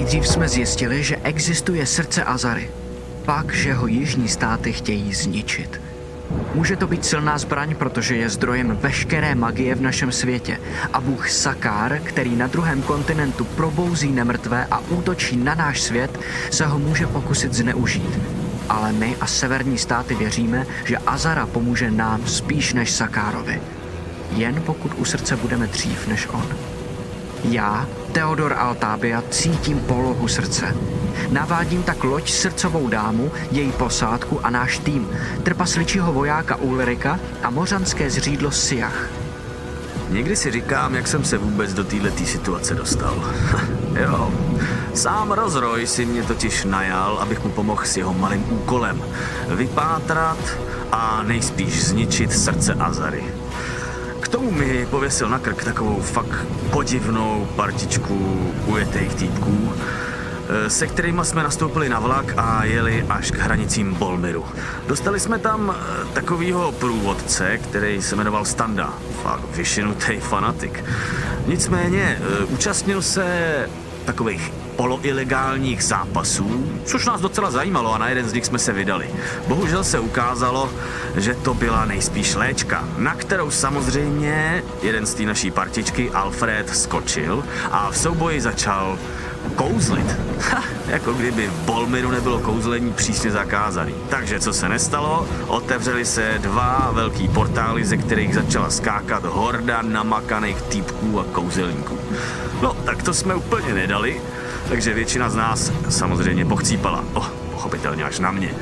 Nejdřív jsme zjistili, že existuje srdce Azary. Pak, že ho jižní státy chtějí zničit. Může to být silná zbraň, protože je zdrojem veškeré magie v našem světě. A bůh Sakár, který na druhém kontinentu probouzí nemrtvé a útočí na náš svět, se ho může pokusit zneužít. Ale my a severní státy věříme, že Azara pomůže nám spíš než Sakárovi. Jen pokud u srdce budeme dřív než on. Já, Theodor Altábia, cítím polohu srdce. Navádím tak loď srdcovou dámu, její posádku a náš tým, trpasličího vojáka Ulrika a mořanské zřídlo Siach. Někdy si říkám, jak jsem se vůbec do této situace dostal. jo, sám rozroj si mě totiž najal, abych mu pomohl s jeho malým úkolem. Vypátrat a nejspíš zničit srdce Azary. Tomu mi pověsil na krk takovou fakt podivnou partičku ujetých týpků, eh, se kterými jsme nastoupili na vlak a jeli až k hranicím Bolmiru. Dostali jsme tam eh, takovýho průvodce, který se jmenoval Standa. Fakt vyšinutý fanatik. Nicméně eh, účastnil se takových poloilegálních zápasů, což nás docela zajímalo a na jeden z nich jsme se vydali. Bohužel se ukázalo, že to byla nejspíš léčka, na kterou samozřejmě jeden z té naší partičky, Alfred, skočil a v souboji začal kouzlit. Ha, jako kdyby v Bolmiru nebylo kouzlení přísně zakázaný. Takže co se nestalo? Otevřely se dva velký portály, ze kterých začala skákat horda namakaných týpků a kouzelníků. No, tak to jsme úplně nedali, takže většina z nás samozřejmě pochcípala. Oh, pochopitelně až na mě.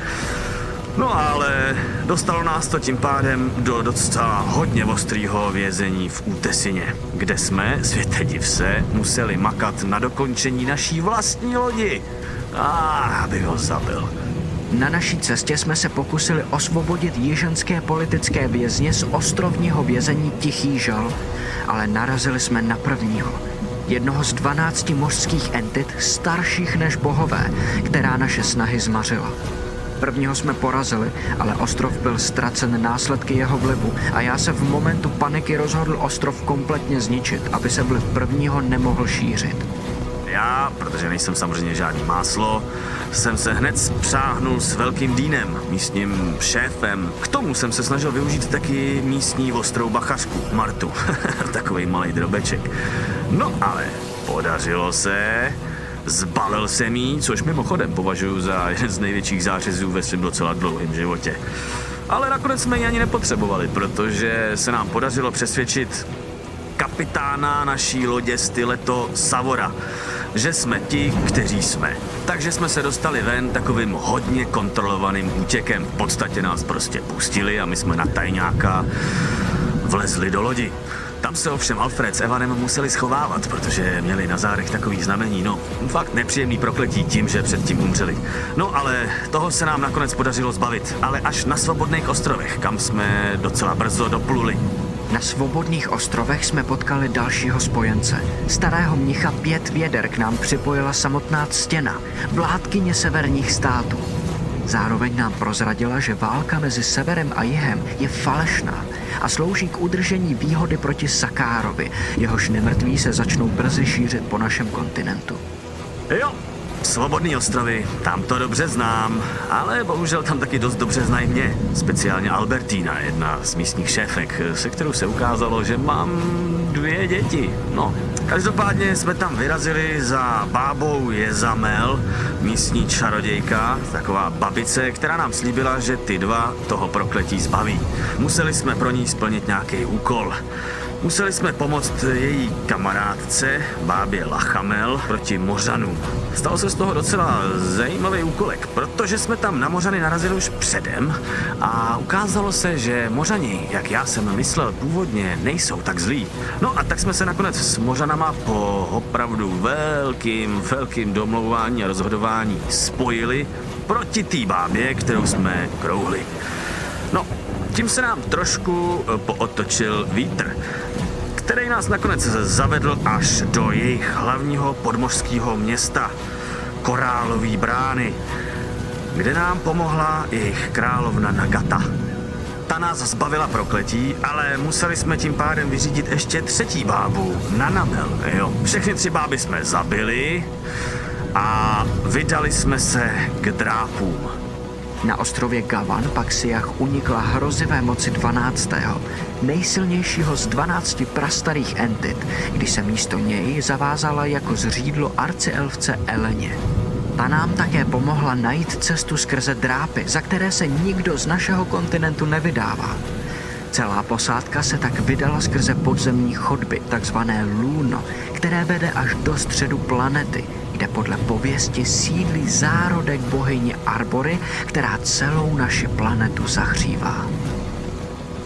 No ale dostalo nás to tím pádem do docela hodně ostrýho vězení v Útesině, kde jsme, světe div se, museli makat na dokončení naší vlastní lodi. A ah, abych ho zabil. Na naší cestě jsme se pokusili osvobodit jižanské politické vězně z ostrovního vězení Tichý žal, ale narazili jsme na prvního – jednoho z dvanácti mořských entit starších než bohové, která naše snahy zmařila. Prvního jsme porazili, ale ostrov byl ztracen následky jeho vlivu a já se v momentu paniky rozhodl ostrov kompletně zničit, aby se vliv prvního nemohl šířit. Já, protože nejsem samozřejmě žádný máslo, jsem se hned spřáhnul s velkým dýnem, místním šéfem. K tomu jsem se snažil využít taky místní ostrou bachařku, Martu. Takový malý drobeček. No ale podařilo se. Zbalil jsem jí, což mimochodem považuji za jeden z největších zářezů ve svém docela dlouhém životě. Ale nakonec jsme ji ani nepotřebovali, protože se nám podařilo přesvědčit kapitána naší lodě Styleto Savora, že jsme ti, kteří jsme. Takže jsme se dostali ven takovým hodně kontrolovaným útěkem. V podstatě nás prostě pustili a my jsme na tajňáka vlezli do lodi. Tam se ovšem Alfred s Evanem museli schovávat, protože měli na zárech takový znamení, no, fakt nepříjemný prokletí tím, že předtím umřeli. No ale toho se nám nakonec podařilo zbavit, ale až na svobodných ostrovech, kam jsme docela brzo dopluli. Na svobodných ostrovech jsme potkali dalšího spojence. Starého mnicha pět věder k nám připojila samotná stěna, vládkyně severních států. Zároveň nám prozradila, že válka mezi severem a jihem je falešná a slouží k udržení výhody proti Sakárovi, jehož nemrtví se začnou brzy šířit po našem kontinentu. Jo, Svobodný ostrovy, tam to dobře znám, ale bohužel tam taky dost dobře znají mě. Speciálně Albertína, jedna z místních šéfek, se kterou se ukázalo, že mám dvě děti. No, každopádně jsme tam vyrazili za bábou Jezamel, místní čarodějka, taková babice, která nám slíbila, že ty dva toho prokletí zbaví. Museli jsme pro ní splnit nějaký úkol. Museli jsme pomoct její kamarádce, bábě Lachamel, proti Mořanům. Stalo se z toho docela zajímavý úkolek, protože jsme tam na Mořany narazili už předem a ukázalo se, že Mořani, jak já jsem myslel původně, nejsou tak zlí. No a tak jsme se nakonec s Mořanama po opravdu velkým, velkým domlouvání a rozhodování spojili proti té bábě, kterou jsme krouhli. No, tím se nám trošku pootočil vítr který nás nakonec zavedl až do jejich hlavního podmořského města, Korálový brány, kde nám pomohla jejich královna Nagata. Ta nás zbavila prokletí, ale museli jsme tím pádem vyřídit ještě třetí bábu, Nanamel. Jo. Všechny tři báby jsme zabili a vydali jsme se k drápům. Na ostrově Gavan pak Siach unikla hrozivé moci 12. nejsilnějšího z 12 prastarých entit, když se místo něj zavázala jako zřídlo arcielfce Eleně. Ta nám také pomohla najít cestu skrze drápy, za které se nikdo z našeho kontinentu nevydává. Celá posádka se tak vydala skrze podzemní chodby, takzvané Luno, které vede až do středu planety, kde podle pověsti sídlí zárodek bohyně Arbory, která celou naši planetu zahřívá.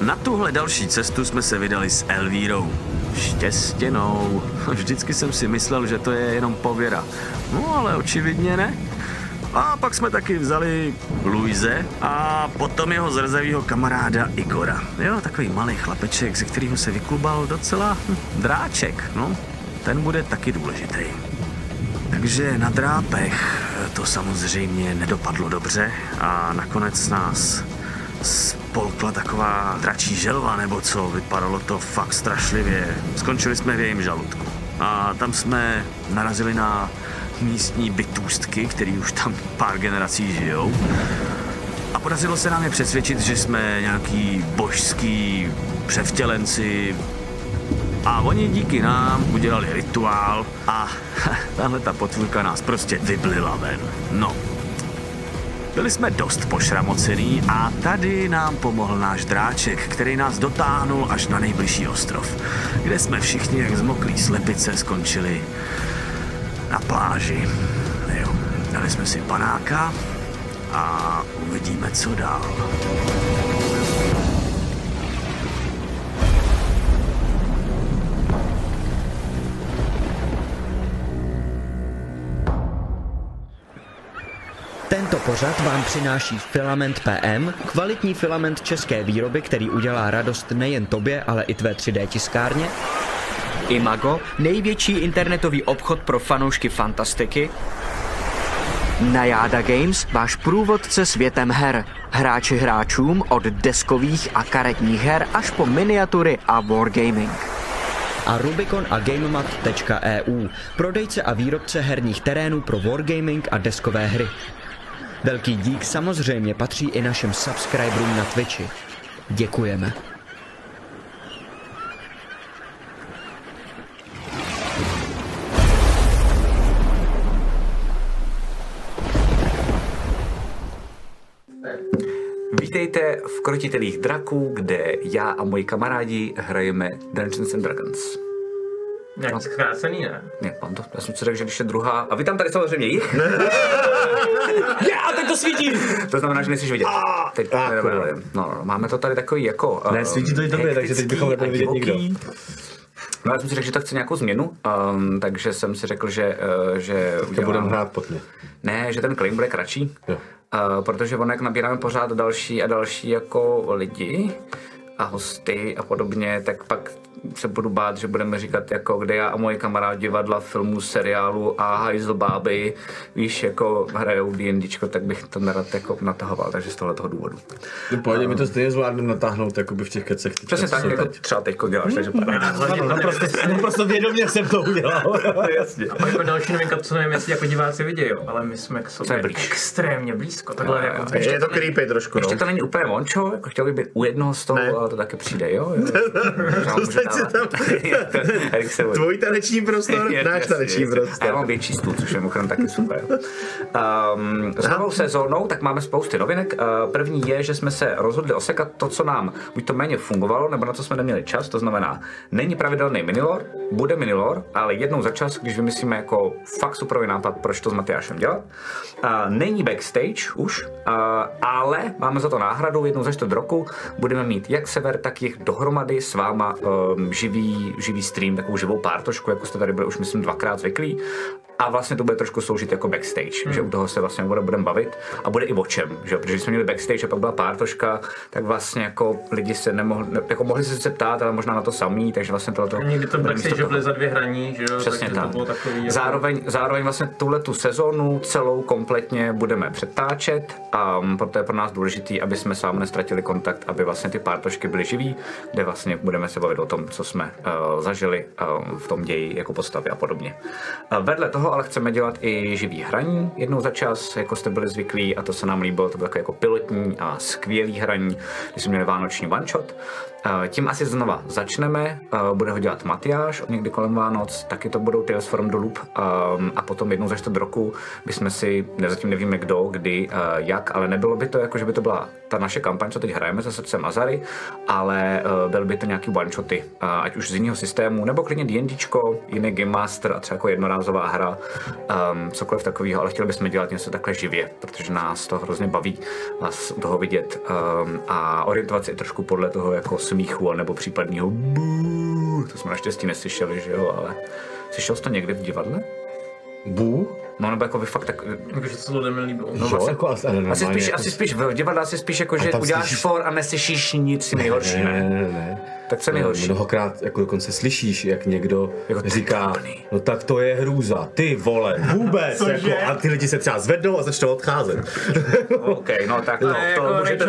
Na tuhle další cestu jsme se vydali s Elvírou. Štěstěnou. Vždycky jsem si myslel, že to je jenom pověra. No ale očividně ne. A pak jsme taky vzali Luise a potom jeho zrzavýho kamaráda Igora. Jo, takový malý chlapeček, ze kterého se vyklubal docela hm, dráček, no. Ten bude taky důležitý. Takže na drápech to samozřejmě nedopadlo dobře a nakonec nás spolkla taková dračí želva nebo co, vypadalo to fakt strašlivě. Skončili jsme v jejím žaludku. A tam jsme narazili na místní bytůstky, který už tam pár generací žijou. A podařilo se nám je přesvědčit, že jsme nějaký božský převtělenci, a oni díky nám udělali rituál a tahle ta potvůrka nás prostě vyblila ven. No, byli jsme dost pošramocený a tady nám pomohl náš dráček, který nás dotáhnul až na nejbližší ostrov, kde jsme všichni jak zmoklí slepice skončili na pláži. Jo, dali jsme si panáka a uvidíme, co dál. Tento pořad vám přináší Filament PM, kvalitní filament české výroby, který udělá radost nejen tobě, ale i tvé 3D tiskárně. Imago, největší internetový obchod pro fanoušky fantastiky. Najada Games, váš průvodce světem her. Hráči hráčům od deskových a karetních her až po miniatury a wargaming a Rubicon a GameMat.eu, prodejce a výrobce herních terénů pro wargaming a deskové hry. Velký dík samozřejmě patří i našim subscriberům na Twitchi. Děkujeme. Vítejte v Krotitelích draků, kde já a moji kamarádi hrajeme Dungeons and Dragons. Nějak zkrácený, ne? Ne, mám to, já jsem si řekl, že když je druhá... A vy tam tady samozřejmě jich. Já, teď to svítí! To znamená, že nejsi vidět. Teď, Ah, no, no, no, máme to tady takový jako... Ne, svítí to i tobě, takže teď bychom nebyli vidět nikdo. No, já jsem si řekl, že to chce nějakou změnu, um, takže jsem si řekl, že, uh, že To budeme hrát pod mě. Ne, že ten claim bude kratší, Jo. uh, protože ono, jak nabíráme pořád další a další jako lidi a hosty a podobně, tak pak se budu bát, že budeme říkat jako kde já a moji kamarádi divadla, filmů, seriálu a hajzl báby, víš, jako hrajou D&Dčko, tak bych to nerad jako natahoval, takže z tohle toho důvodu. No pohodě, my to stejně zvládneme natáhnout jakoby v těch kecech. teďka, Přesně tak, jako teď. třeba teďko děláš, takže paráda. Ano, naprosto, naprosto vědomě jsem to udělal. Jasně. A jako další novinka, co nevím, jestli jako diváci vidějí, jo, ale my jsme k sobě blíž. extrémně blízko. Takhle jo, jako, jo. Je to creepy trošku, no. Ještě to není úplně vončo, jako chtěl bych být u jednoho stolu, Ne. ale to taky přijde, jo? jo. Erik se bojí. Tvůj taneční prostor, Jasně, náš taneční jasně. A já prostor. mám větší stůl, což je mimochodem taky super. Um, s novou sezónou tak máme spousty novinek. Uh, první je, že jsme se rozhodli osekat to, co nám buď to méně fungovalo, nebo na co jsme neměli čas. To znamená, není pravidelný minilor, bude minilor, ale jednou za čas, když vymyslíme jako fakt superový nápad, proč to s Matyášem dělat. Uh, není backstage už, uh, ale máme za to náhradu. Jednou za čtvrt roku budeme mít jak sever, tak jich dohromady s váma um, živý, živý stream, takovou živou pártošku, jako jste tady byli už myslím dvakrát zvyklí. A vlastně to bude trošku sloužit jako backstage, hmm. že u toho se vlastně bude, budeme bavit a bude i o čem, že protože když jsme měli backstage a pak byla pártoška, tak vlastně jako lidi se nemohli, ne, jako mohli se ptát, ale možná na to samý, takže vlastně tohle Někdy to backstage byly za dvě hraní, že jo, Přesně tak. to bylo takový jako... Zároveň, zároveň vlastně tuhle tu sezónu celou kompletně budeme přetáčet a um, proto je pro nás důležitý, aby jsme s vámi nestratili kontakt, aby vlastně ty pártošky byly živý, kde vlastně budeme se bavit o tom, co jsme uh, zažili uh, v tom ději jako postavy a podobně. Uh, vedle toho toho ale chceme dělat i živý hraní jednou za čas, jako jste byli zvyklí a to se nám líbilo, to bylo jako pilotní a skvělý hraní, když jsme měli Vánoční one shot. Eh, Tím asi znova začneme, eh, bude ho dělat Matyáš někdy kolem Vánoc, taky to budou Tales from the Loop. Um, a potom jednou za čtvrt roku bychom si, ne, zatím nevíme kdo, kdy, uh, jak, ale nebylo by to jako, že by to byla ta naše kampaň, co teď hrajeme za srdcem Azary, ale byl by to nějaký one-shoty, ať už z jiného systému, nebo klidně D&Dčko, jiný Game Master a třeba jako jednorázová hra, um, cokoliv takového, ale chtěli bychom dělat něco takhle živě, protože nás to hrozně baví vás toho vidět um, a orientovat se trošku podle toho jako smíchu nebo případného bů. To jsme naštěstí neslyšeli, že jo, ale slyšel jsi to někdy v divadle? Bů? No nebo jako vy fakt tak... Takže se to lidem nelíbilo. No, jo, jako asi, ale Asi normálně spíš, jako- asi spíš v divadle asi spíš jako, že uděláš slyšíš- for a neslyšíš nic nejhorší, Ne, ne? ne, ne, ne. Tak co je nejhorší? Mnohokrát jako dokonce slyšíš, jak někdo Jako říká, no tak to je hrůza, ty vole, vůbec, jako, a ty lidi se třeba zvednou a začnou odcházet. OK, no tak no, to jako můžete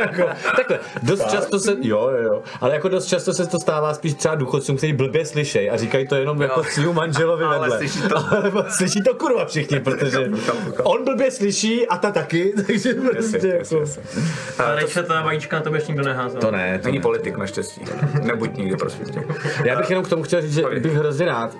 jako, takhle, dost často se, jo, jo, jo, ale jako dost často se to stává spíš třeba důchodcům, kteří blbě slyšejí a říkají to jenom jako svýmu manželovi Ale vedle. slyší to- slyší to kurva všichni, protože on blbě slyší a ta taky, takže prostě jako... Ale Rachel, ta vajíčka na tebe ještě nikdo neházel. To ne, to Není ne. politik naštěstí. Nebuď nikdy, prosím tě. Já bych jenom k tomu chtěl říct, že bych hrozně rád,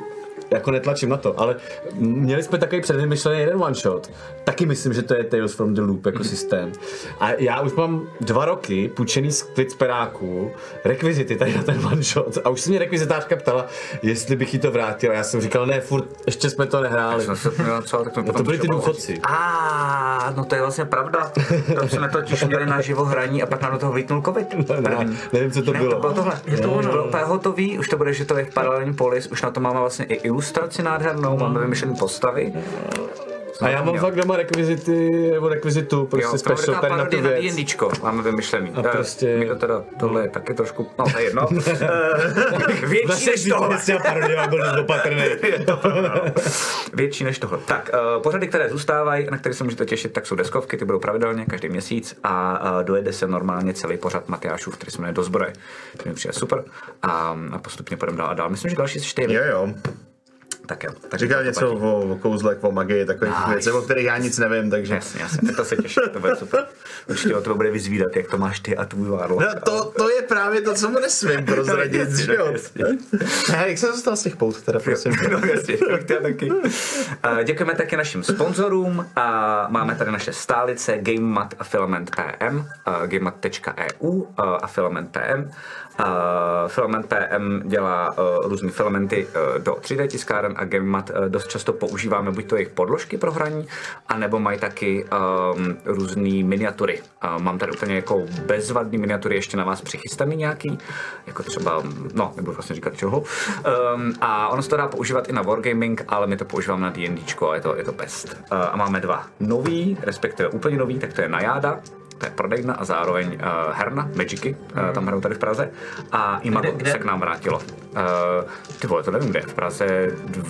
jako netlačím na to, ale měli jsme takový předvymyšlený jeden one shot. Taky myslím, že to je Tales from the Loop jako systém. A já už mám dva roky půjčený z Kvicperáku rekvizity tady na ten one shot. A už se mě rekvizitářka ptala, jestli bych jí to vrátil. A já jsem říkal, ne, furt, ještě jsme to nehráli. Jsem se měl co, tak to, No to byli ty důchodci. A, no to je vlastně pravda. To jsme totiž měli na živo hraní a pak nám do toho vlítnul covid. Ne, nevím, co to Ne, bylo. to bylo tohle. Je to ono. Bylo úplně hotový, už to bude, že to je paralelní polis, už na to máme vlastně i ilustraci nádhernou, máme vymyšlené postavy. A já mám fakt doma rekvizity, nebo rekvizitu, prostě special tady na tu na věc. D&Dčko máme vymyšlený. A Eh, prostě- My to teda, tohle je taky trošku, no to je jedno. Eh, Větší Zase než tohle. s těma parodiema byl dost opatrný. Je to pravda, no. Větší než tohle. Tak, uh, pořady, které zůstávají, na které se můžete těšit, tak jsou deskovky, ty budou pravidelně každý měsíc a uh, dojede se normálně celý pořad Matyášův, který se jmenuje Do zbroje. To mi přijde super a, a postupně půjdeme dál a dál. Myslím, že další se čtyři. Jo, jo. Tak jo. Tak Říkal to něco platí. o, o kouzlech, o magii, takových Nice. věcech, o kterých já nic nevím, takže... Jasně, jasně, tak to se těším, to bude super. Určitě o tebe bude vyzvídat, jak to máš ty a tvůj várlo. No, to, to je právě to, co mu nesmím prozradit, že jo? Ne, jak jsem dostal z těch pout, teda prosím. No jasně, to taky. A Děkujeme taky našim sponzorům a máme tady naše stálice GameMat a Filament PM, a gamemat.eu a Filament PM. A Filament PM dělá uh, různé filamenty uh, do 3D tiskáren a GameMat uh, dost často používáme buď to jejich podložky pro hraní, anebo mají taky um, různé miniatury. Uh, mám tady úplně jako bezvadný miniatury ještě na vás přichystaný nějaký, jako třeba, no, nebudu vlastně říkat čeho. Um, a ono se to dá používat i na Wargaming, ale my to používáme na D&Dčko a je to, je to best. Uh, a máme dva nový, respektive úplně nový, tak to je Najáda, to je prodejna a zároveň uh, herna, Magicy, uh, tam hrajou tady v Praze. A Imago Kde- kde? se k nám vrátilo. Uh, ty vole, to nevím kde, v Praze, dv,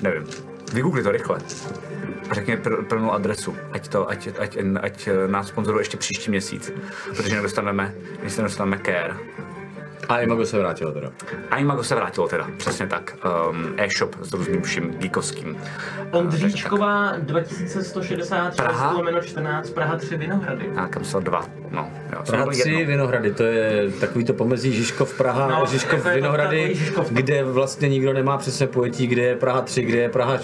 nevím. Vygoogli to rychle. Řekni pr- plnou adresu, ať, to, ať, ať, ať nás sponzoruje ještě příští měsíc, protože nedostaneme, když se nedostaneme care. A Imago se vrátilo teda. A Imago se vrátilo teda, přesně tak. Um, e-shop s různým vším geekovským. Ondříčková 2166 Praha? lomeno 14 Praha 3 Vinohrady. A kam jsou dva, no. Jo, Praha jsou 3 jedno. Vinohrady, to je takový to pomezí Žižkov Praha No, a Žižkov jako Vinohrady, Žižkov. kde vlastně nikdo nemá přesně pojetí, kde je Praha 3, kde je Praha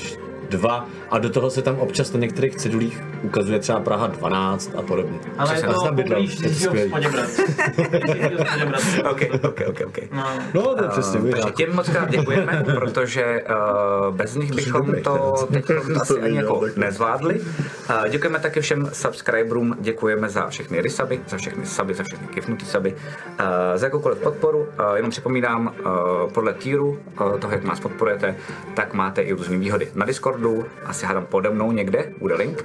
2 a do toho se tam občas na některých cedulích ukazuje třeba Praha 12 a podobně. Ale je Přesně, já jsem to bydlel, je to skvělý. OK, OK, OK, OK. No. No, to je přesně, víš, Takže těm moc krát děkujeme, protože uh, bez nich bychom to teď asi To ani jako nezvládli. Uh, děkujeme také všem subscriberům, děkujeme za všechny rysaby, za všechny suby, za všechny kifnutý suby, uh, za jakoukoliv podporu. Uh, jenom připomínám, uh, podle týru uh, toho, jak nás podporujete, tak máte i různé výhody. Na Discordu, asi hádám pode mnou někde, bude link,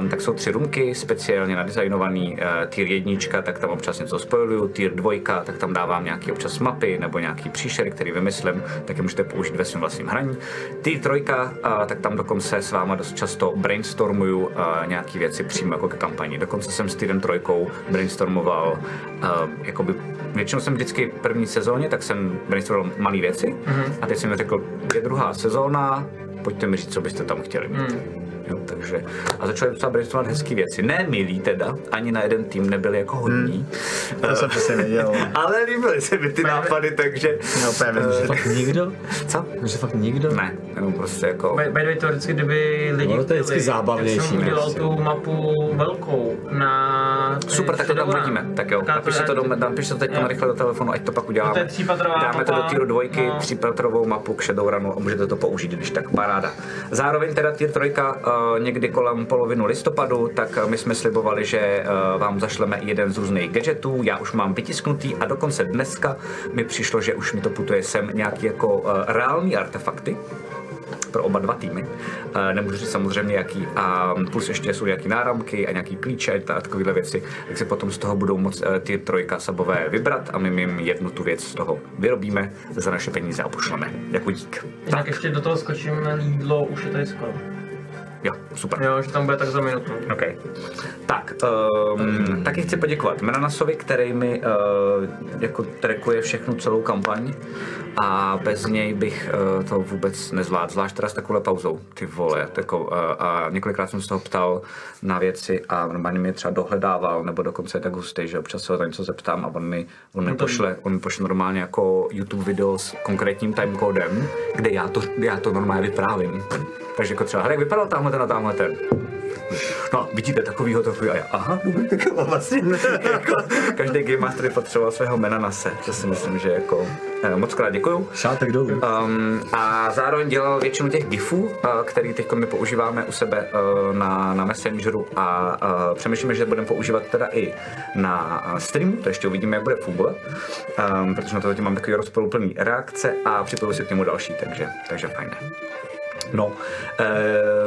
um, tak jsou tři rumky, speciálně nadizajnovaný. Uh, tier jednička, tak tam občas něco spoiluju, tier dvojka, tak tam dávám nějaký občas mapy nebo nějaký příšery, který vymyslím, tak je můžete použít ve svém vlastním hraní. Tier trojka, uh, tak tam dokonce s váma dost často brainstormuju uh, nějaké věci přímo jako ke kampani. Dokonce jsem s Tyrem trojkou brainstormoval, uh, jakoby většinou jsem vždycky v první sezóně, tak jsem brainstormoval malé věci Mhm. a teď jsem řekl, je druhá sezóna, pojďte mi říct, co byste tam chtěli mít. Jo, takže, a začali docela brainstormovat hezké věci. Ne milí teda, ani na jeden tým nebyli jako hodní, To jsem přesně věděl. ale líbily se mi ty nápady, takže... No, vím, že Fakt nikdo? Co? Že fakt nikdo? Ne, jenom prostě jako... By, by the way, teoreticky, kdyby lidi Ono to je vždycky chtěli, zábavnější, ne? udělal tu mapu velkou na... Super, tak to tam hodíme. Tak jo, napiš to, do, napiš to teď rychle do telefonu, ať to pak uděláme. No to je třípatrová Dáme to do týru dvojky, No. třípatrovou mapu k Shadowrunu a můžete to použít, když tak paráda. Zároveň teda tier trojka uh, někdy kolem polovinu listopadu, tak uh, my jsme slibovali, že uh, vám zašleme jeden z různých gadgetů, já už mám vytisknutý a dokonce dneska mi přišlo, že už mi to putuje sem nějaký jako reální artefakty, pro oba dva týmy. Eh, Nemůžu říct samozřejmě jaký. A plus ještě jsou nějaký náramky a nějaký klíče a takovéhle věci. Tak si potom z toho budou moc eh, ty trojka sabové vybrat a my jim jednu tu věc z toho vyrobíme za naše peníze a pošleme. Jako dík. Tak ještě do toho skočím na jídlo, už je tady skoro. Jo, super. Jo, že tam bude tak za minutu. OK. Tak, um, taky chci poděkovat Menanasovi, který mi uh, jako trackuje všechnu celou kampaň a bez něj bych uh, to vůbec nezvládl, zvlášť teda s takovou pauzou, ty vole, jako, uh, a několikrát jsem se toho ptal na věci a normálně mě třeba dohledával, nebo dokonce je tak hustý, že občas se ho na něco zeptám a on mi, on mi, pošle, on mi pošle normálně jako YouTube video s konkrétním timecodem, kde já to, já to normálně vyprávím. Takže jako třeba, hej, jak vypadal tamhle ten a tamhle ten. No, vidíte takovýho, takový a já, aha, tak vlastně, jako, každý Game Master potřeboval svého mena na se, to si myslím, že jako, eh, moc krát děkuju. Šátek dolů. Um, a zároveň dělal většinu těch gifů, uh, který teď my používáme u sebe uh, na, na Messengeru a uh, přemýšlíme, že budeme používat teda i na streamu, to ještě uvidíme, jak bude fungovat, um, protože na to zatím mám takový rozporuplný reakce a připojuju si k němu další, takže, takže fajné. No, e,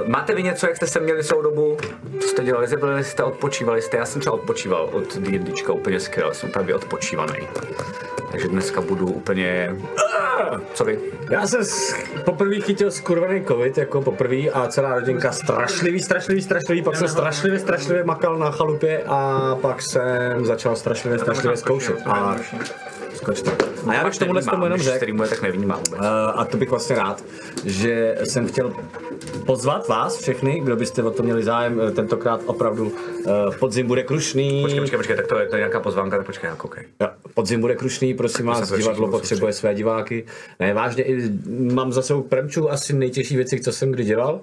máte vy něco, jak jste se měli celou dobu? Co jste dělali? Zbyli jste, odpočívali jste? Já jsem třeba odpočíval od D&Dčka úplně skvěle, jsem právě odpočívaný. Takže dneska budu úplně... Co vy? Já jsem s- poprvé chytil skurvený covid, jako poprvé a celá rodinka strašlivý, strašlivý, strašlivý, pak jsem strašlivě, strašlivě makal na chalupě a pak jsem začal strašlivě, strašlivě zkoušet. A skočte. A já bych tomuhle tomu jenom řekl, streamuje, tak nevnímá vůbec. Uh, a to bych vlastně rád, že jsem chtěl pozvat vás všechny, kdo byste o to měli zájem, eh, tentokrát opravdu uh, podzim bude krušný. Počkej, počkej, počkej, tak to je, to je nějaká pozvánka, tak počkej, jak okay. Jo, podzim bude krušný, prosím vás, divadlo potřebuje své diváky. Ne, vážně, i mám za sebou premču asi nejtěžší věci, co jsem kdy dělal.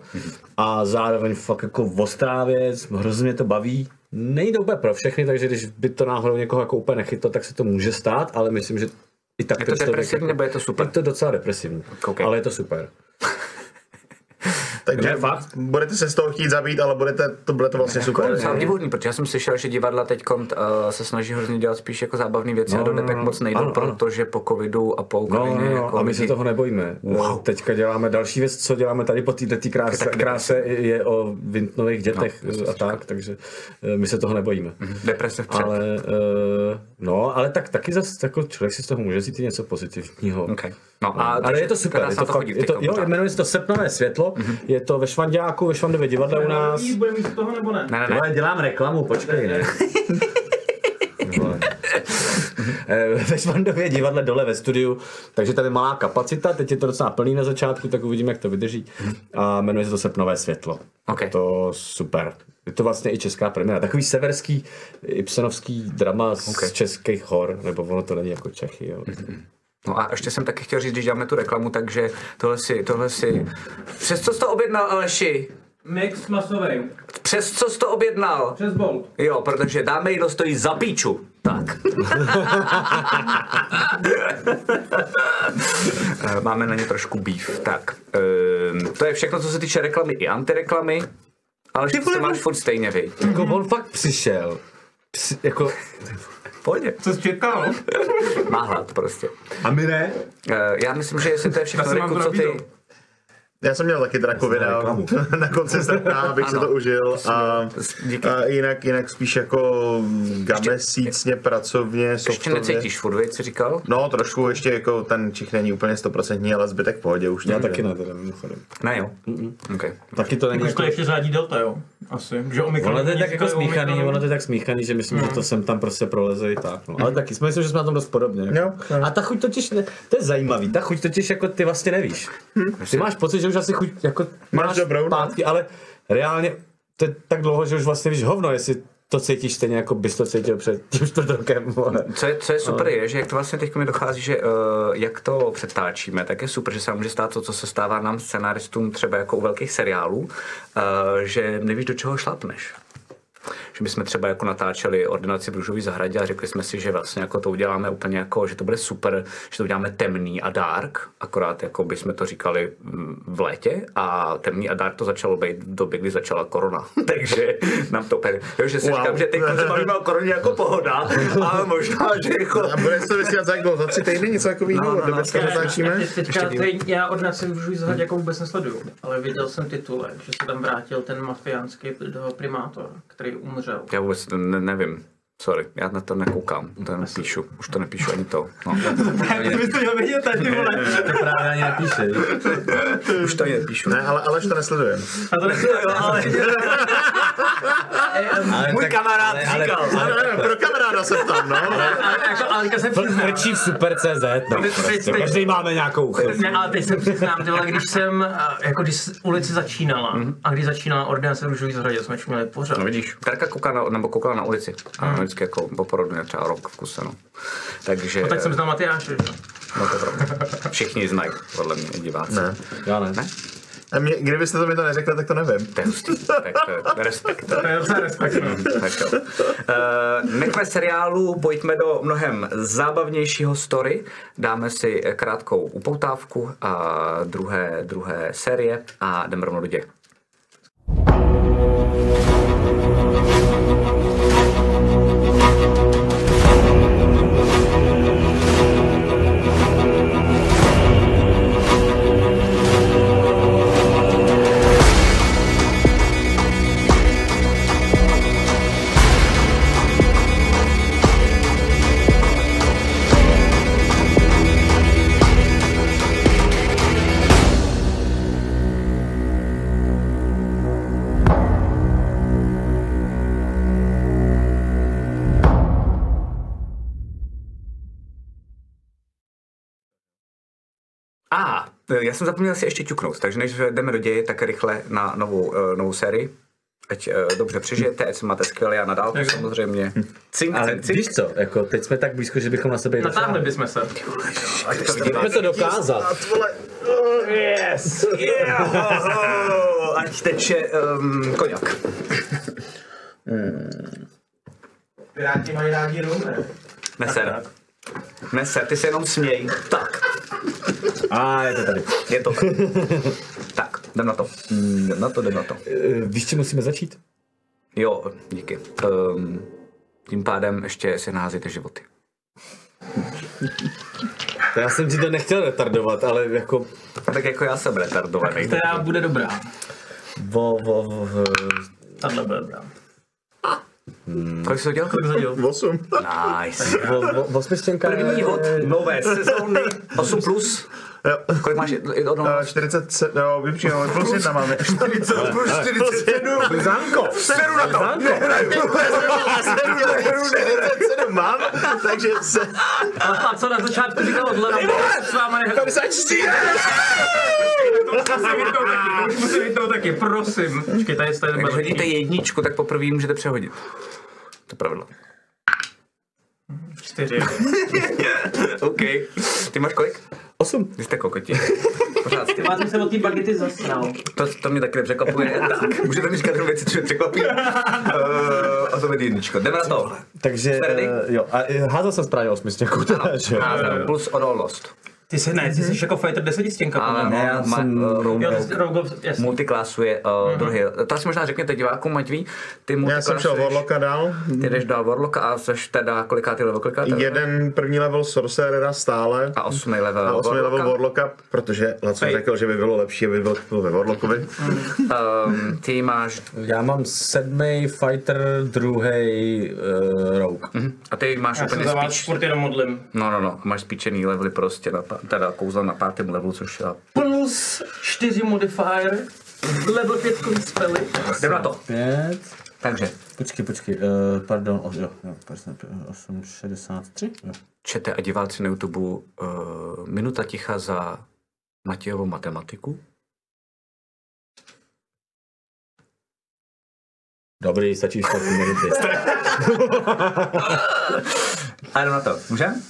A zároveň fakt jako ostrá věc, hrozně to baví. Nejde úplně pro všechny, takže když by to náhodou někoho jako úplně nechytlo, tak se to může stát, ale myslím, že i tak Je to depresivní, nebo je to super? Je to docela depresivní, Ok. ale je to super. Takže Ne, fakt? budete se z toho chtít zabít, ale budete, to bude to vlastně super. Jako docela divodný, protože já jsem slyšel, že divadla teď uh, se snaží hrozně dělat spíš jako zábavné věci No, a do no, depek no. moc nejdou, Ano, ano. protože po covidu a po No, Ukrajině no, jako no, a my se lidi- toho nebojíme. Wow. Teďka děláme další věc, co děláme tady po této kráse, kráse je o vintnových dětech No, a tak, takže eh, my se toho nebojíme. Deprese vpřed. Ale, uh, no, ale tak taky zase jako člověk si z toho může vzít i něco pozitivního. Okay. No, a ale je to super, je se to, fakt, chodí je to, jo, jmenuje se to Sepnové světlo, je to ve Švandáku, ve Švandově divadle u nás. Bude mít z toho nebo ne? Ne, ne, ne. Ale dělám reklamu, počkej, ne. Eh, ve Švandově divadle dole ve studiu, takže tady je malá kapacita, teď je to docela plný na začátku, tak uvidíme, jak to vydrží. A jmenuje se to Sepnové světlo. Ok. Je to super. Je to vlastně i česká premiéra. Takový severský, ibsenovský drama z Ok. českých hor, nebo ono to není jako Čechy. Jo. No a ještě jsem taky chtěl říct, když děláme tu reklamu, takže tohle si, tohle si... Přes co jsi to objednal, Aleši? Mix masový. Přes co jsi to objednal? Přes bolt. Jo, protože dáme jídlo stojí za píču. Tak. Eh, Máme na ně trošku býv. Tak, ehm, to je všechno, co se týče reklamy i antireklamy. Ale ty to máš furt stejně, vej. Jako on fakt přišel. Při, jako, Pojď. Co jsi čekal? Má hlad prostě. a my ne? Eh, Já myslím, že jestli to je všechno, Riku, to co ty... Já jsem měl taky drakovina na konci srpna, abych Ano. to užil. A, Díky. a jinak, jinak spíš jako gamesícně, pracovně, Ještě softově. necítíš furt, vej, jsi říkal? No, trošku ještě jako ten čich není úplně stoprocentní, ale zbytek v pohodě už. Já taky ne, teda mimochodem. Ne, jo. Okay. Taky to není Jako jako... ještě řádí delta, jo? Asi. Že omikron. Ono to je tak jako smíchaný, ono to je tak smíchaný, že myslím, že to sem tam prostě proleze i tak. No. Ale taky, myslím, že jsme na tom dost podobně. Jo, jo. A ta chuť totiž, ne, to je zajímavý, ta chuť totiž jako ty vlastně nevíš. Ty máš pocit, že už asi chuť, jako Máš dobrou, no. zpátky, ale reálně to je tak dlouho, že už vlastně víš hovno, jestli to cítíš stejně, jako bys to cítil před tím čtvrt rokem. Co je, co je super je, že jak to vlastně teď mi dochází, že uh, jak to přetáčíme, tak je super, že se může stát to, co se stává nám scenáristům třeba jako u velkých seriálů, uh, že nevíš, do čeho šlapneš. Že my jsme třeba jako natáčeli ordinaci v Růžové zahradě a řekli jsme si, že vlastně jako to uděláme úplně jako, že to bude super, že to uděláme temný a dark, akorát jako by jsme to říkali mm, v létě a temný a dark to začalo být v době, kdy začala korona. Takže nám to úplně, jo, že si Wow. říkám, že teď se bavíme o koroně jako pohoda, ale možná, že jako A bude se to vysílat za jak dlouho? Za tři týdny něco takového? No, no, No, no, no, natáčíme? Teď, teďka, teď, já od nás jsem už zhled jako vůbec nesleduju, ale viděl jsem titulek, že se tam vrátil ten mafiánský primátor, který umřel. Já vůbec ne, nevím. Sorry, já na to nekoukám, to nepíšu, už to nepíšu ani to. No. To bys to měl vědět, ty vole. To právě ani nepíše. Už to ani nepíšu. Ne, ale Aleš to nesleduje. A to nesleduju, ale... Ale Můj tak- kamarád ale- ale- říkal. Ne, ne, pro kamaráda se ptám, no. ale jako, ale teďka se přiznám. Frčí v super CZ, no. Prostě. Každý máme nějakou. Ne, ale teď se přiznám, ty vole, když jsem, jako když ulici začínala, a když začínala ordinace v Růžový zahradě, jsme měli pořád. No vidíš, Terka kouká na, nebo koukala na ulici. Vždycky jako po porodu měl třeba rok v kuse, no. Takže, No, tak jsem znal Matyáše, že? no to pravda. Všichni znají, podle mě, diváci. Ne. Já ne. Ne? A mě, kdybyste to mi to neřekli, tak to nevím. To je hustý, tak to je respekt. To je docela respekt, no. Tak jo. Uh, nechme seriálu, pojďme do mnohem zábavnějšího story. Dáme si krátkou upoutávku a druhé, druhé série a jdeme rovnou do děje. Já jsem zapomněl si ještě ťuknout, takže než jdeme do děje, tak rychle na novou, uh, novou sérii. Ať uh, dobře přežijete, ať se máte skvěle a nadál samozřejmě. Cink, Ale cink, cink. víš co, jako teď jsme tak blízko, že bychom na sebe Natáhli bychom se. Ať to vidí Pojďme to dokázat. Yes! Yeah! Ať teče um, koněk. Piráti mají rádi rum, ne? Neser. Neser, ty se jenom směj. Tak, A je to tady. je to tak. tak, jdem na to. Jdem na to, jdem na to. Eh, Víš, čím musíme začít? Jo, díky. Um, tím pádem ještě si naházíte životy. To já jsem ti to nechtěl retardovat, ale jako... Tak jako já jsem retardovaný. Která bude dobrá. Vo, vo, vo, vo. Tahle bude dobrá. Kolik jsi to dělal? Osm. Nice. Vo, vo, První hod nové sezóny 8+. Plus. Jo. Kolik máš od Uh, 47, jo, vypčím, ale plus jedna máme. 40 plus 47. Zánko! Seru na to. Nehraju. 47 mám, takže se... A co na začátku říkal odlevo? S váma nechal. 54. Musím hitnout taky, prosím. Počkej, tady je tady Když hodíte jedničku, tak poprvé můžete přehodit. To je pravidlo. čtyři. OK. Ty máš kolik? Osm. Vy jste kokoti. Pořád ty. Já jsem se od té bagety zasral. To, to mě taky nepřekvapuje. tak, můžete mi říkat věci, co mě překvapí. Uh, a to bude jedničko. Jdeme na to. Takže, Jste uh, jo, a eh, házel jsem správně že jo? Házel plus odolnost. Ty se ne, ty jsi jako fighter desetistěnka. Ale. Ne, já jsem, eh, rogue. Jo, ty jsi Rogue, jasně. Multiklásu je uh, druhý. To asi možná řekněte divákům, ať ví. Ty Já jsem šel Warlocka dál. Ty jdeš dál Warlocka a jsi teda kolikátý level, kolikátý level? Jeden první level Sorcerera stále. A osmý level A osmý level Warlocka. Protože Laco řekl, že by bylo lepší, aby byl, ve Warlockovi. Um, ty máš, Já mám sedmý fighter, druhý uh, rogue. a ty máš Já se úplně za vás spíč, furt jenom modlím. no, no, no, máš spíčený levely prostě, na, pa- teda kouzla na pátém levelu, což... je Plus 4 modifier, level 5 spely. Jdeme na to. 5. Takže. Počkej, počkej, uh, pardon, o, jo, jo, 863. Jo. Čete a diváci na YouTube uh, Minuta ticha za Matějovou matematiku. Dobrý, stačí špatný minuty. a jdem na to. Můžem?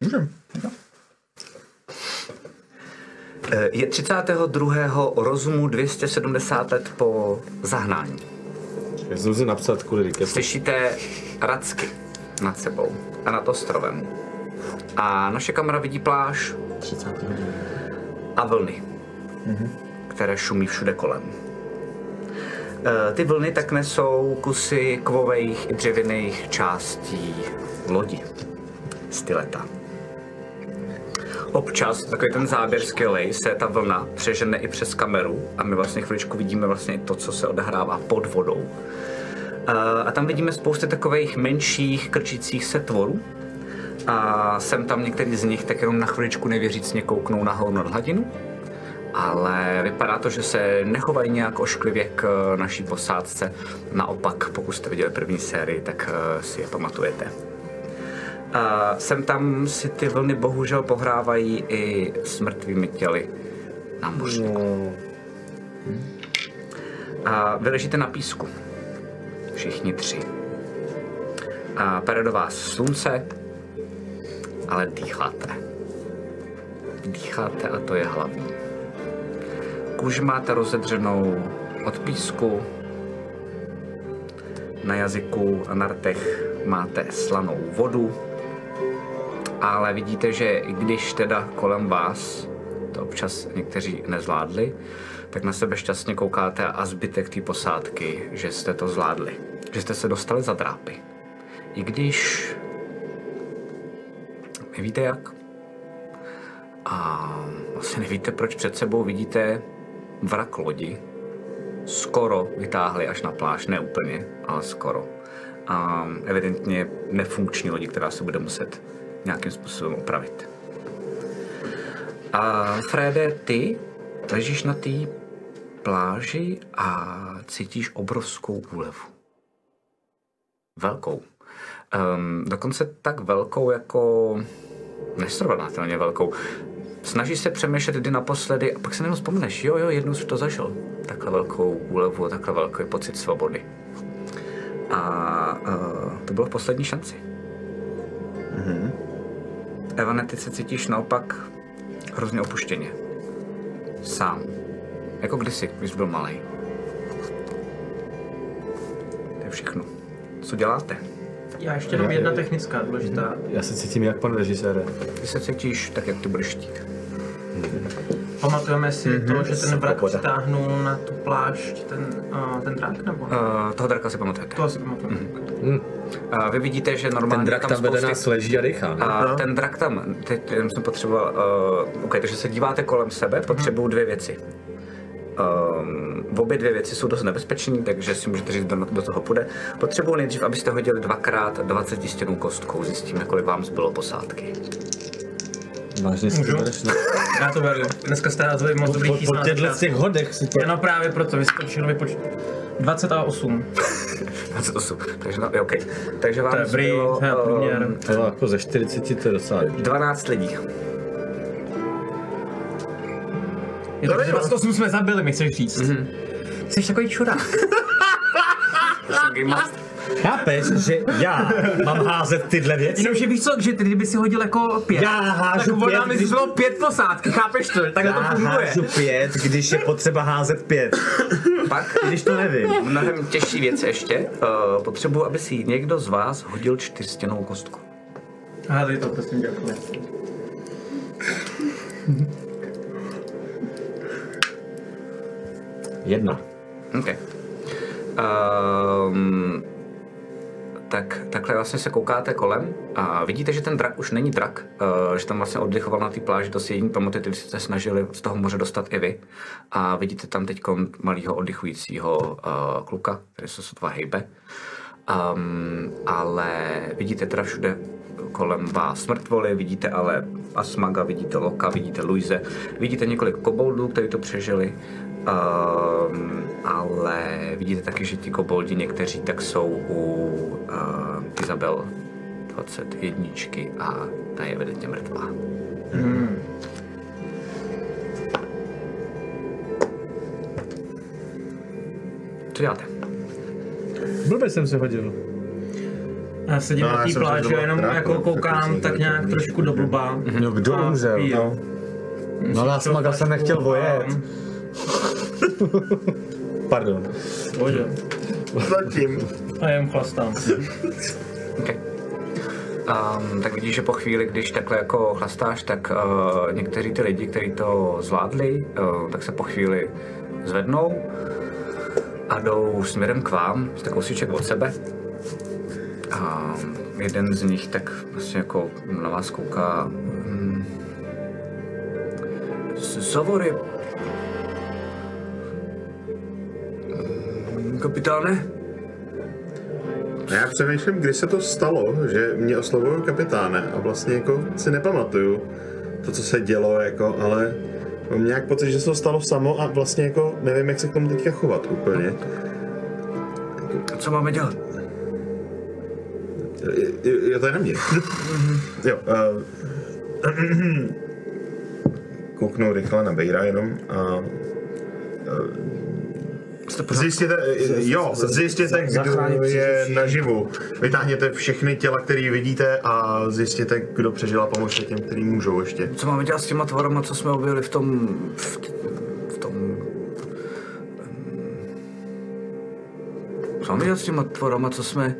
Můžem. Jo. Je 32. rozumu 270 let po zahnání. Já jsem si napsat kvůli Riketu. Slyšíte racky nad sebou a nad ostrovem. A naše kamera vidí pláž 30 hodin. a vlny, které šumí všude kolem. Eh, Ty vlny tak nesou kusy kovových i dřevěných částí lodi. Styleta. Občas, takový ten záběr skvělej, se ta vlna přežene i přes kameru a my vlastně chviličku vidíme vlastně to, co se odehrává pod vodou. Eh, A tam vidíme spousty takových menších krčících se tvorů. A sem tam některý z nich tak jenom na chviličku nevěřícně kouknou nahoru nad hladinu. Ale vypadá to, že se nechovají nějak ošklivě k naší posádce. Naopak, pokud jste viděli první sérii, tak eh, si je pamatujete. A sem tam si ty vlny bohužel pohrávají i s mrtvými těly námořníků. A vy ležíte na písku. Všichni tři. A pere do vás slunce, ale dýcháte. Dýcháte a to je hlavní. Kůži máte rozedřenou od písku, na jazyku a na rtech máte slanou vodu, ale vidíte, že i když teda kolem vás to občas někteří nezvládli, tak na sebe šťastně koukáte a zbytek té posádky, že jste to zvládli. Že jste se dostali za drápy. I když nevíte jak. A vlastně nevíte, proč před sebou vidíte vrak lodi. Skoro vytáhli až na pláž, ne úplně, ale skoro. A evidentně nefunkční lodi, která se bude muset nějakým způsobem opravit. A Frede, ty ležíš na té pláži a cítíš obrovskou úlevu. Velkou. Um, dokonce tak velkou jako nesrovnatelně velkou. Snažíš se přemýšlet, kdy naposledy, a pak se jenom vzpomeneš, jo, jo, jednou jsi to zažil. Takhle velkou úlevu, takhle velký pocit svobody. A uh, to bylo v poslední šanci. Mm-hmm. Evane, ty se cítíš naopak hrozně opuštěně. Sám. Jako kdysi, když byl malý. To je všechno. Co děláte? Já ještě jenom jedna technická důležitá. Já se cítím jak pan režisér. Ty se cítíš tak, jak ty budeš chtít. Pamatujeme si to, že ten vrak stáhnul na tu plášť ten, uh, ten drak, nebo? Uh, toho draka si pamatujete. to asi pamatuju. Uh, vy vidíte, že normálně Ten drak tam vede spousty- nás leží a dechá? A ten drak tam, teď jenom jsem potřeboval, uh, okay, takže se díváte kolem sebe, potřebuju dvě věci. Um, obě dvě věci jsou dost nebezpečné, takže si můžete říct, kdo do toho půjde. Potřebuji nejdřív, abyste hodili dvakrát 20 stěnou kostkou, zjistíme, kolik vám zbylo posádky. Vážně si to bereš. Já to beru. Dneska jste dali moc dobrý Po, po těchto těch hodech si to... Ano, právě proto vyskočil mi počít. 28. 28, takže no, je OK. Takže vám To je dobrý, zbylo to je průměr. um, To jako ze 40 to je docela dobrý. 12 lidí. Je to, že 28 jsme zabili, mi chceš říct. Mm-hmm. Jsi takový čurák. Game Master. Chápeš, že já mám házet tyhle věci? Jenomže víš co, že ty kdyby si hodil jako pět, Já hážu tak ona pět, mi když- zbylo pět posádky, chápeš to? To Já funguje. hážu pět, když je potřeba házet pět. Pak Když to nevím. Mnohem těžší věc ještě. Uh, potřebuji, aby si někdo z vás hodil čtyřstěnou kostku. Hádej to, prosím, děkuji. Jedna. OK. Um, tak takhle vlastně se koukáte kolem a vidíte, že ten drak už není drak, uh, že tam vlastně oddychoval na té pláži, to si jediný pamatujete, když jste snažili z toho moře dostat i vy. A vidíte tam teď malého oddychujícího uh, kluka, který se sotva hejbe. Um, ale vidíte teda všude kolem vás mrtvoly, vidíte ale Asmaga, vidíte Loka, vidíte Luise, vidíte několik koboldů, kteří to přežili, um, ale vidíte taky, že ti koboldi někteří tak jsou u uh, Izabel 21 a ta je evidentně mrtvá. Co děláte? Blbě jsem se hodil. Já sedím No, na já té pláži a jenom domů jako trápil, koukám tak tak nějak trošku do blba. No kdo umřel? piju. No. No já jsem, já jsem nechtěl vojet. Pardon. Bože. Zatím. A jen chlastám. Okay. Um, tak vidíš, že po chvíli, když takhle jako chlastáš, tak uh, někteří ty lidi, kteří to zvládli, uh, tak se po chvíli zvednou a jdou směrem k vám, jste kousíček od sebe. A jeden z nich tak vlastně jako na vás kouká. Hmm. Savory. Kapitáne? A já přemýšlím, kdy se to stalo, že mě oslovují kapitáne a vlastně jako si nepamatuju to, co se dělo, jako, ale mám nějak pocit, že se to stalo samo a vlastně jako nevím, jak se k tomu teďka chovat úplně. Co máme dělat? Jo, jo, to je na mě. jo, uh, kouknu rychle na Bejra jenom a Zjistěte, jo, zjistěte, kdo je naživu. Vytáhněte všechny těla, které vidíte a zjistěte, kdo přežil a pomožte těm, kteří můžou ještě. Co máme dělat s těma tvorama, co jsme objevili v tom... v, v tom... Co máme dělat s těma tvorama, co jsme...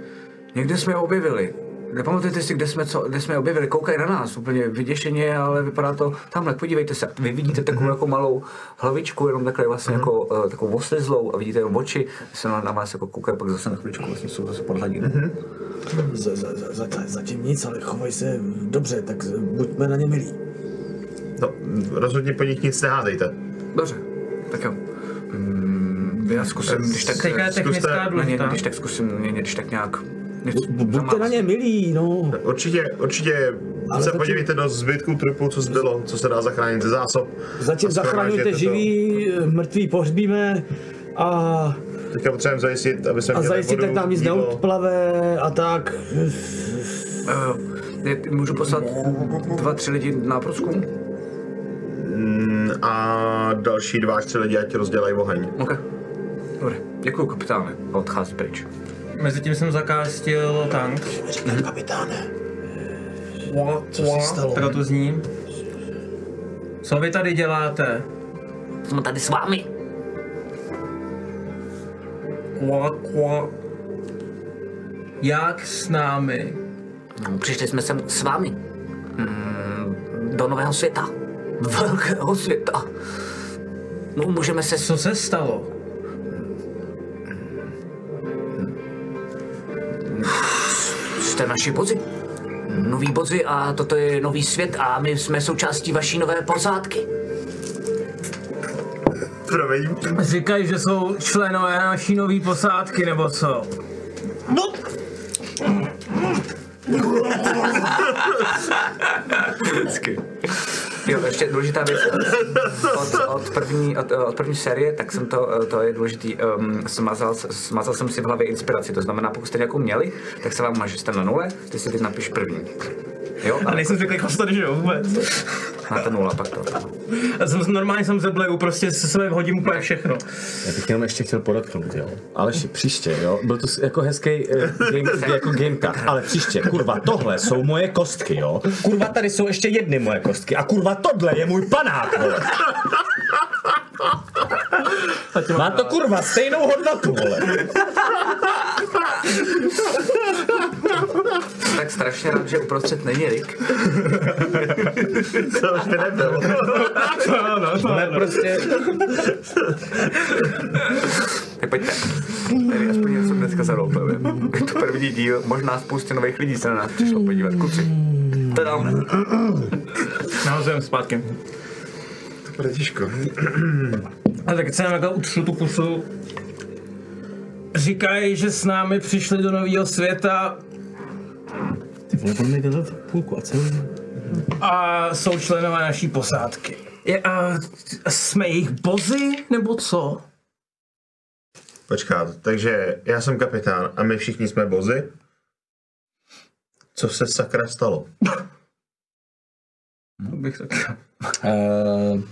Někde jsme je objevili. Nepamatujete si, kde jsme, co, kde jsme je objevili? Koukají na nás, úplně vyděšeně, ale vypadá to tamhle. Podívejte se, vy vidíte takovou jako malou hlavičku, jenom takhle vlastně jako uh, takovou oslizlou a vidíte jenom oči, se na, na vás jako koukají, pak zase na chviličku vlastně jsou zase pod hladinou. Z, z, z, za- zatím nic, ale chovaj se dobře, tak buďme na ně milí. No, rozhodně po nich nic nehádejte. Dobře, tak jo. Mm, já zkusím, když tak... Technická zkuste- ně, důležitá. když tak zkusím, když tak nějak... Buďte na ně milí, no. Určitě, určitě Ale se zatím- podívejte do zbytku trupu, co zbylo, co se dá zachránit ze zásob. Zatím zachraňujte schromažděte to. živý, mrtvý pohřbíme a, Teďka potřebujeme zajistit, aby se a zajistit, tak nám nic neodplave a tak. Uh, můžu poslat dva, tři lidi na průzkum? A další dva tři lidi, ať rozdělají oheň. OK. Dobře, děkuji kapitáne. A odchází pryč. Mezitím jsem zakástil tank. Říkám, kapitáne, Kva, Co se stalo? Tak to zní. Co vy tady děláte? Jsme tady s vámi. Kva, kva. Jak s námi? No, přišli jsme sem s vámi. Mm, do nového světa. Velkého světa. No, můžeme se... Co se stalo? Jste naši bozi. Noví bozi a toto je nový svět a my jsme součástí vaší nové posádky. Promiň. Říkají, že jsou členové naší nové posádky, nebo co? Jo, ještě důležitá věc. Od, od, první, od, od první série, tak jsem to, to je důležitý, um, smazal, smazal jsem si v hlavě inspiraci, to znamená, pokud jste nějakou měli, tak se vám máš, že jste na nule, ty si teď napiš první. Jo, A nejsem zvyklý chlastat, že jo, vůbec. máte nula, pak to. Já jsem normálně jsem zebleju, prostě se sebe hodím úplně všechno. Já bych jenom ještě chtěl podotknout, jo. Ale ši- příště, jo. Byl to jako hezký uh, game, jako gameka, ale příště, kurva, tohle jsou moje kostky, jo. Kurva, tady jsou ještě jedny moje kostky a kurva, tohle je můj panák, vole. Má to kurva stejnou hodnotu, vole. Jsem tak strašně rád, že uprostřed není Rick. To už by nebyl. Ne, prostě, Tak pojďte. Tady aspoň něco dneska zaroupujeme. Je to první díl, možná spoustě nových lidí se na nás přišlo podívat. Kluci. Tadam. Nahazujeme zpátky. Bratiško. A tak se nám takhle utřu tu pusu. Říkají, že s námi přišli do nového světa Ty vole, mě dělat půlku a celý. a jsou členové naší posádky. Je, a, jsme jejich bozy, nebo co? Počkat, takže já jsem kapitán a my všichni jsme bozy? Co se sakra stalo? Bych tak... uh,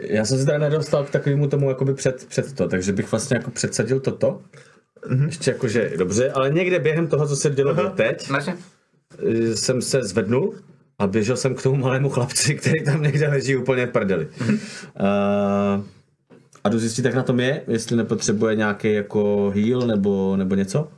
já jsem se teda nedostal k takovému tomu jakoby před, před to, takže bych vlastně jako předsadil toto. Ještě jakože dobře, ale někde během toho, co se dělo teď, Naše? eh, jsem se zvednul a běžel jsem k tomu malému chlapci, který tam někde leží úplně v prdeli. Uh, a jdu zjistit, jak na tom je, jestli nepotřebuje nějaký jako heal nebo, nebo něco.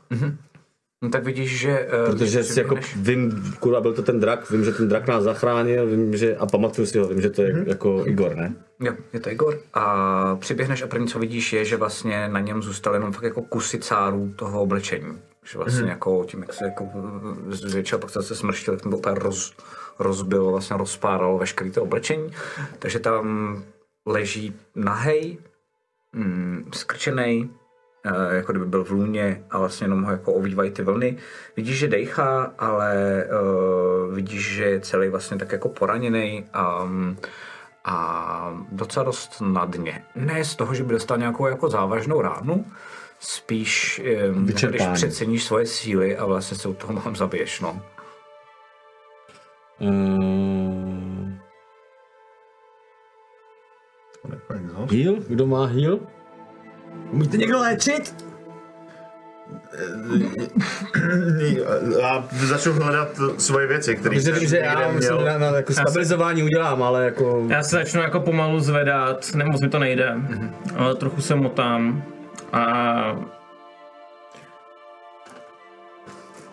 No tak vidíš, že... eh, Protože si jako přiběhneš- vím, kurva, byl to ten drak, vím, že ten drak nás zachránil, vím, že, a pamatuju si ho, vím, že to je jako Igor, ne? Jo, je to Igor. A přiběhneš a první, co vidíš, je, že vlastně na něm zůstal jenom fakt jako kusy cárů toho oblečení. Že vlastně Mhm. jako tím, jak se jako zvětšil, pak se zase smrštil, tak to úplně roz, rozbil, vlastně rozpáral veškerý to oblečení. Takže tam leží nahej, mm, skrčenej, eh, jako kdyby byl v lůně a vlastně jenom ho jako ovývají ty vlny. Vidíš, že dejchá, ale uh, vidíš, že je celý vlastně tak jako poraněný a, a docela dost na dně. Ne z toho, že by dostal nějakou jako závažnou ránu, spíš, um, když přeceníš svoje síly a vlastně se u toho mám zabiješ, no. Mm, Jako exhaust. heal? Kdo má heal? Můžete někdo léčit? Já začnu hledat svoje věci, které Protože vím, že já myslím, na, na jako stabilizování udělám, ale jako... Já se začnu jako pomalu zvedat, ne, moc mi to nejde, ale trochu se motám a...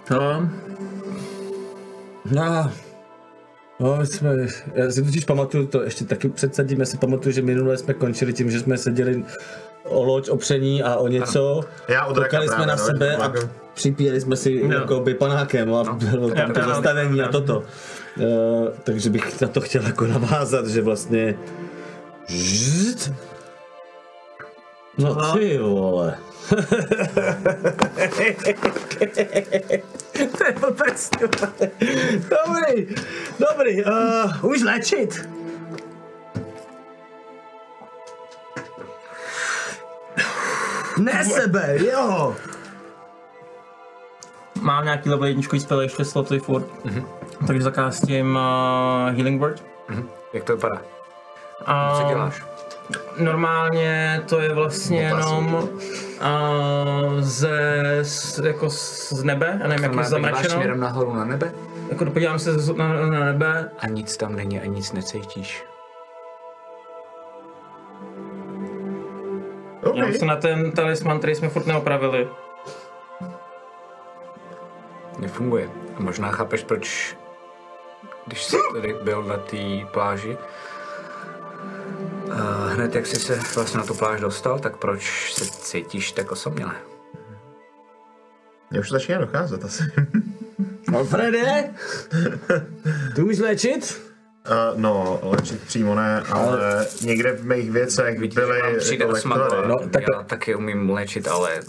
To, No, no, my jsme, já si totiž pamatuju, to ještě taky předsadím, já si pamatuju, že minule jsme končili tím, že jsme seděli o loď opření a o něco, Já koukali jsme na no, sebe a jako- připíjeli jsme si No. jako by panákem a bylo tam to zastavení a toto. Uh, takže bych na to chtěl jako navázat, že vlastně... Žzt. No ty vole. to je blbec. Dobrý, dobrý, uh, už léčit. Ne sebe, jo. mám nějaký level jedničkový spell ještě sloty furt, takže zakástím uh, Healing Word. Jak to vypadá? A Co děláš? Normálně to je vlastně jenom uh, ze, z, jako z nebe, já nevím, jak je zamračeno. směrem nahoru na nebe Jako podívám se na, na nebe a nic tam není a nic necítíš. OK. Dívám se na ten talisman, který jsme furt neopravili. Nefunguje. A možná chápeš, proč, když jsi tady byl na té pláži, uh, hned jak jsi se vlastně na tu pláž dostal, tak proč se cítíš tak osaměle? Mě už to začíná docházet asi. Alfrede? Ty umíš léčit? Uh, no, léčit přímo ne, ale někde v mých věcech Vidíš, že byly přijde lektvary. No, tak- Já taky umím léčit, ale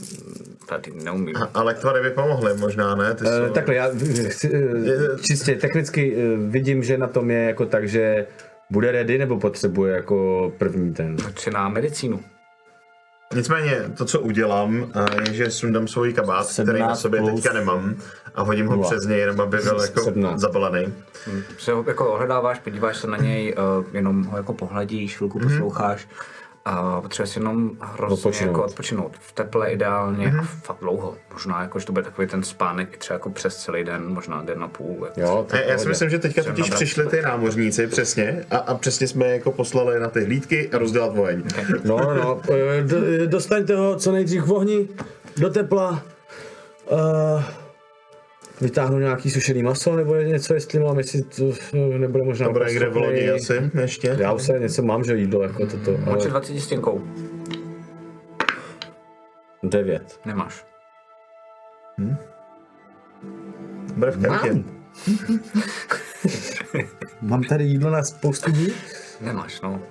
tady neumím. A, a lektvary by pomohly možná, ne? Ty Uh, jsou... takhle, já chci, uh, čistě technicky vidím, že na tom je jako tak, že bude ready nebo potřebuje jako první ten. Na medicínu. Nicméně, to, co udělám, eh, je, že sundám svůj kabát, který na 17 sobě plus teďka nemám, a hodím ho nula. přes něj, jenom aby byl jako 17. zabalený. Se ho jako ohledáváš, podíváš se na něj, uh, jenom ho jako pohladíš, chvilku posloucháš a potřebuješ jenom hrozně Odpočinout. jako odpočinout. V teple ideálně a fakt dlouho. Možná jako, že to bude takový ten spánek i třeba jako přes celý den, možná den a půl. Jako. Jo, A já si myslím, že teďka Jsem totiž přišli ty námořníci, přesně, a, a přesně jsme je jako poslali na ty hlídky a rozdělat vojeň. No, no, eh, d- dostaňte ho co nejdřív v ohni, do tepla. Uh, vytáhnu nějaký sušený maso nebo něco, jestli mám, jestli to eh, nebude možná To bude úplně někde v lodi asi ještě. Já už se něco mám, že jídlo jako toto, ale 20 stěnkou. devět. Nemáš. Bude v kartě. Mám. Mám tady jídlo na spoustu dní? Nemáš, no.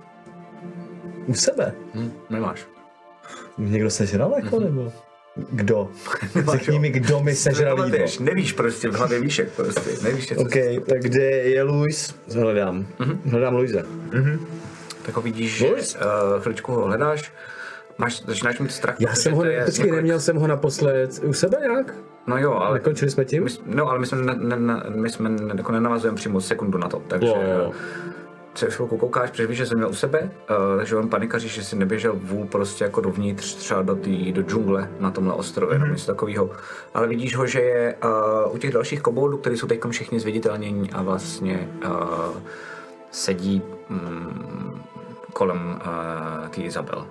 U sebe? Hm, nemáš. Někdo sežral jako, nebo? Kdo? Řekni mi, kdo mi sežral jídlo. Nevíš prostě, v hlavě víš jak prostě. Nevíš, co OK, tak kde je Luis? Hledám. Hledám Luise. Tak ho vidíš, že uh, chviličku ho hledáš. Máš, začínáš mít strach. Já jsem ho, je počkej, několik- neměl jsem ho naposled u sebe nějak? No jo, ale Nekončili jsme tím? My, no, ale my jsme, ne, ne, ne, my jsme ne, jako nenavazujeme přímo sekundu na to, takže Jo, jo. Se chvilku koukáš, protože víš, že jsem měl u sebe, uh, takže on panikaří, že si neběžel vůl prostě jako dovnitř, třeba do, tý, do džungle na tomhle ostrově, nebo něco takového. Ale vidíš ho, že je uh, u těch dalších koboldů, kteří jsou teď všichni zviditelnění a vlastně uh, sedí mm, kolem uh, té Izabel.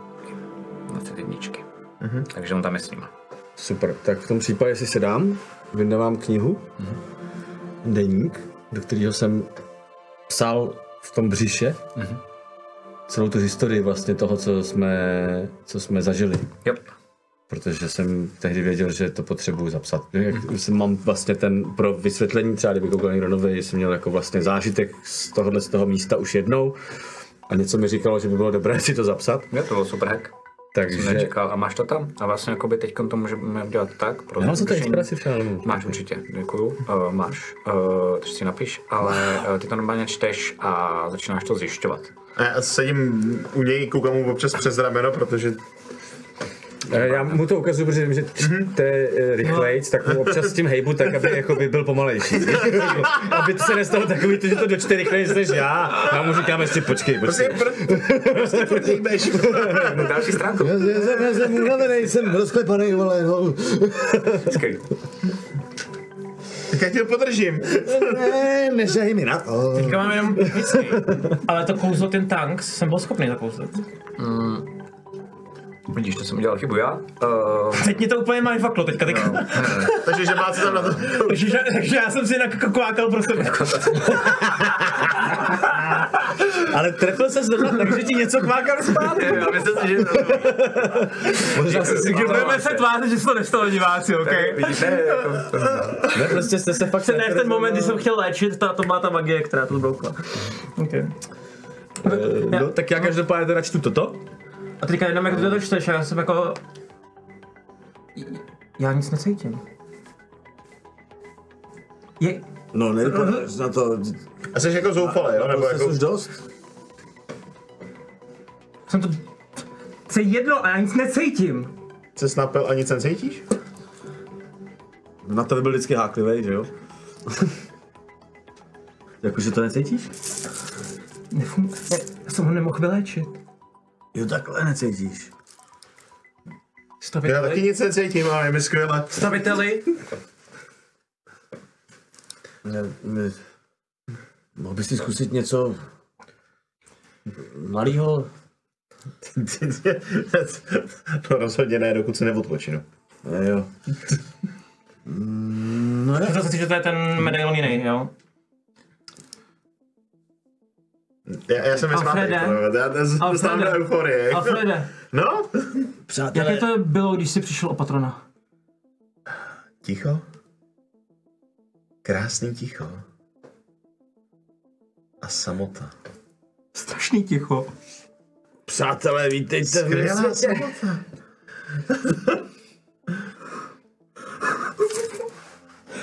21. Mm-hmm. Takže on tam je s nima. Super, tak v tom případě si sedám, vyndávám knihu, mm-hmm. deník, do kterého jsem psal v tom břiše mm-hmm. celou tu historii vlastně toho, co jsme, co jsme zažili. Yep. Protože jsem tehdy věděl, že to potřebuju zapsat. Jak jsem mám vlastně ten, pro vysvětlení třeba, kdyby koukal někdo nový, jsem měl jako vlastně zážitek z tohohle z toho místa už jednou a něco mi říkalo, že by bylo dobré si to zapsat. Jo, to bylo super hack. Takže... Jsem nečekal. A máš to tam? A vlastně jakoby teď to můžeme dělat tak. Pro Já mám za to inspiraci třeba, nebo- Máš určitě, děkuju. Uh, máš, uh, to si napiš, ale uh, ty to normálně čteš a začínáš to zjišťovat. A já sedím u něj, koukám mu občas přes rameno, protože Eh, Já mu to ukazuju, protože vím, že čte eh, rychlejc, tak mu občas s tím hejbu, tak aby jako by byl pomalejší. aby to se nestalo takový, to, že to dočte rychlejc než já. A mu říkám ještě počkej, počkej. prostě furt. Další stránku. Já, já, jsem, já jsem unavený, jsem rozklepaný, vole, no. Skvělý. Tak já tě ho podržím. Ne, nežej mi na to. Teďka mám jenom whisky. Ale to kouzlo, ten tank, jsem byl schopný zakouzlit. Vidíš, to jsem udělal chybu já. Uh, Teď mě to úplně mindfucklo teďka. teďka. Takže že máte tam na to. Takže, že- takže já jsem si jako kvákal pro sebe. Ale trefil se zrovna tak, že ti něco kvákal zpátky. já myslím si, že... Možná si si Takže budeme se tvářit, že se to nestalo diváci, OK? Vidíš, ne, jako, Ne, prostě jste se fakt... Ne, v ten moment, kdy jsem chtěl léčit, ta, to má ta magie, která to zbloukla. Okay. No, tak já každopádně teda čtu toto. A teďka jenom jak to čteš, já jsem jako... Já nic necítím. Je, No, nevypadáš na to. A jsi jako zoufalý, jo? Nebo jako... už dost? jsem to... Co je jedno a já nic necítím. Se napil a nic necítíš? Na to by byl vždycky háklivý, že jo? Jakože to necítíš? Nefunguje. Já jsem ho nemohl vyléčit. Jo, takhle necítíš. Já Staviteli. taky nic necítím, ale je mi skvěle. Staviteli. Ne, ne. Mohl bys si zkusit něco malýho? no rozhodně ne, dokud se neodpočinu. Ne, jo. No ne. To si, že to je ten medailon jiný, jo? Já, já jsem Alfrede? kurva, já dostávám do euforie. Alfrede, No? jaké to bylo, když jsi přišel o patrona? Ticho? Krásný ticho. A samota. Strašný ticho. Přátelé, vítejte v Skvělá mém světě. samota.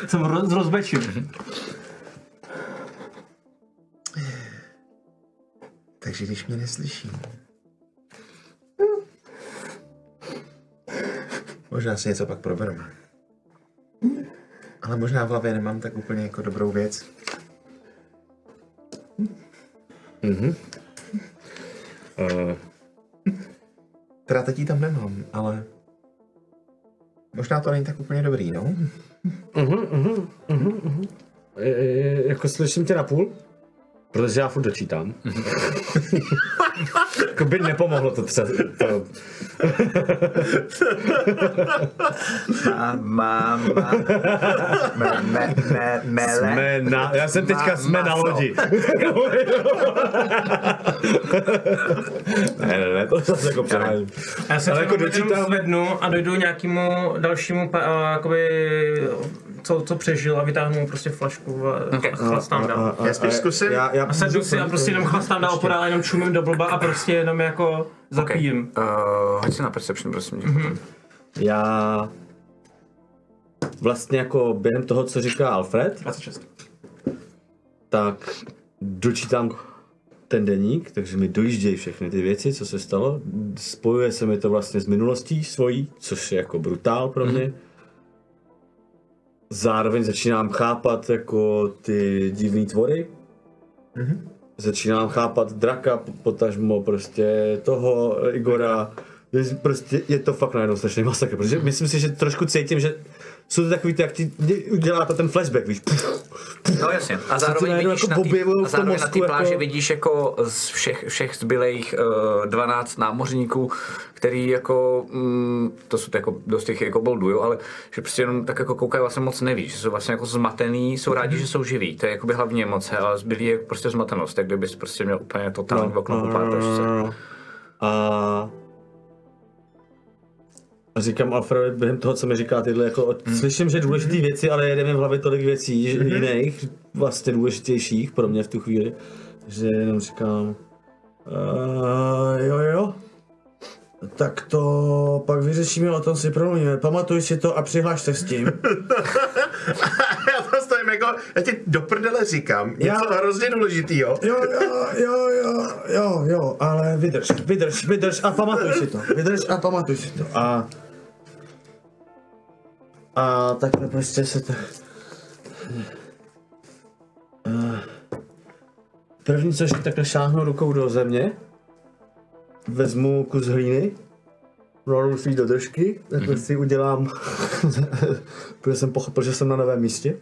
Jsem roz, rozbečil. Takže když mě neslyší. Možná si něco pak probereme. Ale možná v hlavě nemám tak úplně jako dobrou věc. Uh, Teda teď ji tam nemám, ale... Možná to není tak úplně dobrý, no? e, e, jako slyším tě na půl? Protože já furt dočítám. jako by nepomohlo to třeba. To, Mám, mám, me, me, me, mele. jsme na, já jsem teďka Má- jsme na lodi. ne, ne, ne, to zase jako přeháním. Já se Ale jako jako dočítám... dočítám- zvednu a dojdu nějakému dalšímu, a, jakoby, co, co přežil a vytáhnu mu prostě flašku a, Okay. a chlastám dál. Já spíš zkusím. Já, já A sednu si a prostě jenom chlastám dál podál, jenom čumím do blba a prostě jenom jako zapijím. Uh, hoď si na perception, prosím. Mm-hmm. Já vlastně jako během toho, co říká Alfred, 26. tak dočítám ten deník, takže mi dojíždějí všechny ty věci, co se stalo. Spojuje se mi to vlastně s minulostí svojí, což je jako brutál pro mě. Zároveň začínám chápat jako ty divné tvory. začínám chápat draka, potažmo prostě toho Igora. Je- Prostě je to fakt najednou strašný masakr, protože myslím si, že trošku cítím, že jsou to takový ty, jak ti udělá to ten flashback, víš. No jasně. A zároveň vidíš jako na objevujou a zároveň na té mozku, pláži jako- vidíš jako z všech, všech zbylejch uh, 12 námořníků, který jako, mm, to jsou jako dost těch jako boldů, jo, ale že prostě jenom tak jako koukají vlastně moc nevíš, že jsou vlastně jako zmatený, jsou rádi, že jsou živí, to je jako by hlavní emoce, ale zbylý je prostě zmatenost, tak kdybys prostě měl úplně totální okno po pátočce. no. A a říkám Alfredovi během toho, co mi říká tyhle, jako, Hmm. slyším, že důležité věci, ale jede mi v hlavě tolik věcí že jiných, vlastně důležitějších pro mě v tu chvíli, že jenom říkám, Uh, jo, jo. Tak to pak vyřešíme, o tom si promluvíme. Pamatuj si to a přihlaš se s tím. já to stojím jako, já ti do prdele říkám, něco Já- hrozně důležitýho. Jo, jo, jo, jo, jo, jo, ale vydrž, vydrž, vydrž a pamatuj si to. Vydrž a pamatuj si to. a a takhle prostě se to... První, co si takhle šáhnu rukou do země, vezmu kus hlíny, roru si do držky, takhle si udělám, protože jsem pochopil, že jsem na novém místě,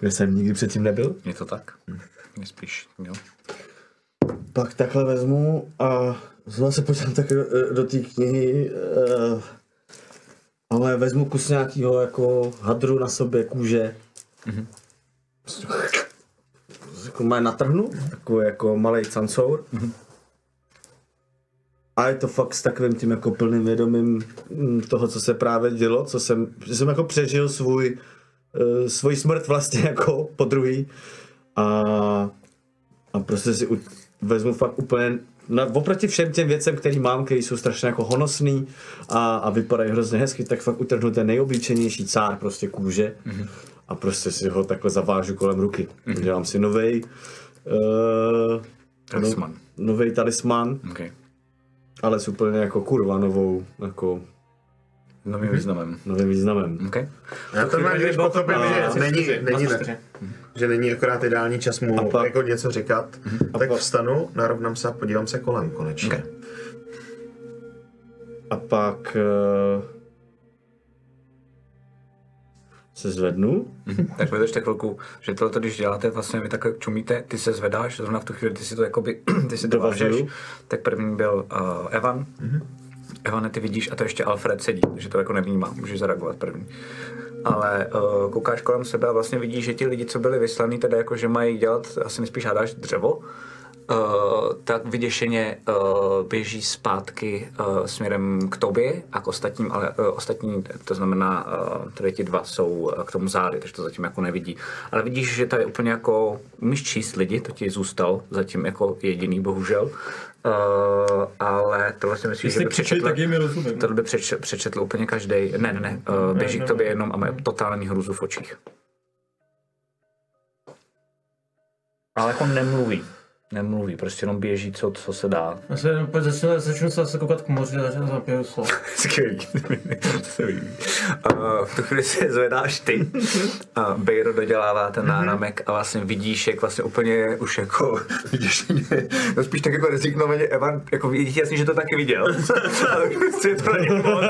kde jsem nikdy předtím nebyl. Je to tak? Nespíš, jo. Pak takhle vezmu a znovu se podívám tak do, do té knihy, uh, ale vezmu kus nějakého jako hadru na sobě, kůže. Mm-hmm. Jako má natrhnu, jako, jako malý cancour. Mm-hmm. A je to fakt s takovým tím jako plným vědomím mm, toho, co se právě dělo, co jsem, že jsem jako přežil svůj, uh, svůj smrt vlastně jako po druhý. A a prostě si u, vezmu fakt úplně na, oproti všem těm věcem, který mám, který jsou strašně jako honosný a, a vypadají hrozně hezky, tak fakt utrhnu ten nejoblíčenější cár prostě kůže mm-hmm. a prostě si ho takhle zavážu kolem ruky. Mm-hmm. Udělám si novej uh, Talisman. No, novej talisman, Okay. ale s úplně jako kurva novou, jako Novým významem. novým významem. Okay. Já to mám, když pochopím, že není, není, Vlastně ne, že není akorát ideální čas mu A pak- jako něco říkat, tak pak- vstanu, narovnám se a podívám se kolem konečně. Okay. A pak uh, se zvednu Tak vydržte chvilku, že tohle, když děláte, vlastně vy tak čumíte, ty se zvedáš, zrovna v tu chvíli, ty si to jakoby, ty si to vážeš, tak první byl uh, Evan. Mm-hmm. Evane, ty vidíš, a to ještě Alfred sedí, takže to jako nevnímá, můžeš zareagovat první. Ale uh, koukáš kolem sebe a vlastně vidíš, že ti lidi, co byli vyslaní, teda jako, že mají dělat, asi nejspíš hádáš dřevo, tak vyděšeně uh, běží zpátky uh, směrem k tobě a k ostatním, ale uh, ostatní, to znamená, uh, tady ti dva jsou uh, k tomu zády, takže to zatím jako nevidí. Ale vidíš, že to je úplně jako, umíš číst lidi, to ti zůstal zatím jako jediný, bohužel. Uh, ale tohle si myslím, že Jestli by křičí, přečetl, tak jim rozumím. tohle by přečetl, přečetl úplně každý. Ne, ne, ne, uh, běží ne, k tobě ne. jenom a má totální hruzu v očích. Ale jako nemluví. Nemluví, prostě jenom běží, co, co se dá. Já se jenom pojď, začnu, začnu se zase koukat k moři a začnu zapiju slovo. Skvělý. to se líbí. Uh, v tu chvíli se zvedáš ty a Bejro dodělává ten náramek a vlastně vidíš, jak vlastně úplně už jako vidíš, no spíš tak jako rezignovaně Evan, jako vidíš jasně, že to taky viděl, ale už prostě je to na moc,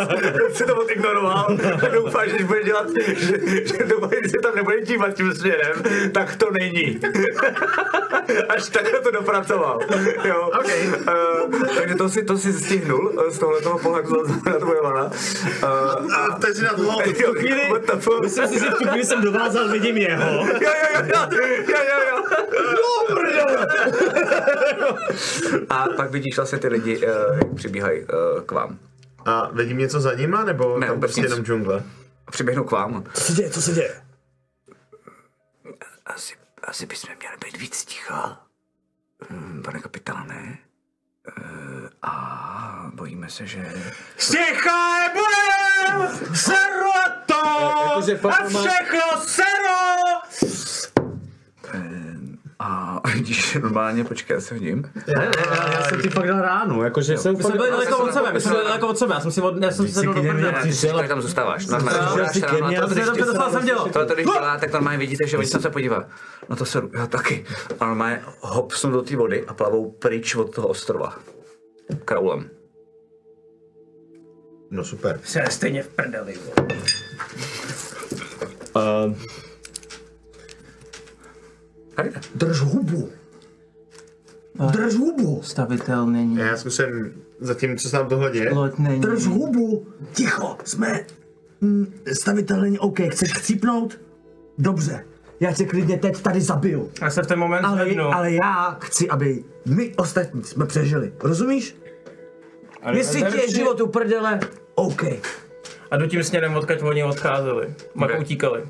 si to moc ignoroval a doufáš, že když bude dělat, že, že doufáš, že se tam nebude dívat tím směrem, tak to není. Až takhle to dopracoval. Jo. Okay. Uh, takže to si, to si stihnul uh, z tohoto pohledu na tvoje vana. Uh, A teď si na to jo, what the fuck? Myslím si, že v tu chvíli jsem dovázal, vidím jeho. Jo, jo, jo, jo, jo, jo. A pak vidíš vlastně ty lidi, uh, jak přibíhají uh, k vám. A vidím něco za nima, nebo Ne, tam prostě nic. jenom džungle? Přiběhnou k vám. Co se děje, co se děje? Asi, asi bychom měli být víc ticha, hm, pane kapitáne. Uh, a bojíme se, že... Stichaj, bude! Seru to! Jakože fakt A všechno seru! A Vidíš, normálně, počkej, já se hodím. Ne, ne, já, já jsem ti fakt dal ránu, jakože jsem My jsme byli daleko od sebe, my jsme byli daleko od sebe, já jsem si od, já jsem si sedl do prdele. Tak tam zůstáváš. Normálně, když si dáš to když- dostal jsem dělo. Tohle to když dělá, tak normálně vidíte, že oni se se podívá. No to se já taky. A normálně hopsnou do té vody a plavou pryč od toho ostrova. Kraulem. No super. Jsi stejně v prdeli. Uh, Tady. Drž hubu. Drž hubu. Stavitel není. Já zkusím zatím, co se nám tohle děje. Loď není. Drž hubu. Ticho. Jsme mm, stavitel není OK. Chceš chcípnout? Dobře. Já tě klidně teď tady zabiju. Já se v ten moment Ale, zvednu. ale já chci, aby my ostatní jsme přežili. Rozumíš? Ale Jestli ti je život uprdele, OK. A jdu tím směrem, odkud oni odcházeli. Mak utíkali.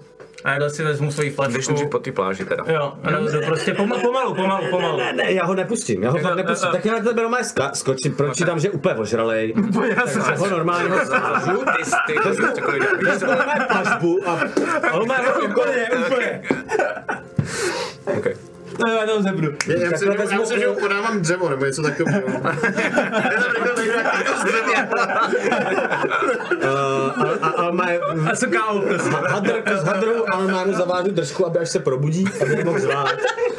A já si vezmu svoji Jdeš flašku. nejdřív po té pláži teda. Jo, a jdu prostě pomalu, pomalu, pomalu, pomalu. ne, ne, já ho nepustím, já ho fakt nepustím. Tak já na tebe normálně ska- skočím, pročítám, že je úplně ožralej. Takže ho normálně ho svážu. Ty, ty, ty, cokoliv dáš. To normálně pažbu a, a on má úplně, úplně. Okay. No, já to zebnu. Já, já, myslím, že, já myslím, že mu podávám dřevo, nebo něco takového. A, a, a má A co kámo, prostě. hadr s hadrou a normálně zavážu držku, aby až se probudí, aby nemohl zvát.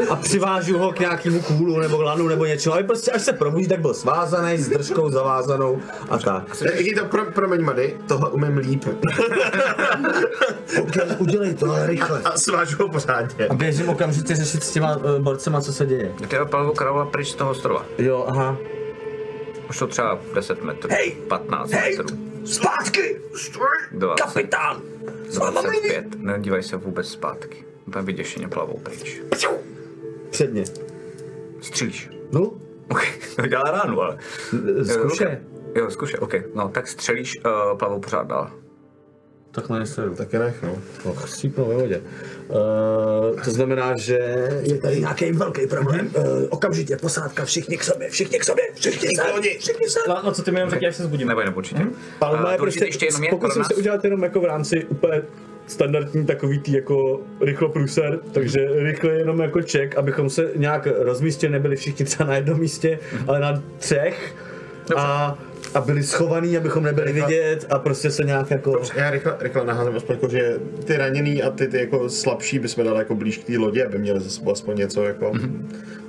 A přivážu ho k nějakému kůlu nebo lanu nebo něčemu, aby prostě až se probudí, tak byl svázaný s držkou zavázanou a tak. Jaký to, pro, promiň Mady, tohle umím líp. OK, udělej to, ale rychle. A svážu ho pořádně. A běžím okamžitě řešit s těma uh, borcema, co se děje. Ty plavou kraula pryč z toho ostrova. Jo, aha. Už to třeba 10 metrů. Hej! 15 Hej! metrů. Zpátky! 20, Kapitán! S váma mluví. 25. Nedívej se vůbec zpátky. Úplně vyděšeně plavou pryč. Předně. Střílíš. No, OK, to dělá ránu, ale... zkušej. Jo, zkušej, OK. No, tak střelíš, uh, plavou pořád dál. Takhle nesledu. Taky nech, no. No, střípnou ve vodě. Uh, to znamená, že Je tady nějaký velký problém. Uh, okamžitě posádka, všichni k sobě, všichni k sobě, všichni sem, všichni sem. No, no co ty mi jenom řekni, až se zbudím. Nebo jenom určitě. Ale A má důležité prostě, ještě jenom je pro pokusím se udělat jenom jako v rámci úplně standardní takový tý jako rychlo průser, takže rychle jenom jako ček, abychom se nějak rozmístili, nebyli všichni třeba na jednom místě, ale na třech a, a byli schovaný, abychom nebyli vidět a prostě se nějak jako... Já rychle, rychle naházím aspoň jako, že ty raněný a ty, ty jako slabší bychom dali jako blíž k té lodi, aby měli za sebou aspoň něco jako...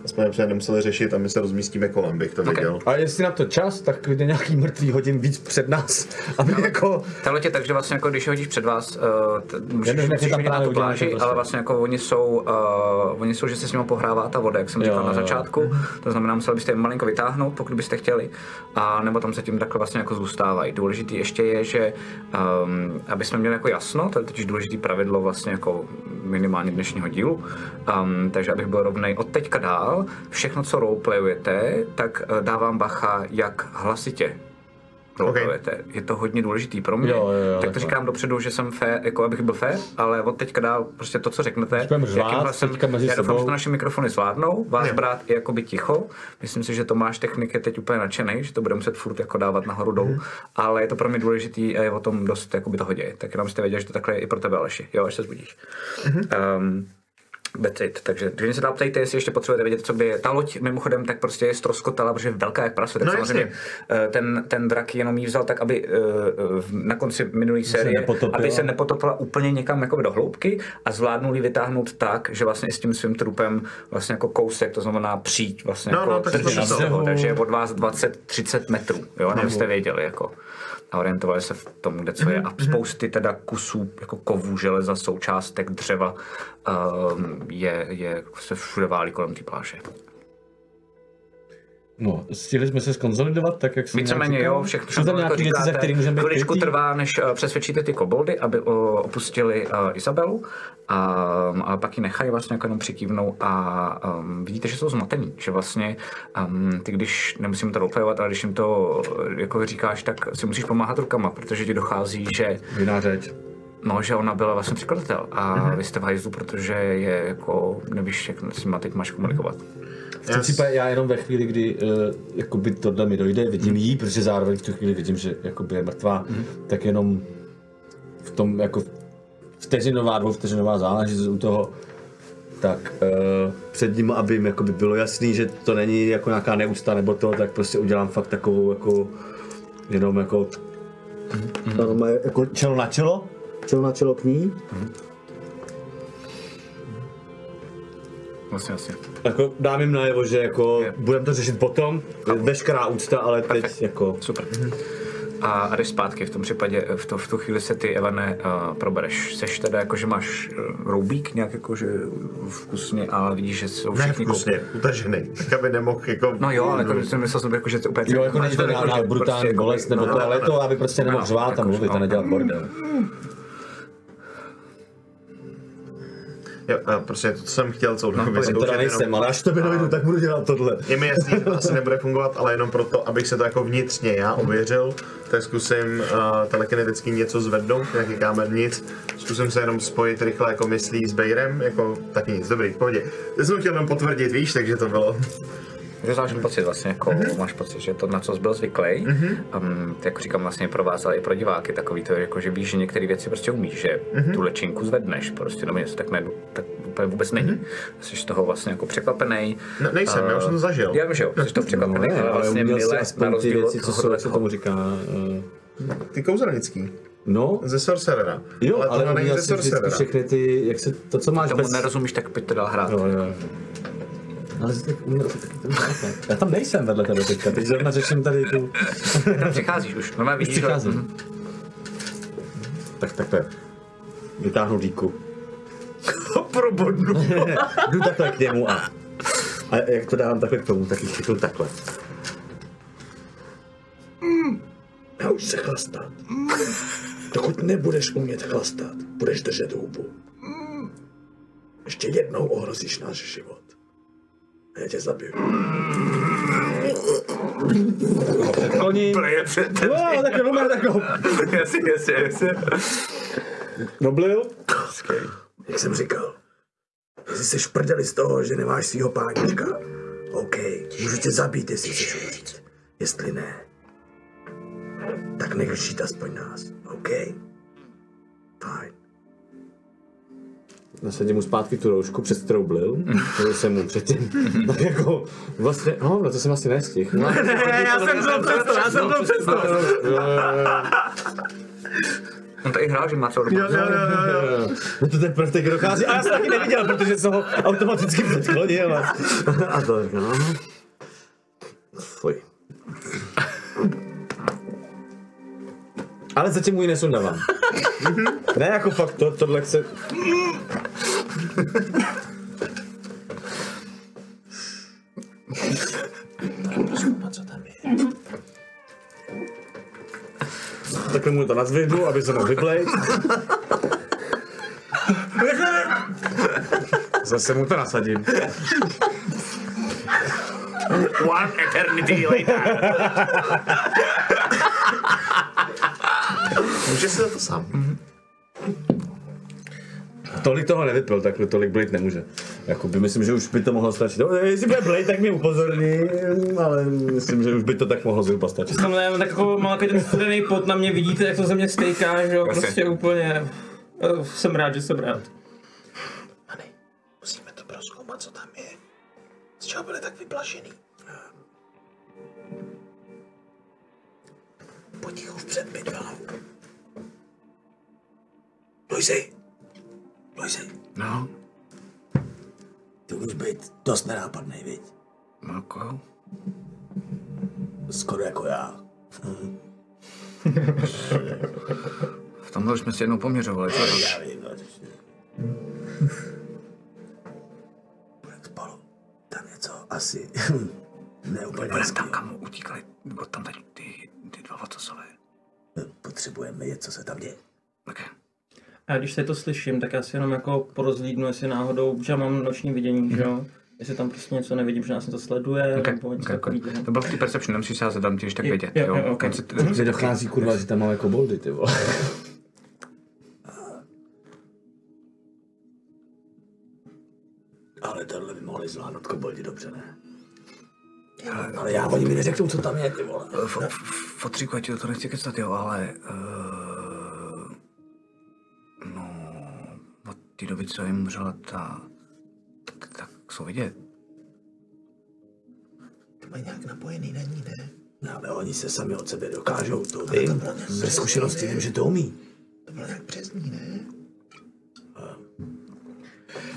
Aspoň se nemuseli řešit a my se rozmístíme kolem, bych to viděl. A jestli na to čas, tak klidně nějaký mrtvý hodím víc před nás, aby jako... Tahle tě, takže vlastně jako když hodíš před vás, uh, můžeš, tam vidět na tu pláži, to prostě. ale vlastně jako oni jsou, uh, oni jsou, že se s nimi pohrává ta voda, jak jsem Jo, říkal na jo. začátku, to znamená, museli byste je malinko vytáhnout, pokud byste chtěli, a nebo tam zatím takhle vlastně jako zůstávají. Důležitý ještě je, že um, aby jsme měli jako jasno, to je totiž důležitý pravidlo vlastně jako minimálně dnešního dílu, um, takže abych byl rovnej od teďka dál, všechno, co roleplayujete, tak uh, dávám bacha, jak hlasitě roleplayujete. Je to hodně důležitý pro mě, Jo, jo, jo, tak to takhle. říkám dopředu, že jsem fair, jako abych byl fair, ale od teďka dál prostě to, co řeknete, jakým hlasem, já doufám, že to naše mikrofony zvládnou, vás Jo. brát i jakoby ticho. Myslím si, že Tomáš technik je teď úplně nadšený, že to bude muset furt jako dávat nahoru dolů, ale je to pro mě důležitý a je o tom dost jakoby toho děje. Tak jenom jste věděli, že to takhle je i pro tebe, Aleši. Jo, až se zbudíš. Um, That's it. Takže když se dá ptejte, jestli ještě potřebujete vědět, co by je. Ta loď mimochodem tak prostě je stroskotala, protože je velká jak prase. Tak No, samozřejmě eh, ten, ten drak jenom jí vzal tak, aby eh, na konci minulé série, nepotopila. aby se nepotopila úplně někam jako do hloubky a zvládnul ji vytáhnout tak, že vlastně s tím svým trupem vlastně jako kousek, to znamená přijít vlastně No, jako no, tak to to- takže je od vás 20-30 metrů, jo, abyste věděli, jako a orientovali se v tom, kde co je. A spousty teda kusů jako kovů, železa, součástek, dřeva um, je, je, se všude válí kolem té pláže. No, stihli jsme se skonzolidovat, tak jak jsem Víceméně jo, všechno, všechno nějaké to věci, za které můžeme být Chviličku trvá, než uh, přesvědčíte ty koboldy, aby uh, opustili uh, Izabelu a, a pak ji nechají vlastně jako jenom přikývnou a um, vidíte, že jsou zmatený, že vlastně um, ty když, nemusím to roleplayovat, ale když jim to jako říkáš, tak si musíš pomáhat rukama, protože ti dochází, že Jiná řeč. No, že ona byla vlastně překladatel a mm-hmm. vy jste v hajzlu, protože je jako, nevíš, jak s nima teď máš komunikovat. V tom případě já jenom ve chvíli, kdy uh, jakoby tohle mi dojde, vidím jí, protože zároveň v tu chvíli vidím, že jakoby je mrtvá, tak jenom v tom jako vteřinová, dvouvteřinová záležitost u toho tak uh, před ním, aby jim jakoby bylo jasný, že to není jako nějaká neústa nebo to, tak prostě udělám fakt takovou jako, jenom jako, mm-hmm. jako čelo na čelo, čelo na čelo k ní. Vlastně, vlastně. Jako dám jim najevo, že jako budeme to řešit potom, veškerá úcta, ale teď jako... Super. A, a jdeš zpátky, v tom případě, v, to, v tu chvíli se ty, Evane, uh, probereš. Seš teda jako, že máš uh, roubík nějak jako, že vkusně, ale vidíš, že jsou Ne všichni vkusně, utažený. Tak aby nemohl jako... No jo, ale jako, jsem myslel jsem, jako, že to úplně... Jo, jako není to nějaká brutální jako- bolest nebo no, to, no, ale no, to, aby prostě nemohl no, řvát a jako, mluvit a no. nedělat bordel. Jo, a prostě to, co jsem chtěl celou dobu To teda vyzkoušet, nejsem, jenom- ale až to dojdu, tak budu dělat tohle. Je mi jasný, že to asi nebude fungovat, ale jenom proto, abych se to jako vnitřně já ověřil, tak zkusím uh, telekineticky něco zvednout, nějaký kámen, nic. Zkusím se jenom spojit rychle jako myslí s Bejrem, jako taky nic, dobrý, v pohodě. To jsem chtěl jenom potvrdit, víš, takže to bylo. Že zvláštní pocit vlastně, jako mm-hmm. máš pocit, že to, na co jsi byl zvyklý, mm-hmm. um, jako říkám vlastně pro vás, ale i pro diváky, takový to, jako, že víš, že některé věci prostě umíš, že mm-hmm. tu lečinku zvedneš, prostě nebo něco tak, ne, tak úplně vůbec není. Mm-hmm. Jsi z toho vlastně jako překvapený. Ne, nejsem, já už jsem to zažil. Já vím, že jo, jsi to překvapený, No, ale ale vlastně mile, na rozdíl věci, co se toho. tomu říká. eh, Ty kouzelnický. No, Ze Sorcerera. jo, ale, ale tohle není ze Sorcerera. všechny ty, jak se, to, co máš Tomu bez... nerozumíš, tak pojď to dál hrát. Jo, jo. Ale jsi tak uměl jsi taky ten základ. Já tam nejsem vedle tebe teďka, teď zrovna řeším tady tu... Tam přicházíš už, no Už vidíš, že- přicházím. Mhm. Tak takhle. Vytáhnu díku. Probodnu. Jdu takhle k němu a... A jak to dávám takhle k tomu, tak ji chytnu takhle. Já už se chlastat. Dokud nebudeš umět chlastat, budeš držet hubu. Ještě jednou ohrozíš náš život. A já tě zabiju. Kloní. Je před No, tak to takovou. Jasně, jasně, jasně. Doblil. Jak jsem říkal, jestli jsi v prdeli z toho, že nemáš svýho pánička, OK, můžu tě zabít, jestli chceš umřít. Jestli ne, tak nech žít aspoň nás, OK? Fajn. Nasadím mu zpátky tu roušku, přes kterou blil, kterou jsem mu předtím, tak jako, vlastně, no, no to jsem asi nestihl. No, Ne, já jsem byl přesto, já jsem byl přesto. On to i hrál, že má celou dobu. No to teprve teď dochází, a já jsem taky neviděl, protože jsem ho automaticky předklonil. A, a to, no. Fuj. Ale zatím mu ji nesundávám. ne, jako fakt, to, tohle chce... Co tam je? Takhle mu to nazvednu, aby se mohl vyblejt. Zase mu to nasadím. One eternity later. Si za to sám. Tolik toho nevypil, takhle tolik blejt nemůže. Jakoby myslím, že už by to mohlo stačit. No, jestli bude blejt, tak mě upozorní, ale myslím, že už by to tak mohlo zhruba stačit. Tam ne, tak jako mám takový ten studený pot na mě, vidíte, jak to ze mě stejká, že jo, prostě úplně, eh, jsem rád, že jsem rád. Many, musíme to prozkoumat, co tam je. Z čeho byli tak vyplašený? Potichu vpřed, Bidvelu. Luisi! Luisi, No, ty umíš být dost nenápadný, viď? no jako, Skoro jako já. v tomhle už jsme si jednou poměřovali, co Já vím, Bude spolu. Tam něco asi neúplně Budeme hezký. tam, kam utíkali, nebo tam teď ty, ty dva vatosové. Potřebujeme vědět, co se tam děje. Okay. A když se to slyším, tak já si jenom jako porozlídnu, jestli náhodou, že já mám noční vidění, že jo, jestli tam prostě něco nevidím, že nás něco sleduje, Okay, nebo něco okay, okay. To bylo v té perception, nemusíš se házet tam, když tak vědět, jo, jo? Okay, ok. co ty- Že dochází kurva, že tam máme koboldy, ty vole. Ale tohle by mohli zvládnout koboldi dobře, ne? Ale já oni mi neřeknou, co tam je, ty vole. F- Fotříku, já ti to nechci kecat, jo, ale... Uh, té doby, co jim umřela ta tak jsou vidět. Ty mají nějak napojený na ní, ne? No, ale oni se sami od sebe dokážou, to vím. Ze zkušenosti vím, že to umí. To bylo tak přes ní, ne?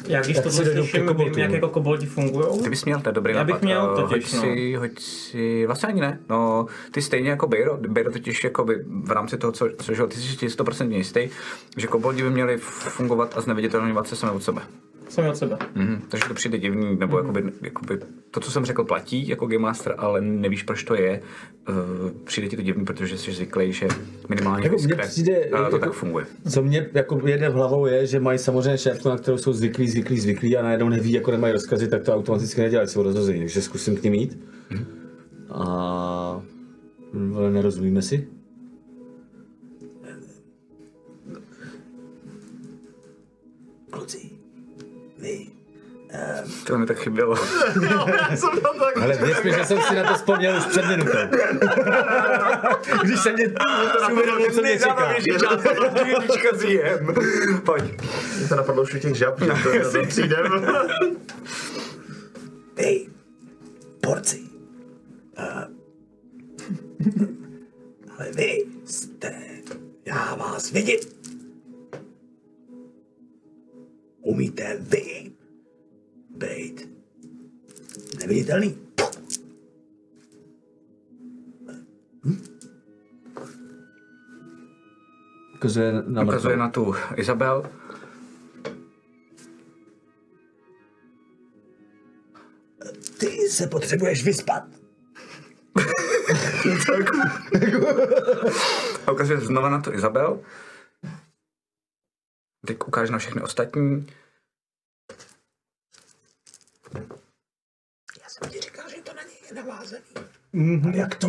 Já když Tak to slyším, vím, jak jako koboldi fungují. Ty bys měl, to je dobrý Já bych nápad. měl Eh, totiž, hoď no. si, hoď si, vlastně ani ne. No, ty stejně jako Bejro, Bejro totiž jako by v rámci toho, co, co žil, ty jsi si 100% jistý, že koboldi by měli fungovat a zneviditelňovat se sami od sebe. Sami od sebe. Mhm, takže to přijde divný, nebo Mhm. jakoby, jakoby, to, co jsem řekl, platí jako Game Master, ale nevíš, proč to je. Uh, přijde ti to divný, protože jsi zvyklý, že minimálně Jako mně přijde, uh, to jako- tak funguje. Co mě jako jede v hlavou je, že mají samozřejmě šéfku, na kterou jsou zvyklí, zvyklí, zvyklí a najednou neví, jako nemají rozkazy, tak to automaticky nedělají, jsou rozhození, takže zkusím k ním jít. A ale nerozumíme si? To mi tak chybělo. Ale věř mi, že jsem si na to vzpomněl už před minutou. Když jsem mě si uvědomil, co mě čeká. Jednička zjem. Pojď. Mě to napadlo už u těch žab, že to, to, to přijdem. vy, porci. Uh, ale vy jste, já vás vidím. Umíte vy být neviditelný? Ukazuje na Ukazuje na tu Izabel. Ty se potřebuješ vyspat. A ukazuje znova na tu Izabel. Teď ukáže na všechny ostatní. Já jsem ti říkal, že to na něj je navázaný. Mm-hmm. Jak to?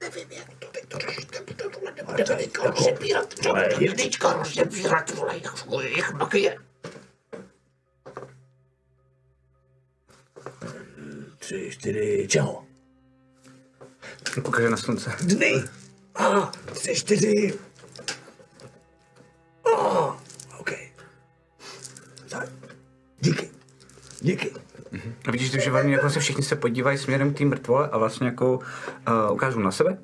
Nevím, jak to teď to řešíte, protože tohle nebudeme teďka rozebírat. To budeme teďka rozebírat, vole, jak jich magie. Tři, čtyři, čeho? Ukáže na slunce. Dny. A, tři, čtyři. A, OK. Tak. Díky. Díky. A vidíš, že oni jako se všichni se podívají směrem k té mrtvole a vlastně jako uh, ukážou na sebe.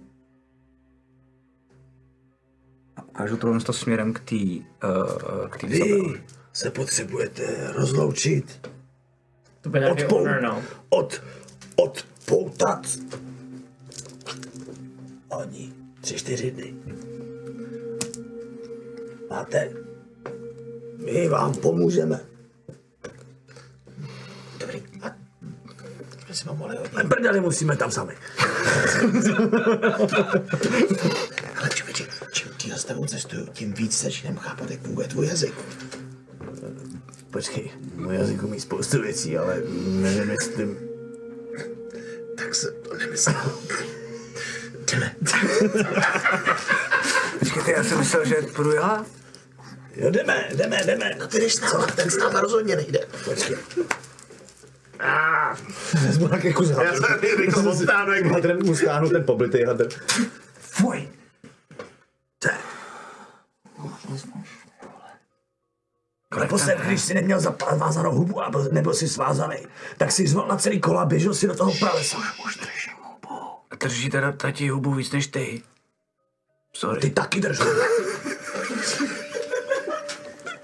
A ukážou tohle to směrem k té uh, k té Izabel. Vy se potřebujete rozloučit. To nějaký Odpou, no. od, odpoutat. Oni tři, čtyři dny. Máte? My vám pomůžeme. Dobrý. A mohli hodit. Prdeli musíme tam sami. Ale člověče, čím tíhle s tebou cestuju, tím víc začínám chápat, jak funguje tvůj jazyk. Počkej, můj jazyk umí spoustu věcí, ale nevím, jestli... Tak se to nemyslel. Jdeme. Počkejte, já jsem myslel, že půjdu já. Jo, jdeme, jdeme, jdeme. No ty jdeš s náma, ten s náma rozhodně nejde. Počkej. Ah, vezmu nějaký kus Já jsem rychle odstáhnu, jak Hadrem mu stáhnu ten poblitej hadr. Fuj. To je. Naposled, když jsi neměl zavázanou hubu a byl- nebyl si svázaný, tak si zval na celý kola a běžel si do toho pralesa. Už držím hubu. Drží teda tati hubu víc než ty. Sorry. Ty taky drž hubu.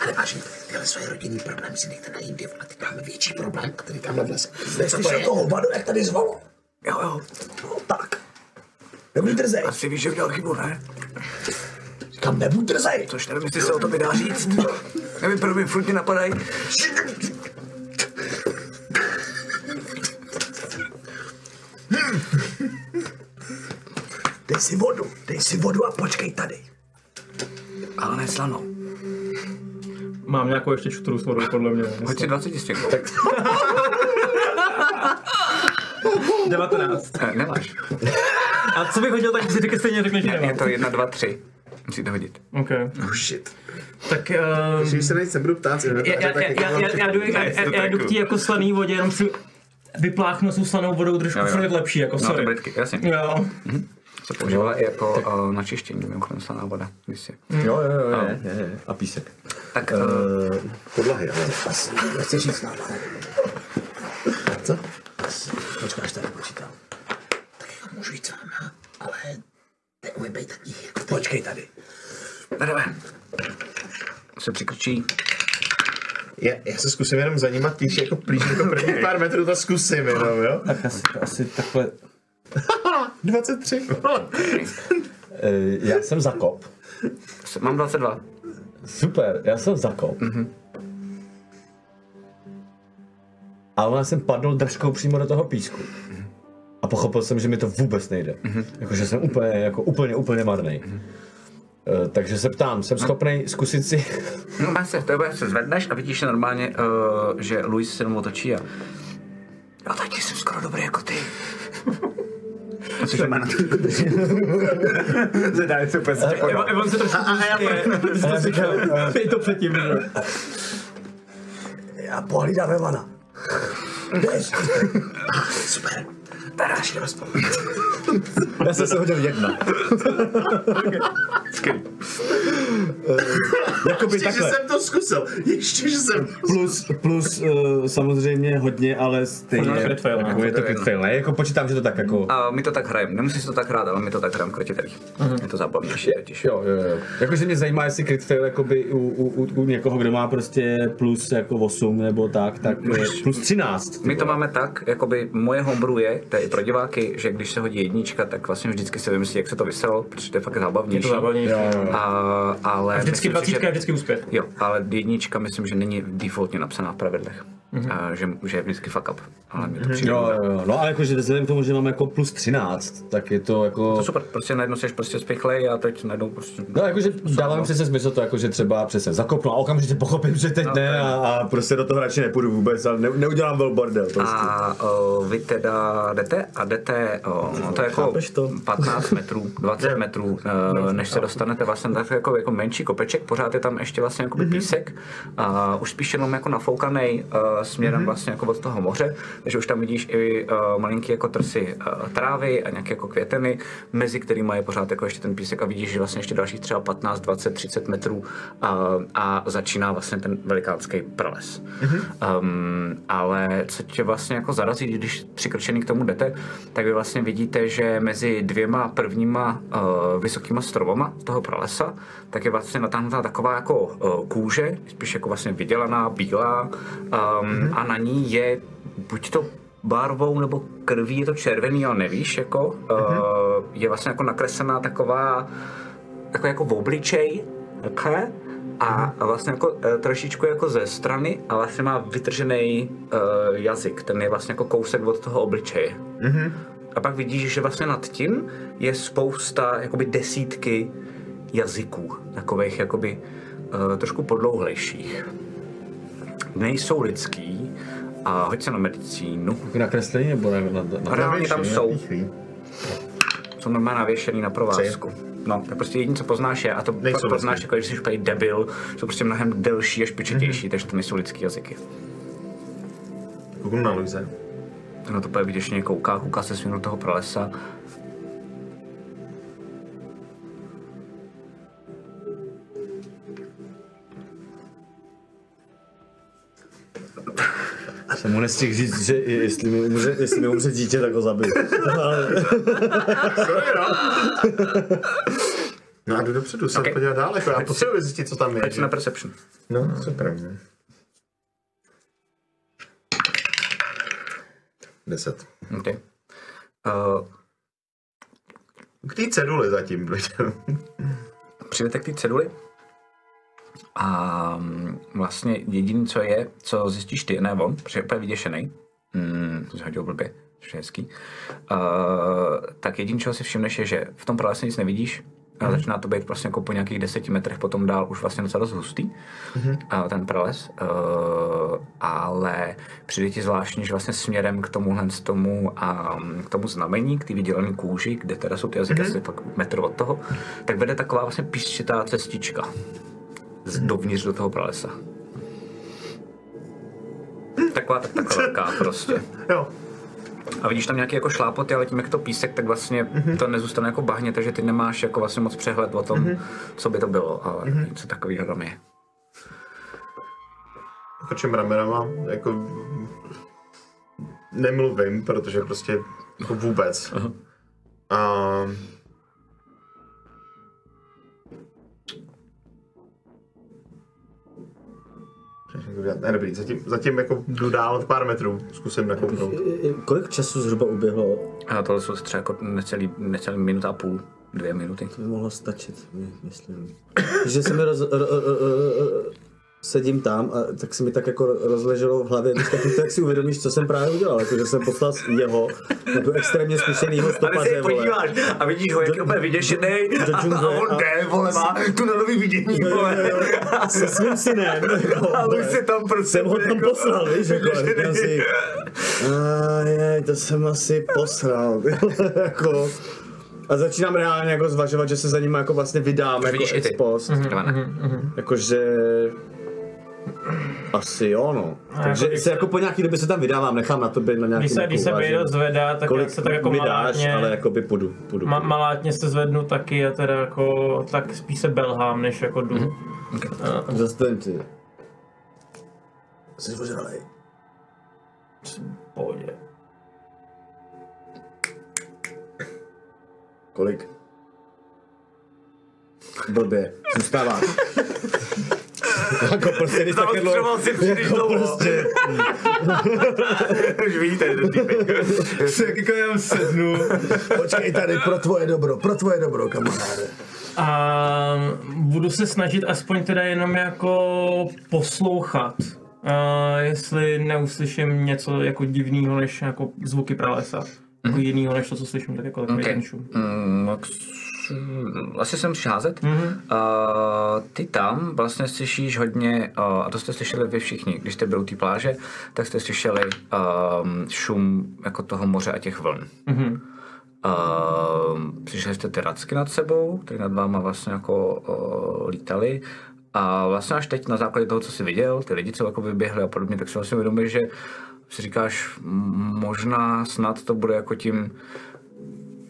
Ale vážně, tyhle svoje rodinný problémy si nechte na jindy, vole, teď máme větší problém, který tamhle v lese. Neslyšel toho vadu, jak tady zvalo? Jo, jo. No tak. Nebuď drzej. Asi víš, že udělal chybu, ne? Říkám, nebuď drzej. Což nevím, jestli se o tobě dá říct. Nevím, proč mi furt napadají. Dej si vodu, dej si vodu a počkej tady. Ale ne slanou. Mám nějakou ještě čturu s vodou, podle mě. Hoď si 20 stěků. 19. Ne, nemáš. A co bych hodil, tak si taky stejně řekne, že Je nemám. to 1, 2, 3. Musíte hodit. OK. Oh shit. Tak um, Když se nejít nebudu ptát, já, já, já, já, já, já, jdu, já, já, já jdu k té jako slaný vodě, jenom si vypláchnu s tou slanou vodou trošku furt lepší, jako No, ty sorry. britky, jasně. Jo. Se používala i jako uh, na čištění, mimochodem slaná voda. Kdysi. Jo, jo, jo, je, je, je. A písek. Tak Uh, podlahy, ale. Asi nechci říct s náma. Co? Počkáš, tady počítám. Tak jako můžu jít s váma, ale neumím být taky jako ty. Počkej tady. jdeme. Se přikročí. Já, já se zkusím jenom za nima týž jako plíž jako první pár metrů to zkusím jenom, jo? Tak asi, asi takhle. 23. Eh, Já jsem zakop. Mám 22. Super, já jsem zakop. Mm-hmm. A ona jsem padnul držkou přímo do toho písku. A pochopil jsem, že mi to vůbec nejde. Mm-hmm. Jako, že jsem úplně, jako úplně, úplně marný. Mm-hmm. Takže se ptám, jsem schopný zkusit si... No má se, to je, se zvedneš a vidíš normálně, uh, že Luis se jenom otočí a... Já taky jsem skoro dobrý jako ty. A což má na to? Zadá, se úplně Evan se trošku a, a já říkal, Pej to předtím? Já pohlídám Evana. Super. Tadáš, jdeme spolu. Já jsem se hodil jedna. Jakoby Ještě, že takhle. jsem to zkusil. Ještě, že jsem... Plus, plus uh, samozřejmě hodně, ale stejně. Crit fail, jako je to crit fail, ne? Jako počítám, že to tak jako... A my to tak hrajeme. Nemusíš to tak hrát, ale my to tak hrajeme krotitelí. Je to zábavnější. Jo, jo, jo. Jakože mě zajímá, jestli crit fail jakoby u, u, u, u někoho, kdo má prostě plus jako 8 nebo tak, tak eh, plus 13. My to máme tak, jakoby moje homebrew je, to je i pro diváky, že když se hodí jednička, tak vlastně vždycky si vymyslí, jak se to vyselo, protože to je fakt zábavnější. Je to zábavnější. A, ale A vždycky myslím si, že- dvacítka je vždycky úspěch. Jo, ale jednička myslím, že není defaultně napsaná v pravidlech. A, že, že je vždycky fuck up. Ale mě to přijde. Jo, jo, jo. No ale jakože vzhledem k tomu, že mám jako plus 13, tak je to jako... To super, prostě najednou jsi prostě spěchlej a teď najednou prostě... No jakože dává mi přesně smysl to, jakože třeba přesně zakopnu a okamžitě pochopím, že teď ne a, a prostě do toho radši nepůjdu vůbec a ne, neudělám vel bordel prostě. A o, vy teda jdete a jdete, o, no to je jako to? 15 metrů, 20 metrů, o, než se dostanete vlastně tak jako, jako menší kopeček, pořád je tam ještě vlastně jako písek, a už spíš jenom jako nafoukaný uh, směrem vlastně jako od toho moře, takže už tam vidíš i uh, malinký jako trsy uh, trávy a nějaké jako květeny, mezi kterými je pořád jako ještě ten písek a vidíš, že vlastně ještě dalších třeba 15, 20, 30 metrů uh, a začíná vlastně ten velikánský prales. Um, ale co tě vlastně jako zarazí, když přikročený k tomu jdete, tak vy vlastně vidíte, že mezi dvěma prvníma uh, vysokýma stromama toho pralesa, tak je vlastně natáhnutá taková jako uh, kůže, spíš jako vlastně vydělaná, bílá um, a na ní je buď to barvou nebo krví, je to červený, ale nevíš, jako uh, je vlastně jako nakreslená taková jako, jako v obličej, takhle, a vlastně jako e, trošičku jako ze strany a vlastně má vytržený uh, jazyk, ten je vlastně jako kousek od toho obličeje. A pak vidíš, že vlastně nad tím je spousta, jakoby desítky jazyků, takových jakoby uh, trošku podlouhlejších. Nejsou lidský a hoď se na medicínu. Nakreslení nebo na, na, na, Reálně tam jsou. Jsou normálně navěšený na provázku. No, tak prostě jediné, co poznáš je, a to Nejsou pak poznáš jako, když jsi úplně debil, jsou prostě mnohem delší a špičetější, takže to nejsou lidský jazyky. Kouknu na Luise. Ten na to úplně vyděšeně kouká, kouká se do toho pralesa. Jsem mu nestihl říct, že jestli mi umře, jestli mi umře dítě, tak ho zabiju. No a jdu dopředu, se Ok. okay. podívat dál, jako já potřebuji zjistit, co tam je. Že? na perception. No, super. Deset. Okay. Uh, K té ceduli zatím dojdem. přijdete k té ceduli a mm, vlastně jediné, co je, co zjistíš ty, ne on, protože je úplně vyděšený, mm, to jsi hodil blbě, což je hezký, uh, tak jediné, čeho si všimneš, je, že v tom pralese nic nevidíš, a začíná to být prostě jako po nějakých deseti metrech potom dál už vlastně docela dost hustý, mm-hmm. ten prales, uh, ale přijde ti zvláštní, že vlastně směrem k tomuhle z tomu, a k tomu znamení, k té vydělané kůži, kde teda jsou ty jazyky mm-hmm. asi fakt metr od toho, tak vede taková vlastně písčitá cestička z dovnitř do toho pralesa. Taková tak taková velká prostě. Jo. A vidíš tam nějaký jako šlápoty, ale tím jak to písek, tak vlastně mm-hmm. to nezůstane jako bahně, takže ty nemáš jako vlastně moc přehled o tom, mm-hmm. co by to bylo, ale mm-hmm. něco takového tam je. Krčím ramenama, jako nemluvím, protože prostě jako vůbec. A Ne, dobrý, zatím, zatím jako jdu dál pár metrů, zkusím nakouknout. Kolik času zhruba uběhlo? A tohle jsou třeba jako necelý, necelý minuta a půl, dvě minuty. To by mohlo stačit, my- myslím. Že se mi roz, ro, ro, ro, ro, sedím tam a tak se mi tak jako rozleželo v hlavě, když tak, tak si uvědomíš, co jsem právě udělal, jako, že jsem poslal jeho, jako extrémně zkušenýho A ty se stopaře, vole. podíváš a vidíš ho, jak je úplně vyděšený do a, a on a- jde, vole, má tu na nový vidění, vole. Se svým synem. jako, A už si tam prostě... jsem ho tam jako- poslal, víš, jako, a říkám si, a je, to jsem asi posral, jako, a začínám reálně jako zvažovat, že se za ním jako vlastně vydám, jako vidíš i ty. ex post. Trvané. Jakože... Asi jo, no. A Takže jako se jako po nějaký době se tam vydávám, nechám na tobě na nějaký Když se, když se Bejdo zvedá, tak Kolik se tak jako mi dáš, malátně, ale jako by půjdu, půjdu. ma, malátně se zvednu taky a teda jako, tak spíš se belhám, než jako jdu. Mm-hmm. Zastavím ty. Jsi ožralej. Pohodě. Kolik? Blbě, zůstává. jako prostě, když takhle Zaostřoval si příliš jako dlouho. prostě, Už vidíte, ten týpek. tak jako já sednu. Počkej tady pro tvoje dobro, pro tvoje dobro, kamaráde. A budu se snažit aspoň teda jenom jako poslouchat. A jestli neuslyším něco jako divného než jako zvuky pralesa. Jako jinýho než to, co slyším, tak jako takový Okay. ten šum. Mm, no, s- asi jsem házet. Mhm. Uh, ty tam vlastně slyšíš hodně, uh, a to jste slyšeli vy všichni, když jste byli u té pláže, tak jste slyšeli um, šum jako toho moře a těch vln. Mhm. Uh, slyšeli jste ty racky nad sebou, které nad váma vlastně jako uh, lítali. A vlastně až teď na základě toho, co jsi viděl, ty lidi, co jako vyběhli a podobně, tak si vlastně uvědomíš, že si říkáš, možná snad to bude jako tím,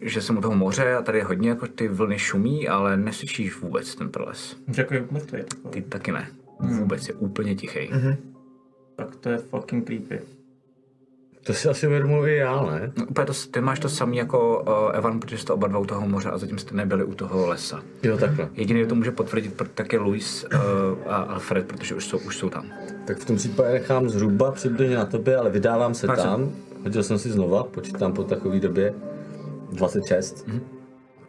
že jsem u toho moře a tady je hodně jako ty vlny šumí, ale neslyšíš vůbec ten prales. Jako je mrtvý takový. Ty taky ne. Vůbec je úplně tichý. Tak to je fucking creepy. To si asi uvědomuji i já, ne? No, úplně to, ty máš to samý jako uh, Evan, protože jste oba dva u toho moře a zatím jste nebyli u toho lesa. Jo, takhle. Jediný, kdo to může potvrdit, tak je Luis uh, a Alfred, protože už jsou, už jsou tam. Tak v tom případě nechám zhruba přibližně na tobě, ale vydávám se Máš se. tam. Hodil jsem si znova, počítám po takové době 26. Mhm.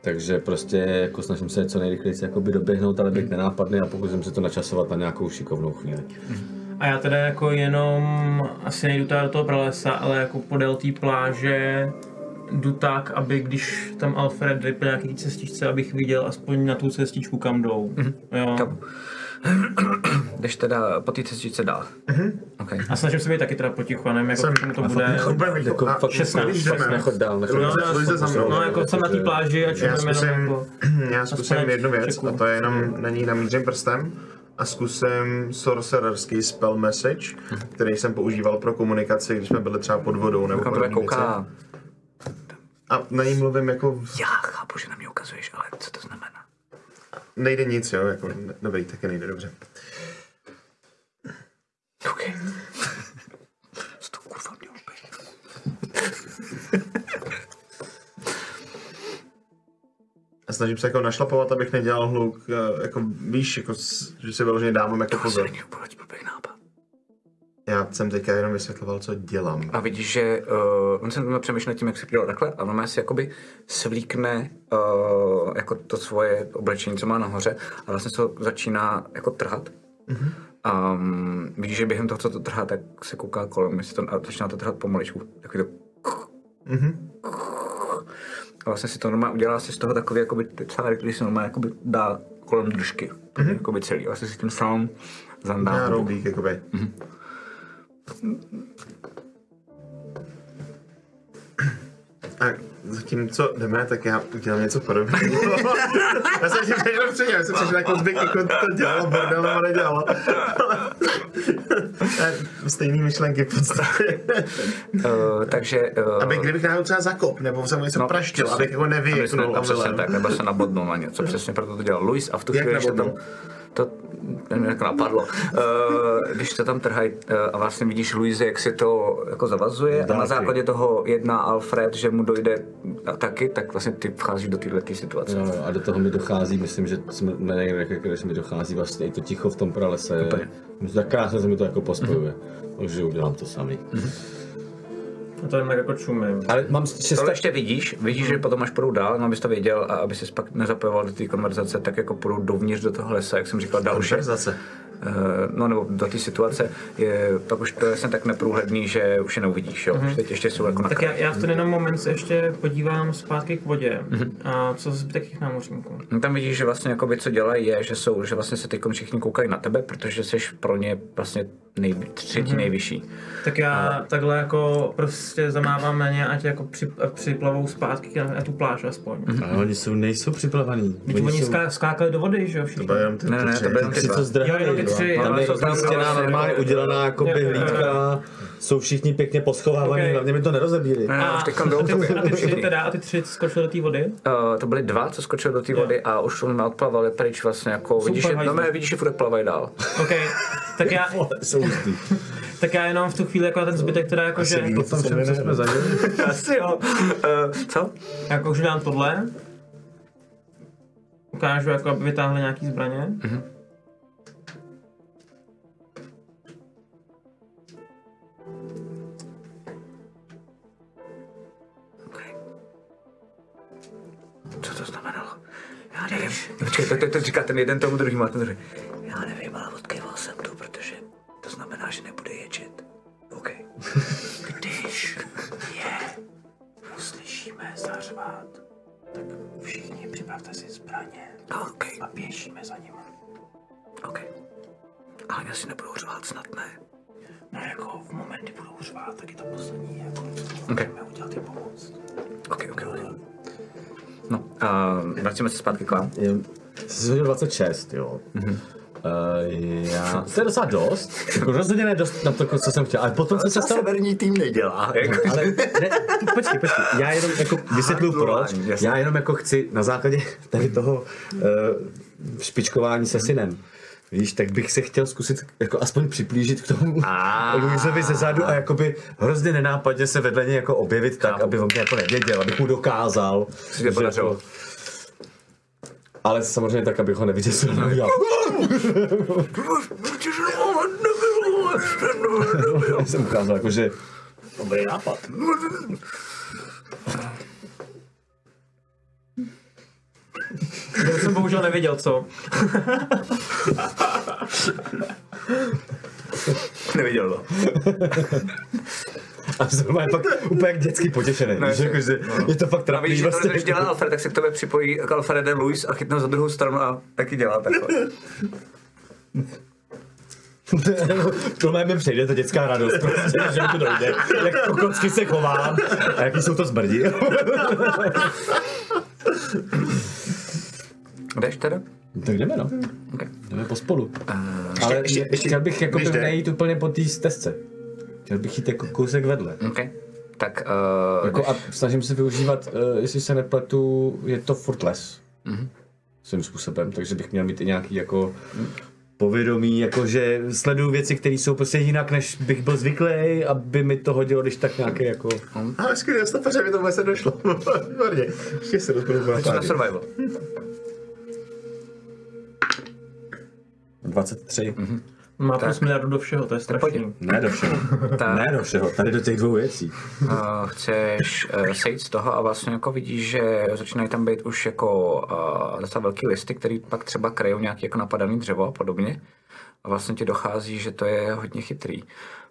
Takže prostě jako snažím se co nejrychleji jakoby doběhnout, ale Mhm. být nenápadný a pokusím se to načasovat na nějakou šikovnou chvíli. A já teda jako jenom asi nejdu teda do toho pralesa, ale jako podél té pláže jdu tak, aby když tam Alfred po nějaký cestičce, abych viděl aspoň na tu cestičku, kam jdou. Jo. Kam? Jdeš teda po té cestičce dál. Okay. A snažím se být taky teda potichu, a nevím, jako Jsem- k čemu to bude. Jako A fakt 16, když jdeme, 16. nechod dál, nechod No, dál. no, za mnou. No, jako jsem na té pláži a Já zkusím, jenom jako... já zkusím jednu věc a to je jenom, není namířím prstem a zkusím sorcererský spell message, který jsem používal pro komunikaci, když jsme byli třeba pod vodou nebo podobné věci. kouká? A na ní mluvím jako, Já chápu, že na mě ukazuješ, ale co to znamená? Nejde nic, jo, jako, dobrý, taky nejde dobře. OK. Co to kurva mělo být? A snažím se jako našlapovat, abych nedělal hluk, eh, jako víš, jako, že si vyloženě dávám jako To pozor. není úplně blbý nápad. Já jsem teďka jenom vysvětloval, co dělám. A vidíš, že uh, on se tam přemýšlel nad tím, jak se dělal takhle a on si jakoby svlíkne uh, jako to svoje oblečení, co má nahoře a vlastně se začíná jako trhat. Mm-hmm. Um, vidíš, že během toho, co to trhá, tak se kouká kolem, jestli to, a začíná to trhat pomaličku. Takový to Mhm. a vlastně si to normálně udělá si z toho takový jakoby cárek, který se normálně jakoby dá kolem držky. Mm-hmm. Jakoby celý. Vlastně si tím sám zandá. Já roubík, jakoby. A zatímco jdeme, tak já udělám něco podobného. já jsem si přešel předtím, já jsem přešel jako zbyk, jako to dělalo, bordel nebo nedělalo. Ale stejný myšlenky v podstatě. Uh, takže... Uh, Aby kdybych náhodou třeba zakop, nebo jsem něco no, praštil, abych jako nevyjeknul. Aby přesně tak, nebo se nabodnul na něco, přesně proto to dělal Luis a v tu chvíli, tam, to nevím, jak napadlo. Uh, když to tam trhají uh, a vlastně vidíš Luise, jak si to jako zavazuje a na Dálky. základě toho jedná Alfred, že mu dojde a taky, tak vlastně ty vcházíš do této situace. Jo, a do toho mi dochází, myslím, že jsme nevím, jak, jak, jak mi dochází vlastně i to ticho v tom pralese. Úplně. Tak krásně se mi to jako pospojuje. Takže udělám to samý. A to jen tak jako čumím. Ale mám šest Tohle ještě vidíš, vidíš, že potom až půjdou dál, no abys to věděl a aby ses pak nezapojoval do té konverzace, tak jako půjdou dovnitř do toho lesa, jak jsem říkal, další. Konverzace. Eh, no nebo do té situace, je, pak už to je vlastně tak neprůhledný, že už je neuvidíš, jo. Už teď ještě jsou jako na Tak já, já v ten jenom moment se ještě podívám zpátky k vodě. A co zbytek těch námořníků? No, Tam vidíš, že vlastně jakoby, co dělají, je, že jsou, že vlastně se teď všichni koukají na tebe, protože jsi pro ně vlastně nej, třetí nejvyšší. Tak já takhle jako prostě zamávám na ně, ať jako při, připlavou zpátky na, na tu pláž aspoň. Ale oni jsou, nejsou připlavaný. Teď oni ská, skákali do vody, že jo, všichni. To jenom ty, Ne, ty ne, to byly jenom ty co zdrhali. Jo, jenom ty tři, Tam je jsou tam umístěná vlastně- normálně udělaná jako jo. hlídka. Jsou všichni pěkně poschovávaní, Ok. hlavně mi to nerozebíli. Ne, A, už teď a, jdou ty, a tři teda, a ty tři skočili do té vody? Uh, to byly dva, co skočili do té vody a už on odplavali pryč vlastně jako, Super, vidíš, že, no, vidíš, že furt plavají dál. OK, tak já, Jsou hustý. tak já jenom v tu chvíli jako ten zbytek teda jako, že Potom všem, co jsme zažili. Asi jo. Uh, co? jako už dám tohle. Ukážu, jako aby vytáhli nějaký zbraně. Co to znamenalo? Já nevím. Počkej, to, to, to říká ten jeden tomu druhému a ten druhý. Já nevím, ale odkýval jsem to znamená, že nebude ječet. OK. Když je uslyšíme zařvat, tak všichni připravte si zbraně OK. a běžíme za nimi. OK. Ale já si nebudu řvát snad, ne? No jako v moment, kdy budou řvát, tak je to poslední, jako OK. můžeme udělat je pomoc. OK, OK, OK. No, uh, vracíme se zpátky k vám. Jsi hodil 26, jo. Mm-hmm. Uh, já... To je docela dost. Jako rozhodně ne dost na to, co jsem chtěl. Ale potom jsem se stal... severní tým nedělá. Jako. Ale ne, počkej, počkej, já jenom jako vysvětluju proč. Já jenom jako chci na základě tady toho uh, špičkování se synem. Víš, tak bych se chtěl zkusit jako aspoň připlížit k tomu Luizovi ze zadu a jakoby hrozně nenápadně se vedle něj jako objevit tak, aby on mě jako nevěděl, abych mu dokázal. Podařilo. Ale samozřejmě tak, abych ho udělal. Já jsem ukázal, jako, že dobrý nápad. Já jsem bohužel nevěděl, co. Neviděl to. A jsem normálně fakt úplně jak dětský potěšený. Ne, víš, jako, že je to fakt A trapný. víš, že to, vlastně. když dělá Alfred, tak se k tobě připojí k Alfrede Luis a chytne za druhou stranu a taky dělá takhle. Tohle mi přejde, to dětská radost, prostě, že mi to dojde. Jak kokocky se chovám a jaký jsou to zbrdi. Jdeš teda? tak jdeme no, Okay. jdeme pospolu. Ale ještě- ještě- chtěl bych jako nejít úplně po té stezce. Chtěl bych jít jako kousek vedle. Okay. Tak uh, Jako a snažím se využívat, uh, jestli se nepletu, je to furt les. Mm-hmm. Svým způsobem, takže bych měl mít i nějaký jako povědomí, jakože sleduju věci, které jsou prostě jinak, než bych byl zvyklý, aby mi to hodilo, když tak nějaké jako... Ale skvělý, stopaře, mi to vůbec nedošlo. Výborně. Ještě se rozbudu na survival. 23. Mm-hmm. Má plus miliardu do všeho, to je strašný. Ne do všeho. ne do všeho, tady do těch dvou věcí. Uh, chceš uh, sejít z toho a vlastně jako vidíš, že začínají tam být už jako uh, docela velký listy, který pak třeba kryjou nějaký jako napadaný dřevo a podobně. A vlastně ti dochází, že to je hodně chytrý,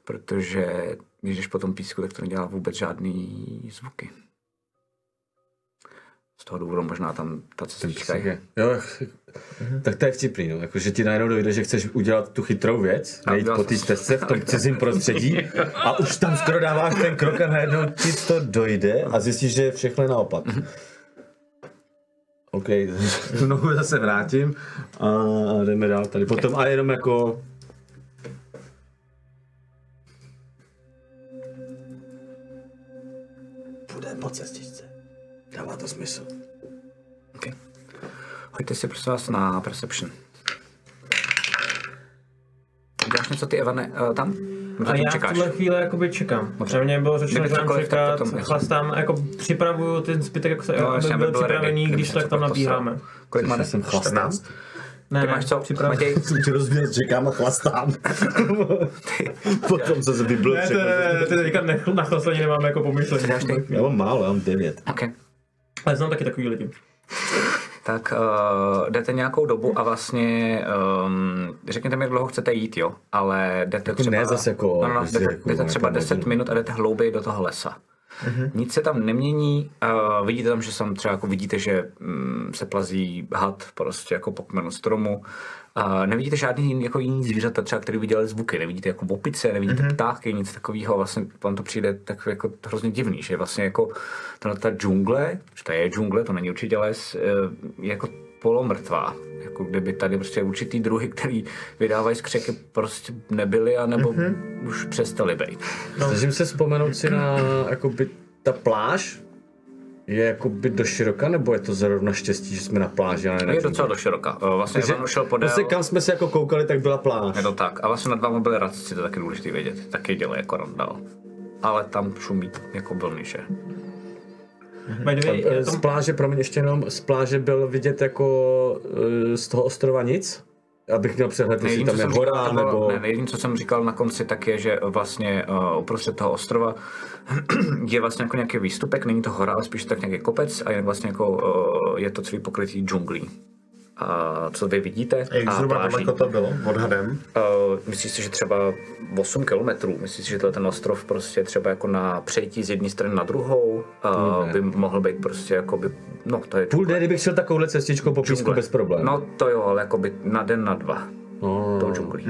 protože když jdeš po tom písku, tak to nedělá vůbec žádný zvuky. Z toho důvodu možná tam ta cestička je. Jo, tak to je vtipný, no. Jako, že ti najednou dojde, že chceš udělat tu chytrou věc, A nejít po té stezce v tom cizím prostředí a už tam skoro dáváš ten krok a najednou ti to dojde a zjistíš, že všechno je naopak. OK, znovu zase vrátím a jdeme dál tady potom. A jenom jako Vás na Perception. Děláš něco ty, Evane, uh, tam? A já v čekáš? tuhle chvíli jakoby čekám. Protože mě bylo řečeno, že mám čekat, potom, chlastám, jako připravuju ten zbytek, jako se, No, aby byl byl připravený, když tak tam cokoliv nabíháme. Kolik máte? jsem chlastal. Ne, Ty ne, máš co? připraven. Matěj? jsem ti rozvíjet, čekám a chlastám. potom se se vybil Ne, to ne, ne, ty teďka na chlastaní nemáme jako pomyšlení. Já mám málo, já mám devět. Okay. Ale znám taky takový lidi. Tak uh, jdete nějakou dobu a vlastně, um, řekněte mi, jak dlouho chcete jít, jo, ale jdete Jako třeba... ne zas jako- no, no, prostě jdete, jako jdete třeba nějaká 10 hodina. minut a jdete hlouběji do toho lesa. Mm-hmm. Nic se tam nemění, uh, vidíte tam, že tam třeba jako vidíte, že mm, se plazí had prostě jako po kmenu stromu. Uh, nevidíte žádný jiný, jako jiný zvířata, třeba, který viděli zvuky, nevidíte jako opice, nevidíte mm-hmm. ptáky, nic takového, vlastně vám to přijde tak jako hrozně divný, že vlastně jako tahle ta džungle, že to je džungle, to není určitě les, eh, je jako polomrtvá. Jako kdyby tady prostě určitý druhy, který vydávají skřeky, prostě nebyly a nebo mm-hmm. už přestali být. Snažím se vzpomenout si na jakoby ta pláž, je jakoby do široka, nebo je to zrovna štěstí, že jsme na pláži, ale ne Je docela do široka. Eh, Vlastně Takže šel podél. Prostě kam jsme se jako koukali, tak byla pláž. Je to tak. A vlastně nad vámi byly radci, to je taky důležité vědět. Taky dělají jako randál. Ale tam šumí jako? By the way, Eh, Z pláže, promiň, ještě jenom, z pláže byl vidět jako eh, z toho ostrova nic? Abych měl přehled, jestli tam je říkal, hora, bylo- nebo... Ne, nejediný, co jsem říkal na konci, tak je, že vlastně uh, uprostřed toho ostrova je vlastně jako nějaký výstupek, není to hora, ale spíš tak nějaký kopec a je vlastně jako, uh, je to celý pokrytý džunglí. A co vy vidíte? Jak a zhruba daleko to bylo odhadem? Uh, myslíš si, že třeba 8 kilometrů, myslíš si, že to ten ostrov prostě třeba jako na přejítí z jedné strany na druhou uh, by mohl být prostě jako by, no to je Půl dne, kdybych šel takovouhle cestičkou po písku bez problémů. No to jo, ale jako by na den, na dva. No. Tou džunglí.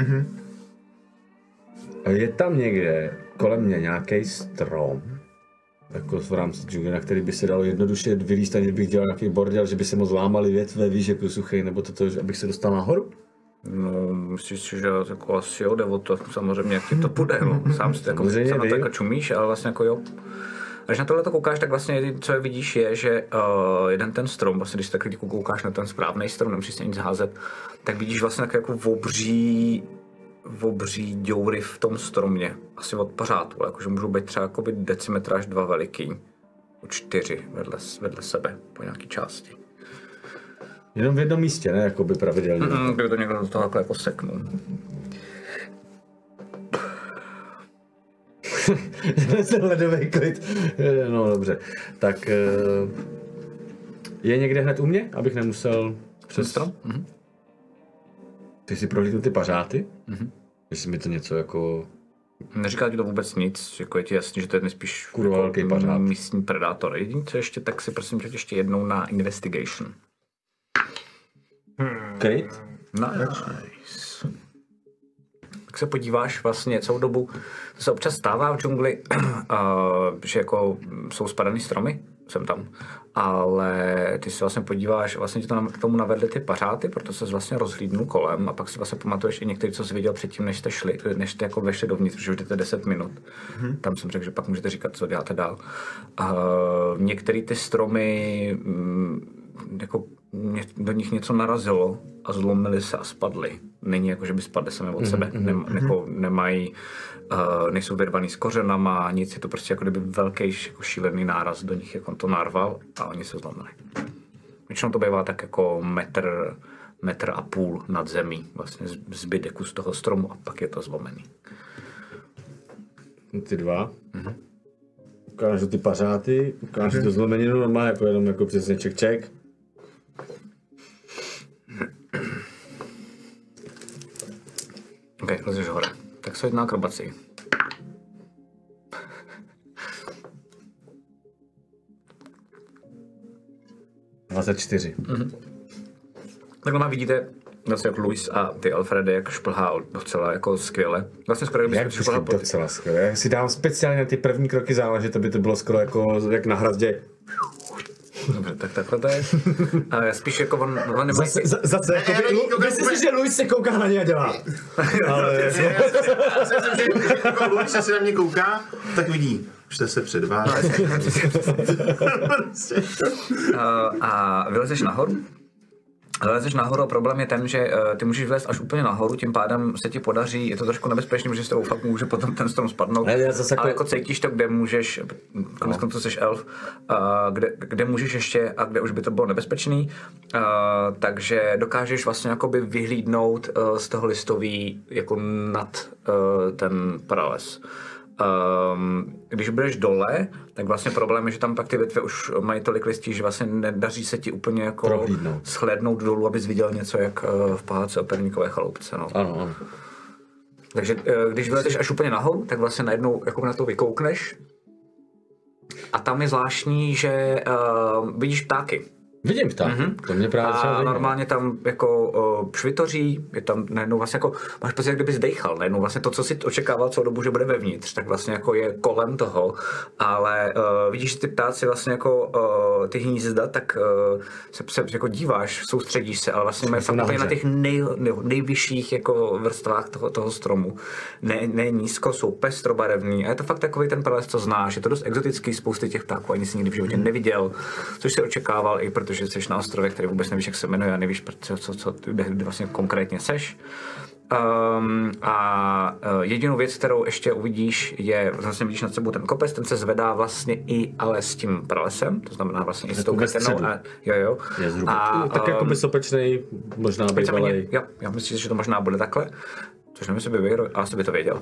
A je tam někde kolem mě nějaký strom, jako v rámci džungle, na který by se dalo jednoduše vylíst, aniž bych dělal nějaký bordel, že by se moc lámali větve, víš, jako suchý, nebo toto, že abych se dostal nahoru? No, myslíš si, že jako asi jo, jde o to, samozřejmě, jak ti to půjde, no. Sám si jako, se na to jako čumíš, ale vlastně jako jo. A když na tohle to koukáš, tak vlastně co je vidíš, je, že uh, jeden ten strom, vlastně když tak koukáš na ten správný strom, nemusíš se nic házet, tak vidíš vlastně tak jako obří, obří děury v tom stromě, asi od pořádku, jakože můžou být třeba jakoby decimetr až dva veliký, o čtyři vedle, vedle sebe po nějaké části. Jenom v jednom místě, ne, jako by pravidelně. Mm, kdyby to někdo do toho takhle jako seknul. Ten ledový klid. Eh, No dobře. Tak eh, je někde hned u mě, abych nemusel přes strom? Mhm. Ty si prohlídnu ty pařáty? Mhm. Jestli mi to něco jako... Neříká ti to vůbec nic, jako je ti jasný, že to je nejspíš Kurva jako velký pařád. místní predátor. Jediný, co ještě, tak si prosím tě ještě jednou na investigation. Kryt? Nice. Tak se podíváš vlastně celou dobu, to se občas stává v džungli, a, že jako jsou spadaný stromy, jsem tam, ale ty se vlastně podíváš, vlastně ti to k tomu navedly ty pařáty, proto se vlastně rozhlídnul kolem a pak si vlastně pamatuješ i některý, co jsi viděl předtím, než jste šli, než jste jako vešli dovnitř, protože už jdete 10 minut. Tam jsem řekl, že pak můžete říkat, co děláte dál. A některé ty stromy mm, jako mě, do nich něco narazilo a zlomily se a spadly. Není jako, že by spadly sami od sebe. Nem, jako, nemají, uh, nejsou vyrvaný s kořenama, nic, je to prostě jako kdyby velký jako šílený náraz do nich, jak on to narval a oni se zlomili. Většinou to bývá tak jako metr, metr a půl nad zemí, vlastně z- zbytek z toho stromu a pak je to zlomený. Ty dva. Ukážu ty pařáty, ukážu to zlomeninu normálně, jako jenom jako přesně ček ček. OK, lezeš hore. Tak se jedná akrobaci. 24. Tak ona vidíte, vlastně jak Luis a ty Alfredy, jak šplhá docela jako skvěle. Vlastně skoro kdyby vždycky šplhal po... docela skvěle. Já si dám speciálně na ty první kroky záležet, aby to bylo skoro jako jak na hrazdě. Dobře, tak takhle to je. A spíš jako on, on nemá... Zase, za- zase jako já ní koukám myslím si, že Luis se kouká na ně a dělá. Ale Já si myslím, že jako Luis se na mě kouká, tak vidí. Jste se před vás. A vylezeš nahoru? Vylezeš nahoru a problém je ten, že uh, ty můžeš vlézt až úplně nahoru, tím pádem se ti podaří, je to trošku nebezpečné, protože s tebou fakt může potom ten strom spadnout. Ne, já zase ale jako- cítíš to, kde můžeš, konec konců jsi elf, kde, kde můžeš ještě a kde už by to bylo nebezpečný, takže dokážeš vlastně jakoby vyhlídnout uh, z toho listový jako nad uh, ten prales. Um, když budeš dole, tak vlastně problém je, že tam pak ty větve už mají tolik listí, že vlastně nedaří se ti úplně jako Prohlídnout. shlédnout dolů, abys viděl něco jak uh, v paláci operníkové chaloupce. No. Ano, ano. Takže eh, když vylezeš až úplně nahoru, tak vlastně najednou jako na to vykoukneš a tam je zvláštní, že uh, vidíš ptáky. Vidím pták, mm-hmm. to mě právě A normálně tam jako uh, švitoří, je tam najednou vlastně jako, máš pocit, jak kdyby zdejchal, najednou vlastně to, co si očekával celou dobu, že bude vevnitř, tak vlastně jako je kolem toho, ale uh, vidíš, že ty ptáci vlastně jako uh, ty hnízda, tak uh, se, se jako díváš, soustředíš se, ale vlastně mají fakt úplně na nahoře. těch nej, nej, nejvyšších jako vrstvách toho, toho stromu. Ne, ne nízko, jsou pestrobarevní a je to fakt takový ten prales, co znáš, je to dost exotický, spousty těch ptáků ani si nikdy v životě neviděl, což si očekával i protože jsi na ostrově, který vůbec nevíš, jak se jmenuje a nevíš, co, co, co kde, vlastně konkrétně seš. Um, a uh, jedinou věc, kterou ještě uvidíš, je, vlastně vidíš nad sebou ten kopec, ten se zvedá vlastně i ale s tím pralesem, to znamená vlastně i s tou Jako ve krytenou. A, jo, jo. Je zhruba. A, tak jako by sopečnej, možná bývalej. jo, já myslím, že to možná bude takhle. Což nevím, jestli by věděl, ale asi by to věděl. Uh,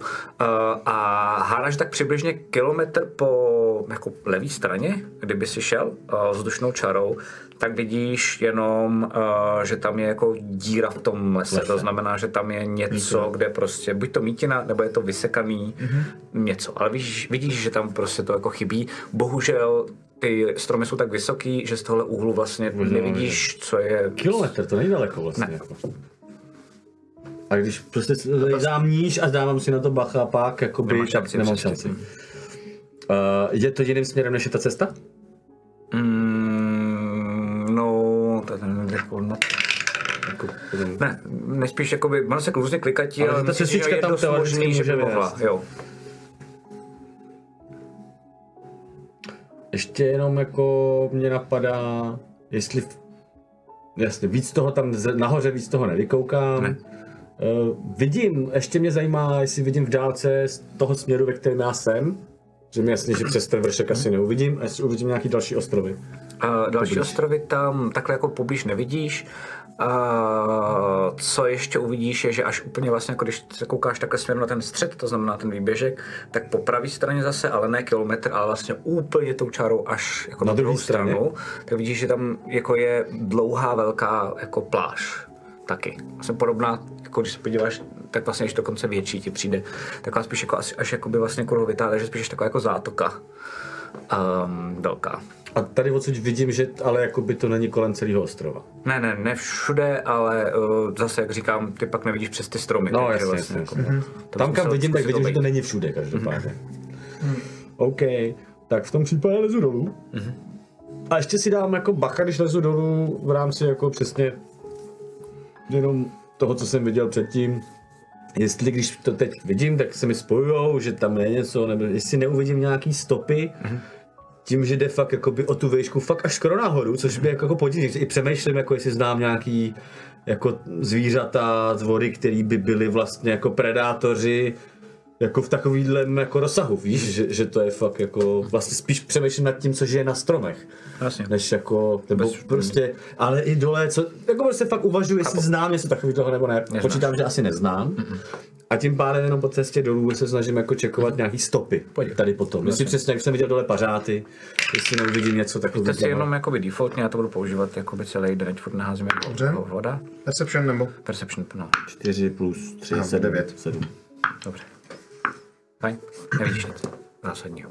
a hádáš tak přibližně kilometr po jako levý straně, kdyby si šel uh, vzdušnou čarou, tak vidíš jenom, uh, že tam je jako díra v tom lese. Lese. To znamená, že tam je něco, kde prostě, buď to mítina, nebo je to vysekaný něco. Ale vidíš, vidíš, že tam prostě to jako chybí. Bohužel ty stromy jsou tak vysoký, že z tohle úhlu vlastně nevidíš, co je Kilometr, to není daleko vlastně. Ne. Jako. A když prostě dám níž a dávám si na to bacha, pak jakoby, Nemáš tak šanci nemám šanci. Uh, je to jiným směrem, než je ta cesta? Mm, no, trošku na... Jako, Ne, nespíš jakoby, má se různě klikatí, Ale ale, ta myslím, si, že cestička je tam dost teoreticky možný, že by může mohla, jo. Ještě jenom jako mě napadá, jestli... v- Jasně, víc toho tam nahoře, víc toho nevykoukám. Ne. Uh, vidím, ještě mě zajímá, jestli vidím v dálce z toho směru, ve kterém já jsem. Že mi jasně, že přes ten vršek asi neuvidím, a jestli uvidím nějaký další ostrovy. A další ostrovy tam takhle jako poblíž nevidíš. A co ještě uvidíš je, že až úplně vlastně, jako když se koukáš takhle směrem na ten střed, to znamená ten výběžek, tak po pravé straně zase, ale ne kilometr, ale vlastně úplně tou čárou až jako Na na, druhou straně? stranu, tak vidíš, že tam jako je dlouhá velká jako pláž taky. Vlastně podobná, jako když se podíváš, tak vlastně ještě dokonce větší ti přijde. Taková spíš jako až, až jakoby vlastně kruhovitá, takže spíš taková jako zátoka um, velká. A tady odsud vidím, že ale jako by to není kolem celého ostrova. Ne, ne, ne všude, ale uh, zase, jak říkám, ty pak nevidíš přes ty stromy. No, takže jasně, jasně, jako, to Tam, kam vidím, tak vidím, že to není všude každopádně. OK, tak v tom případě lezu dolů. A ještě si dám jako bacha, když lezu dolů v rámci jako přesně jenom toho, co jsem viděl předtím. Jestli když to teď vidím, tak se mi spojujou, že tam je něco, nebo jestli neuvidím nějaký stopy, tím, že jde fakt jakoby o tu výšku fakt až skoro nahoru, což by jako, jako podivně. I přemýšlím, jako jestli znám nějaký jako zvířata z vody, který by byli vlastně jako predátoři jako v takovýhle jako rozsahu, víš, že, že to je fakt jako, vlastně spíš přemýšlím nad tím, co žije na stromech, Jasně. než jako, nebo Bez- prostě, ale i dole, co, jako prostě fakt uvažuji, jestli znám něco takového toho nebo ne, počítám, že asi neznám. A tím pádem jenom po cestě dolů se snažím jako čekovat nějaký stopy Pojď. tady potom. Jestli přesně, jak jsem viděl dole pařáty, jestli neuvidím něco To takového. si jenom jakoby defaultně, já to budu používat jakoby celý den, ať furt naházím jako Dobře. voda. Perception nebo? Perception, no, 4 plus 3, Aha, 7, devět. 7. dobře. Fajn, nevidíš nic zásadního.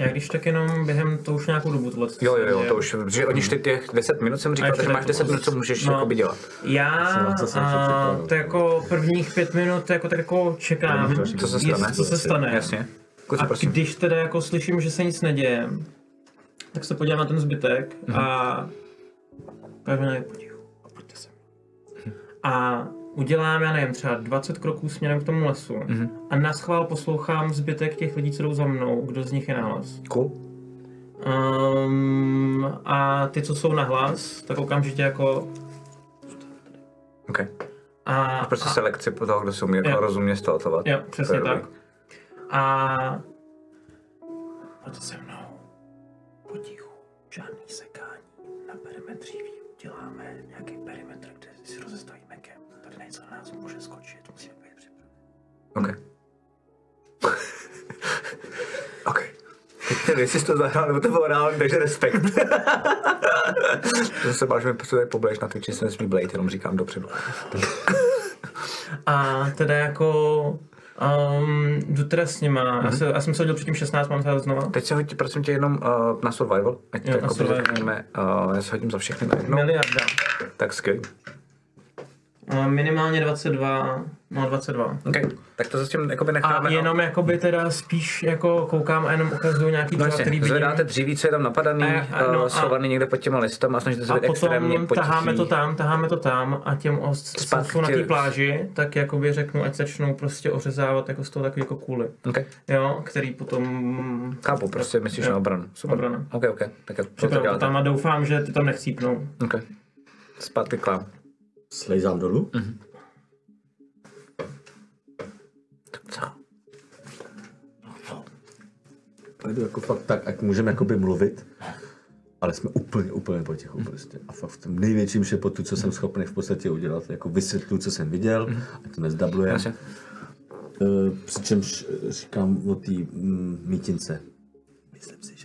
Já když tak jenom během to už nějakou dobu tohle. Jo, jo, jo, to už, že oni šli těch 10 minut jsem říkal, takže máš tak- 10 minut, co můžeš no. jakoby dělat. Já a, to jako prvních pět minut jako tak jako čekám, Co se stane? jestli- co se stane. Jasně. Kluci, A prosím. když teda jako slyším, že se nic neděje, tak se podívám na ten zbytek a pevně potichu, a pojďte sem. A udělám, já nevím, třeba 20 kroků směrem k tomu lesu a na schvál poslouchám zbytek těch lidí, co jdou za mnou, kdo z nich je nahlas. Cool. Um, a ty, co jsou nahlas, tak okamžitě jako... OK. A, Prostě a, selekci po toho, kdo se umí jako Jo. rozumně staltovat. Jo, přesně To tak. dobrý. A... Pojďte se mnou. Může skočit. Musíme být připraveni. OK. OK. Teď nevím, jestli jsi to zahrál, nebo to bylo reálně, takže respekt. to se že mi prostě poblejš na Twitchi, se nesmí blade, jenom říkám dopředu. A teda jako... Um, jdu teda s nima. Já, se, já jsem se hodil předtím 16, mám se znova. Teď se hodí, prosím tě, jenom uh, na survival, ať to Jo, na jako survival. řekneme, uh, já se hodím za všechny najednou. Miliarda. Tak skvělý. Minimálně 22. No 22. OK, tak to zatím jakoby necháme. A jenom jakoby teda spíš jako koukám a jenom ukazuju nějaký No jasně, který zvedáte dříví, co je tam napadaný, A- a- no, uh, a- schovaný někde pod těma listama a snažíte se být extrémně potom potichý. taháme to tam, taháme to tam a těm, co jsou na té pláži, tak jakoby řeknu, ať začnou prostě ořezávat jako z toho takový jako kůly. Okay. Jo, který potom... Chápu, prostě myslíš Jo. na obranu. Super. Obrana. OK, OK. Tak to tam a doufám, že ty tam nechcípnou. OK. Zpátky k vám. Slejzám dolů. Tak co? Pojdu jako fakt tak, ať můžeme jakoby mluvit, ale jsme úplně, úplně potichu prostě. A fakt v tom největším šepotu, co jsem schopný v podstatě udělat, jako vysvětlu, co jsem viděl, ať to nezdabluje. Uh, přičemž říkám o té mm, mítince. Myslím si,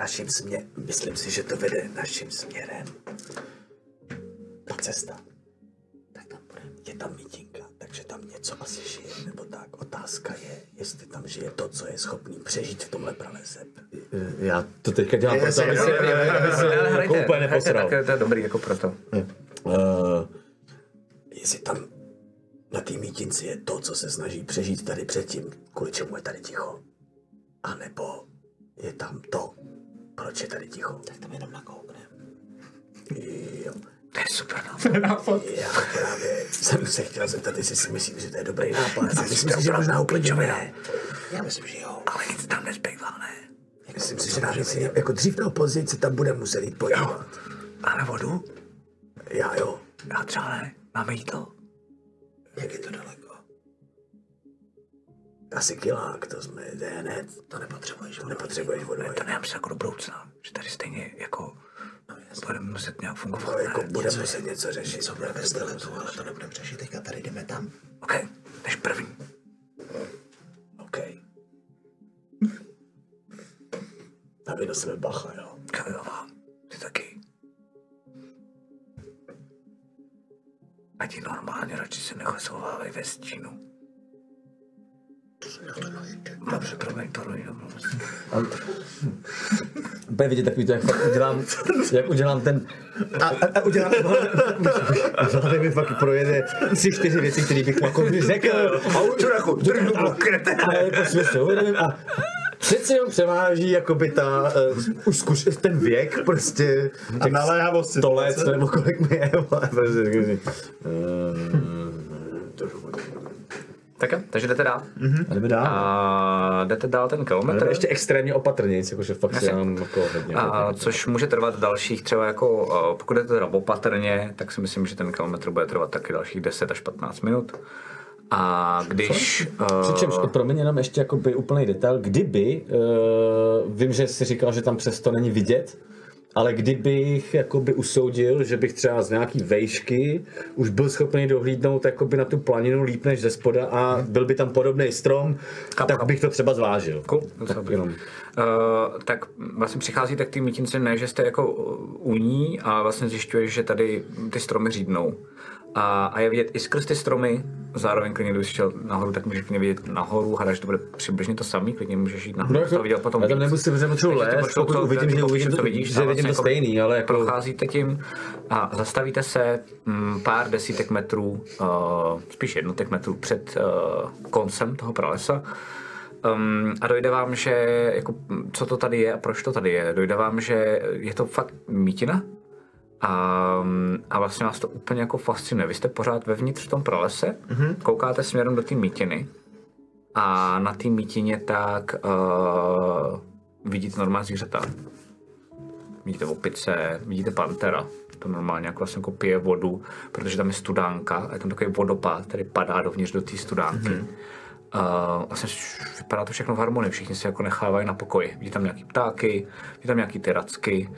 naším směrem. Myslím si, že to vede naším směrem. Ta cesta. Tak tam bude. Je tam mítinka, takže tam něco asi žije, nebo tak. Otázka je, jestli tam žije to, co je schopný přežít v tomhle pralese. Eh, Já to teďka dělám Je, proto, aby se, se jako hrajte, úplně neposral. tak to je dobrý jako proto. Uh, Jestli tam na té mítinci je to, co se snaží přežít tady předtím, kvůli čemu je tady ticho. A nebo je tam to, proč je tady ticho. Tak tam jenom nakouknem. Jo. To je super nápad. Já právě jsem se chtěl zeptat, jestli si myslím, že to je dobrý nápad. Já myslím si, že možná úplně ne. Já myslím, že jo. Ale nic tam nezbývá, ne? Myslím si, že je- jako dřív nebo později se tam bude muset jít podívat. Máme vodu? Já jo. Já třeba ne. Máme jídlo? Jak je to daleko? Asi kilák, to jsme, ne, ne, to nepotřebuješ vodu. Nepotřebuješ vodu. To nemám se jako do budoucna, že tady stejně jako budeme muset nějak fungovat. No, jako ne? bude muset něco řešit. Co bude bez teletu, ale to nebudeme řešit, teďka tady jdeme tam. OK, než první. OK. Aby na sebe bacha, jo. Kajová, ty taky. A ti normálně radši se nechovávají ve stínu. Dobře, promiň, rují Bude vidět takový to, jak fakt udělám, jak udělám ten... A, a, a udělám... V hlavě mi fakt projede tři, čtyři věci, které bych jako řekl. A už A já prostě si uvědomím a přeci jenom převáží jakoby ta, uh, už zkuš, ten věk prostě. A naléhavost To let, nebo kolik mi je, prostě si, Tak jo, takže jdete dál. A jdeme dál. A jdete dál ten kilometr. jdeme ještě extrémně opatrně, jakože fakt si Jasně. dám jako hodně. A což může trvat dalších třeba jako, pokud jdete teda opatrně, tak si myslím, že ten kilometr bude trvat taky dalších 10 až 15 minut. A když... Uh, Přičemž, pro mě jenom ještě jakoby úplný detail, kdyby, uh, vím, že jsi říkal, že tam přesto není vidět, ale kdybych jakoby usoudil, že bych třeba z nějaký vejšky už byl schopný dohlídnout jakoby na tu planinu líp než ze spoda a byl by tam podobný strom, tak chápu. bych to třeba zvážil. Cool, tak jenom. Uh, tak vlastně přicházíte k té mítince, ne, že jste jako u ní a vlastně zjišťuješ, že tady ty stromy řídnou. A, a je vidět i skrz ty stromy, zároveň klidně, kdybys šel nahoru, tak můžeš klidně vidět nahoru, hledáš, že to bude přibližně to samý, klidně můžeš jít nahoru, No, jako, to viděl potom já tam nemusím, že potřebuji Takže ty lézt, pokud to- uvidím, že, uvidím, co vidíš, že vidím to vlastně stejný, ale jako... Procházíte tím a zastavíte se mm, pár desítek metrů, uh, spíš jednotek metrů před uh, koncem toho pralesa. Um, a dojde vám, že jako, co to tady je a proč to tady je. Dojde vám, že je to fakt mítina a, a vlastně vás to úplně jako fascinuje. Vy jste pořád vevnitř v tom pralese, mm-hmm. koukáte směrem do té mítiny a na té mítině tak uh, vidíte normální zvířata. Vidíte opice, vidíte pantera. To normálně jako vlastně jako pije vodu, protože tam je studánka a je tam takový vodopád, který padá dovnitř do té studánky. Mm-hmm. Uh, vlastně vypadá to všechno v harmonii, všichni si jako nechávají na pokoji. Vidí tam nějaký ptáky, vidí tam nějaký ty racky.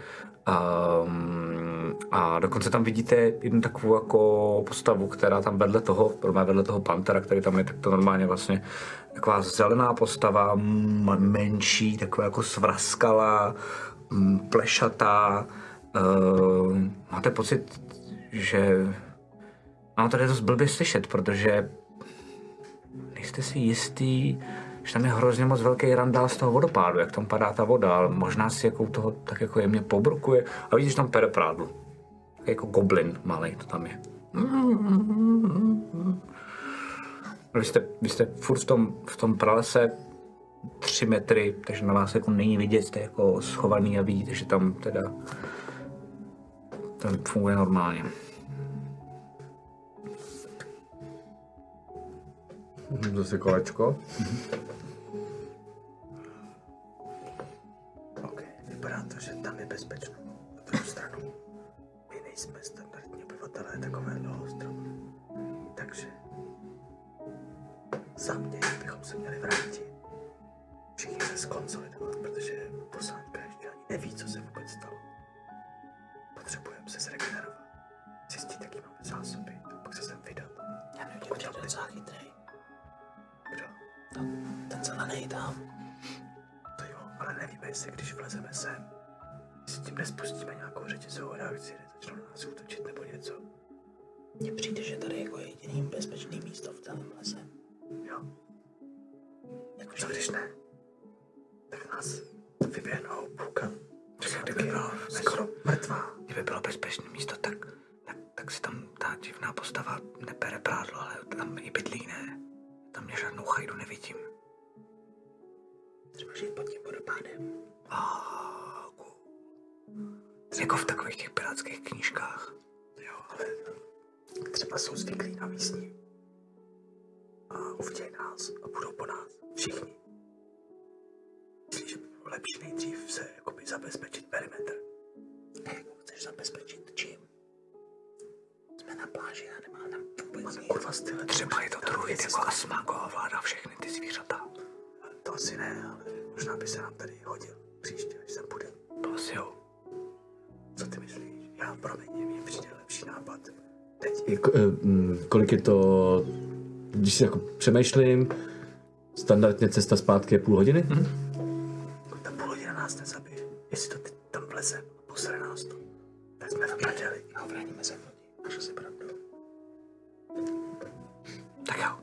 Um, a dokonce tam vidíte jednu takovou jako postavu, která tam vedle toho, normálně vedle toho pantera, který tam je, tak to normálně vlastně taková zelená postava, menší, taková jako svraskala, plešatá. Uh, máte pocit, že... No, to je dost blbě slyšet, protože nejste si jistý, že tam je hrozně moc velký randál z toho vodopádu, jak tam padá ta voda, ale možná si jako toho tak jako jemně pobrukuje a vidíš že tam pere prádlo. Jako goblin malý to tam je. Vy jste, vy jste furt v tom, v tom pralese tři metry, takže na vás jako není vidět, jste jako schovaný a vidíte, že tam teda tam funguje normálně. Zase kolečko. OK, vypadá to, že tam je bezpečno. Na druhou stranu, my nejsme standardní obyvatelé takového ostrova. Takže za mě bychom se měli vrátit. Všichni se skonsolidovat, protože posádka ještě ani neví, co se vůbec stalo. Potřebujeme se zregenerovat. Zjistit, jaký máme zásoby, a pak se sem vydat. Já kdo je docela chytrý. Kdo? Ten zelený tam. To jo, ale nevíme, jestli když vlezeme sem, jestli tím nespustíme nějakou řetězovou reakci, začnou na nás útočit nebo něco. Mně přijde, že tady jako je jediný bezpečný místo v celém lese. Jo. Jako, Co když ne? Tak nás vyběhnou půlka. Tak kdyby bylo, Skoro mrtvá. kdyby bylo bezpečné místo, tak, tak, tak si tam ta divná postava nepere prádlo, ale tam i bydlí, ne? Tam mě žádnou chajdu nevidím. třeba žít pod tím vodopádem. Ah. Jako v takových těch pirátských knížkách. Jo, ale třeba jsou zvyklí na místní. A uvidějí nás a budou po nás. Všichni. Myslím, že by bylo lepší nejdřív se jakoby zabezpečit perimetr. Jak chceš zabezpečit čím? Jsme na pláži a nemá tam vůbec Máme nic. kurva style. Třeba je to druid jako Asmago a vládá všechny ty zvířata. To asi ne, ale možná by se nám tady hodil příště, až sem půjdeme. To asi jo. Co ty myslíš? Já, promiň, mě přijde lepší nápad. Teď Jako, eh, mm, kolik je to, když si jako přemýšlím, standardně cesta zpátky je půl hodiny? ta půl hodina nás nezabije. Jestli to Tak jo.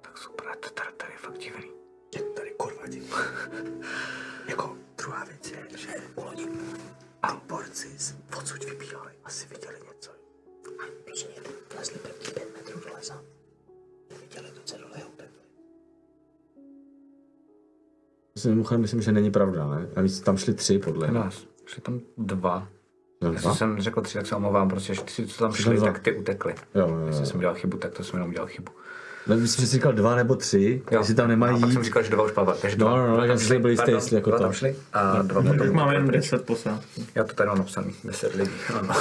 Tak super, a to tady, tady je fakt divný. Je to tady kurva divný. jako druhá věc je, že u lodi a borci z odsud vybíhali. Asi viděli něco. A prostě vlezli první pět metrů do lesa. Viděli to, co dole. Si mimochodem myslím, že není pravda, ne? A víc tam šli tři podle. Nás. Šli tam dva. Jestli jsem řekl tři, tak se omlouvám, protože ty, si, co tam Šli tak ty utekli. Jo, jo, jo. Jestli jsem udělal chybu, tak to jsem jenom udělal chybu. Ne, myslím, že jsi říkal dva nebo tři, Jo. jestli tam nemají A pak jít. jsem říkal, že dva už Pavel. Takže No, dva, no, no, dva já tam jsem šli, byl jistý, pardon, jestli jako dva to. tam šli a dva Tak potom. máme jen 10 posádky. Já to tady mám napsaný, 10 lidí. Ano.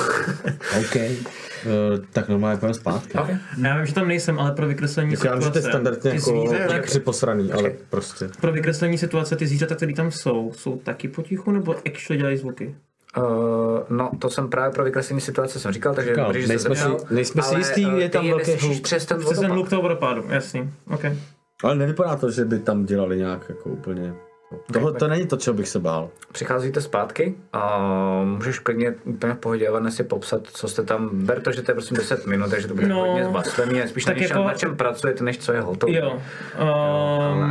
OK. Uh, tak normálně půjdeme zpátky. okay. Já vím, že tam nejsem, ale pro vykreslení Já vím, že to je situace, standardně ty jako zvířata, tři posraný, ale prostě. pro vykreslení situace ty zvířata, které tam jsou, jsou taky potichu nebo actually dělají zvuky? Uh, no, to jsem právě pro vykreslení situace jsem říkal, takže Říkal, dobrý, že nejsme jste zeptal, si- nejsme si ale, jistý, eh, je tam velký hluk. přes ten Přes ten hluk toho vodopádu, jasný. OK. Ale nevypadá to, že by tam dělali nějak jako úplně Toho, to není to, čeho bych se bál. Přicházíte zpátky a můžeš klidně úplně v pohodě Evane si popsat, co jste tam, ber to, že to je prostě 10 minut, takže to bude No, hodně zbastlený, spíš tak jako- na čem pracujete, než co je hotové. Jo.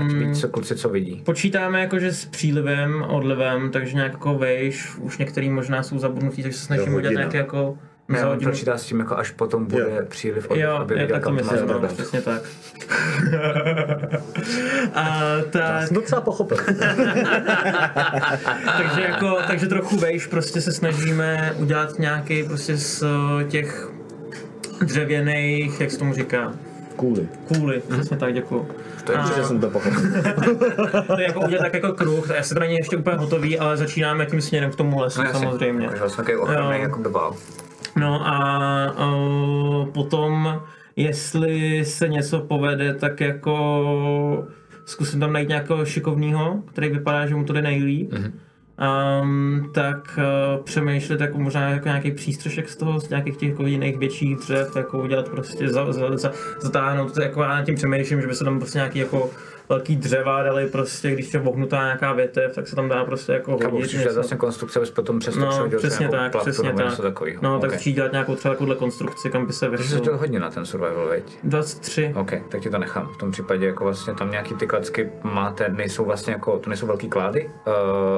Ať Um, ví, co kluci co vidí. počítáme jakože s přílivem, odlivem, takže nějak jako vejš, už některý možná jsou zabudnutý, takže se snažíme udělat nějaký jako Ne, on počítá s tím, jako až potom bude Jo. příliv, od, Jo, aby já viděl, tak to kam to má myslím, no, přesně tak. A tak, Jsem docela pochopil. takže jako, takže trochu vejš prostě se snažíme udělat nějaký prostě z eh, těch dřevěných, jak se tomu říká, Kůly. kůly, přesně tak, děkuju. To je A- Určitě jsem to pochopil. to je jako udělat tak jako kruh, já se to není ještě úplně hotový, ale začínáme tím směrem k tomu lesu No, samozřejmě. Takže vlastně takový ochranný jako dbal. No a uh, potom, jestli se něco povede, tak jako zkusím tam najít nějakého šikovného, který vypadá, že mu to jde nejlíp. Mhm. Mm-hmm. Um, tak uh, přemýšlet jako možná jako nějaký přístřešek z toho, z nějakých těch jako jiných větších dřev, jako udělat prostě, za, za, za, zatáhnout, to jako já nad tím přemýšlím, že by se tam prostě nějaký jako velký dřeva dali prostě, když je vohnutá nějaká větev, tak se tam dá prostě jako hodit musíš dělat vlastně konstrukce, abys potom přes to No, přesně nějakou tak, platformu přesně tak. něco takového. No, tak Ok. začít dělat nějakou třeba takovouhle konstrukci, kam by se Takže jsi to hodně na ten survival, veď? 23. OK, tak ti to nechám. V tom případě jako vlastně tam nějaký ty klacky máte, nejsou vlastně jako, to nejsou velký klády, uh,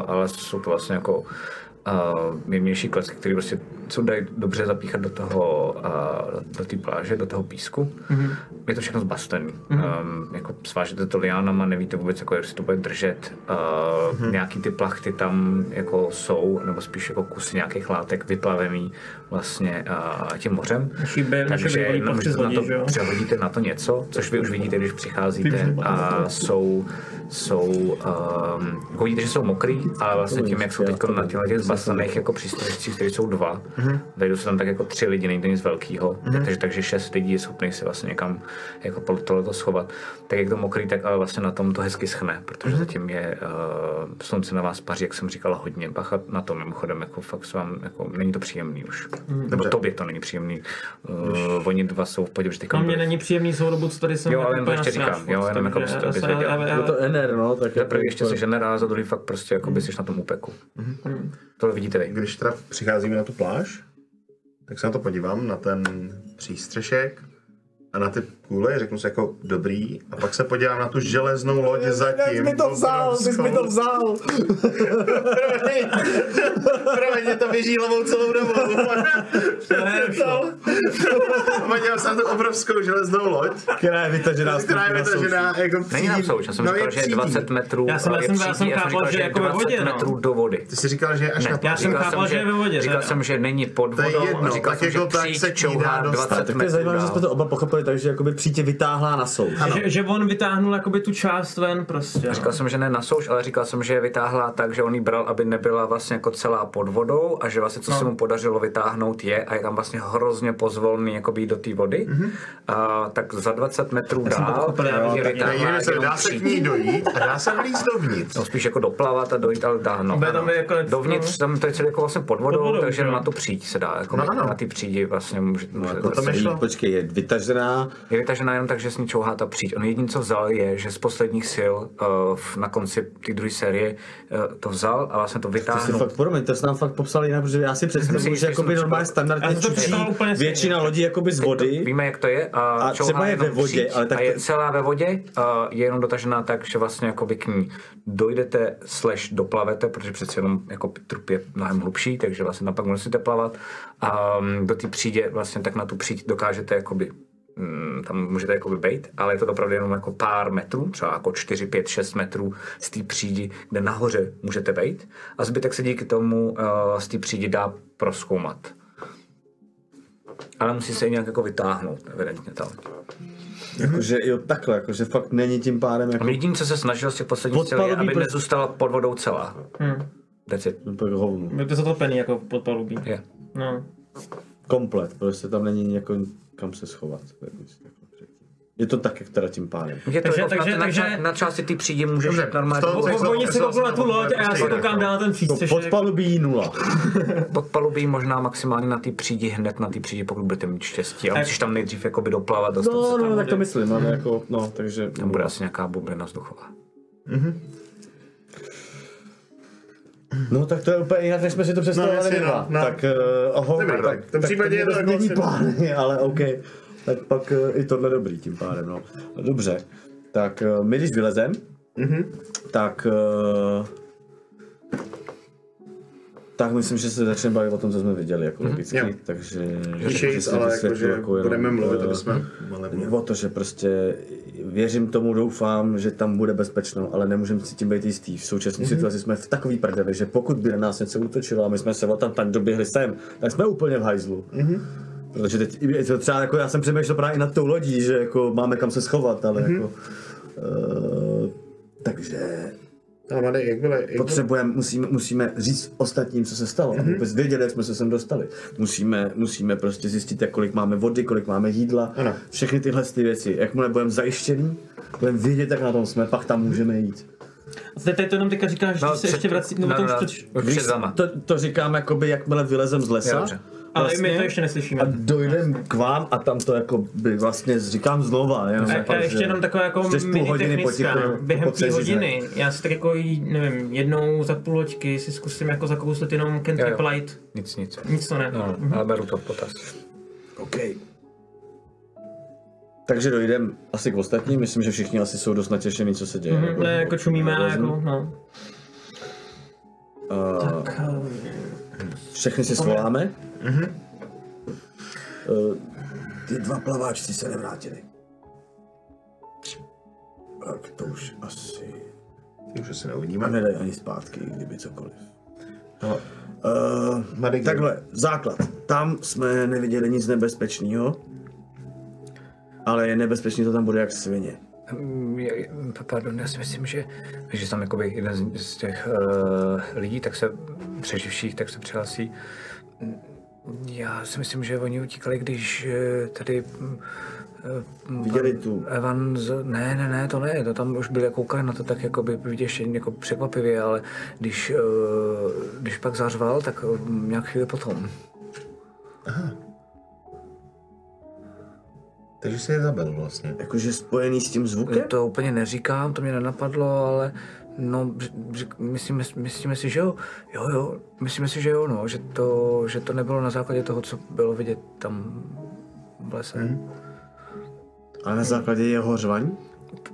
ale jsou to vlastně jako uh, mírnější klacky, které prostě se dají dobře zapíchat do toho, uh, do té pláže, do toho písku. Mm-hmm. Je to všechno zbastený. Mm-hmm. Um, jako svážete to liánama, nevíte vůbec, jako, jak si to bude držet. Uh, mm-hmm. Nějaký ty plachty tam jako jsou, nebo spíš jako kusy nějakých látek vyplavený vlastně uh, tím mořem. Naše Takže jenom, že na to že přehodíte na to něco, což vy už vidíte, když přicházíte a jsou, jsou um, jako vidíte, že jsou mokrý, ale vlastně tím, jak jsou teď na těch zbastaných jako přístrojích, které jsou dva, vejdou se tam tak jako tři lidi, není to nic velkého, takže, takže šest lidí je schopných se vlastně někam jako pod tohleto schovat. Tak jak to mokrý, tak ale vlastně na tom to hezky schne, protože zatím je uh, slunce na vás paří, jak jsem říkala, hodně. Bacha na to mimochodem, jako fakt se vám, jako, není to příjemný už. Nebo tobě to není příjemný. Uh, oni dva jsou v pohodě, že teď No mě není příjemný dobu, co tady jsem Jo, jako ale jen to ještě říkám, jo, jenom jako se- věděl. Je to NR, no, tak za prvý ještě jsi žener a za druhý fakt prostě jako by jsi na tom úpeku. To vidíte vy. Když teda přicházíme na tu pláž, tak se na to podívám, na ten přístřešek a na ty kůle, řeknu si jako dobrý, a pak se podívám na tu železnou loď zatím. Jak mi to vzal, ty jsi mi to vzal. Promiň, to běží hlavou celou dobu. Se na tu obrovskou železnou loď, Která je vytažená z která je vytažená jako Není na souč, já jsem no, říkal, je že je přídí. 20 metrů. Já jsem- a já jsem- já jsem chápal, říkal, že je jako ve 20 vodě, no. metrů do vody. Ty jsi říkal, že je až na já jsem Říkal chápal, že je ve vodě, Říkal jsem, že není pod To je vodou říkal tak jsem, že jako tak ní čouhá dá dostat. 20 Tak to je metrů zajímavé, že jsme to oba pochopili, takže jakoby přítě vytáhla na souš. Že, že on vytáhnul jakoby tu část ven prostě. no. Říkal jsem, že ne na souš, ale říkal jsem, že je vytáhla tak, že on ji bral, aby nebyla vlastně jako celá pod vodou a že vlastně co No. se mu podařilo vytáhnout je a je tam vlastně hrozně pozvolný jako být do té vody. Mhm. A, tak za 20 metrů jsem to dál pochopil, já je tak vytáhla jenom dá se k ní dojít a dá se vlízt dovnitř. No, spíš jako doplavat a dojít, ale dá, no, tam ano. je jako- Dovnitř, tam to je celé jako vlastně pod vodou, Pod vodou, takže jo. na tu příď se dá, jako No, ano. na ty přídi vlastně může, může Jako to mi celý, šlo. počkej, je vytažená, je vytažená jenom tak, že s ní čouhá ta příď. On jediný, co vzal, je, že z posledních sil uh, na konci té druhé série uh, to vzal a vlastně to to si fakt, promiň, to jsi nám fakt popsal jinak, protože já si představuji, že jakoby normálně standardně čučí většina lodí jakoby z vody. Víme, jak to je. A, A třeba je ve vodě, ale tak a je celá ve vodě, a je jenom dotažená tak, že vlastně jakoby k ní dojdete, slash doplavete, protože přece jenom jako trup je mnohem hlubší, takže vlastně tam pak musíte plavat. A um, do té přídě vlastně tak na tu příď dokážete jakoby tam můžete jakoby bejt, ale je to opravdu jenom jako pár metrů, třeba jako 4, 5, 6 metrů z té přídi, kde nahoře můžete bejt a zbytek se díky tomu uh, z té přídi dá proskoumat. Ale musí se i nějak jako vytáhnout, evidentně ta loď. Jakože jo takhle, jakože fakt není tím pádem jako A jediný, co se snažil z těch posledních cílů, je, aby nezůstala pod vodou celá. Hmm. That's it. hovnu. Je to zatopený jako pod palubí. Je. No. Komplet, prostě tam není jako kam se schovat. jako předtím. Je to tak, jak teda tím pádem. Je to Takže- jako takže- na, takže- na, na, části ty přídi můžeš Dobře, normálně pod, Oni si kouknou na tu loď a já si koukám dál na ten No, přístřešek. podpalubí nula. pod palubí možná maximálně na ty přídi, hned na ty přídi, pokud budete mít štěstí. A musíš tam nejdřív jakoby doplavat, dostat No, se tam. no, tak to myslím, ale jako, no, takže... Tam bude asi nějaká bublina vzduchová. No tak to je úplně jinak, než jsme si to představovali. No, no, no. Tak uh, oho, Dobrý, tak, tak v tom případě je to jako není plány, ale OK. Tak pak uh, i tohle dobrý tím pádem, no. dobře. Tak uh, my když vylezem, Mhm. tak uh, tak myslím, že se začneme bavit o tom, co jsme viděli, jako logicky, Jo. takže... Tišejc, si ale jakože jako budeme mluvit, eh, aby jsme... Ale Jde o to, že prostě věřím tomu, doufám, že tam bude bezpečno, ale nemůžeme si tím být jistý. V současné Mhm. situaci jsme v takový prdeli, že pokud by na nás něco útočilo a my jsme se o tam tak doběhli sem, tak jsme úplně v hajzlu. Mhm. Protože teď třeba jako já jsem přemýšlel právě i nad tou lodí, že jako máme kam se schovat, ale Mhm. jako... Uh, takže A Mady, jak byly, jak potřebujeme, musíme, musíme říct ostatním, co se stalo, aby vůbec věděli, jak jsme se sem dostali. Musíme, musíme prostě zjistit, jak kolik máme vody, kolik máme jídla, Ano. všechny tyhle ty věci. Jakmile budeme zajištění, budeme vědět, jak na tom jsme, pak tam můžeme jít. A teď, teď to jenom teďka říkáš, že se ještě vrací, před... už před váma. To, to říkám, jakoby, jakmile vylezem z lesa, Jo, Ale my to ještě a neslyšíme. dojdem k vám a tam to jako by vlastně říkám znova. Jenom A, jako, a ještě že jenom taková jako půl mini hodiny technická, potichu během té potřežit, hodiny, já si tak jako, nevím, jednou za půl hoďky si zkusím jako zakouslit jenom Cantrip jo. Light. Nic, nic. Nic to ne. No, ale beru to v potaz. OK. Takže dojdem asi k ostatním, myslím, že všichni asi jsou dost natěšení, co se děje. Mhm, Ne, jako čumíme, ale jako, no. Uh, Tak, eh, všechny si svoláme. Mhm. Uh, Ty dva plaváčci se nevrátili. Tak to už asi... Ty už asi a neuvidíme. nedají ani zpátky, kdyby cokoliv. No, Uh, takhle, základ. Tam jsme neviděli nic nebezpečného, ale je nebezpečný, to tam bude jak svině. Mm, Pardon, já si myslím, že, že tam jakoby jeden z, z těch uh, lidí, tak se přeživších, tak se přihlásí. Já si myslím, že oni utíkali, když eh, tady eh, Viděli tu- Evan, z, ne, ne, ne, to ne, to tam už byli koukali na to tak jako by viděš jako překvapivě, ale když, eh, když pak zařval, tak nějak chvíli potom. Takže jsi je zabil vlastně. Jakože spojený s tím zvukem? To úplně neříkám, to mě nenapadlo, ale no, řek, myslíme, myslíme si, že jo, jo, jo, myslíme si, že jo, no, že to, že to nebylo na základě toho, co bylo vidět tam v lese. Hmm. Ale na základě jeho řvaní?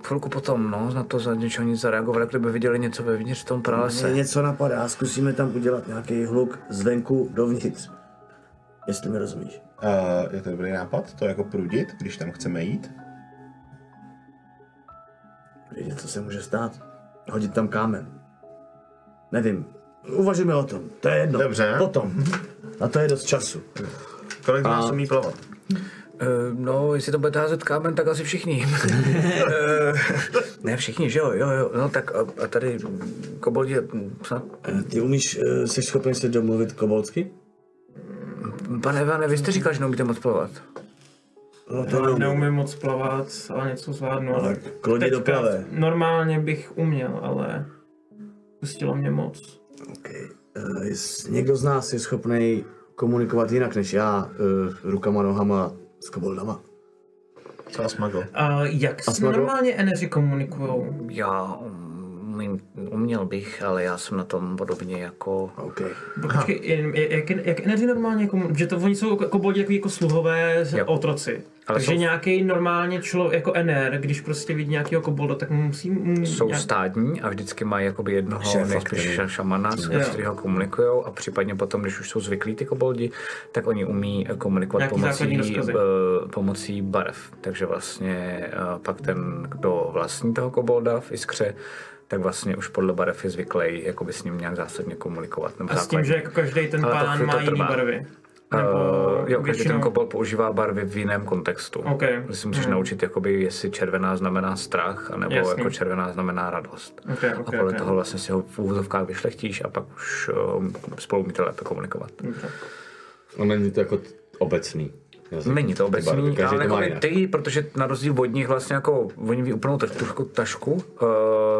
Chvilku potom, no, na to za něčeho nic zareagovali, kdyby viděli něco vevnitř v tom Se pralese. něco napadá, zkusíme tam udělat nějaký hluk zvenku dovnitř. Jestli mi rozumíš. Uh, je to dobrý nápad, to jako prudit, když tam chceme jít? Vědět, co se může stát. Hodit tam kámen. Nevím. Uvažujeme o tom. To je jedno. Dobře. Potom. Na to je dost času. Kolik z nás umí plavat? Uh, no, jestli to bude házet kámen, tak asi všichni. Eh, ne, všichni, že jo, jo, jo, no tak a, a tady koboldi, hm, snad Eh, Ty umíš, eh, jsi schopný se domluvit kobolsky? Pane Ivane, vy jste říkal, že neumíte moc plavat. No to Já neumím. moc plavat, ale něco zvládnu. Ale k lodi Teďka doprave. Normálně bych uměl, ale pustilo mě moc. Okay. Uh, jest, někdo z nás je schopný komunikovat jinak než já, uh, rukama, nohama, s koboldama. Co smagl? A jak s normálně eneři komunikujou? Já umím, uměl bych, ale já jsem na tom podobně jako... OK. Počkej, jen- jak, jak eneři normálně komunikují? Že to oni jsou jako boldi jako, jako sluhové z- Jo. otroci. Ale Takže jsou- nějaký normálně člověk jako NR, když prostě vidí nějakého kobolda, tak musí... mu- Jsou nějak- stádní a vždycky mají jakoby jednoho Šéfa, nejspíš který- šamana, s kterého komunikujou a případně potom, když už jsou zvyklí ty koboldi, tak oni umí komunikovat Nějaký pomocí, základní eh, pomocí barev. Takže vlastně eh, pak ten, kdo vlastní toho kobolda v Iskře, tak vlastně už podle barev je zvyklý jakoby s ním nějak zásadně komunikovat. Nebo A s tím, základně. že jako každý ten Ale pán má jiný trvá. Barvy. Uh, jo, každý ten kobold používá barvy v jiném kontextu. OK. Že si musíš naučit, jakoby, jestli červená znamená strach, anebo Jasný. jako červená znamená radost. OK, OK, a podle OK. toho vlastně si ho v úvozovkách vyšlechtíš a pak už um, spolu umíte lépe komunikovat. A není to jako obecný. jazyk. Není to barvy, obecný, každý ale jako ty, protože na rozdíl od nich vlastně jako, oni ví úplnou taš, trošku tašku, uh,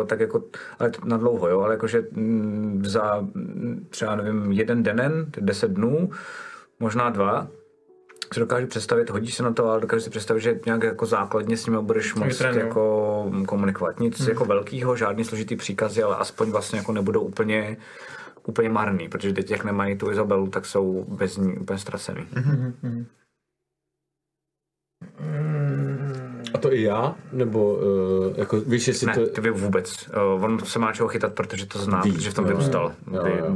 tak jako, ale to na dlouho, jo, ale jakože mm, za mm, třeba, nevím, jeden denen, deset dnů, možná dva, si dokážu představit, hodíš se na to, ale dokážu si představit, že nějak jako základně s nimi budeš moct jako komunikovat. Nic jako velkého, žádný složitý příkazy, ale aspoň vlastně jako nebudou úplně úplně marný, protože teď jak nemají tu Izabelu, tak jsou bez ní úplně ztracený. A to i já? Nebo uh, jako víš, jestli Ne, to... ty by vůbec. Uh, on se má čeho chytat, protože to zná, Ví, protože v tom vyrůstal.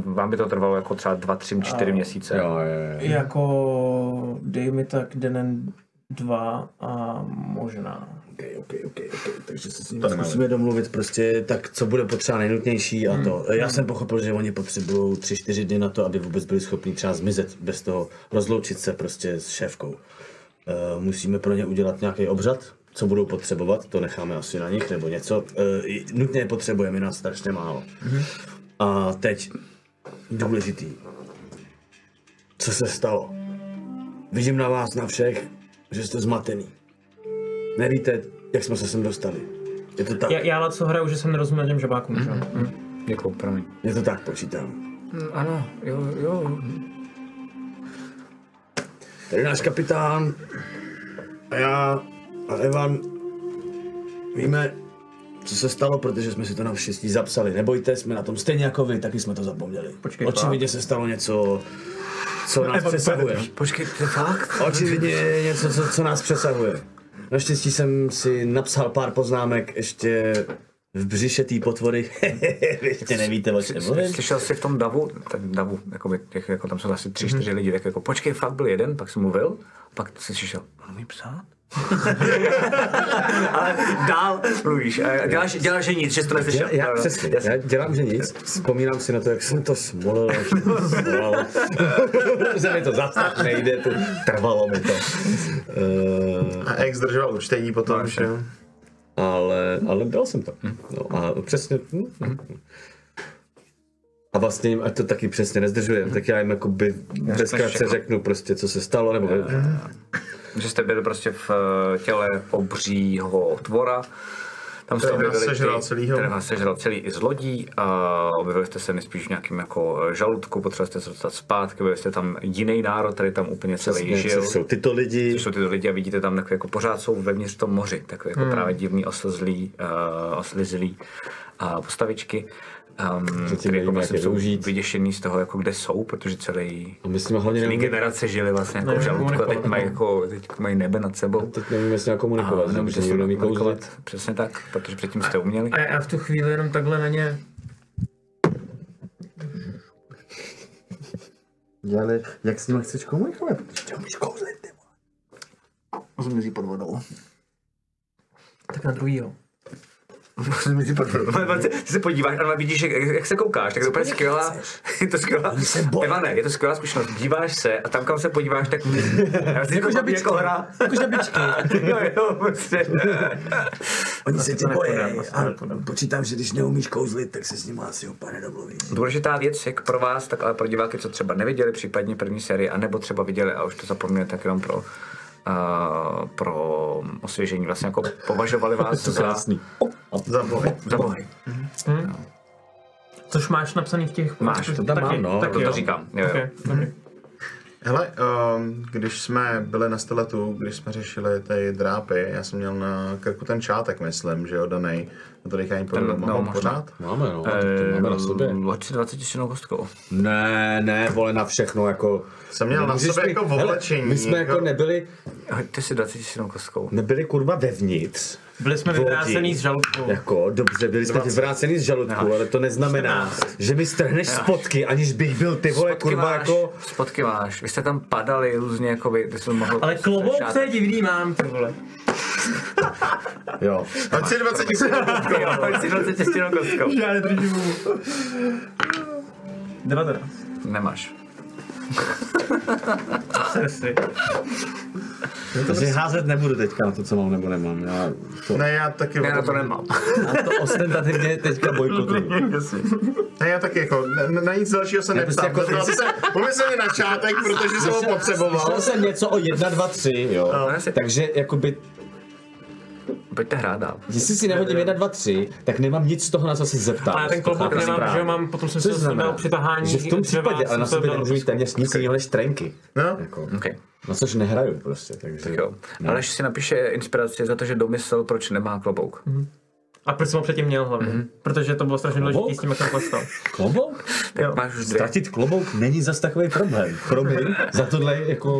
vám by to trvalo jako třeba dva, tři, čtyři měsíce. Jo, jo, jo. Jako dej mi tak den dva a možná. Okay, okay, okay, okay. Takže se s ním zkusíme domluvit prostě tak, co bude potřeba nejnutnější a to. Já jsem pochopil, že oni potřebují tři, čtyři dny na to, aby vůbec byli schopni třeba zmizet bez toho, rozloučit se prostě s šéfkou. Uh, musíme pro ně udělat nějaký obřad, co budou potřebovat, to necháme asi na nich nebo něco. Uh, nutně je potřebujeme, nás strašně málo. A teď důležitý. Co se stalo? Vidím na vás, na všech, že jste zmatený. Nevíte, jak jsme se sem dostali. Je to tak? Já, já co hraju, že jsem nerozuměl těm žabákům, že? jo? Mhm. Děkuju, promiň. Je to tak, počítám. Mm, Ano, jo, jo. Tady náš kapitán a já a Evan víme, co se stalo, protože jsme si to na štěstí zapsali. Nebojte, jsme na tom stejně jako vy, taky jsme to zapomněli. Počkej, Očividně se stalo něco, co nás Evan, přesahuje. Počkej, to je fakt? Očividně je něco, co, co nás přesahuje. Naštěstí jsem si napsal pár poznámek ještě v břiše té potvory. Vy ještě nevíte, o čem mluvím. Slyšel jsi v tom davu, ten davu, jako, by, těch, jako tam jsou asi tři, čtyři lidi, tak jako počkej, fakt byl jeden, pak jsem mluvil, pak jsi slyšel, mám mi psát? Ale dál mluvíš, a děláš, děláš, že nic, že jsi to neslyšel. Já, já přesně, já dělám, že nic. Vzpomínám si na to, jak jsem to smolil, jak jsem to smolil. že mi to zas tak nejde, to, trvalo mi to. Uh, A ex držel učtení potom, že? ale, ale dal jsem to. No a přesně. hm, hm. A vlastně jim, ať to taky přesně nezdržujem, tak já jim jakoby zkratce všechno. řeknu prostě, co se stalo, nebo Že jste byli prostě v eh, těle obřího tvora, tam jste objevili sežral ty- celýho. Který vás sežral celý i z lodí a objevili jste se nejspíš v nějakým jako eh, žaludku, potřebovali jste se dostat zpátky, objevili jste tam jiný národ, který tam úplně celý Přesně, žil. co jsou tyto lidi. Což jsou tyto lidi a vidíte tam takový, jako pořád jsou vevnitř tom moři, takové jako právě divný oslzlý, uh, oslizlý uh, postavičky. Um, který jako vlastně jsou využít. vyděšený z toho, jako kde jsou, protože celý A my s nimi hlavně celý nevíme, generace žili vlastně jako v Nevím žaludku a teď mají, no. jako, teď mají nebe nad sebou. teď nevíme s ním komunikovat, A nemůžete protože se nikdo umí komunikovat. kouzlit. Přesně tak, protože předtím jste uměli. A já v tu chvíli jenom takhle na ně Ale jak s nimi chceš komunikovat? Umíš kouzlit, ty vole. Zmizí pod vodou. tak na druhýho. Ty se podíváš a vidíš, jak, jak se koukáš, tak to je skvělá, je to skvělá, Evane, je to skvělá zkušenost, díváš se a tam, kam se podíváš, tak já si jako, žabičky. jako hra. Jako žabičky. jo, jo, prostě. Oni se tě bojí a počítám, že když neumíš kouzlit, tak se s nimi asi úplně nedomluvíš. Důležitá věc, jak pro vás, tak ale pro diváky, co třeba neviděli případně první sérii, anebo třeba viděli a už to zapomněli, tak jenom pro, uh, pro osvěžení. Vlastně jako považovali vás za, Krásný. Za bohy. za bohy. Což máš napsaný v těch... Máš, to tam taky, mám, no. taky, To to říkám. Jo, jo. Okay, okay. Hele, um, když jsme byli na steletu, když jsme řešili ty drápy, já jsem měl na krku ten čátek, myslím, že jo, danej. Na to dechání mám no, možná. pořád? Máme, no, to máme na sobě. 20 silnou kostkou. Ne, ne, vole, na všechno, jako... Jsem měl na sobě jako hele, oblečení. My jsme jako nebyli, Hoďte si 20 silnou kostkou. nebyli kurva vevnitř. Byli jsme vyvrácený z žaludku. Jako, dobře, byli jsme vyvrácený z žaludku, ale to neznamená, že mi strhneš spotky, aniž bych byl ty vole, Spotky kurva, máš, jako... spotky máš. Vy jste tam padali různě, jako by, ty jsi mohl... Ale klobouk to je divný mám, ty vole. Jo. Hoď si 20 tisíc. Jo, hoď si 20 silnou kostkou. Já nedržím. 19. Nemáš. Sestry. Takže házet nebudu teďka na to, co mám nebo nemám. Já to, Ne, já taky. Já na to nemám. já to ostentativně teďka bojkotuju. Ne, já taky jako, na, na nic dalšího se Já prostě neptám. jako- Jako, jsem se pomysleli na čátek, protože jsem ho potřeboval. Slyšel jsem něco o 1, 2, 3, jo. No, jasně. Takže jakoby, Pojďte hrát dál. jestli si nehodím 1, 2, 3, tak nemám nic z toho, na co se zeptám. Ale ten klobouk chápu nemám, správně. že mám, potom jsem si znamená, dal přitahání že v tom případě, ale na dal nemůžu mít téměř nic jiného než trenky. No, Jako, Okay. na což nehraju prostě, takže... Tak jo. Aleš si napíše inspiraci za to, že domyslel, proč nemá klobouk. A proč jsem ho předtím měl hlavně? Mm-hmm. Protože to bylo strašně důležité s tím, jak jsem klestal. Klobouk? Jo. Máš. Ztratit klobouk není zas takový problém. Promiň, za tohle jako...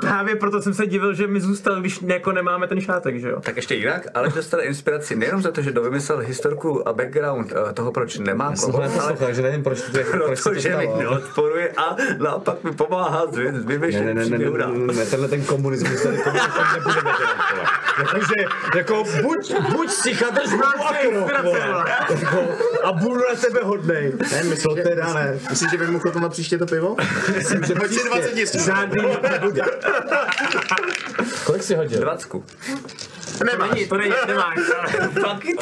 Právě proto jsem se divil, že mi zůstal, když jako nemáme ten šátek, že jo? Tak ještě jinak, ale dostal inspiraci nejenom za to, že dovymyslel historku a background eh, toho, proč nemá Já jsem to klobouk, ale neposlouchal, že nevím, proč, to, proč se to protože mi neodporuje a naopak mi pomáhá s vy- s Ne, ne, ne, ne, ne, ne, ne, tenhle ten komunismus tady komunismus nebudeme. Jakože, jako buď, buď sticha, drž hlavu a budu na tebe hodnej. Ne, že- teda ne. Myslíš, že bych mu na příště to pivo? Myslím, že Hoď si 20 tisíc. Žádný nebude. Kolik jsi hodil? Dvacku. Nemáš. To není, nemáš.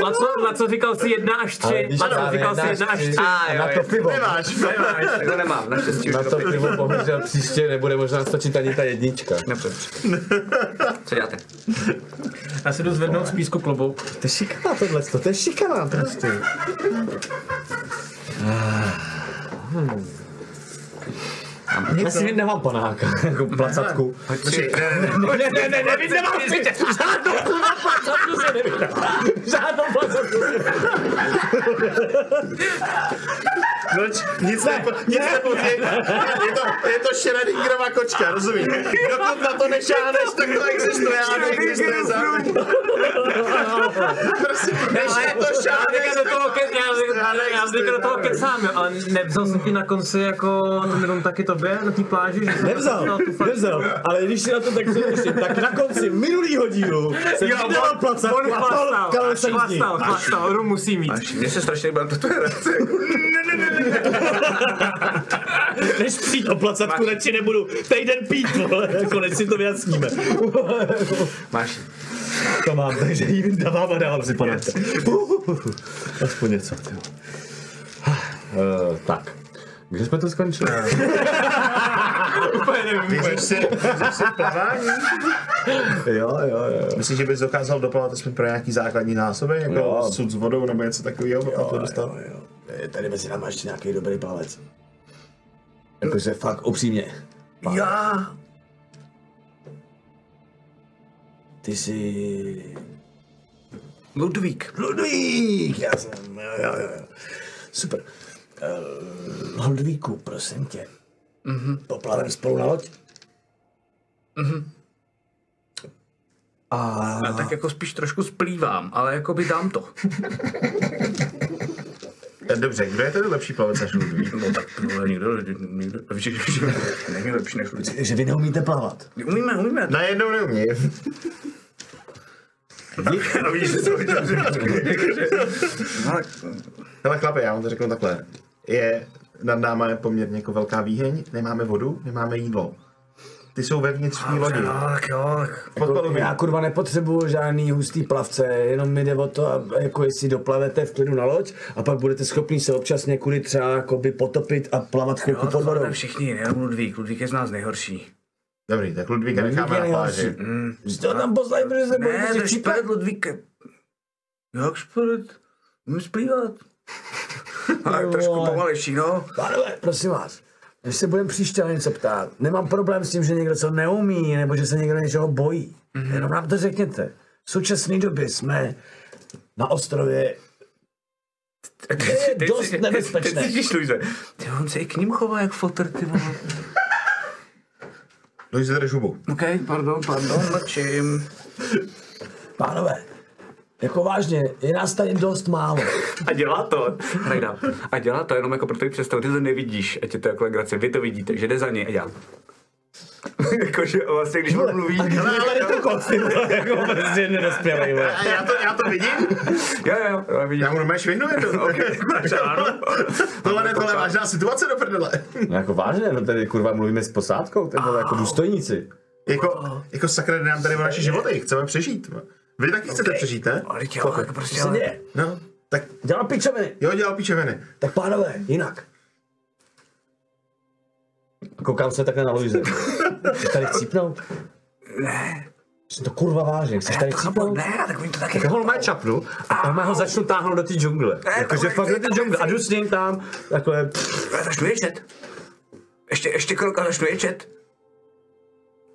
Laco, Laco říkal si jedna až tři. Laco říkal si jedna až tři. A na to pivo. Nemáš. Nemáš, tak to nemám, naštěstí Na to to pivo. bohužel příště nebude možná stačit ani ta jednička. Dobře. Co děláte? Já si jdu zvednout z písku klobouk. To je šikaná tohle, to je šikaná prostě. Já si nemám panáka, jako placatku. Ne, ne, ne, ne, ne, nemám určitě. Žádnou kurva placatku se nevydám. Žádnou placatku. Noč, nic nepo, nic nepově. Je to, je to Schrödingerova kočka, rozumíš? Dokud na to nešáhneš, tak to existuje, ale neexistuje zároveň. Prostě, než to Já šáhneš, do toho, ke, já, do toho kecám, jo, ale nevzal jsem ti na konci jako ten rum taky tobě na té pláži, že Nevzal, dal tu fakt- nevzal, ale když si na to tak přemýšlím, tak na konci minulýho dílu jsem Jo, vydal placatku on a chlastal, ní. chlastal, chlastal, rum musí mít. Až, mně se strašně líbila to tvoje reakce. Jako, Než přijít o placatku, radši nebudu týden pít, vole, konec si to vyjasníme. máš. To mám, takže ji vydávám a dávám si panáka. Aspoň něco, ty. Uh, tak. Kde jsme to skončili? Úplně nevím. Věříš si, si plavání? jo, jo, jo. Myslíš, že bys dokázal doplavat aspoň pro nějaký základní násoby, jako Jo. sud s vodou nebo něco takového, aby to dostal? jo. Je tady mezi náma ještě nějaký dobrý plavec. Jakože fakt upřímně. Já. Ty jsi... Ludvík. Ludvík! Já jsem, jo, jo, jo. Super. Uh, Ludvíku, prosím tě. Mm-hmm. Poplavem spolu na loď? A A tak jako spíš trošku splývám, ale jako by dám to. Eh, Dobře, kdo je tedy lepší plavec než Ludvík? No tak no, někdo, víš, že že není lepší než Ludvík. že vy neumíte plavat. Umíme, umíme. Najednou neumí. A víš, že to viděl, že Hele chlapi, já vám to řeknu takhle. Je, nad náma je poměrně jako velká výheň, nemáme vodu, nemáme jídlo. Ty jsou vevnitř v té lodi. tak jo, tak Podpalu Já kurva nepotřebuju žádný hustý plavce, jenom mi jde o to, a- jako jestli doplavete v klidu na loď a pak budete schopni se občas někudy třeba jakoby potopit a plavat chvilku pod to vodou. všichni, jenom Ludvík. Ludvík je z nás nejhorší. Dobrý, tak Ludvíka necháme na pláži. Jste ho tam poslali, protože se Ne, je štípat. špedit Ludvík. Jak špedit? Umím zpívat. Ale trošku pomalejší, no. Pánové, prosím vás, když se budeme příště na něco ptát, nemám problém s tím, že někdo co neumí, nebo že se někdo něčeho bojí. Mm-hmm. Jenom nám to řekněte. V současné době jsme na ostrově je dost nebezpečné. Teď Luise. Ty on se i k ním chová jak fotr, ty vole. Luise, drž hubu. OK, pardon, pardon, mlčím. Pánové, jako vážně, je nás tady dost málo. A dělá to, Rajda, a dělá to jenom jako pro tvůj představu, ty to nevidíš, ať je to jako legrace, vy to vidíte, že jde za něj a dělá. Jakože vlastně, když on mluví, Ale je to ty vole, jako prostě nedospělej. A já to, já to vidím? jo, jo, jo, vidíš. Já mu normálně švihnu jednou. OK, máš ráno. Tohle ne, tohle je vážná situace do prdele. No jako vážně, no tady kurva mluvíme s posádkou, ty vole, jako důstojníci. Jako, jako sakra, nám tady o naše životy, chceme přežít. Vy taky chcete přežít, ne? Ale jo, jako prostě, Se ale... děje. No, tak Dělám pičoviny. jo, dělal píčeviny. Tak pánové, jinak. Koukám se takhle na Luise. Chceš tady chcípnout? Ne, Jsem to kurva vážně, chceš tady chcípnout? ne, tak oni to taky Tak ho má čapnu a má ho začnu táhnout do té džungle. Jakože to- fakt do té džungle a jdu s ním tam, takhle, začnu ječet. Ještě, ještě krok a začnu ječet.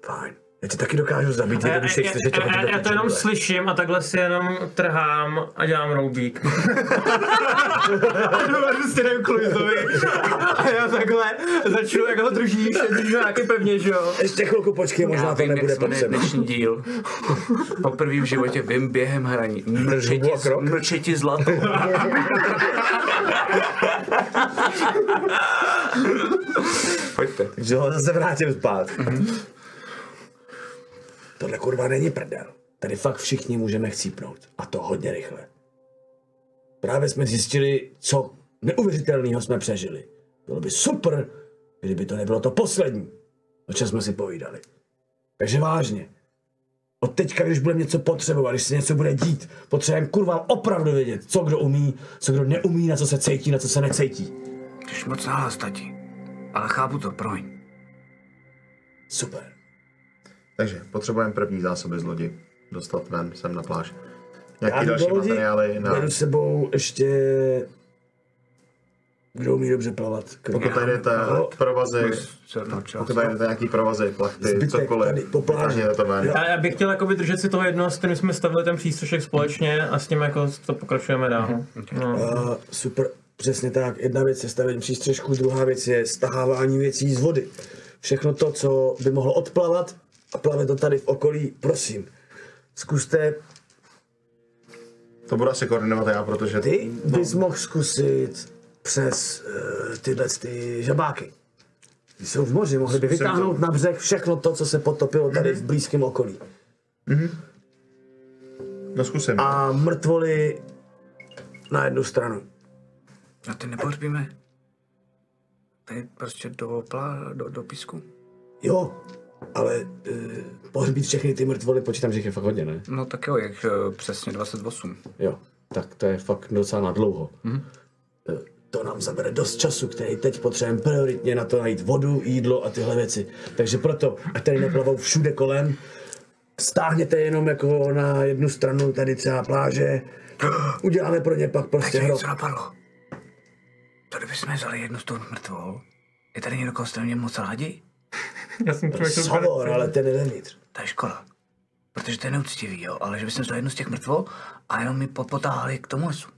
fajn. Já tě taky dokážu zabít, Já, jenom když já, slyšet, já, já, já to jenom slyším a takhle si jenom trhám a dělám roubík. Prostě jdem Kluizovi. A já takhle začnu, jak ho držíš, držíš ho nějaký pevně, že jo? Ještě chvilku počkej, možná Já to vím, nebude se potřeba. dnešní díl. Poprvé v životě vím během hraní. Mlčeti, mlčeti zlato. Pojďte. Takže ho zase vrátím spát. Tohle kurva není prdel. Tady fakt všichni můžeme chcípnout. A to hodně rychle. Právě jsme zjistili, co neuvěřitelného jsme přežili. Bylo by super, kdyby to nebylo to poslední, o čem jsme si povídali. Takže vážně. Od teďka, když budeme něco potřebovat, když se něco bude dít, potřebujeme kurva opravdu vědět, co kdo umí, co kdo neumí, na co se cítí, na co se necítí. Jsi moc nahlas, tati. Ale chápu to, promiň. Super. Takže potřebujeme první zásoby z lodi. Dostat ven sem na pláž. Já Nějaký další lodi, materiály na... beru s sebou ještě... Kdo umí dobře plavat? Pokud tady jdete provazy, pokud tady jdete nějaký provazy, plachty, Zbytek cokoliv, tady po pláži. to ven. Já, já bych chtěl jakoby držet si toho jednoho, s kterým jsme stavili ten přístřešek společně a s tím jako to pokračujeme dál. No. Uh, super, přesně tak. Jedna věc je stavení přístřežku, druhá věc je stahávání věcí z vody. Všechno to, co by mohlo odplavat a plave to tady v okolí, prosím. Zkuste, To budu asi koordinovat já, protože... ty bys mohl zkusit přes uh, tyhle ty žabáky. Ty jsou v moři, mohli by vytáhnout to. na břeh všechno to, co se potopilo tady v blízkém okolí. No zkusím. A mrtvoly na jednu stranu. A ty nepohřbíme? Tady prostě do, plá, do, do písku? Jo, ale uh, pohřbít všechny ty mrtvoly, Počítám, že jich je fakt hodně, ne? No tak jo, jak eh, přesně 28. Jo. Tak to je fakt docela na dlouho. Eh, To nám zabere dost času, který teď potřebujeme prioritně na to najít vodu, jídlo a tyhle věci. Takže proto, ať tady neplavou všude kolem, stáhněte jenom jako na jednu stranu tady třeba pláže, uděláme pro ně pak prostě hrob. něco napadlo. To kdybychom vzali jednu z toho mrtvol, je tady někdo, koho moc rádi? Já jsem přemýšlel Savor, ale ten je vevnitř. To je škoda. Protože to je neúctivý, jo, ale že bychom vzali jednu z těch mrtvol a jenom mi potáhli k tomu lesu.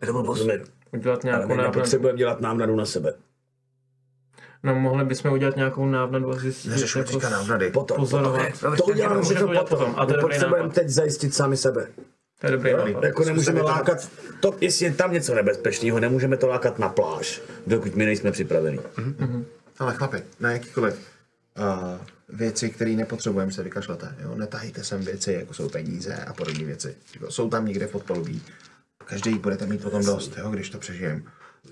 Je to byl boss. Rozumím. udělat Ale nějakou my návnadu. nepotřebujeme dělat návnadu na sebe. No mohli bychom udělat nějakou návnadu a zjistit, Neřešme jako teďka návnady. Potom, dobře, to uděláme všechno potom. potom, a to My potřebujeme teď zajistit sami sebe. To je dobrý nápad. Jako nemůžeme vytáhnout. lákat, to, jestli je tam něco nebezpečného, nemůžeme to lákat na pláž, dokud my nejsme připraveni. Ale chlapi, na jakýkoliv uh, věci, které nepotřebujeme, se vykašlete. Jo? Netahejte sem věci, jako jsou peníze a podobné věci. Jako, jsou tam někde v podpalubí. Každý budete mít potom dost, jo, když to přežijeme.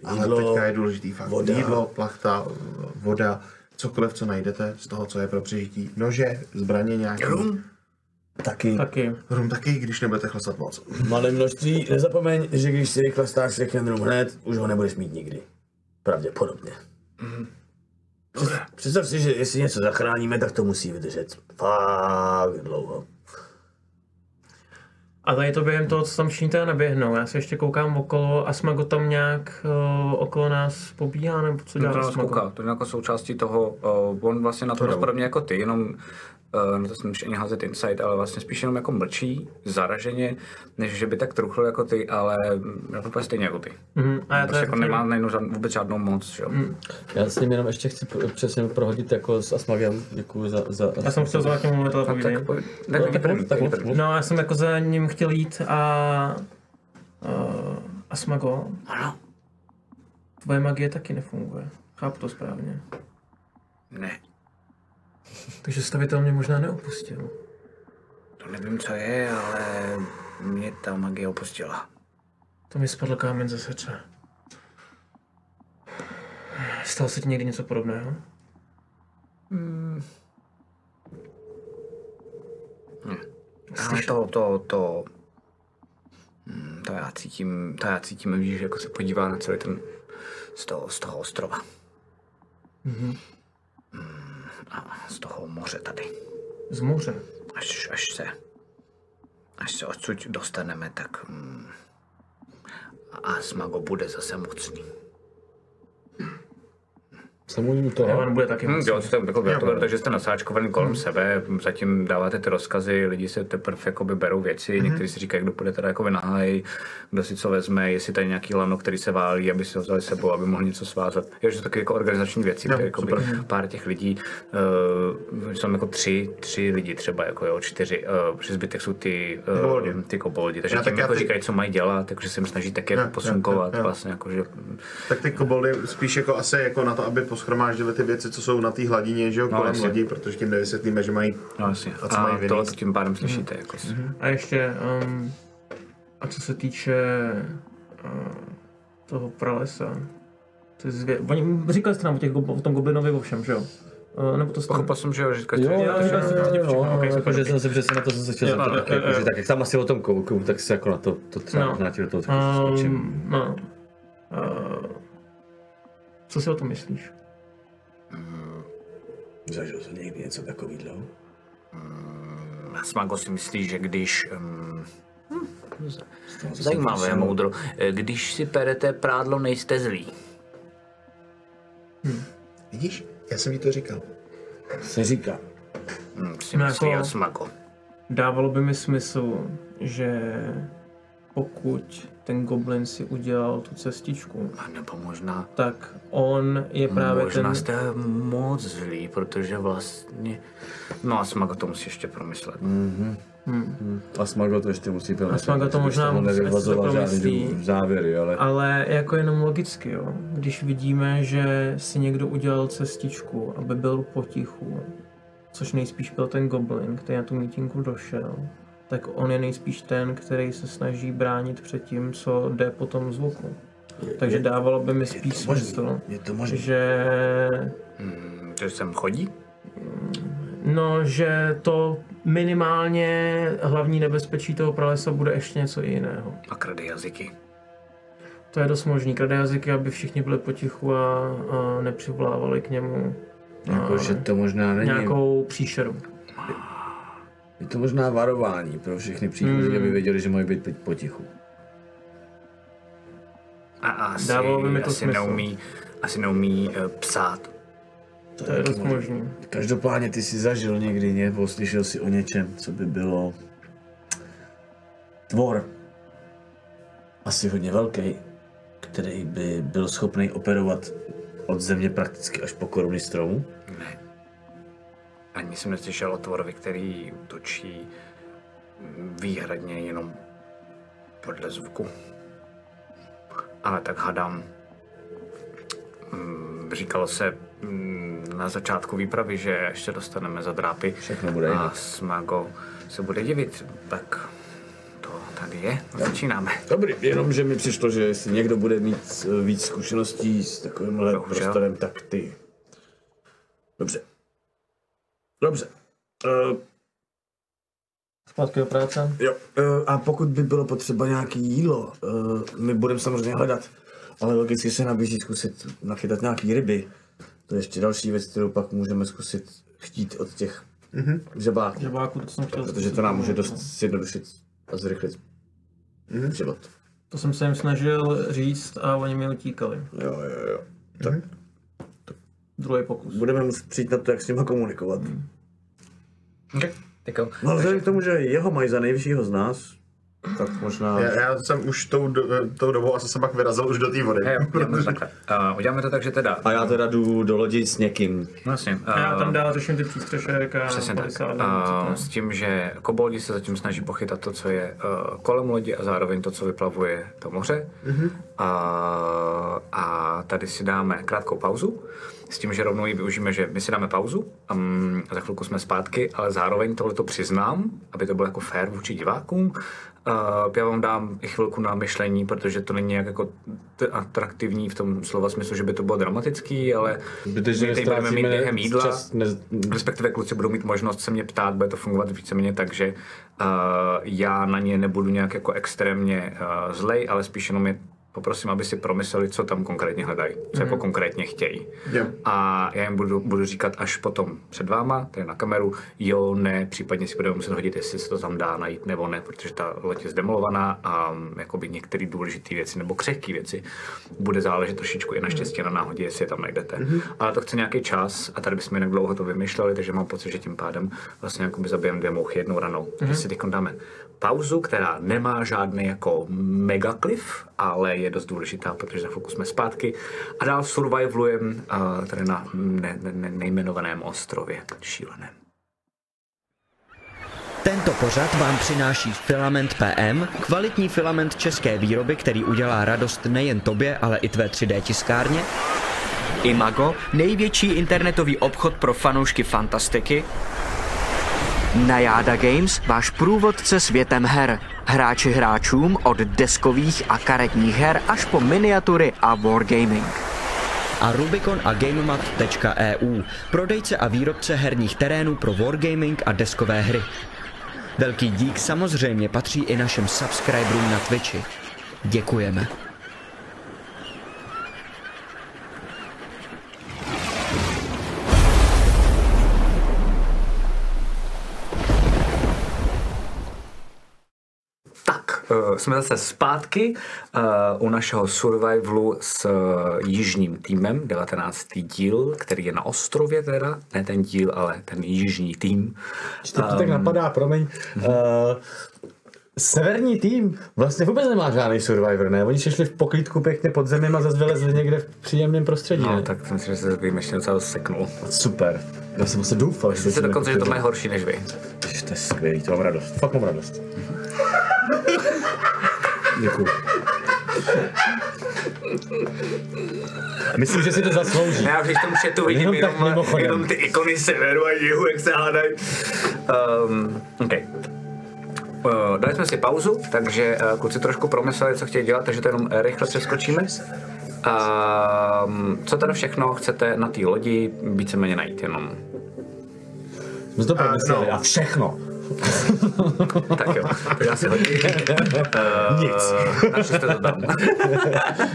Ale Jídlo, teďka je důležitý fakt. voda. Jídlo, plachta, voda, cokoliv, co najdete z toho, co je pro přežití. Nože, zbraně nějaké. Rum? Taky. Taky. Rum taky, když nebudete chlastat moc. Malé množství, nezapomeň, že když si vychlastáš second room hned, už ho nebudeš mít nikdy. Pravděpodobně. Dobře. Představ si, že jestli něco zachráníme, tak to musí vydržet fakt dlouho. A tady to během toho, co tam všichni teda neběhnou. Já se ještě koukám okolo a Smago tam nějak uh, okolo nás pobíhá, nebo co To dělá na nás Smago? kouká, to je jako součástí toho, uh, on vlastně na to dost podobně jako ty, jenom uh, na to jsem ani házet insight, ale vlastně spíš jenom jako mlčí, zaraženě, než že by tak truchl jako ty, ale mm, úplně stejně jako ty. Mhm, a já to Prostě jako jako nemá najednou žád- vůbec žádnou moc, jo. Já s ním jenom ještě chci přesně prohodit jako s Asmagem. Děkuju za... za Já jsem chtěl za tím mluvit, ale Tak, povídej. tak, pojď, tak, tak, první, tak tak, mluv, první. No, já jsem jako za ním chtěl jít a... Uh, a Smago, Ano, tvoje magie taky nefunguje. Chápu to správně. ne, Takže stavitel mě možná neopustil. to nevím, co je, ale mě ta magie opustila. To mi spadl kámen ze srdce. Stalo se ti někdy něco podobného? Ale to, to, to, hm, to já cítím, to já cítím, víš, jako se podívá na celý ten, z toho, z toho ostrova. Mm, a z toho moře tady. Z moře. Až, až se, až se odsud dostaneme, tak hm, a Smago bude zase mocný. Samou toho? Evan bude taky Hmm, jo, jste, jako, to beru, takže jste nasáčkovaný kolem sebe, zatím dáváte ty rozkazy, lidi se teprve jakoby berou věci, někteří si říkají, kdo půjde teda jako nahaj, kdo si co vezme, jestli tady nějaký lano, který se válí, aby si ho vzali s sebou, aby mohli něco svázat. Jo, že to taky jako organizační věci, jo, jako pár těch lidí, uh, jsou jako tři, tři lidi třeba, jako jo, čtyři, uh, při zbytek jsou ty, Koboldi. uh, ty koboldi, takže Já tím tak jako ty- říkají, co mají dělat, takže se jim snaží taky jako posunkovat, vlastně jako, že Tak ty koboldy spíš jako asi jako na to, aby poschromáždili ty věci, co jsou na té hladině, že jo, No, kolem jasně. lodí, protože tím nevysvětlíme, že mají No, jasně. A co mají A to vyníst? tím pádem slyšíte. Jako, A ještě, um, a co se týče uh, toho pralesa, to je zvě... Oni, říkali jste nám o, těch, o tom goblinovi o všem, že jo? Uh, nebo to jste... Pochopil jsem, že jo, že Jo, Jo, jo, jsem to jo, jakože se přesně na to jsem se chtěl zeptat, jakože tak jak tam asi o tom koukám, tak se jako na to, to třeba No. do toho trochu skočím. Um, no. Uh, co si o tom myslíš? Zažil jsem někdy něco takového? Smago si myslí, že když... Um, zajímavé, moudro. Eh, Když si perete prádlo, nejste zlí. Vidíš? Já jsem jí to říkal. Se říká. Hm, si No myslí jako- jako... Smago. Dávalo by mi smysl, že pokud ten goblin si udělal tu cestičku, A nebo možná... tak on je právě možná ten... jste moc zlí, protože vlastně... No a Smago to musí ještě promyslet. A Smago to ještě musí promyslet. Smago to možná musí- nevyvazoval asi to žádný promyslí. závěry, ale... Ale jako jenom logicky, jo. Když vidíme, že si někdo udělal cestičku, aby byl potichu, což nejspíš byl ten goblin, který na tu mítinku došel, tak on je nejspíš ten, který se snaží bránit před tím, co jde po tom zvuku. Takže dávalo by mi spíš smysl, Je to možné. že Hm, že sem chodí? No, že to minimálně hlavní nebezpečí toho pralesa bude ještě něco jiného. A krade jazyky. To je dost možný. Krade jazyky, aby všichni byli potichu a, a nepřivolávali k němu Jako, že to možná není... nějakou příšeru. Je to možná varování pro všechny příchozí, Hmm. aby věděli, že mají být potichu. A asi, Dávalo by mi to asi smysl. neumí, asi neumí uh, psát. To je dost možný. Každopádně ty jsi zažil někdy, nebo slyšel jsi o něčem, co by bylo tvor. Asi hodně velký, který by byl schopný operovat od země prakticky až po koruny stromu. Ani jsem neslyšel o tvorovi, který útočí výhradně jenom podle zvuku. Ale tak hadám. Mm, Říkalo se mm, na začátku výpravy, že se dostaneme za drápy Všechno bude a. Smago se bude divit, tak to tady je. Začínáme. Dobrý, jenom že mi přišlo, že jestli někdo bude mít eh, víc zkušeností s takovýmhle Bohužel. prostorem, tak ty. Dobře. Dobře. Uh, Zpátky do práce. Jo, eh, a pokud by bylo potřeba nějaký jídlo, eh, my budeme samozřejmě hledat, ale logicky se nabízí zkusit nachytat nějaký ryby. To je ještě další věc, kterou pak můžeme zkusit chtít od těch mm-hmm. žabáků, Žabáku, to jsem chtěl protože to nám může dost zjednodušit a zrychlit mm-hmm. život. To jsem se jim snažil říct a oni mi utíkali. Jo, jo, jo. Tak Druhý pokus. budeme muset přijít na to, jak s nimi komunikovat. Okay. Tak jo. No ale vzhledem k tomu, že jeho mají za nejvyššího z nás, tak možná... Já, já jsem už tou, do, tou dobou asi jsem pak vyrazil už do té vody. Jo, uděláme to takhle. Uh, uděláme to tak, že teda... A já teda jdu do lodi s někým. No jasně. A já eh, tam dál řeším ty přístřešek a Přesně tak. to s tím, že koboldi se zatím snaží pochytat to, co je uh, kolem lodi a zároveň to, co vyplavuje to moře. Mm-hmm. A, a tady si dáme krátkou pauzu. S tím, že rovnou ji využijeme, že my si dáme pauzu um, a za chvilku jsme zpátky, ale zároveň tohle to přiznám, aby to bylo jako fair vůči divákům. Uh, já vám dám i chvilku na myšlení, protože to není nějak jako t- atraktivní v tom slova smyslu, že by to bylo dramatický, ale Zbytečně my tady budeme mít během jídla čas, ne, respektive kluci budou mít možnost se mě ptát, bude to fungovat víceméně tak, že uh, já na ně nebudu nějak jako extrémně uh, zlej, ale spíš jenom je poprosím, aby si promysleli, co tam konkrétně hledají, co jako konkrétně chtějí. Jo. A já jim budu, budu říkat až potom před váma, tady na kameru, jo, ne, případně si budeme muset hodit, jestli se to tam dá najít nebo ne, protože ta loď je zdemolovaná a um, jakoby některé důležité věci nebo křehké věci bude záležet trošičku i na štěstí na náhodě, jestli je tam najdete. Ale to chce nějaký čas a tady bychom jinak dlouho to vymýšleli, takže mám pocit, že tím pádem vlastně jakoby zabijeme dvě mouchy jednou ranou. Takže si teď dáme pauzu, která nemá žádný jako megacliff, ale je dost důležitá, protože za chvilku jsme zpátky a dál survivalujeme uh, tady na ne, ne, ne, nejmenovaném ostrově šíleném. Tento pořad vám přináší Filament PM, kvalitní filament české výroby, který udělá radost nejen tobě, ale i tvé 3D tiskárně. Imago, největší internetový obchod pro fanoušky fantastiky. Najada Games, váš průvodce světem her. Hráči hráčům od deskových a karetních her až po miniatury a wargaming. A Rubicon a GameMat.eu, prodejce a výrobce herních terénů pro wargaming a deskové hry. Velký dík samozřejmě patří i našim subscriberům na Twitchi. Děkujeme. Tak, uh, jsme zase zpátky uh, u našeho survivalu s uh, jižním týmem, 19. díl, který je na ostrově teda, ne ten díl, ale ten jižní tým. Teď to tak napadá, promiň. Uh, severní tým vlastně vůbec nemá žádný survivor, ne? Oni se šli v poklídku pěkně pod zemím a zase vylezli někde v příjemném prostředí, No, ne? tak myslím, že se výjimečně docela seknul. Super. Já jsem se doufal, že si dokonce, že to je horší než vy. Ježiš, to je skvělý, to mám radost. Fakt mám radost. Děkuju. Myslím, že si to zaslouží. Já už v tom chatu vidím Jenom jenom, mimochodem. jenom ty ikony severu a jihu, jak se hádají. Um, okay. Uh, dali jsme si pauzu, takže uh, kluci trošku promysleli, co chtějí dělat, takže to jenom eh, rychle přeskočíme. Um, co teda všechno chcete na té lodi víceméně najít jenom? Jsme to promysleli no. a všechno. Tak jo, tak já si hodím. Uh, Nic. Na co jste to tam?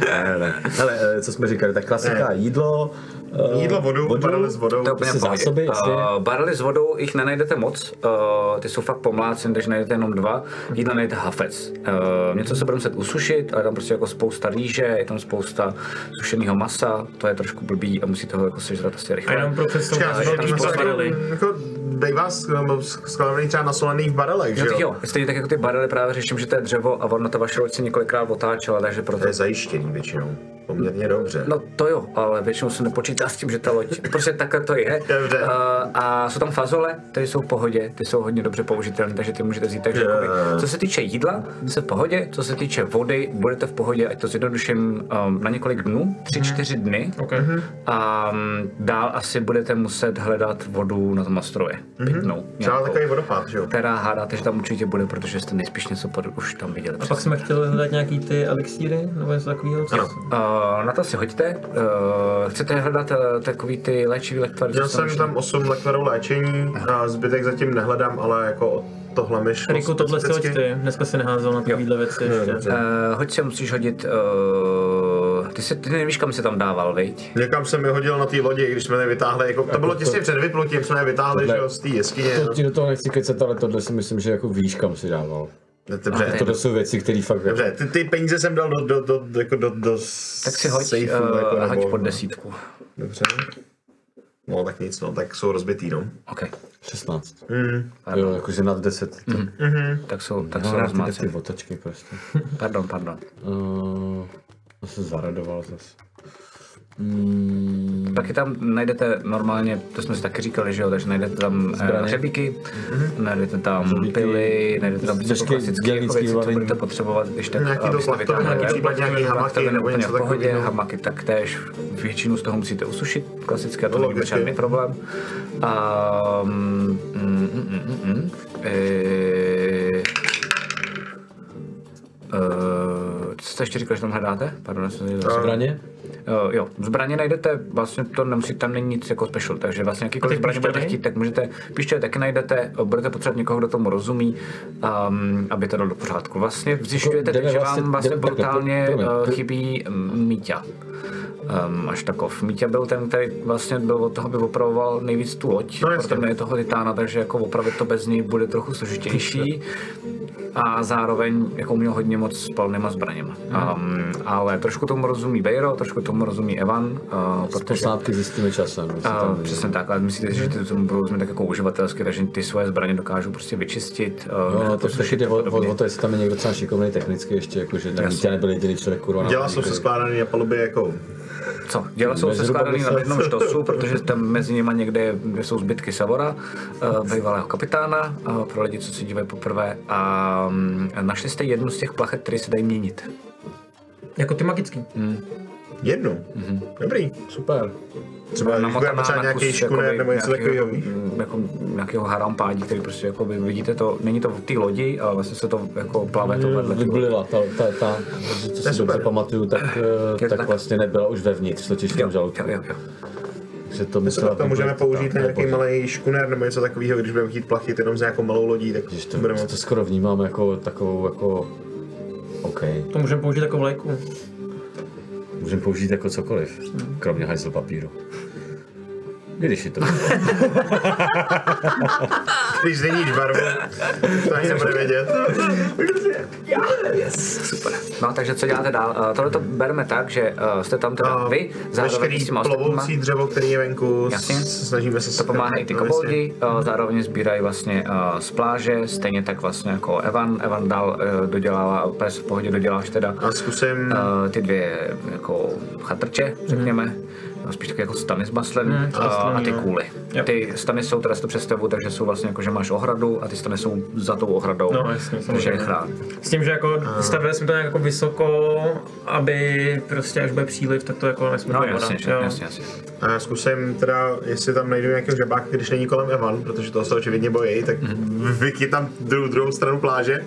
ne, ne. Hele, eh, co jsme říkali, tak klasika, jídlo, eh, Jídlo, vodu, barely s vodou. To je úplně pohodě. zásoby. Uh, barely s vodou jich nenajdete moc, uh, ty jsou fakt pomlácen, takže najdete jenom dva. Jídla najdete hafec. Uh, něco se bude muset usušit, ale je tam prostě jako spousta rýže, je tam spousta sušeného masa, to je trošku blbý a musíte ho jako sežrat asi A rychle. jenom pro představu, že to jako dejvá skladaný třeba na solených barelech, že No, tak jo? jo, stejně tak jako ty barely právě řeším, že to je dřevo a ono ta vaše loď se několikrát otáčela, takže proto To je zajištěný většinou. Poměrně dobře. No to jo, ale většinou se nepočítá s tím, že ta loď, prostě takhle to je. Dobře. Uh, a jsou tam fazole, ty jsou v pohodě, ty jsou hodně dobře použitelné, takže ty můžete vzít. Takže jakoby, co se týče jídla, jste v pohodě, co se týče vody, budete v pohodě, ať to zjednoduším um, na několik dnů, tři, čtyři dny. Okay. A um, dál asi budete muset hledat vodu na tom ostrově, pitnou. Třeba nějakou, takový vodopád, že jo? která hádáte, že tam určitě bude, protože jste nejspíš něco pod, už tam viděli. A pak jsme chtěli hledat nějaký ty elixíry, nebo něco takového? co- Uh, na to si hoďte. Uh, chcete hledat uh, takový ty léčivý lektvary? Měl jsou jsem tam 8 lekvarů léčení a zbytek zatím nehledám, ale jako tohle mi šlo Riku, tohle si hoď specificky. ty. Dneska si neházel na takovýhle věci ještě. Uh, hoď si musíš hodit, uh, ty, si, ty nevíš, kam si tam dával, viď? Někam jsem je hodil na té lodi, když jsme je vytáhli, jako, to bylo těsně před vyplutím, jsme je vytáhli, Tohle- že jo, z té jeskyně. To ti do toho nechci kecat, ale tohle si myslím, že jako víš, kam si dával. Dobře, Tohle jsou věci, které fakt... dobře, ty, ty peníze jsem dal do, do, do, jako do, do Tak si hoď, safeu, uh, jako, hoď nebo- pod desítku. Dobře. No tak nic, no, tak jsou rozbitý, no. OK, 16. Mm. Jo, jakože nad 10. Mm. tak jsou, tak No, jsou rád ty, ty otočky prostě. Pardon, pardon. Uh, to se zaradoval zase. Mm, Taky tam najdete normálně, to jsme si taky říkali, že jo, takže najdete tam uh, hřebíky, najdete tam pily, najdete tam Těžký klasické jako věci, co budete potřebovat, když tak Nějaký vytáhli nějaký ven. případně nějaký hamaky nebo úplně něco v pohodě, hamaky taktéž, většinu z toho musíte usušit, klasicky, a to není žádný problém. A, mm, mm, mm, mm, mm, eh, eh, jste ještě říkal, že tam hledáte? Pardon, jsem Zbraně? Uh, jo, zbraně najdete, vlastně to nemusí, tam není nic jako special, takže vlastně jakýkoliv zbraně budete chtít, tak můžete, píště taky najdete, budete potřebovat někoho, kdo tomu rozumí, um, aby to dalo do pořádku. Vlastně zjišťujete, že vlastně- vám vlastně takhle, brutálně uh, chybí mm, Míťa. Um, až takov. Míťa byl ten, který vlastně byl od toho, aby opravoval nejvíc tu loď, No, protože je toho titána, takže jako opravit to bez něj bude trochu složitější a zároveň jako uměl hodně moc s palnýma zbraněma. Um, ale trošku tomu rozumí Vejro, trošku tomu rozumí Evan, uh, protože Posádky zjistíme časem. Uh, tam- přesně tak, ale myslíte si, že ty tomu budou rozumět tak jako uživatelsky, takže ty svoje zbraně dokážou prostě vyčistit. Uh, No, to jde a o, o, to, jestli tam je někdo třeba šikovný technicky ještě, jako, že tam nebyl jediný člověk, kurva. Děla jsou se skládaný na palubě jako Co? Děla jsou se skládaný na jednom štosu, protože tam mezi nimi někde kde jsou zbytky Savora, uh, bývalého kapitána, uh, pro lidi, co se dívají poprvé. A um, našli jste jednu z těch plachet, které se dají měnit. Jako ty magický. jednu. Dobrý. Super. Třeba budeme potřebovat nějaký škuner nebo něco takového. víš? jako nějakého harampádí, který prostě jako vy vidíte to, není to v té lodi, ale vlastně se to jako plave to vedle. té lodi. Vyblila ta, ta, ta, co si super. dobře pamatuju, tak, eh, tak tak? vlastně nebyla už vevnitř, totiž v tom žaludku. Jo, jo, jo. Že to Co myslela, to můžeme to- použít na nějaký malý škuner nebo něco takového, když budeme chtít plachit jenom s nějakou malou lodí, tak Ježiš, to, budeme to, to skoro vnímám jako takovou jako OK. To můžeme použít jako vlajku. Můžeme použít jako cokoliv, kromě hajzl papíru. Když je to. Když změníš barvu, to ani nebude vědět. Super. No, takže co děláte dál? Uh, tohle to bereme tak, že uh, jste tam teda A vy, zároveň s těma plovoucí dřevo, který je venku, Jasně. snažíme se... To pomáhají ty koboldi, uh, zároveň sbírají vlastně uh, z pláže, stejně tak vlastně jako Evan. Evan dál uh, dodělává, úplně v pohodě doděláš teda A zkusím... uh, ty dvě jako chatrče, řekněme. No, spíš taky jako stany s maslem Mhm, uh, a ty no. kůly. Jo. Ty stany jsou teda si to představu, takže jsou vlastně jako, že máš ohradu a ty stany jsou za tou ohradou. No, jasně, takže je chrán. S tím, že jako stavili jsme to nějak jako vysoko, aby prostě až bude příliv, tak to jako nesmí No jasně, jo. jasně, jasně. A já zkusím teda, jestli tam najdu nějakého žabáka, když není kolem Evan, protože toho se očividně bojí, tak Mhm. vyky tam druhou, druhou stranu pláže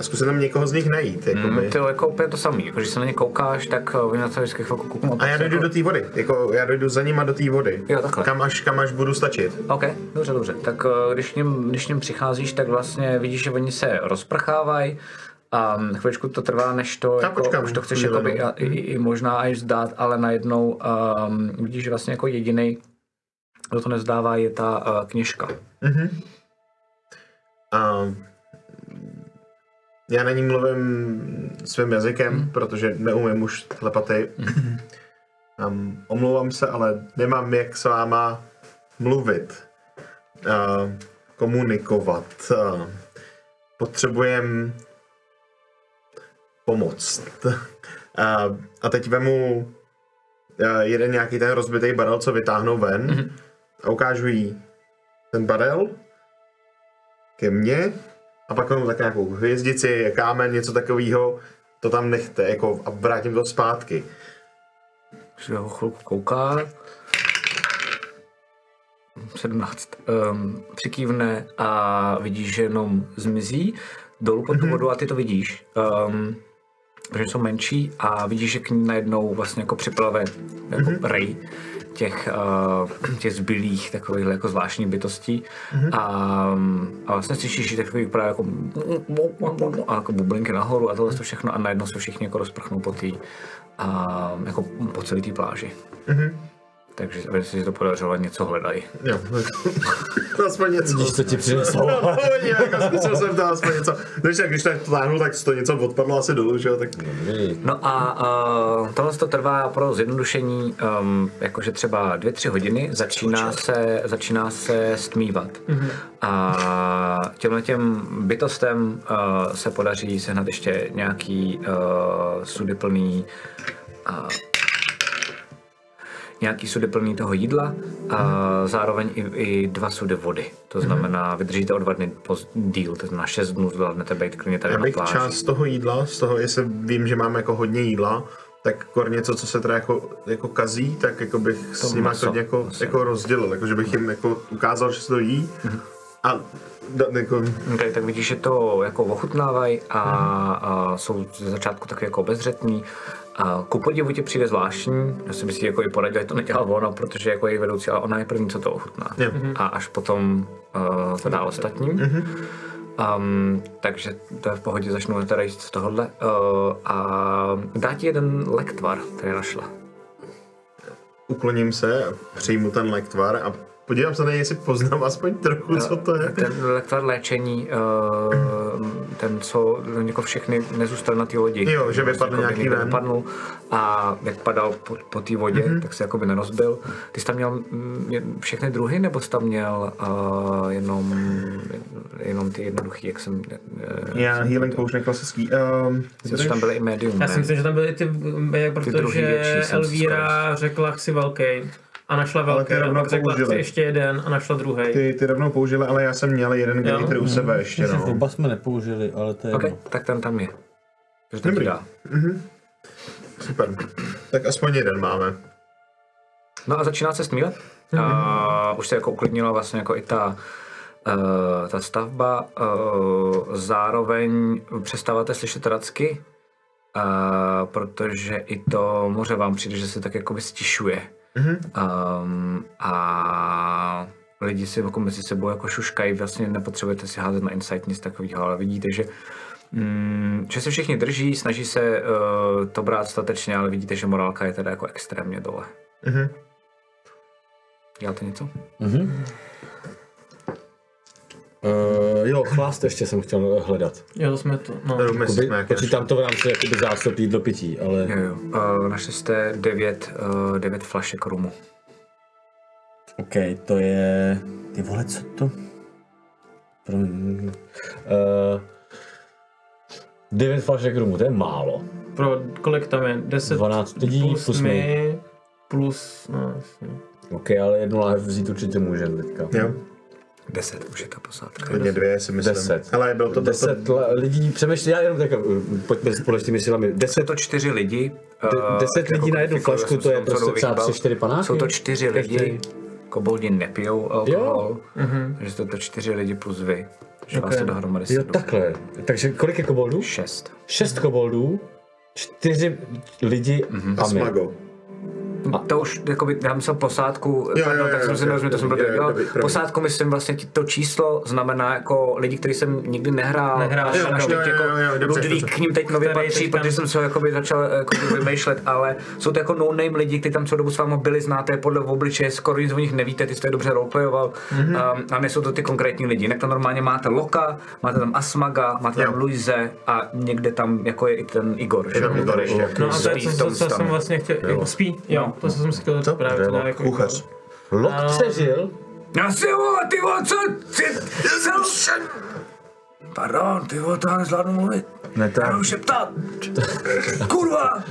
a zkusím tam někoho z nich najít. Mm, Jakoby. to je jako úplně to samé, jako, když se na ně koukáš, tak uh, oni na to vždycky chvilku kouknou. A já dojdu do té vody, jako já dojdu za nima do té vody. Jo, takhle. Kam až, kam až budu stačit. OK, dobře, dobře. Tak eh, když k ním, když k ním přicházíš, tak vlastně vidíš, že oni se rozprchávají. A chvíličku to trvá, než to, Já jako, počkám už to chceš jakoby, no. a, i, i, možná až zdát, ale najednou um, vidíš, že vlastně jako jediný, kdo to nezdává, je ta uh, kněžka. A já na ní mluvím svým jazykem, protože neumím už telepatii. Um, omlouvám se, ale nemám jak s váma mluvit, uh, komunikovat. Uh, potřebujem pomoc. uh, a teď vemu uh, jeden nějaký ten rozbitý barel, co vytáhnou ven a ukážu jí ten barel ke mně a pak mám tak nějakou hvězdici, kámen, něco takového, to tam nechte jako, a vrátím to zpátky. Že ho chvilku kouká. 17. Um, přikývne a vidíš, že jenom zmizí dolů pod tu vodu a ty to vidíš. Um, protože jsou menší a vidíš, že k ní najednou vlastně jako připlave jako rej těch, uh, těch zbylých takových jako zvláštních bytostí. A, a vlastně slyšíš, takový právě jako a jako bublinky nahoru a tohle to všechno a najednou se všichni jako rozprchnou po té a jako po celé té pláži. Takže aby si to podařilo, něco hledají. Jo, aspoň něco. Vidíš, co ti přineslo. No, no, jako zkusil jsem to aspoň něco. Když, když tak to táhnu, tak to něco odpadlo asi dolů, že jo, tak... No a uh, tohle to trvá pro zjednodušení um, jakože třeba dvě, tři hodiny, začíná se, začíná se stmívat. Mm-hmm. A těmhle těm bytostem uh, se podaří sehnat ještě nějaký uh, sudy plný uh, nějaký sudy plný toho jídla a zároveň i, i dva sudy vody. To znamená, vydržíte o dva dny poz, díl, to znamená šest dnů zvládnete být klidně tady Já na bych pláži. část toho jídla, z toho, jestli vím, že máme jako hodně jídla, tak kor něco, co se teda jako, jako kazí, tak jako bych s nimi to jako, maso. jako rozdělil, jako že bych jim jako ukázal, že se to jí A da, jako, Okay, tak vidíš, že to jako ochutnávají a, a jsou ze začátku taky jako obezřetní. A ku podivu ti přijde zvláštní, já si myslím, jako i poradil, že to nedělá ono, protože jako je vedoucí, ale ona je první, co to ochutná. Jo. A až potom uh, to dá ostatním. Um, takže to je v pohodě, začnu teda jíst z tohohle. Uh, a dá ti jeden lektvar, který našla. ukloním se přijmu ten lektvar a podívám se na něj, jestli poznám aspoň trochu, co to je. Ten lektvar léčení, uh, ten, co jako všechny nezůstal na té lodi. Jo, že Prostě vypadl jakoby nějaký ven. Vypadnul a jak padal po, po té vodě, Mhm. mm-hmm. tak se jakoby nerozbil. Ty jsi tam měl mm, všechny druhy, nebo jsi tam měl uh, jenom, jenom ty jednoduchý, jak jsem... Uh, Já healing potion klasický. Um, Myslím, že tam byly i medium, Já ne? si myslím, že tam byly ty, protože větší jsem Elvíra řekla chci velký a našla Ale velký rovnou pak řekla použili. chci ještě jeden a našla druhý. ty, ty rovnou použili, ale já jsem měl jeden Jo. glitter u sebe ještě, no. oba jsme nepoužili, ale to je OK, jedno. tak ten tam je. Takže Dobrý. dá. Super. Tak aspoň jeden máme. No a začíná se stmívat. A už se jako uklidnila vlastně jako i ta, uh, ta stavba. Uh, zároveň přestáváte slyšet racky, uh, protože i to moře vám přijde, že se tak jako vystišuje. Um, a lidi si jako mezi sebou jako šuškají, vlastně nepotřebujete si házet na insight nic takového, ale vidíte, že Mm, že se všichni drží, snaží se uh, to brát statečně, ale vidíte, že morálka je teda jako extrémně dole. Mhm. Děláte něco? Uh, jo, chlást ještě jsem chtěl hledat. Jo, to jsme to, no. To my Jakoby, jsme počítám to v rámci jakoby zásob jídlo pití, ale Jo, jo. Uh, našli jste devět, uh, devět flašek rumu. OK, to je... Ty vole, co to? Promiň. Uh, 9 flašek rumu, to je málo. Pro kolik tam je? 10 12 lidí plus, plus my, plus, no jasně. OK, ale jednu láhev vzít určitě můžeme teďka. Jo, Deset už je ta posádka. klidně dvě si myslím. Deset. Ale bylo to deset. 10 la- lidí, přemýšlím, já jenom tak, uh, pojďme společnými silami. 10 Jsou to čtyři lidi. De- uh, deset lidí na jednu kvalifikuje, flašku, to je prostě třeba tři, čtyři panáky? Jsou to čtyři Každý. lidi. Koboldi nepijou alkohol, Mhm. takže jsou to čtyři lidi plus vy. Takže Ok. vás dohromady Jo, takhle. Takže kolik je koboldů? Šest. Šest koboldů, čtyři lidi Mhm. a A my. smago. To už, jakoby, já myslel posádku, jo, pardon, jo, tak jsem jo, si nerozuměl, to jsem jo, byl jo, jo, dobrý. Posádku myslím vlastně to číslo znamená jako lidi, který jsem nikdy nehrál. Nehrál, až, jo, až jo, teď jo, jako jo, jo, Ludvík k ním teď nově patří, protože jsem se ho jakoby začal jako vymýšlet, ale jsou to jako no-name lidi, kteří tam celou dobu s vámi byli, znáte je podle obličeje, skoro nic o nich nevíte, ty jste je dobře roleplayoval Mhm. um, a nejsou to ty konkrétní lidi. Jinak to normálně máte Loka, máte tam Asmaga, máte tam Jo. Luise a někde tam jako je i ten Igor. že? tam Igor ještě. No a to je co, co jsem vlastně chtěl, jako spí, jo, to jsem si chtěl Co? právě teda jako Kuchař. Lok přežil, Já si vole, ty vole, co? Ty, cel... Pardon, ty vole, to já nezvládnu mluvit. Ne, to- Já jdu šeptat. Kurva!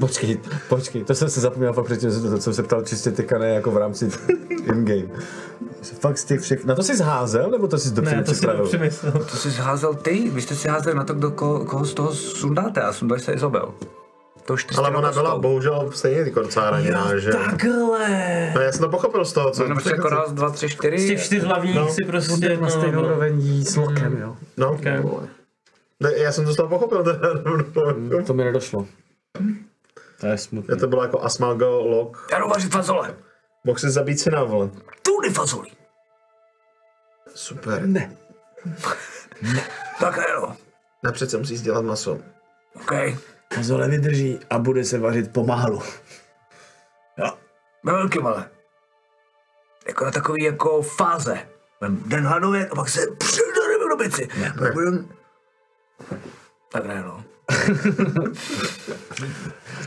Počkej, počkej, to jsem se zapomněl fakt předtím, že to, to jsem se ptal čistě teďka ne jako v rámci in-game. Fakt z těch všech, na to jsi zházel, nebo to jsi dopředu Ne, to jsem připravil? přemyslel. To jsi zházel ty, vy jste si házeli na to, kdo, ko, koho z toho sundáte a sundali se Izobel. To už Ale ona byla bohužel stejně ty docela raněná, že? Takhle. No já jsem to pochopil z toho, co... No, prostě jako raz, dva, tři, čtyři. Z těch čtyř hlavních No. si prostě, Na stejnou no, úroveň jí s Lokem, jo. No, okay. ne, já jsem to z toho pochopil. teda. To mi nedošlo. To je smutné. Já to bylo jako Asmago, Lok. Já jdu vařit fazole. Mohl si zabít syna, vole. Tudy fazolí. Super. Ne. Tak jo. Napřed se musí dělat maso. OK. Fazole vydrží a bude se vařit pomalu. Jo. Ve velkým ale. Jako na takový jako fáze. Vem Den hladově a pak se přidareme do bici. Pak budem... Tak ne, no.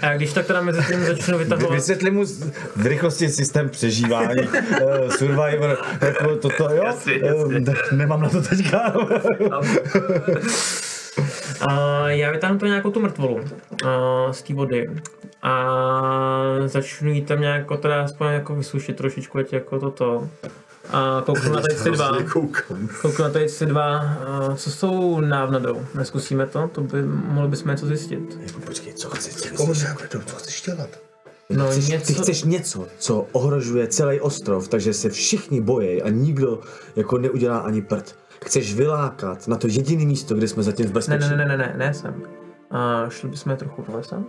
A když tak teda mezi tím začnu vytahovat, Vysvětli mu v rychlosti systém přežívání, uh, Survivor, jako toto, jo? Jasně, jasně. Eh, nemám na to teďka. a já vytáhnu to nějakou tu mrtvolu a, z té vody a začnu jí tam nějak teda aspoň jako vysušit trošičku, ať jako toto. A kouknu na tady ty dva, kouknu na tady ty dva, a co s tou návnadou? Neskusíme to? To by, mohli bychom něco zjistit. Jako počkej, co chceš? Jako, co chceš dělat? No chceš, něco- Ty chceš něco, co ohrožuje celý ostrov, takže se všichni bojí a nikdo jako neudělá ani prd. Chceš vylákat na to jediné místo, kde jsme zatím v Ne, bezpečí. ne, ne, ne, ne, ne, sem. A šli bychom trochu do lesa.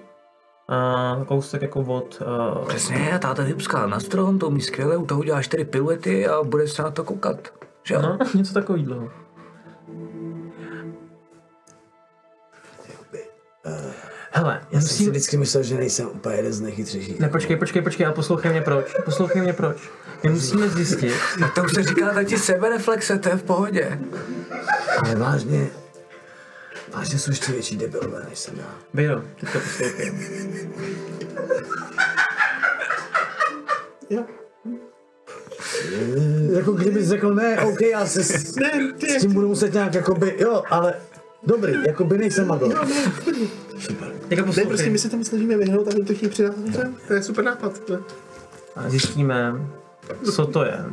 A kousek jako od... Uh, Přesně, táta vypská na strom, to umí skvěle, u toho uděláš čtyři piluety a budeš se na to koukat. Že jo? no, něco takového. Hele, Já jsem si vždycky myslel, že nejsem úplně jeden z nejchytřejších. Ne, počkej, počkej, počkej, a poslouchej mě proč. Poslouchej mě proč. My musíme zjistit, Tak to už se říká tati sebereflexe, to je v pohodě. Ale vážně, vážně jsou ještě větší debilové, než jsem já. Biro, teďka poslouchej. Jako kdybys řekl ne, OK, já se s, s tím budu muset nějak jakoby, jo, ale dobrý, jakoby nejsem magor. Teďka Ne, prostě my se tomu snažíme vyhnout a oni to chtějí přidat. Dobře, To je super nápad. Ne? A zjistíme, co to je.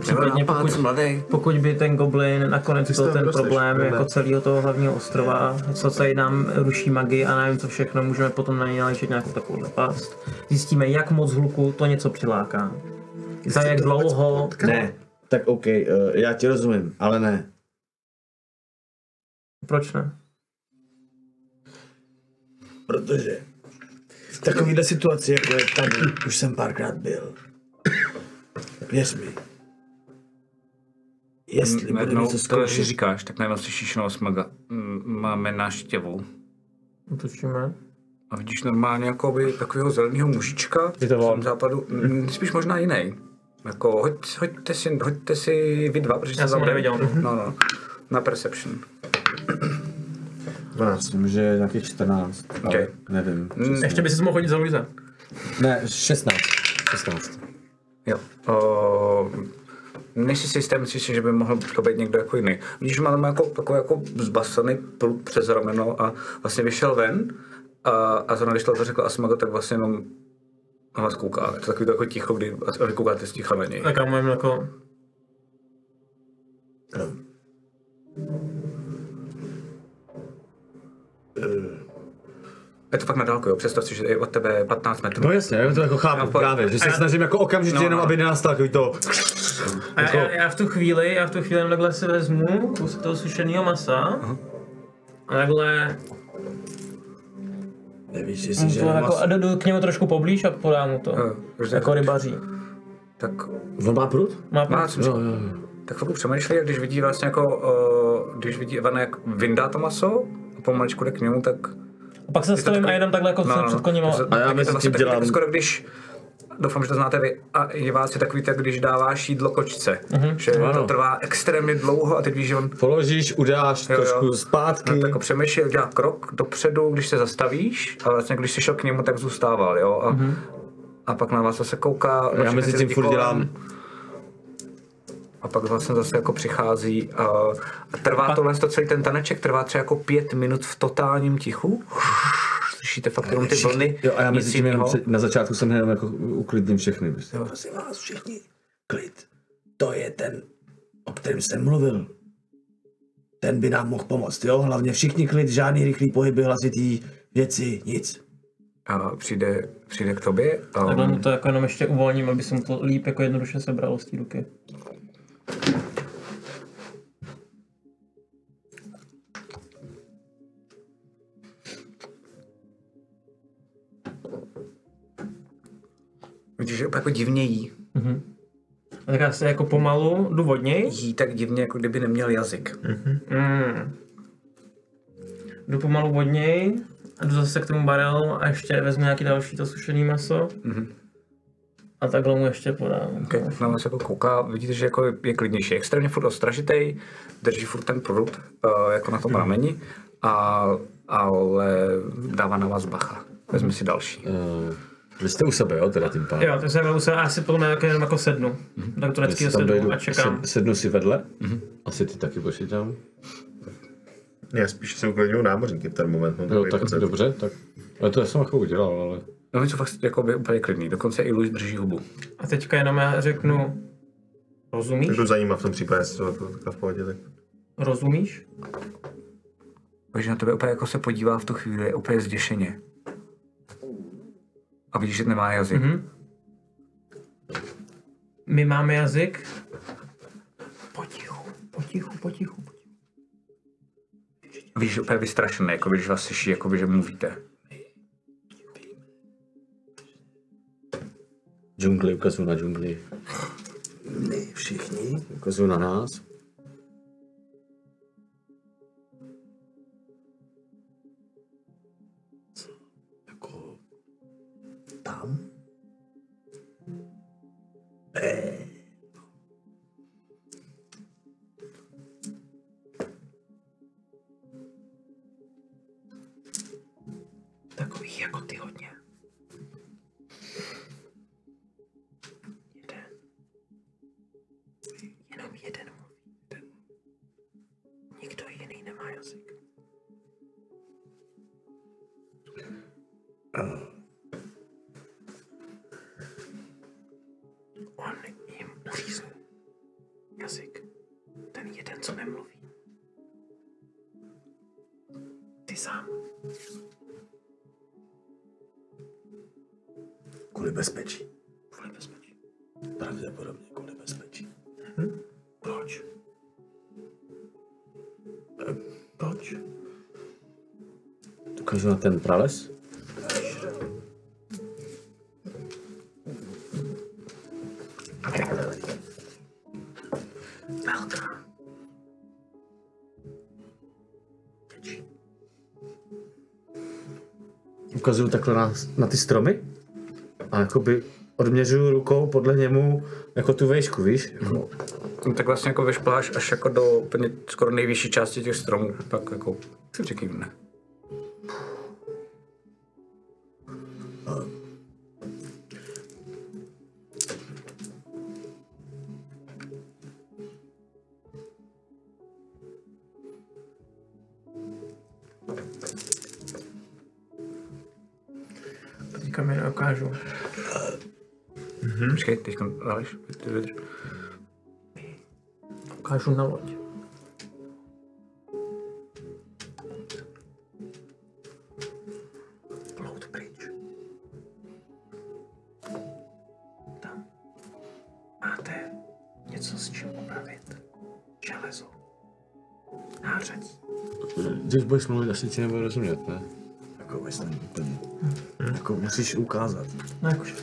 Případně pokud, pokud by ten goblin nakonec Ty byl ten tam problém ne? jako celého toho hlavního ostrova, co tady nám ruší magii a nevím co všechno, můžeme potom na něj nalečit nějakou takovou past. Zjistíme, jak moc hluku to něco přiláká. Za jak dlouho, Ne, tak OK, uh, já ti rozumím, ale ne. Proč ne? Protože v takovéhle situaci, jako je tady, už jsem párkrát byl. Věř mi. Jestli Najednou něco to, když zkoušet, říkáš, tak najednou slyšíš nového smaga. Mm, Máme návštěvu. Utočíme. A vidíš normálně jako by takového zeleného mužička. Je to on. z západu. Spíš možná jiný. Jako, hoď, hoďte, si, hoďte si vy dva, protože Já jsem ho neviděl. No, no. Na perception. 12. Myslím, že je nějakých 14. Ok. Ale nevím. přesně. Ještě by si mohl chodit za Luisa. Ne, 16. 16. Jo. O, nejsi si jistý, myslíš si, že by mohl to být někdo jako jiný. Vidíš, že máme jako, takový jako zbasaný prut přes rameno a vlastně vyšel ven a, a zrovna když to řekl Asmago, tak vlastně jenom na vás kouká. Je to takový to jako ticho, kdy vy koukáte sticha na něj. Tak já můžeme jako... Je to fakt na dálku, jo. Představ si, že je od tebe 15 metrů. No jasně, já to jako chápu pohodě. právě, že se já- snažím jako okamžitě No, jenom, no. aby nenastal takový to... A Jako- já, já, v tu chvíli, já v tu chvíli jenom takhle si vezmu kus toho sušeného masa. A takhle nevíš, jestli že to jako, mas... a jdu, k němu trošku poblíž a podám mu to. Jo, že- jako rybaří. Tak On má prut? Má má, prut? jsem říkal, tak chvilku přemýšlí a když vidí vlastně jako, uh, když vidí Ivana, jak vyndá to maso a pomaličku jde k němu, tak pak se stavím a jenom takhle jako no, před koněma. A já je mezi to vlastně tím dělám- tak skoro když Doufám, že to znáte vy. A diváci takový tak, když dáváš jídlo kočce. Mhm. Že to Ano. trvá extrémně dlouho a teď víš, že on Položíš, udáš Jo, jo. trošku zpátky. No, tak jako přemýšlel, udělá krok dopředu, když se zastavíš, a vlastně když jsi šel k němu, tak zůstával, jo. A, Mhm. a pak na vás zase kouká. Já mezi ty tím furt dělám. A pak vlastně zase jako přichází a, a trvá tohle, to celý ten taneček trvá třeba jako pět minut v totálním tichu. Slyšíte fakt jenom ty vlny, Jo, a já mezi nic tím jenom na začátku jsem jenom jako uklidním všechny. prostě. Prosím vás všichni, klid. To je ten, o kterém jsem mluvil. Ten by nám mohl pomoct, jo? Hlavně všichni klid, žádný rychlý pohyby, hlasitý věci, nic. A přijde, přijde k tobě. A, Takhle mu to jako jenom ještě uvolním, aby se mu to líp jako jednoduše sebralo z té ruky. Vidíš, že jako divně jí. A tak já se jako pomalu jdu od něj. Jí tak divně, jako kdyby neměl jazyk. Mm. Jdu pomalu od něj a jdu zase k tomu barelu a ještě vezmu nějaký další to sušený maso. A takhle mu ještě podám. Okay. Na vás jako kouká, vidíte, že jako je, je klidnější. Extrémně furt ostražitej, drží furt ten prut, uh, jako na tom rameni, a, ale dává na vás bacha. Vezme si další. Uh, vy jste u sebe, jo, teda tím pádem. Jo, tak jsem se asi podle mě jako jenom jako sednu. Tak to vždycky Jestli tam sednu dojdu, a čekám. sed- sednu si vedle. Asi ty taky počítám. Já spíš jsem uklidňuju námořníky v ten moment. Takový tak dobře, tak. Ale to já jsem jako udělal, ale... No, jsou fakt jako by úplně klidný, dokonce i Luis drží hubu. A teďka jenom já řeknu, rozumíš? Tak jdu za ním a v tom případě jestli to takhle v pohodě. Tak. Rozumíš? Takže na tebe úplně jako se podívá v tu chvíli úplně zděšeně. A vidíš, že nemá jazyk. Mm-hmm. My máme jazyk. Potichu, potichu, potichu. Víš, že úplně vystrašený, jako když vás slyší, jako že mluvíte. Džungli, ukazuju na džungli. My všichni. Ukazuju na nás. Jako tam? Eh. Takových jako ty On jim uřízl jazyk. Ten jeden, co nemluví. Ty sám. Kvůli bezpečí. Kvůli bezpečí. Pravděpodobně kvůli bezpečí. Proč? Proč? Ukazuju na ten prales. Velká. Ukazuju takhle na, na ty stromy. A jakoby odměřuju rukou podle němu jako tu vejšku, víš? Jako, No, tak vlastně jako vyšpláš až jako do úplně skoro nejvyšší části těch stromů. Tak jako řekni ne. Mi neukážu. Hmm. Počkej, teď dáš, ty vydrž. Ukážu na loď. Plout pryč. Tam. Máte něco s čím upravit. Železo. Nářadí. když budeš mluvit, asi ti nebudu rozumět, ne? Jako myslím úplně. Jako musíš ukázat. No jakože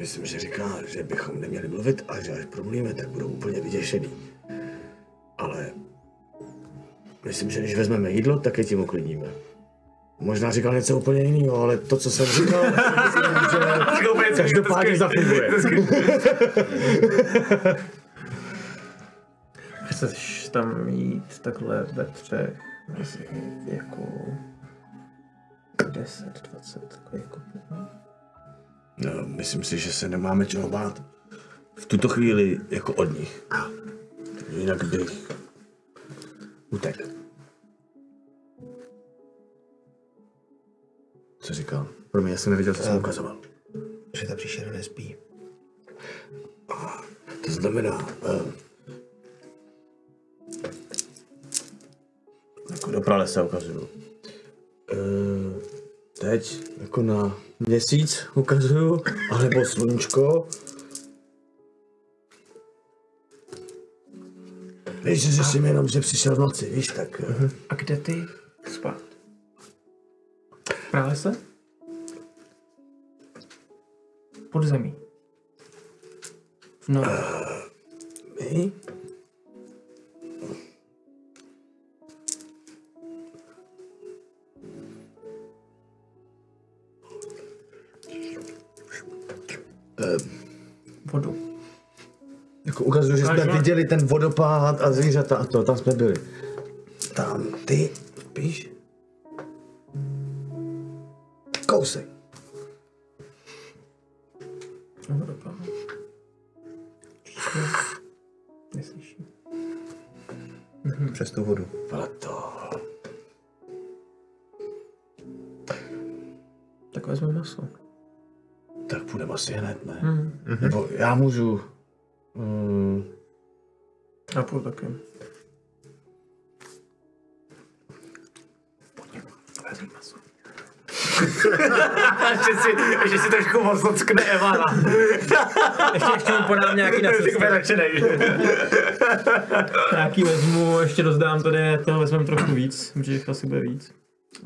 Myslím, že říká, že bychom neměli mluvit a že až promluvíme, tak budou úplně vyděšený. Ale myslím, že když vezmeme jídlo, tak je tím uklidníme. Možná říkal něco úplně jiného, ale to, co jsem říkal, myslím, že každopádně zafunguje. Chceš tam jít takhle ve třech, jako 10, 20, takový jako No, myslím si, že se nemáme čeho bát. V tuto chvíli jako od nich. Jinak bych utek. Co říkal? Promiň, já jsem neviděl, co jsem ukázal. ukazoval. Že ta příšera nespí. To znamená, uh, Jako do pralesa ukazuju. Uh, teď jako na měsíc ukazuju, alebo sluníčko. víš, že řeším jenom, že přišel v noci, víš, tak uh, A kde ty spát? V pralese? Pod zemí. V noci. my ukazuju, že jsme viděli ten vodopád a zvířata a to, tam jsme byli. Tam ty spíš? Kousek. Vodopád. Neslyším. Přes tu vodu. Ale to... Tak vezmeme maso. Tak půjdeme asi hned, ne? Nebo já můžu... A půl taky. Ještě si, ještě si trošku moc lockne Evana. Ještě, ještě mu podám nějaký na. Nějaký vezmu, ještě rozdám tady, toho vezmeme trochu víc, že jich asi bude víc.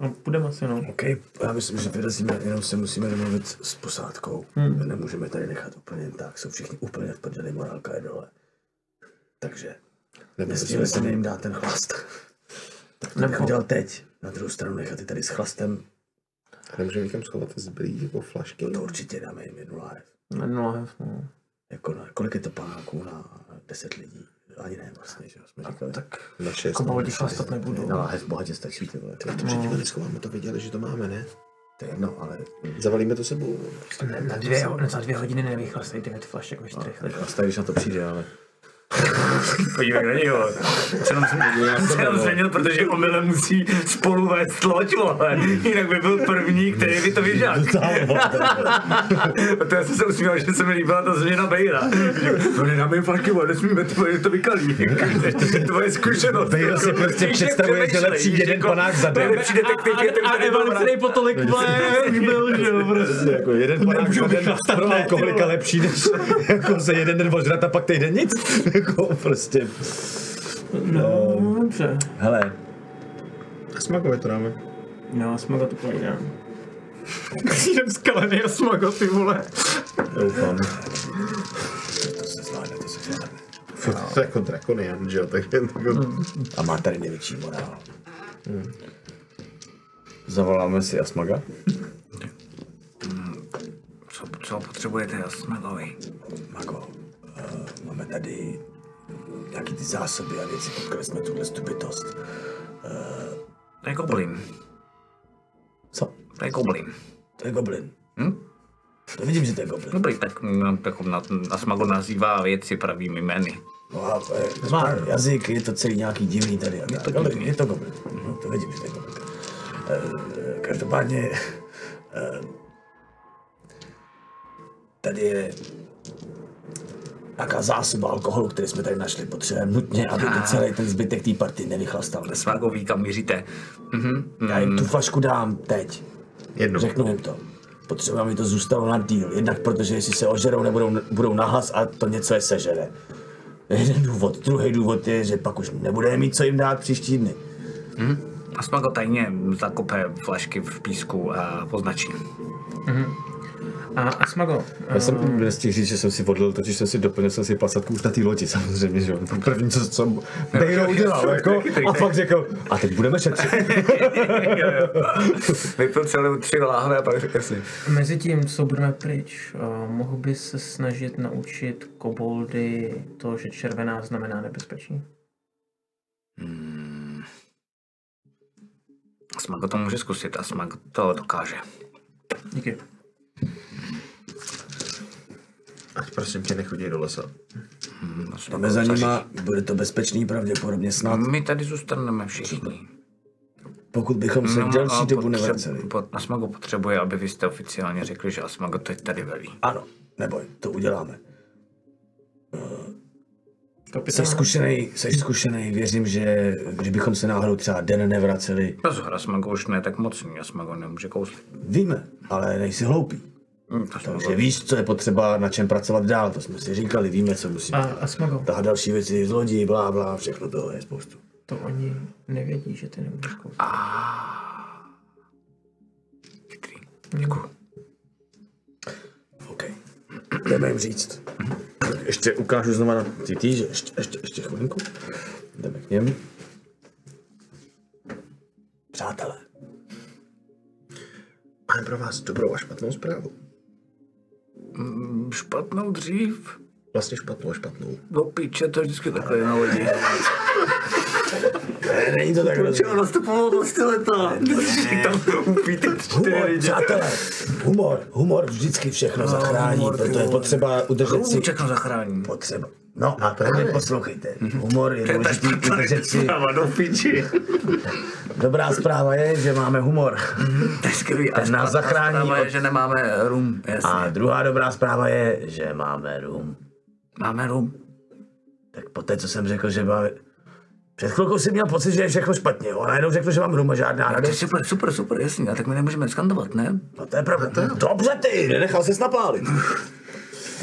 A půjdeme asi, no. OK, já myslím, že vyrazíme, jenom se musíme domluvit s posádkou. Hmm. Nemůžeme tady nechat úplně tak, jsou všichni úplně v prdeli, morálka je dole. Takže nesmíme se jim dát ten chlast. Tak to bych Nebo- udělal teď. Na druhou stranu nechat je tady s chlastem, Nemůžeme někam schovat zbrý nebo flašky? to určitě dáme jim jednu láhev. Jednu lahev, no. Jako na, kolik je to panáků na 10 lidí? Ani ne vlastně, že jo, jsme říkali. Tak Na šest. Jako pohodě chlastat nebudu. jedna láhev bohatě stačí, ty vole. To předtím neschováme, to věděli, že to máme, ne? To je jedno, ale Zavalíme to sebou. no. Na dvě, za dvě hodiny nevychlastejte ty flašek ve čtyřech lidech. chlasta, když na to přijde, ale... Podívej na něho. Se nám, se nám změnil, protože omylem musí spolu vést loď, vole. Jinak by byl první, který by to vyžal. to já jsem se usmíval, že se mi líbila ta změna Bejra. No nedáme jim flaky, vole, nesmíme, to je to vykalí. to je zkušenost. Bejra si prostě představuje, že lepší jeden jako panák za den. Nejlepší detektiv je ten, A který byl který po tolik už byl, že jo, prostě. Jako jeden panák za den pro alkoholika lepší, než jako se jeden den ožrat a pak týden nic. Jako prostě. No, dobře. Hele, A smakově to dáme. No, smago to povídám. Jdem skalený a smago, ty vole. doufám. to se zvládne, to se zvládne. To je jako drakonian, že jo? Tak jen jako... A má tady největší morál. Zavoláme si Asmaga. Co, co potřebujete, Asmagovi? Mako, uh, máme tady nějaký ty zásoby a věci, potkali jsme tuhle tu bytost. To je goblin. Co? To je goblin. To je goblin. Hm? To vidím, že to je goblin. Dobrý, tak no, tak na, Asmago nazývá věci pravými jmény. No a eh, má jazyk, je to celý nějaký divný tady. A tak, ale je to goblin. No, to vidím, že to je goblin. Eh, Každopádně eh, tady je nějaká zásoba alkoholu, který jsme tady našli. Potřebujeme nutně, aby to celý ten zbytek té party nevychlastal. Asmago ví, kam míříte. Mhm. Já jim tu flašku dám teď. Jednu. Řeknu jim to. Potřebuji, aby to zůstalo na díl. Jednak protože jestli se ožerou, nebudou, budou nahlas a to něco je sežere. Jeden důvod. Druhý důvod je, že pak už nebudeme mít co jim dát příští dny. Asmago tajně zakope flašky v písku a poznačí. A, a smago. Já jsem nestihl říct, že jsem si odlil, totiž jsem si doplnil jsem si pasatku už na té lodi, samozřejmě, že jo. To první, co, co Bejro udělal, jako, a pak řekl, a teď budeme šetřit. Vypil celou tři láhve a pak řekl si. Mezi tím, co budeme pryč, uh, mohl by se snažit naučit koboldy to, že červená znamená nebezpečí? Asmago to může zkusit, Asmago to dokáže. Díky. Ať prosím tě nechodí do lesa. Jdeme za nima, bude to bezpečný pravděpodobně snad. My tady zůstaneme všichni. Pokud bychom se No, delší dobu nevraceli. pot- Asmago potřebuje, aby vy jste oficiálně řekli, že Asmago teď tady velí. Ano, neboj, to uděláme. Kapitán. Jsi zkušený, jsi zkušený, věřím, že kdybychom se náhodou třeba den nevraceli, Pozor, Asmago už ne tak mocný, Asmago nemůže kouslit. víme, ale nejsi hloupý. Hm, Asmago, Takže víš, co je potřeba, na čem pracovat dál, to jsme si říkali, víme, co musíme. A, a smago, Ta další věci z lodí, blá, blá, všechno toho je spoustu. to oni nevědí, že ty nemůžeš kousnout. chytrý. Děkuju. OK. Jdeme jim říct. Ještě ukážu znova na ty tý, že ještě, ještě, ještě chvilinku. Jdeme k něm. Přátelé, Máme pro vás dobrou a špatnou zprávu. Mm, špatnou dřív. Vlastně špatnou, špatnou. Do piče, to je vždycky takhle na lidi. Ne, není to tak hrozný. Čeho to pomohlo z leta? Tam upíte Humor, přátelé, humor, humor vždycky všechno zachrání, humor, proto je potřeba udržet si Všechno zachrání. potřeba. No a právě poslouchejte. Humor je důležitý udržet si. do piči. Dobrá zpráva je, že máme humor. To je skvělý. Ten nás zachrání Zpráva je, od- že nemáme rum. Jasně. A druhá dobrá zpráva je, že máme rum. Máme rum. Tak po té, co jsem řekl, že máme... Před chvilkou jsem měl pocit, že je všechno špatně, jo? a najednou řekl, že mám rum a žádná To je radost. super, super, super, jasně. A tak my nemůžeme skandovat, ne? No to je pravda. Dobře ty, nenechal ses napálit.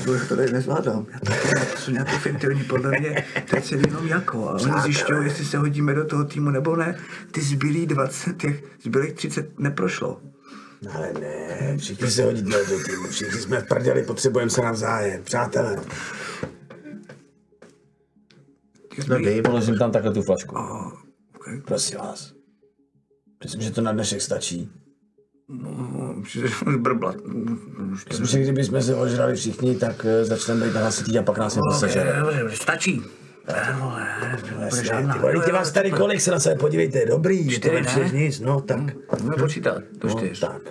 To to tady nezvládám. Já to, to jsou nějaké fiktivní, podle mě teď se jenom jako. A oni zjišťují, jestli se hodíme do toho týmu nebo ne. Ty zbylých 20, těch zbylých 30 neprošlo. Ale ne, všichni se hodí do týmu, všichni jsme v prdeli, potřebujeme se navzájem, přátelé. No dej, Položím tam takhle tu flašku. Okay. Prosím vás. Myslím, že to na dnešek stačí. Brblat. Myslím, že kdybychom se ožrali všichni, tak eh, začneme být hlasitý a pak nás sežere. Stačí. To bude Jasně, žádná. ty vole, ty vás tady kolik se na sebe podívejte, je dobrý, je Čtyři, než nic, no tak. Můžeme počítat. To No, čtyř. tak,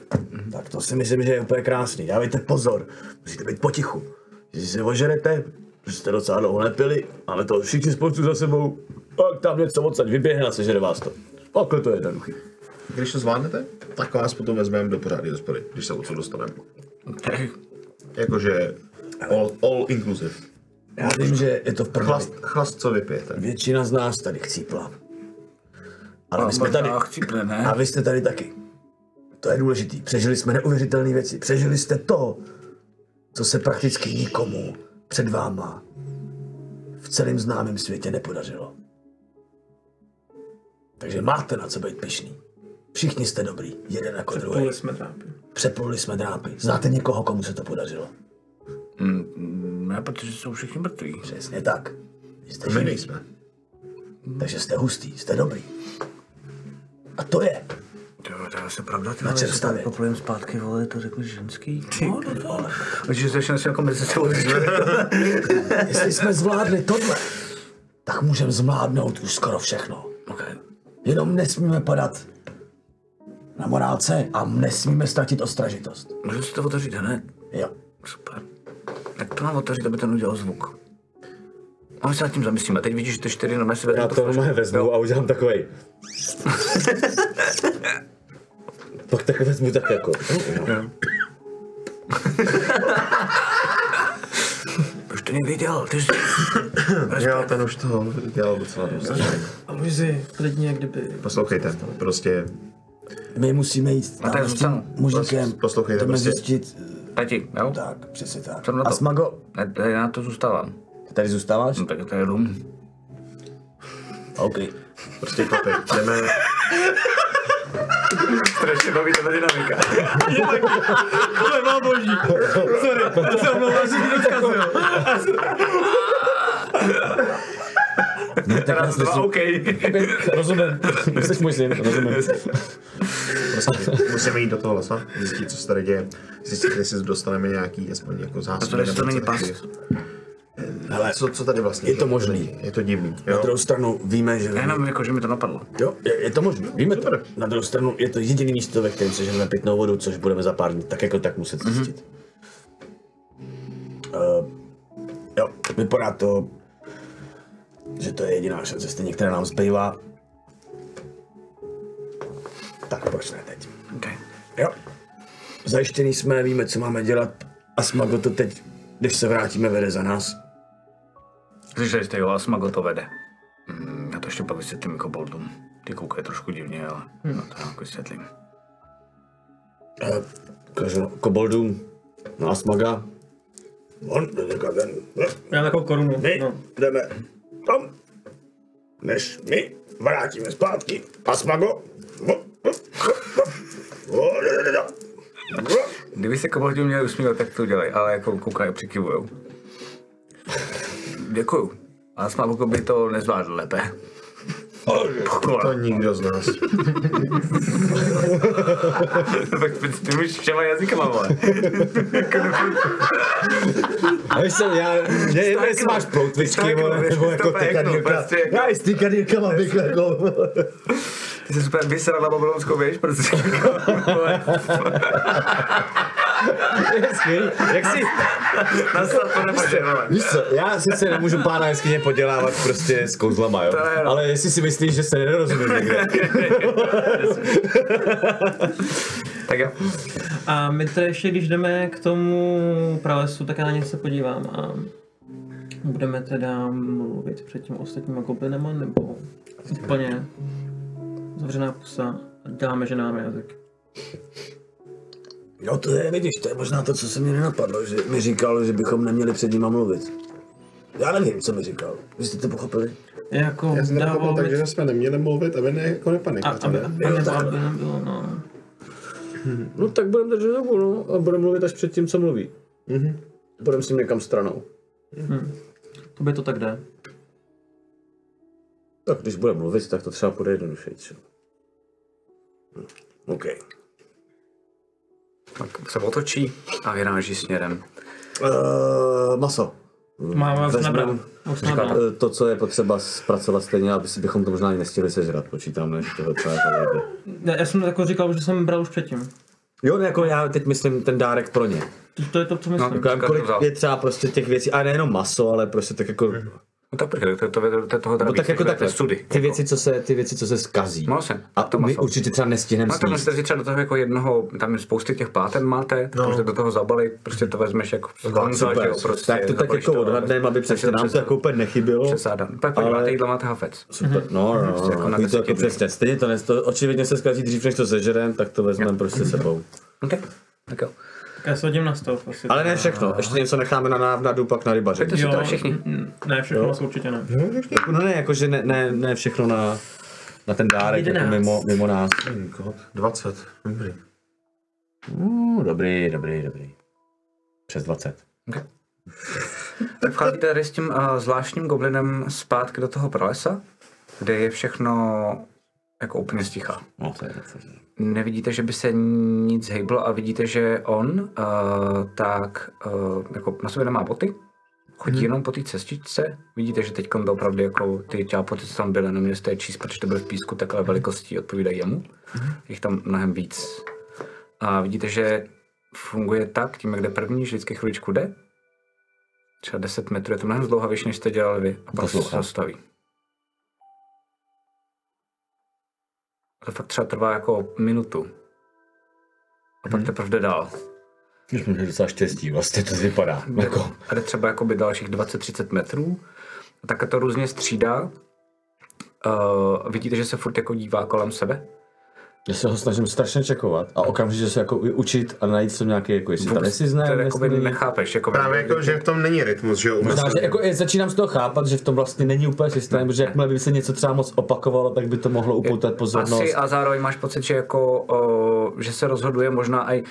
tak to si myslím, že je úplně krásný. Dávejte pozor, musíte být potichu. Když se ožerete, že jste docela dlouho nepili, máme to všichni spolu za sebou, pak tam něco odsaď vyběhne a sežere vás to. Takhle to je jednoduchý. Když to zvládnete, tak vás potom vezmeme do pořádné hospody, když se odsud dostaneme. Okay. Jakože all, all inclusive. Já vím, že je to v prdeli. Chlast, chlast, co vypijete. Většina z nás tady chcípla. Ale my jsme tady, Možná chcípne, ne? a vy jste tady taky. To je důležitý. Přežili jsme neuvěřitelné věci. Přežili jste to, co se prakticky nikomu před váma v celém známém světě nepodařilo. Takže máte na co být pišný. Všichni jste dobrý, jeden jako druhý. Půli jsme trápí. Přepluli jsme drápy. Znáte někoho, komu se to podařilo? Ne, protože jsou všichni mrtví. Přesně tak. Jste My nejsme. Takže jste hustý, jste dobrý. A to je. To, to je asi pravda, ty Na vole, čem že stavět? tam poplujeme zpátky, vole, to řekneš ženský. No, no, no. Takže začneme si jako mezi sebou Jestli jsme zvládli tohle, tak můžeme zvládnout už skoro všechno. okay. Jenom nesmíme padat na morálce a nesmíme ztratit ostražitost. Můžu si to otevřít hned? Jo. Super. Tak to mám otevřít, aby ten udělal zvuk. A my se nad tím zamyslíme. Teď vidíš, že ty čtyři na sebe. Já to normálně vezmu a udělám takovej. Pak tak vezmu tak jako. Už to někdy dělal. Ty jsi... Jo, ten už to dělal docela dost. A Luizi, klidně, kdyby... Poslouchejte, prostě My musíme jít A tak tam s tím mužikem. Poslouchejte, Jdeme prostě- zjistit. Tati, jo? Tak, přesně tak. Jsem na to. Asmago, Ne, tady na to zůstávám. Ty tady zůstáváš? No, tak to je rum. OK. prostě chlapi, jdeme, Strašně baví ta dynamika. To bylo boží. Sorry, to se omlouvám, že ti to zkazil. Teraz dva, OK. Rozumím. Jsi můj syn, rozumím. prostě musíme jít do toho lesa, zjistit, co se tady děje, zjistit, jestli se dostaneme nějaký, aspoň jako zásoby. to, jestli to není past. Hele, Co, co tady vlastně Je to možný. Je to divný, na jo. druhou stranu víme, že... Jenom jako, že mi to napadlo. Jo, je, je to možné, víme to. Na druhou stranu je to jediný místo, ve kterém seženeme pitnou vodu, což budeme za pár dní tak jako tak muset zjistit. Uh, jo, vypadá to, že to je jediná šance, stejně, která nám zbývá. Tak proč ne teď? Okay. Jo. Zajištěný jsme, víme, co máme dělat. A Smago to teď, když se vrátíme, vede za nás. Slyšeli jste, jo, a Smago to vede. Mm, já to ještě pak vysvětlím koboldům. Ty koukají trošku divně, ale no to jako vysvětlím. Kažu, koboldům, no a Smaga. On, ten, Já takovou korunu. my No. jdeme tam, než my vrátíme zpátky. A Smago. Kdyby se koboldi měli usmívat, tak to udělej, ale jako koukají, přikivujou. Děkuju. A Smago by to nezvládl lépe. To nikdo z nás. tak ty mluvíš všema jazykama, vole. A víš co, já, mě jedno, jestli máš ploutvičky, vole, nebo jako peknu, tykadýlka. prostě jako- Já i s tykadýlkama bych jako... Ty jsi super vysral na babylonskou věž, prostě. Je skvělý. Jak si, Nastat to víš co, já sice nemůžu pána jeskyně podělávat prostě s kouzlama, jo. No. Ale jestli si myslíš, že se nerozumím někde. Tak jo. A my to ještě, když jdeme k tomu pralesu, tak já na ně se podívám a budeme teda mluvit před tím ostatníma goblinema, nebo úplně zavřená pusa a dáme, že nám jazyk. No to je, vidíš, to je možná to, co se mi nenapadlo, že mi říkal, že bychom neměli před nima mluvit. Já nevím, co mi říkal. Vy jste to pochopili? Jako Já jsem to dával pochopil tak, že jsme neměli mluvit, aby ne, jako a, nepanikovat. aby, ne? aby, aby nebylo, no. No tak budeme držet dobu, no. A budeme mluvit až před tím, co mluví. Mhm. Budeme s ním někam stranou. To by to tak jde. Tak když bude mluvit, tak to třeba půjde jednodušeji. co? OK. Tak se otočí a vyráží směrem. Uh, maso. Vezmem- nabrat. Eh, To, co je potřeba zpracovat stejně, aby si bychom to možná ani nestihli sežrat, počítám, než toho třeba jako jde. Já, já jsem jako říkal, že jsem bral už předtím. Jo, ne, jako já teď myslím ten dárek pro ně. To, to je to, co myslím. Jako, já vím, kolik je třeba prostě těch věcí, a nejenom maso, ale prostě tak jako, No tak počkej, to, to, to, to, toho teda no tak jako takhle. Sudy. ty věci, co se, ty věci, co se zkazí. No, se. A to my maso. určitě třeba nestihneme No to sníst. můžete si třeba do toho jako jednoho, tam je spousty těch pláten máte, no. můžete do toho zabalit, prostě to vezmeš jako z Honza, že Super, jo, prostě. tak to tak jako odhadneme, aby přesně nám to jako úplně nechybělo. Přes záda. Pak Ale- máte jídlo, máte hafec. Super, no, no, no, Prostě jako no, na no to jako přesně, stejně to, to očividně se zkazí dřív, než to sežerem, tak to vezmeme prostě sebou. OK, tak jo. Tak já se hodím na stov asi. Ale ne všechno, ještě něco necháme na návnadu, pak na rybaře. To si Jo, to všichni. Ne, všechno moc určitě ne. No ne, jakože ne, ne, ne všechno na, na ten dárek, jako mimo, mimo nás. God, 20. Dobrý. Uh, dobrý, dobrý, dobrý. Přes 20. Tak vcházíte tady s tím uh, zvláštním goblinem zpátky do toho pralesa, kde je všechno jako úplně sticha. No, to je docela. Nevidíte, že by se nic hejblo a vidíte, že on uh, tak uh, jako na sobě nemá boty, chodí hmm. jenom po té cestičce. Vidíte, že teď to opravdu jako ty čápoty, co tam byly, jste je číst, protože to byly v písku, takhle velikostí odpovídají jemu. Jich tam mnohem víc. A vidíte, že funguje tak, tím, kde první, že vždycky chviličku jde, třeba 10 metrů, je to mnohem zdlouhavější, než jste dělali vy. A pak se Poslouchám. To fakt třeba trvá jako minutu. A pak teprve jde dál. Jsme měli docela štěstí, vlastně to vypadá. Jako, A jde třeba jako by dalších 20-30 metrů. A takhle to různě střídá. Uh, vidíte, že se furt jako dívá kolem sebe. Já se ho snažím strašně čekovat a okamžitě se jako učit a najít si nějaký, jako jestli tam jestli znám, jako by nechápeš. Jako Právě jako, že v tom není rytmus, že jo? Možná, že jako, je, začínám z toho chápat, že v tom vlastně není úplně systém, protože jakmile by se něco třeba moc opakovalo, tak by to mohlo upoutat pozornost. Asi a zároveň máš pocit, že jako, uh, že se rozhoduje možná i,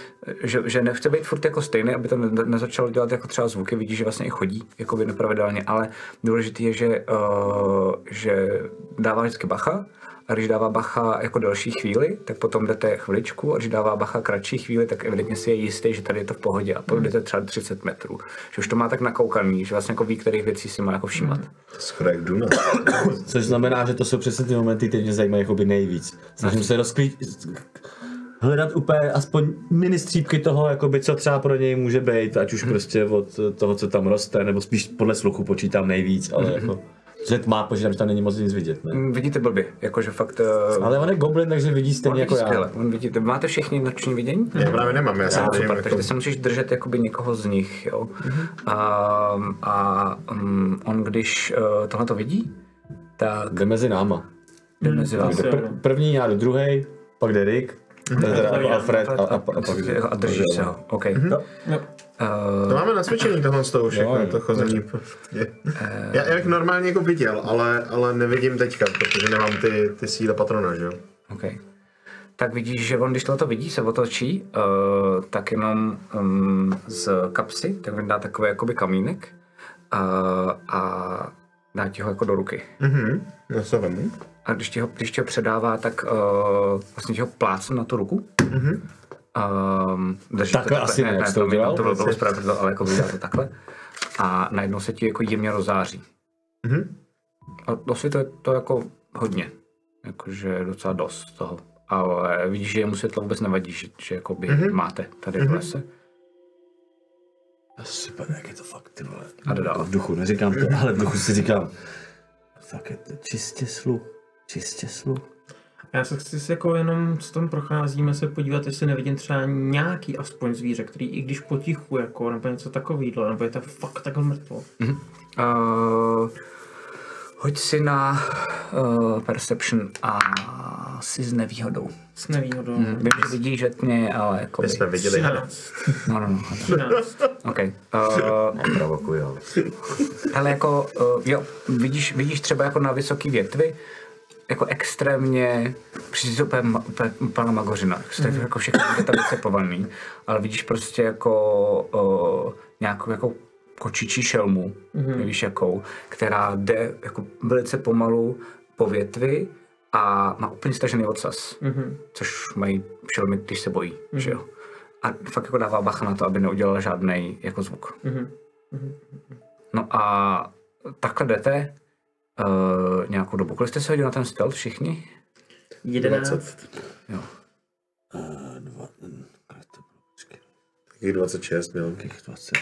že, že nechce být furt jako stejný, aby to ne, nezačalo dělat jako třeba zvuky, vidíš, že vlastně i chodí jako by nepravidelně, ale důležitý je, že, uh, že dává vždycky bacha, a když dává bacha jako delší chvíli, tak potom jdete chviličku a když dává bacha kratší chvíli, tak evidentně si je jistý, že tady je to v pohodě a potom jdete třeba 30 metrů. Že už to má tak nakoukaný, že vlastně jako ví, kterých věcí si má jako všímat. Skoro jak Duna. Což znamená, že to jsou přesně ty momenty, které mě zajímají jakoby nejvíc. Snažím se rozklít, hledat úplně aspoň mini střípky toho, jakoby, co třeba pro něj může být, ať už prostě od toho, co tam roste, nebo spíš podle sluchu počítám nejvíc, ale jako, že tmá, počítám, že tam není moc nic vidět. Ne? Mm, Vidíte blbě, jakože fakt... Uh, Ale on je goblin, takže vidí stejně jako já. Skvěle. On vidíte, máte všichni noční vidění? Já právě nemám, já jsem Já, tady super, jako... takže se musíš držet jakoby někoho z nich, jo. A, a um, on když uh, tohle to vidí, tak Jde mezi náma. jde mezi vás. Jde pr- první, já jdu druhý, pak jde Rick, teda já- Alfred a, a, a, a pak a držíš se ho, OK. Jo. To máme nacvičený tohle z toho všechno, Jo, to chození. po- je. Já, já bych normálně jako viděl, ale, ale nevidím teďka, protože nemám ty, ty síle patrona, že jo? OK. Tak vidíš, že on, když tohle vidí, se otočí, uh, tak jenom um, z kapsy, tak vyndá takový jakoby kamínek uh, a dá ti ho jako do ruky. Mhm, já se vemu. A když ti ho, když ti ho předává, tak uh, vlastně ti ho plácne na tu ruku. Mm-hmm. Um, Takhle to asi ne, jsi to to, udělal? to bylo bylo správně, ale jako to takhle. A najednou se ti jako jemně rozáří. Mhm. A osvětluje to jako hodně. Jakože docela dost toho. Ale vidíš, že jemu světlo vůbec nevadí, že, že jakoby mm-hmm. máte tady v lese. Super, jak je to fakt, ty vole. A. Jako v duchu, neříkám to, ale v duchu si říkám, fakt je to čistě sluch, čistě sluch. Já se chci si jako jenom, co tam procházíme, se podívat, jestli nevidím třeba nějaký aspoň zvíře, který i když potichu, jako, nebo něco takového, nebo je to fakt takhle mrtvo. Uh, hoď si na uh, Perception a si s nevýhodou. S nevýhodou. Hmm. Vím, že vidíš že tmě, ale jako... My jsme viděli. 13. No, no, no. 13. OK. Uh, ale jako, uh, jo, vidíš, vidíš třeba jako na vysoký větvi, jako extrémně, úplně úplná magořina. Jste mm. jako všechno vycepovaný, ale vidíš prostě jako uh, nějakou jako kočičí šelmu, mm. nevíš jakou, která jde jako velice pomalu po větvi a má úplně stažený ocas, mm. což mají šelmy, když se bojí, mm. že jo. A fakt jako dává bacha na to, aby neudělala žádný jako zvuk. Mhm. No a takhle jdete uh, nějakou dobu. Kolik jste se hodili na ten stealth všichni? 11. Jo. Taky 26 měl. 20,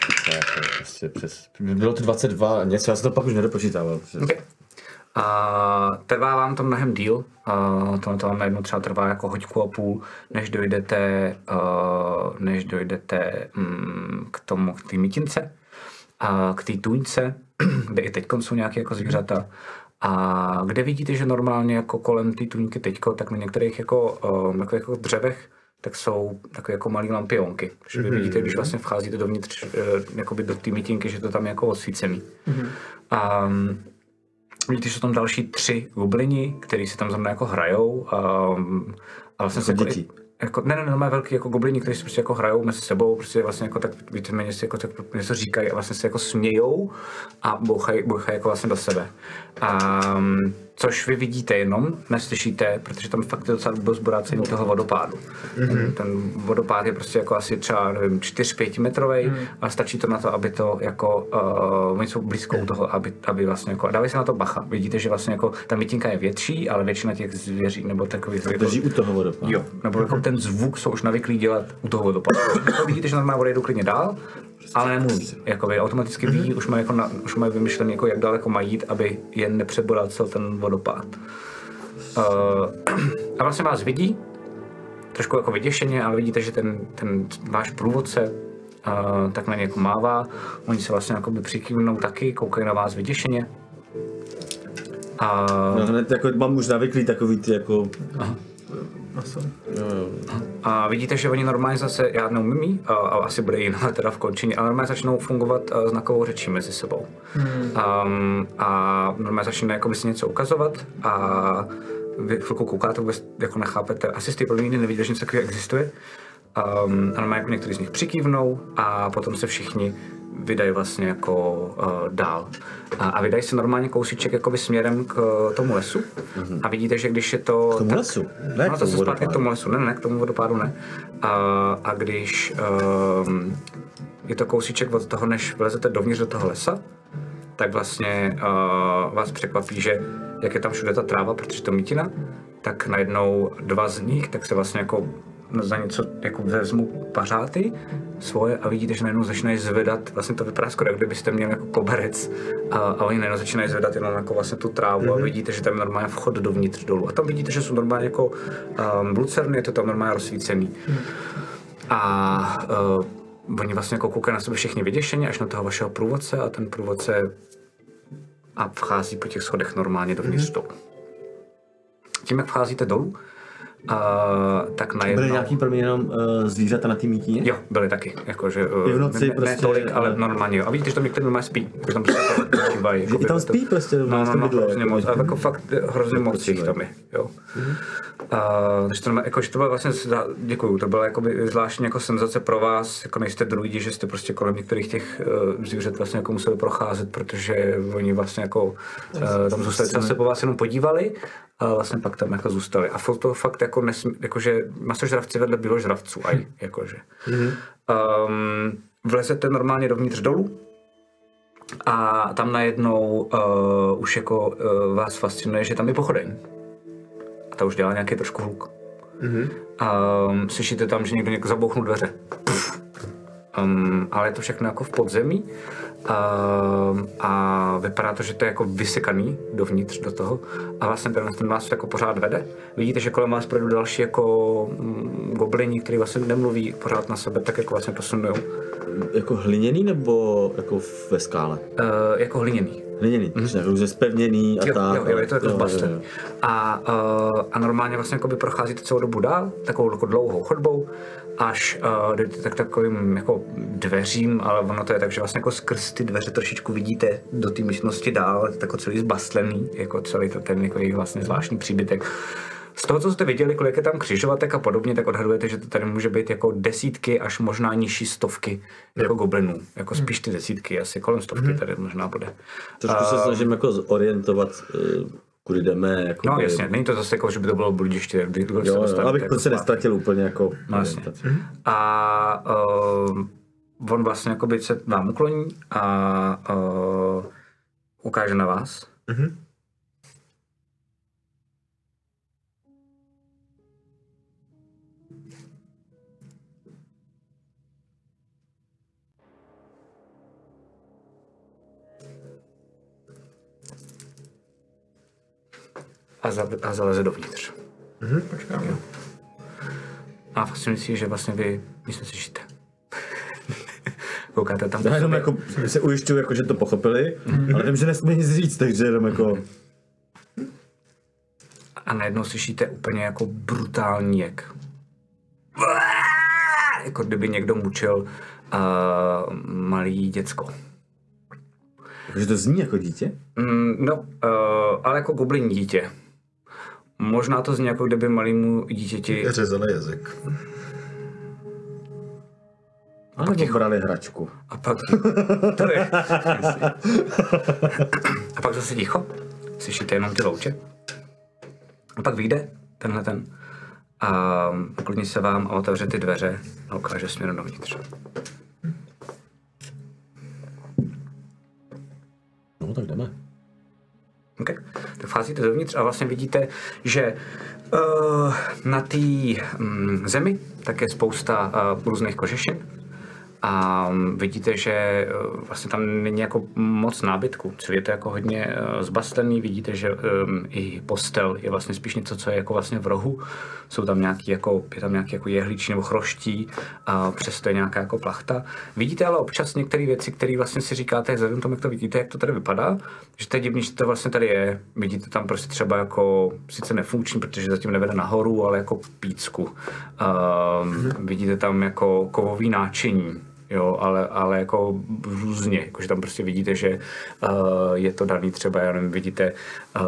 prostě přes, bylo to 22 něco, já jsem to pak už nedopočítával. Okay. A trvá vám to mnohem díl. Uh, tohle to vám najednou třeba trvá jako hoďku a půl, než dojdete, uh, než dojdete um, k tomu, k té mítince, a k té tůňce, kde i teď jsou nějaké jako zvířata. A kde vidíte, že normálně jako kolem té tůňky teďko, tak na některých jako, takových jako dřevech, tak jsou takové jako malé lampionky. Takže vy vidíte, když vlastně vcházíte dovnitř, uh, jakoby do té mítinky, že to tam je jako osvícený. Um, Vidíte, že jsou tam další tři goblini, kteří si tam zrovna jako hrajou. Um, a vlastně se Jako jako, děti? jako, ne, ne, ne, má velký jako goblini, kteří si prostě jako hrajou mezi sebou, prostě vlastně jako tak víceméně si jako tak něco říkají a vlastně se jako smějou a bouchají, bouchají jako vlastně do sebe. Um, což vy vidíte jenom, neslyšíte, protože tam fakt je docela dost borácení toho vodopádu. Mm-hmm. Ten, ten vodopád je prostě jako asi třeba, nevím, 4-5 metrový, mm. ale stačí to na to, aby to jako, uh, oni jsou blízko u toho, aby, aby vlastně jako, dávají se na to bacha. Vidíte, že vlastně jako ta mytinka je větší, ale většina těch zvěří nebo takových jako, Drží u toho vodopádu. Jo, nebo jako ten zvuk jsou už navyklí dělat u toho vodopádu. Vidíte, že normálně odejdu klidně dál, ale nemluví. Jakoby automaticky ví, už mají, jako na, už mají vymyšlený, jako jak daleko mají jít, aby jen nepřeboral cel ten vodopád. Uh, a vlastně vás vidí, trošku jako vyděšeně, ale vidíte, že ten, ten váš průvodce uh, tak na ně jako mává. Oni se vlastně jako přikývnou taky, koukají na vás vyděšeně. A No hned jako mám už navyklý takový ty jako... A vidíte, že oni normálně zase, já neumím jí, a, a asi bude jiná teda v končině, ale normálně začnou fungovat uh, znakovou řečí mezi sebou. Hmm. Um, a normálně začínají jako by si něco ukazovat a vy chvilku koukáte, vůbec jako nechápete, asi jste první nikdy neviděli, že něco takového existuje. Um, a normálně jako někteří z nich přikývnou a potom se všichni vydají vlastně jako uh, dál. A, a vydají se normálně kousíček jakoby směrem k uh, tomu lesu. Mm-hmm. A vidíte, že když je to... K tomu tak, lesu? Ne no, to se zpátky k tomu lesu. Ne, ne, k tomu vodopádu ne. A, a když um, je to kousíček od toho, než vlezete dovnitř do toho lesa, tak vlastně uh, vás překvapí, že jak je tam všude ta tráva, protože to mítina, tak najednou dva z nich, tak se vlastně jako za něco jako vezmu pařáty svoje a vidíte, že najednou začínají zvedat, vlastně to vypadá skoro, jak kdybyste měli jako koberec a, a oni najednou začínají zvedat jenom jako vlastně tu trávu mm-hmm. a vidíte, že tam je normálně vchod dovnitř dolů a tam vidíte, že jsou normálně jako um, lucerny, je to tam normálně rozsvícený. A uh, oni vlastně jako koukají na sebe všichni vyděšeně až na toho vašeho průvodce a ten průvodce a vchází po těch schodech normálně dovnitř dolů. Tím, jak vcházíte dolů, uh, tak najednou... Byly nějaký pro mě jenom uh, zvířata na té mítině? Jo, byly taky. Jakože, uh, v noci ne, prostě, ne tolik, ale eh, normálně. jo. A vidíte, že tam některé normálně spí. Že tam prostě odpočívají. Že i tam spí prostě, No, no, no, hrozně jako. moc. A jako fakt hrozně moc jich tam je. Jo. Uh, takže to, jako, že to bylo vlastně, děkuju, to byla jakoby zvláštní jako senzace pro vás, jako nejste druidi, že jste prostě kolem některých těch uh, zvířat vlastně jako museli procházet, protože oni vlastně jako uh, tam zůstali, se po vás jenom podívali a vlastně pak tam jako zůstali. A to fakt jako, nesmí, jakože masožravci vedle bíložravců, aj, jakože. Mm-hmm. Um, vlezete normálně dovnitř dolů a tam najednou uh, už jako uh, vás fascinuje, že tam je pochodeň. A ta už dělá nějaký trošku hluk. Mm-hmm. Um, slyšíte tam, že někdo někdo zabouchnul dveře. Um, ale je to všechno jako v podzemí um, a vypadá to, že to je jako vysekaný dovnitř do toho a vlastně ten, ten vás jako pořád vede. Vidíte, že kolem vás projdu další jako mm, goblini, který vlastně nemluví pořád na sebe, tak jako vlastně posunují. Jako hliněný nebo jako ve skále? Uh, jako hliněný. Hliněný, mm-hmm. jako zespevněný a jo, tak. Jo, jo, je to jako jo. A, uh, a normálně vlastně jakoby procházíte celou dobu dál, takovou jako dlouhou chodbou, až uh, jdete tak takovým jako dveřím, ale ono to je tak, že vlastně jako skrz ty dveře trošičku vidíte do té místnosti dál, je to jako celý zbastlený, jako celý to ten jako jejich vlastně zvláštní příbytek. Z toho, co jste viděli, kolik je tam křižovatek a podobně, tak odhadujete, že to tady může být jako desítky až možná nižší stovky jako goblinů. Jako spíš ty desítky, asi kolem stovky tady možná bude. Trošku se snažím jako zorientovat, eh, kudy jdeme. Jako No jasně, není to zase jako, že by to bylo bludiště, kdo se Jo, dostane abych jako prostě zpátky. nestratil úplně jako No, jasně. orientaci. A uh, on vlastně jakoby se vám ukloní a uh, ukáže na vás. A, za, a zaleze dovnitř. Počkám. A fascinující si, že vlastně vy nic neslyšíte. Koukáte tam Já jenom jako se ujišťuju, jako, že to pochopili, ale vím, že nesmí nic říct, takže jenom jako... a najednou slyšíte úplně jako brutální jek. Jako kdyby někdo mučil uh, malý děcko. Že to zní jako dítě? Mm, no, uh, ale jako goblin dítě. Možná to zní jako kdyby malýmu dítěti... Řezali jazyk. A nebo brali hračku. A pak... To je... A pak zase ticho. Slyšíte jenom ty louče. A pak vyjde tenhle ten. A ukloní se vám a otevře ty dveře a ukáže směrem dovnitř. No tak jdeme. Okay. Tak vcházíte dovnitř a vlastně vidíte, že uh, na té um, zemi tak je spousta uh, různých kožešin. A vidíte, že uh, vlastně tam není jako moc nábytku. Celý je to jako hodně uh, zbastlený. Vidíte, že um, i postel je vlastně spíš něco, co je jako vlastně v rohu. Jsou tam nějaký jako, je tam nějaký jako jehličí nebo chroští a přesto je nějaká jako plachta. Vidíte ale občas některé věci, které vlastně si říkáte, vzhledem tomu, jak to vidíte, jak to tady vypadá, že to je divný, že to vlastně tady je. Vidíte tam prostě třeba jako, sice nefunkční, protože zatím nevede nahoru, ale jako pícku. Um, Vidíte tam jako kovový náčiní, jo, ale, ale jako různě, jakože tam prostě vidíte, že uh, je to daný třeba, já nevím, vidíte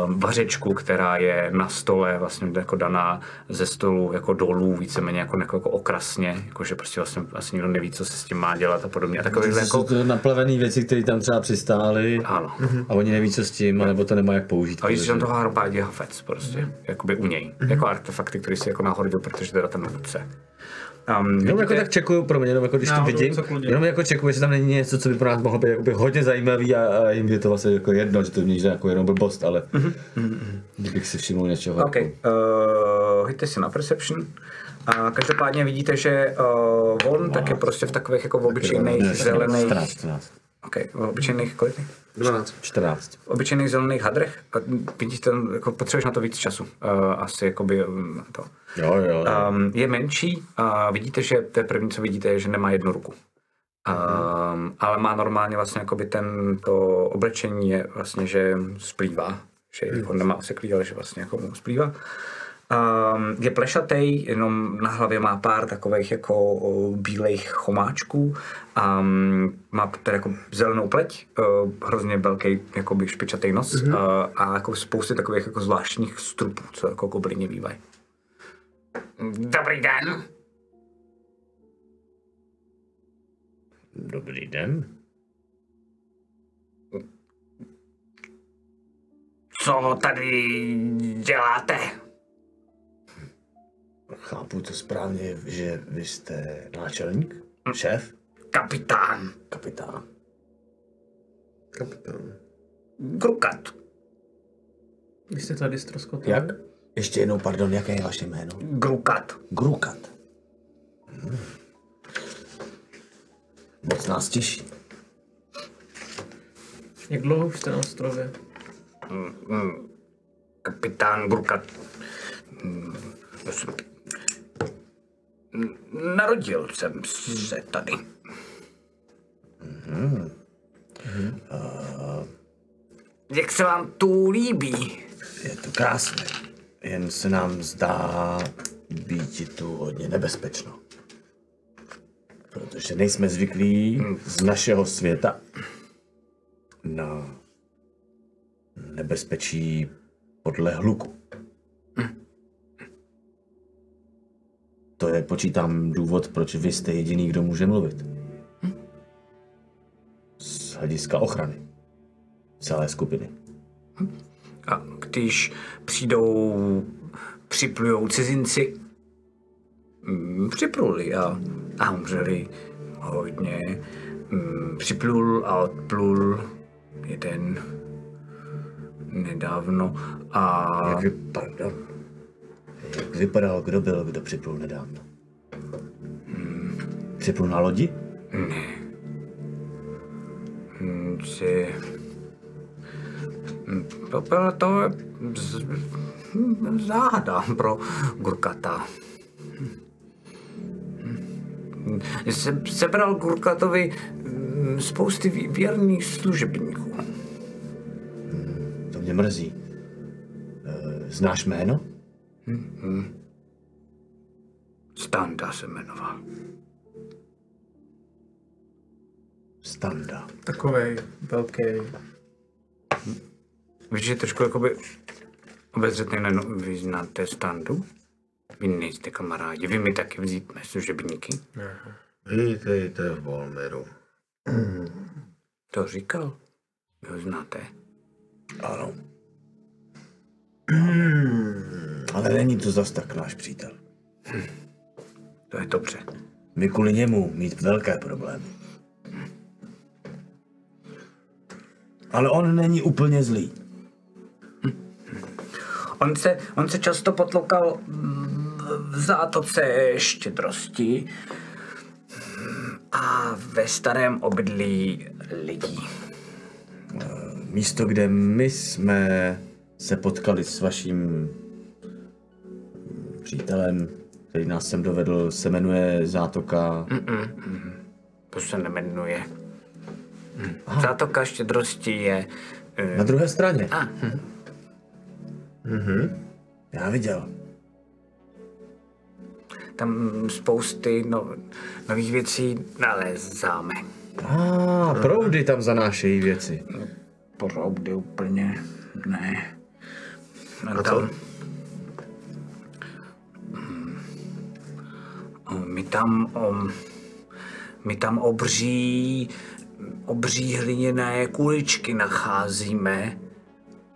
um, vařečku, která je na stole vlastně jako daná ze stolu jako dolů, víceméně jako, jako, jako okrasně, jakože prostě vlastně, vlastně nikdo neví, co se s tím má dělat a podobně. A takové jako, jsou to naplavené věci, které tam třeba přistály ano. a oni neví, co s tím, nebo to nemá jak použít. A že tam toho harbádě hafec prostě, jakoby u něj. Jako artefakty, které si jako nahodil, protože teda ten vůdce. Um, Jenom jako tak čekuju, pro mě, jenom jako když to vidím, jenom jako čekuju, jestli tam není něco, co by pro nás mohlo být jakoby hodně zajímavý a, a jim je to vlastně jako jedno, že to mě jako jenom blbost, ale kdybych si všiml něčeho. OK, uh, hoďte si na Perception. A každopádně vidíte, že uh, on tak je prostě v takových jako obyčejných zelených... 14, 14. OK, v obyčejných kolik? 12. 14. V obyčejných zelených hadrech. A vidíte, jako potřebuješ na to víc času. Uh, asi jakoby um, to. Jo, jo. Um, je menší a vidíte, že to je první, co vidíte, je, že nemá jednu ruku. Um, ale má normálně vlastně jakoby ten, to oblečení je vlastně, že splývá. Že on nemá oseklý, ale že vlastně jako mu splývá. Um, je plešatý, jenom na hlavě má pár takových jako bílejch chomáčků. Um, má tady jako zelenou pleť, uh, hrozně velký jakoby špičatý nos mm-hmm. uh, a jako spousty takových jako zvláštních strupů, co jako goblini bývají. Dobrý den. Dobrý den. Co tady děláte? Chápu to správně, že vy jste náčelník? Šéf? Kapitán. Kapitán. Kapitán. Grukat. Vy jste tady ztroskotali? Jak? Ještě jednou, pardon, jaké je vaše jméno? Grukat. Grukat. Hmm. Moc nás těší. Jak dlouho už jste na ostrově? Mm, Kapitán Grukat. Mm, já jsem- Mm, Narodil jsem se tady. Jak se vám tu líbí? Je to krásné. Jen se nám zdá být tu hodně nebezpečno. Protože nejsme zvyklí z našeho světa na nebezpečí podle hluku. To je, počítám, důvod, proč vy jste jediný, kdo může mluvit. Z hlediska ochrany celé skupiny. A když přijdou, připlujou cizinci, mm, připluli a, a umřeli hodně. Mm, Připlul a odplul jeden nedávno a Jak, vy, pardon, jak vypadal, kdo byl, kdo připlul nedávno? Připlul na lodi? mm, si, mm, to byla to z- záhada pro Gurkata. Mm, Se, sebral Gurkatovi mm, spousty věrných služebníků. To mě mrzí. E, Znáš jméno? Standa se jmenoval. Standa. Takovej velký. Víš, že trošku jakoby obezřetně neno, vy znáte Standu? Vy nejste kamarádi, vy mi taky vzít mé služebníky. Vítejte v Bolmeru. To říkal. Vy ho znáte. Ano. Ale není to zas tak náš přítel. To je dobře. My kvůli němu mít velké problémy. Ale on není úplně zlý. On se, on se často potloukal mm, v zátoce štědrosti a ve starém obydlí lidí. Místo, kde my jsme se potkali s vaším přítelem, který nás sem dovedl, se jmenuje Zátoka. To se nemenuje. Hm. Zátoka štědrosti je... eh, Na druhé straně. A, hm. Já viděl. Tam spousty no, nových věcí nalézáme. A ah, proudy tam zanášejí věci. Proudy úplně ne. A co? My tam, um, my tam obří, obří hliněné kuličky nacházíme.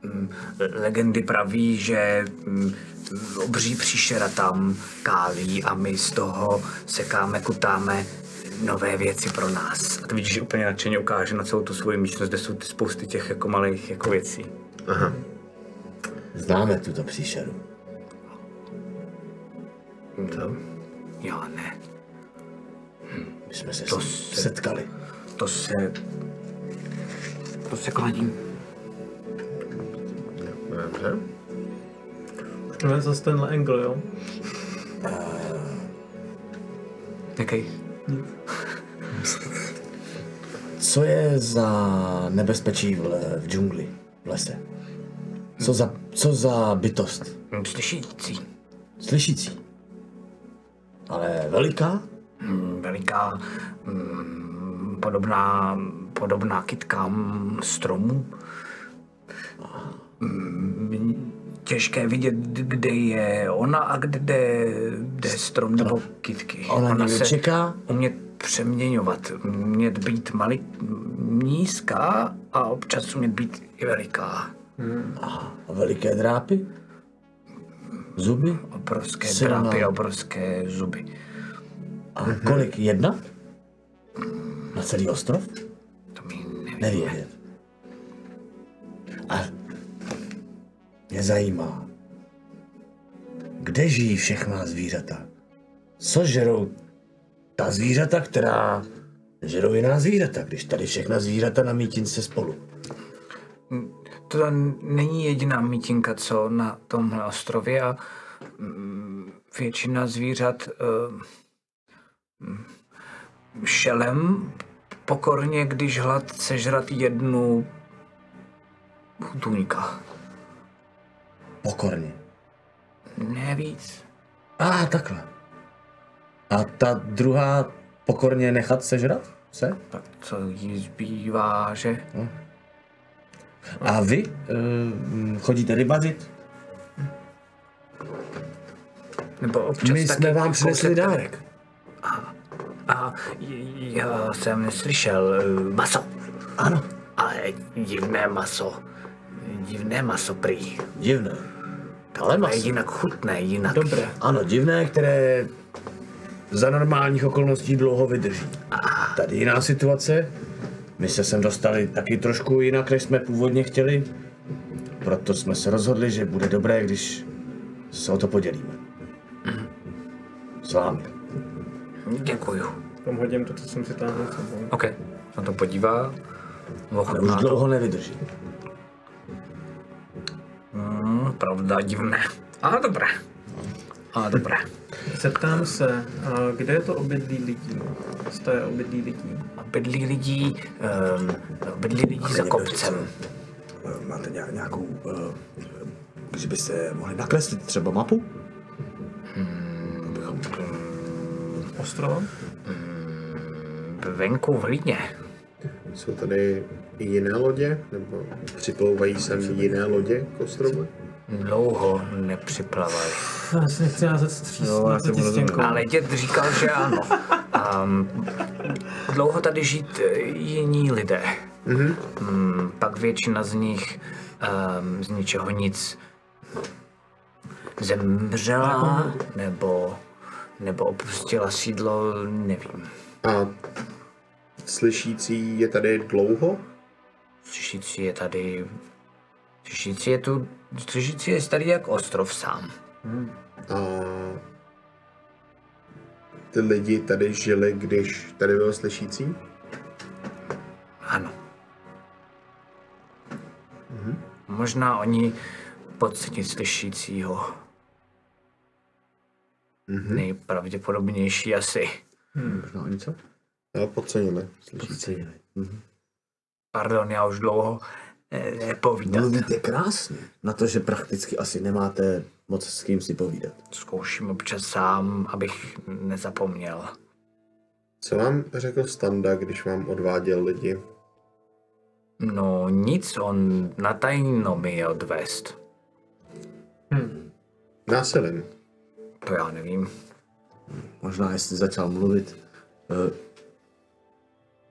Mm, Legendy praví, že mm, obří příšera tam kálí a my z toho sekáme, kutáme nové věci pro nás. A to vidíš, že úplně nadšeně ukáže na celou tu svoji místnost, kde jsou ty spousty těch jako malých jako věcí. Aha. Známe tuto příšeru. To? Já ne. My jsme se To se- setkali. To se... To se klaním. Dobře. To je zase tenhle angle, jo? Jaký? Co je za nebezpečí v, v džungli, v lese? Co za, co za bytost? Slyšící. Slyšící. Ale veliká? Mm, Veliká, mm, podobná, podobná kytkám stromů. Mm, Těžké vidět, kde je ona a kde, kde je strom nebo kytky. Ona někde čeká? umět přeměňovat, umět být malý, nízká a občas umět být i veliká. A veliké drápy? Zuby? Obrovské Silná. drápy a obrovské zuby. A kolik? Jedna? Na celý ostrov? To mi nevím. Nevědět. A mě zajímá, kde žijí všechna zvířata? Co žerou ta zvířata, která žerou jiná zvířata, když tady všechna zvířata na mítince spolu? To není jediná mítinka, co na tomhle ostrově a mm, většina zvířat uh, šelem pokorně, když hlad sežrat jednu hutůňka. Pokorně. Ne víc. A ah, takhle. A ta druhá pokorně nechat sežrat se? Tak co jí zbývá, že? A vy uh, chodíte rybařit? Nebo občas My taky jsme vám přinesli dárek. A j- já jsem neslyšel eh, maso. Ano. Ale divné maso. Divné maso prý. Divné. Ale Ale maso. jinak chutné, jinak. Dobré. Ano, divné, které za normálních okolností dlouho vydrží. Tady jiná situace. My se sem dostali taky trošku jinak, než jsme původně chtěli. Proto jsme se rozhodli, že bude dobré, když se o to podělíme. S vámi. Děkuju. Tam hodím to, co jsem si táhnul sebou. OK. Na to podívá. Ale už dlouho nevydrží. Mm, pravda, divné. Ale dobré. Ale dobré. Zeptám se, a kde je to obydlí lidí? Jste obydlí lidí. Bydlí lidí, um, bydlí lidí za kopcem. Eh, Máte nějak, nějakou, uh, že byste mohli nakreslit třeba mapu? Abychom... Ostrova? Venku v hlíně. Jsou tady i jiné lodě? Nebo připlouvají sem jiné lodě k ostrovu? Dlouho nepřiplavají. Já si nechci házet já rozuměl. stěnkou. Ale děd říkal, že ano. Um, dlouho tady žít eh, jiní lidé. Mm, pak většina z nich um, z ničeho nic zemřela nebo, nebo opustila sídlo, nevím. A slyšící je tady dlouho? Slyšící je tady... Slyšící je tu... Slyšící je tady jak ostrov sám. A ty lidi tady žili, když tady byl slyšící? Ano. Možná oni pocití slyšícího. Nejpravděpodobnější asi. Možná o něco? Ale podcenili slyšící. Pardon, já už dlouho eh, nepovídat. Mluvíte krásně. Na to, že prakticky asi nemáte moc s kým si povídat. Zkouším občas sám, abych nezapomněl. Co vám řekl Standa, když vám odváděl lidi? No nic, on natajno mi je odvést. Násilím. To já nevím. Možná, jestli začal mluvit. eh,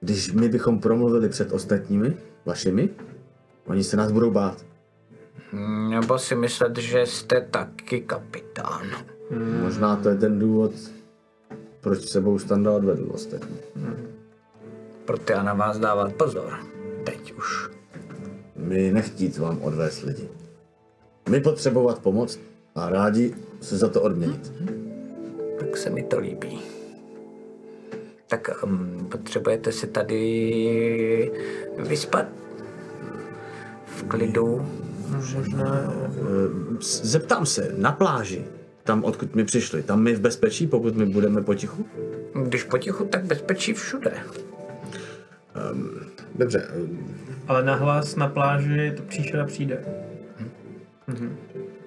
Když my bychom promluvili před ostatními, vašimi, oni se nás budou bát. Nebo si myslet, že jste taky kapitán. Možná to je ten důvod, proč sebou Standa odvedl ostatní. Proto já na vás dávat pozor. Teď už. My nechtít vám odvést lidi. My potřebovat pomoc a rádi se za to odměnit. Tak se mi to líbí. Tak um, potřebujete si tady vyspat v klidu. Možná... S- Zeptám se, na pláži, tam odkud my přišli, tam my v bezpečí, pokud my budeme potichu? Když potichu, tak bezpečí všude. Dobře, Ale nahlas na pláži to příšera přijde.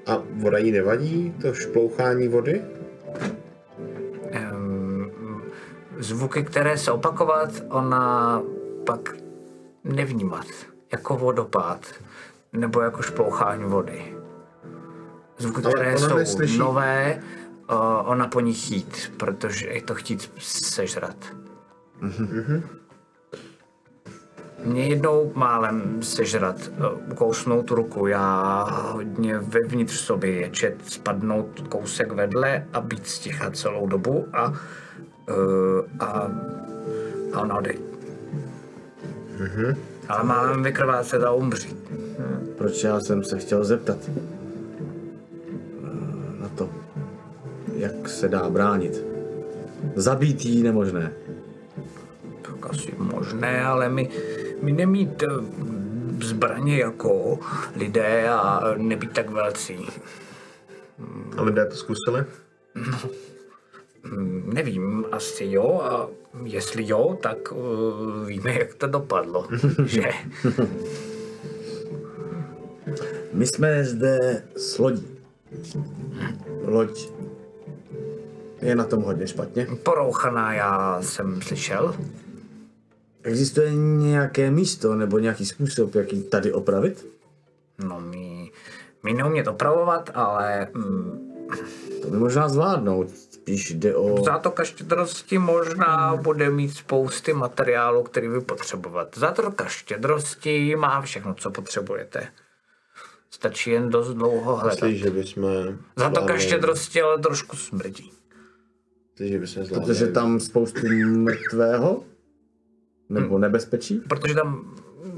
a voda jí nevadí? To šplouchání vody? Um, zvuky, které se opakovat, ona pak nevnímat. Jako vodopád. Nebo jako šplouchání vody. Zvuky, které ona jsou neslyší. nové, uh, ona po nich jít, protože je to chtít sežrat. mě jednou málem sežrat, ukousnout ruku, já hodně vevnitř sobě je čet spadnout kousek vedle a být sticha celou dobu a, uh, a, a ona odejít. Mhm. Ale málem vykrvácet a umřít. Proč já jsem se chtěl zeptat na to, jak se dá bránit. Zabít jí nemožné. Tak asi možné, ale my, my nemít eh, zbraně jako lidé a nebýt tak velcí. A lidé to zkusili? Mm, Nevím, asi jo, a jestli jo, tak uh, víme, jak to dopadlo, že? My jsme zde s lodí. Loď je na tom hodně špatně. Porouchaná já jsem slyšel. Existuje nějaké místo nebo nějaký způsob, jak ji tady opravit? No, my, my neumět opravovat, ale mm, To by možná zvládnout. Spíš jde o... zátoka štědrosti možná bude mít spousty materiálu, který vy potřebovat. Zátoka štědrosti má všechno, co potřebujete. Stačí jen dost dlouho hledat. Myslíš, že bychom... Zátoka zvládli- štědrosti ale trošku smrdí. Myslíš, že bychom zvládli... Protože tam spoustu mrtvého? Nebo nebezpečí? Protože tam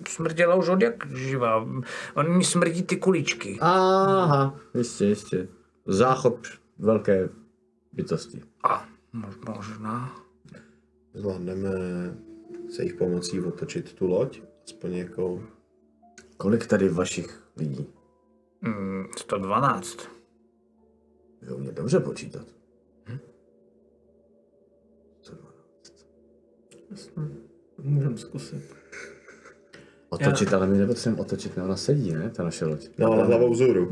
smrděla už od jak živá. On mi smrdí ty kuličky. Aha, jistě, jistě. Záchod velké bytosti. A mož- možná. Zvládneme se jich pomocí otočit tu loď? Aspoň jako... Kolik tady vašich lidí? Mm, 112. Vy umíte dobře počítat. Můžeme zkusit. Otočit, ale my nepotřebujeme otočit, ne? Ona sedí, ne? Ta naše loď. No, ale hlavou vzhůru.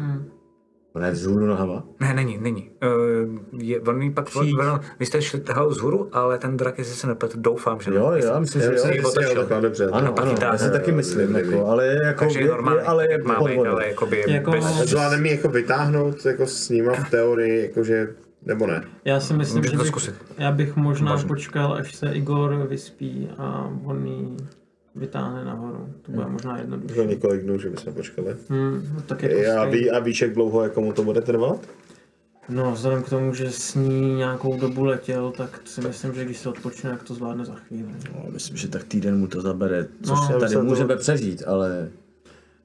Ona je vzhůru nohama. Ne, není, není. Uh, je, on mi pak, on, vy jste šli tahal vzhůru, ale ten drak, jestli se nepletu, doufám, že Jo, ne. já myslím, že Já jo. takhle dobře. Ano, ano, já si taky myslím, jako, ale jako, Takže je normální, ale je má být, vodou. ale jakoby Jako- bez... Zvládneme ji jako vytáhnout jako s nima v teorii, jakože... Nebo ne? Já si myslím, Můžete že to bych, zkusit. já bych možná Možná. počkal, až se Igor vyspí a on vytáhne nahoru. To bude možná jednodušší. Za několik dnů, že bychom počkali. Hmm, no, tak jako A, ví, a víš, jak dlouho jako mu to bude trvat? No, vzhledem k tomu, že s ní nějakou dobu letěl, tak si myslím, že když se odpočne, jak to zvládne za chvíli. No, myslím, že tak týden mu to zabere, což No, tady myslím, to- můžeme přežít, ale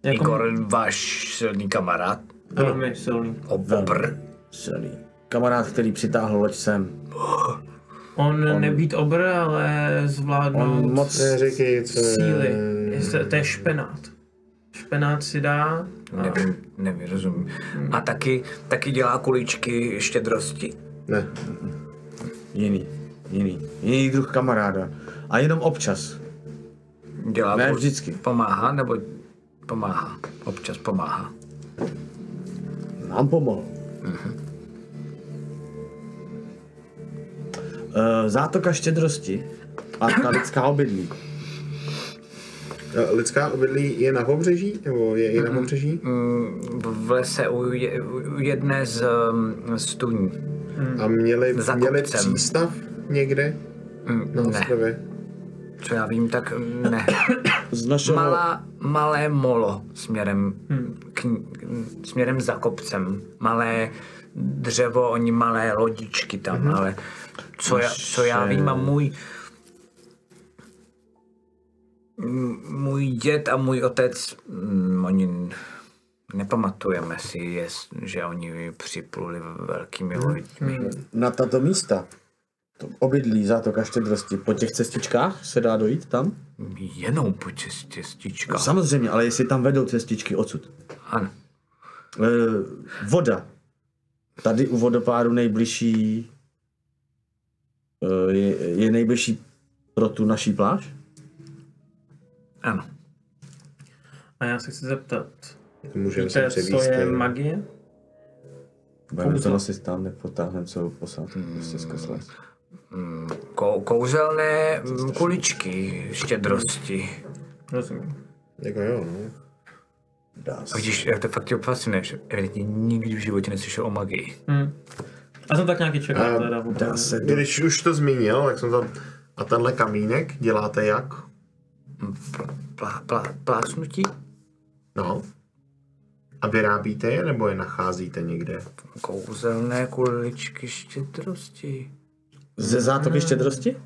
Jako Igor, váš silný kamarád, velmi silný. obr. silný. Kamarád, který přitáhl loď sem. On, on nebýt obr, ale zvládnout On moc... Neříkej, co... síly. Je, to je špenát. Špenát si dá. A Nevím, nevím, rozumím. A taky, taky dělá kuličky štědrosti. Ne. Jiný, jiný, jiný druh kamaráda. A jenom občas. Dělá Ne vždycky. Pomáhá nebo pomáhá? Občas pomáhá. Nám pomohl. Uh, zátoka štědrosti a ta lidská obydlí. A Lidská obydlí je na pobřeží? Nebo je i na pobřeží? Mm, v lese u, je, u jedné z, z tuní. A měli, Za měli kopcem. přístav někde Mm, na ne, ostrově? co já vím, tak ne. Z našeho... Malá, malé molo směrem, k, směrem za kopcem. Malé dřevo, oni malé lodičky tam, ale co já, co já vím a můj můj děd a můj otec, mm, oni nepamatujeme si, že oni připluli velkými loďmi. Na tato místa, to obydlí zátoka štědrosti, po těch cestičkách se dá dojít tam? Jenom po cestička. Samozřejmě, ale jestli tam vedou cestičky odsud. Ano. E, voda. Tady u vodopádu nejbližší je, je nejbližší pro tu naší pláž? Ano. A já se chci zeptat, Můžeme se víte, co převíst. je eh, magie? Budeme to nosit tam, nepotáhneme celou posádku, prostě skrz les. Mm, Kou, kouzelné kuličky štědrosti. Rozumím. Jako jo, no. Dá A se. vidíš, jak to fakt tě fascinuje, že evidentně nikdy v životě neslyšel o magii. Hmm. A jsem tak nějaký čekal A teda. Se. Když už to zmínil, tak jsem tam... A tenhle kamínek děláte jak? Plá, plá, plácnutí? No. A vyrábíte je, nebo je nacházíte někde? Kouzelné kuličky štědrosti. Ze zátoky štědrosti?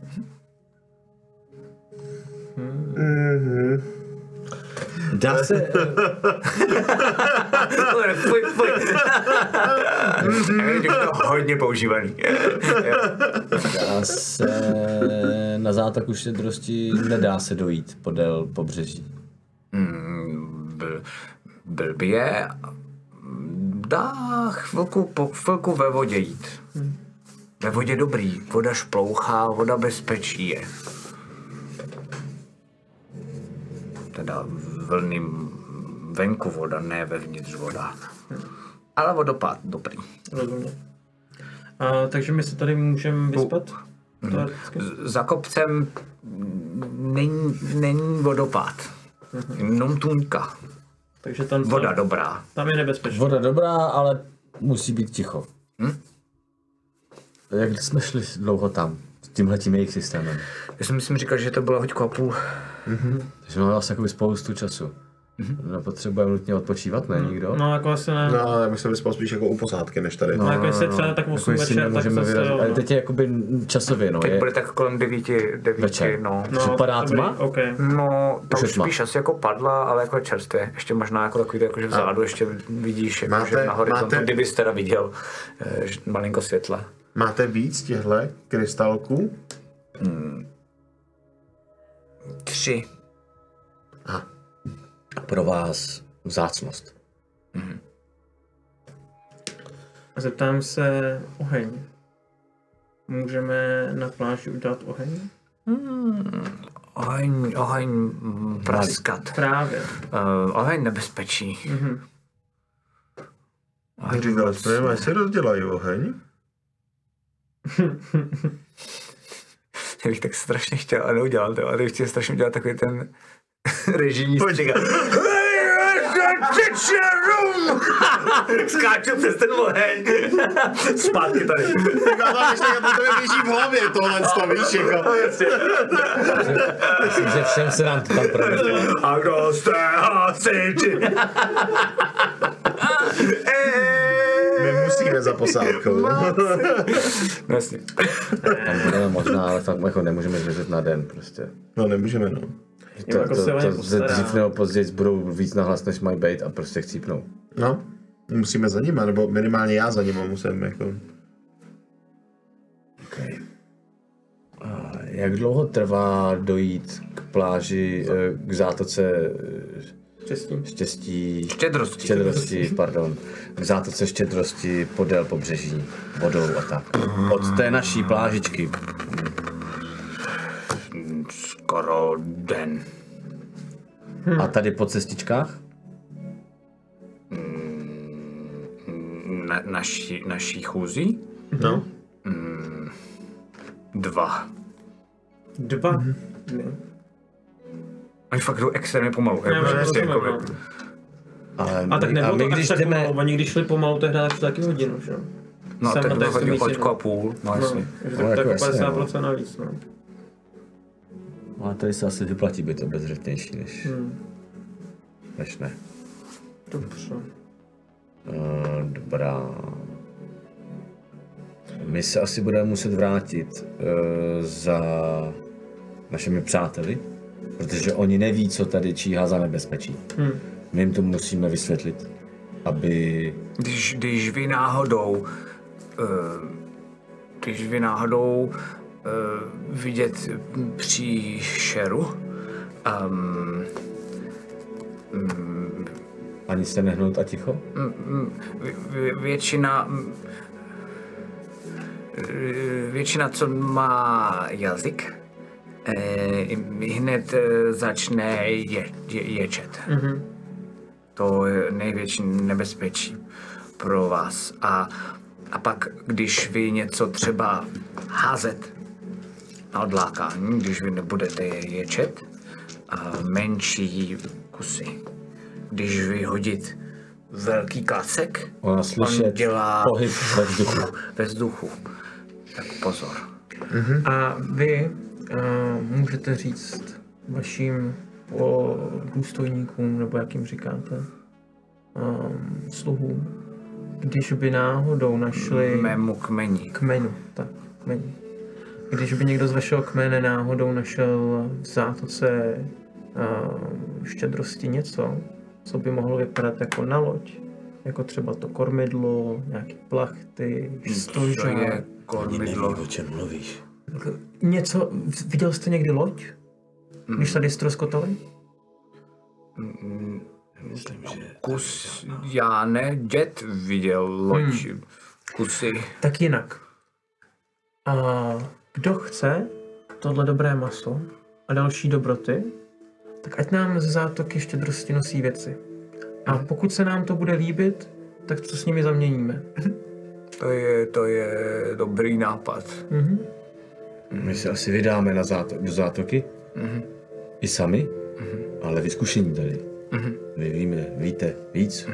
Mhm. Dá se... Pojď, pojď. Je to hodně používaný. Dá se... Na zátoku štědrosti nedá se dojít podél pobřeží. Mm, bl- blbě. Dá chvilku, po chvilku ve vodě jít. Ve vodě dobrý. Voda šplouchá, voda bezpečí je. Teda vlny venku voda, ne vevnitř voda. Ale vodopád dobrý. Rozumím. A, takže my se tady můžeme vyspat? Z- Za kopcem není, není vodopád. Jenom tůňka. Takže tam, Voda tam, dobrá. tam je nebezpečné. Voda dobrá, ale musí být ticho. Hm? Jak jsme šli dlouho tam? S tímhletím jejich systémem. Já jsem myslím říkal, že to bylo hoďku a půl. Takže máme vlastně jakoby spoustu času. No, potřebujeme nutně odpočívat, ne nikdo? No jako asi ne. No, já bych se vyspal spíš jako u posádky, než tady. No, jako jestli je třeba tak 8 Jako večer, tak zase vyrazit. jo. Ale no. teď je jakoby časově, no. Teď Je, bude tak kolem devíti, devíti Večer. no. Že padá dobrý, tma? OK. No, to Už spíš asi jako padla, ale jako čerstvě. Ještě možná jako takový, jako že vzadu ještě vidíš, jako Máte- že na horizontu, máte- kdybys teda viděl eh, že malinko světla. Máte víc těchto krystalků? Tři. pro vás vzácnost. A zeptám se oheň. Můžeme na pláži udělat oheň? Oheň, oheň mm, praskat. Právě. Uh, oheň nebezpečí. Mhm. Oheň Říkal ne. až se rozdělají oheň. Já bych tak strašně chtěl, a neudělal to, ale bych chtěl strašně udělat takový ten režijní střiga. Skáču přes ten oheň. Zpátky tady. Ještě to běží v hlavě, tohle to víš, jako. Myslím, že všem se nám to tam promítlo. A kdo jste hasiči? Musíme za posádkou. No, Jasně. Tam budeme možná, ale fakt jako nemůžeme zmizet na den prostě. No nemůžeme, no. To, jako to, se o ně to, postará. dřív nebo později budou víc nahlas, než mají být a prostě chcípnou. No, musíme za nima, nebo minimálně já za nima musím, jako. Okay. A jak dlouho trvá dojít k pláži, eh, k zátoce eh, Štěstí. štěstí, Štědrosti. štědrosti, pardon, k zátoce štědrosti podél pobřeží, vodou a tak. Od té naší plážičky. Skoro den. A tady po cestičkách? Na, naší, naší chůzí? No. Dva. Dva Mhm. Oni fakt jdou extrémně pomalu. Já Jako, už prostě, rozumím, jako, no. Ale, A tak nebylo a my, to když tak jdeme, pomalu, oni když šli pomalu, tehdy šli taky hodinu, že jo? no, Sem tak a to jsem víc hoďku a půl. No, No, jasně. No, tak, jako tak jasně, 50% navíc, no. ale tady se asi vyplatí být obezřetnější, než, Hmm. než ne. Dobře. Uh, dobrá. My se asi budeme muset vrátit uh, za našimi přáteli, protože oni neví, co tady číhá za nebezpečí. Hmm. My jim to musíme vysvětlit, aby... Když, když vy náhodou, uh, když vy náhodou uh, vidět příšeru, um, Ani se nehnout a ticho? vě- vě- většina, mm, eh, většina, co má jazyk, hned eh, začne je, je, ječet. Mhm. To je největší nebezpečí pro vás. A, a pak, když vy něco třeba házet na odlákání, když vy nebudete ječet, a menší kusy. Když vyhodit velký klacek, Ona slyšet dělá pohyb ve vzduchu. ve vzduchu. Tak pozor. A vy můžete říct vašim po důstojníkům, nebo jak jim říkáte, um, sluhům, když by náhodou našli Mému kmeni. kmenu, tak, kmeni. Když by někdo z vašeho kmene náhodou našel v zátoce uh, štědrosti něco, co by mohlo vypadat jako na loď, jako třeba to kormidlo, nějaké plachty, To stožák, je kormidlo. o čem mluvíš. Něco, viděl jste někdy loď? Když tady ztroskotali? Kus, já ne, děd viděl loď. Kusy. Tak jinak. A kdo chce tohle dobré maso a další dobroty, tak ať nám ze zátoky štědrosti nosí věci. A pokud se nám to bude líbit, tak co s nimi zaměníme. To je, to je dobrý nápad. Mhm. My se asi vydáme na záto- do zátoky. I sami. Ale vyzkušení tady. Vy víme, víte víc.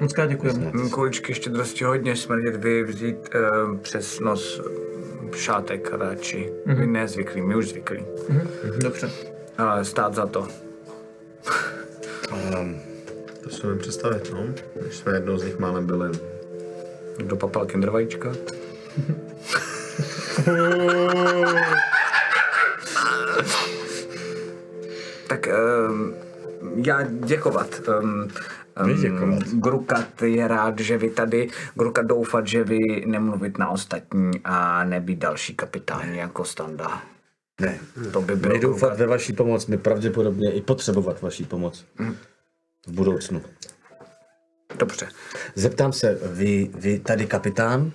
Moc krát děkujeme. Kuličky štědrosti hodně smrdět, vy vzít uh, přes nos eh, šátek radši. Vy nezvyklí, my už zvyklí. Dobře. Ale stát za to. To si umím představit, no. Když jsme jednou z nich málem byli. Do papal kinder vajíčka. tak um, já děkovat. Um, děkovat. Grukat je rád, že vy tady, Grukat doufat, že vy nemluvit na ostatní a nebýt další kapitáni jako Standa. Ne. To by bylo My doufat ve vaší pomoc, my pravděpodobně i potřebovat vaší pomoc. V budoucnu. Dobře. Zeptám se, vy, vy tady kapitán,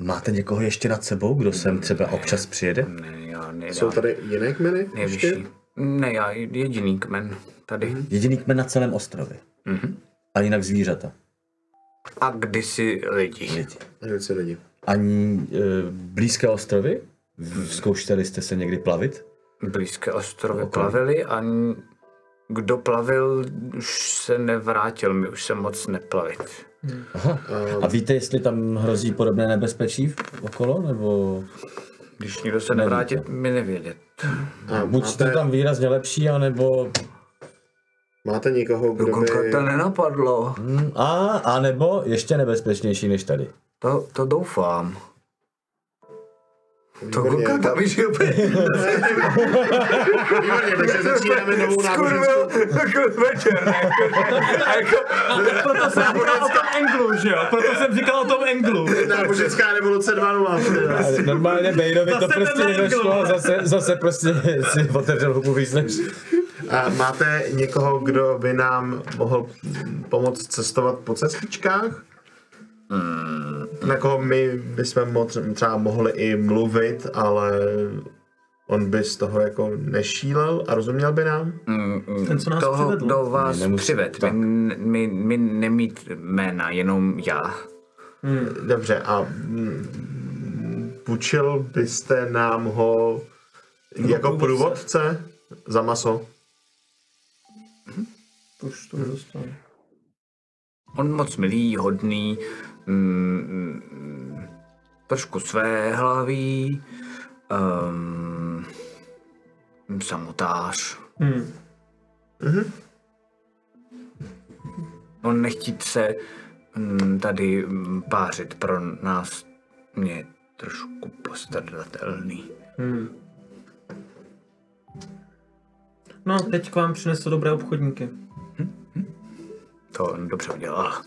máte někoho ještě nad sebou, kdo sem třeba občas přijede? Ne, já nedám. Jsou tady jiné kmeny? Nejvyšší. Ještě? Ne, já jediný kmen tady. Jediný kmen na celém ostrově. A jinak zvířata. A kdysi lidi. Lidi. Hned se lidi. Ani e, blízké ostrovy? Zkoušeli jste se někdy plavit? Blízké ostrovy plavili a kdo plavil, už se nevrátil, my už se moc neplavit. Aha. A víte, jestli tam hrozí podobné nebezpečí v- okolo, nebo Když nikdo se nevrátil, mi nevědět. A buď máte, to tam výrazně lepší, anebo máte někoho, kdo Dokonce by... to nenapadlo. hm, a, a nebo ještě nebezpečnější než tady. To, to doufám. To Výborně. Gokata víš úplně. Výborně, takže začínáme novou náboženskou... jako večer. jako, Proto jsem říkal o tom Englu, že jo? Proto jsem říkal o tom Englu. Náboženská revoluce 2.0. Ale normálně Bejrovi to prostě angle. a zase, zase prostě si otevřel hubu víc než... A máte někoho, kdo by nám mohl pomoct cestovat po cestičkách? Na koho my bychom moc, třeba mohli i mluvit, ale on by z toho jako nešílel a rozuměl by nám? Ten, co nás toho, přivedl. kdo vás nemusí- přived. tak. My, my, my nemít jména, jenom já. Dobře, a půjčil byste nám ho jako průvodce za maso? Už to dostal. On moc milý, hodný, mm, mm, trošku své hlavý, um, samotář. Hmm. On nechtít se mm, tady mm, pářit pro nás mě trošku postradatelný. Hmm. No, teď k vám přinesl dobré obchodníky. To on dobře udělal.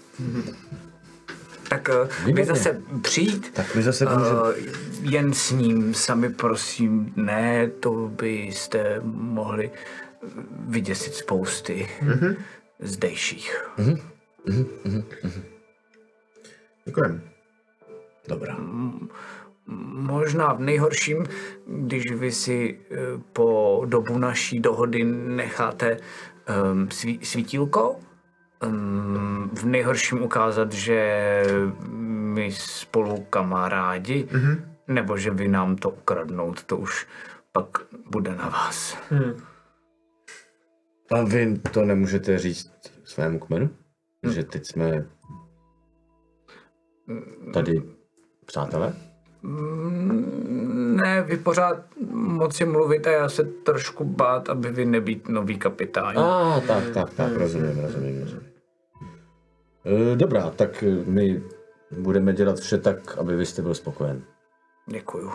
Tak uh, vy zase přijít, Tak my zase uh, jen s ním sami prosím, ne, to byste mohli vyděsit spousty zdejších. Děkujem. Dobrá. Možná v nejhorším, když vy si eh, po dobu naší dohody necháte um, sví, svítílko, um, v nejhorším ukázat, že my spolu kamarádi, mm-hmm. nebo že vy nám to ukradnout, to už pak bude na vás. Hmm. A vy to nemůžete říct svému kmenu? Že teď jsme tady přátelé? Mm, Ne, vy pořád moci mluvit a já se trošku bát, aby vy nebýt nový kapitán. A ah, tak, tak, tak, rozumím, rozumím, rozumím. E, dobrá, tak e, my budeme dělat vše tak, aby vy jste byl spokojen. Děkuju.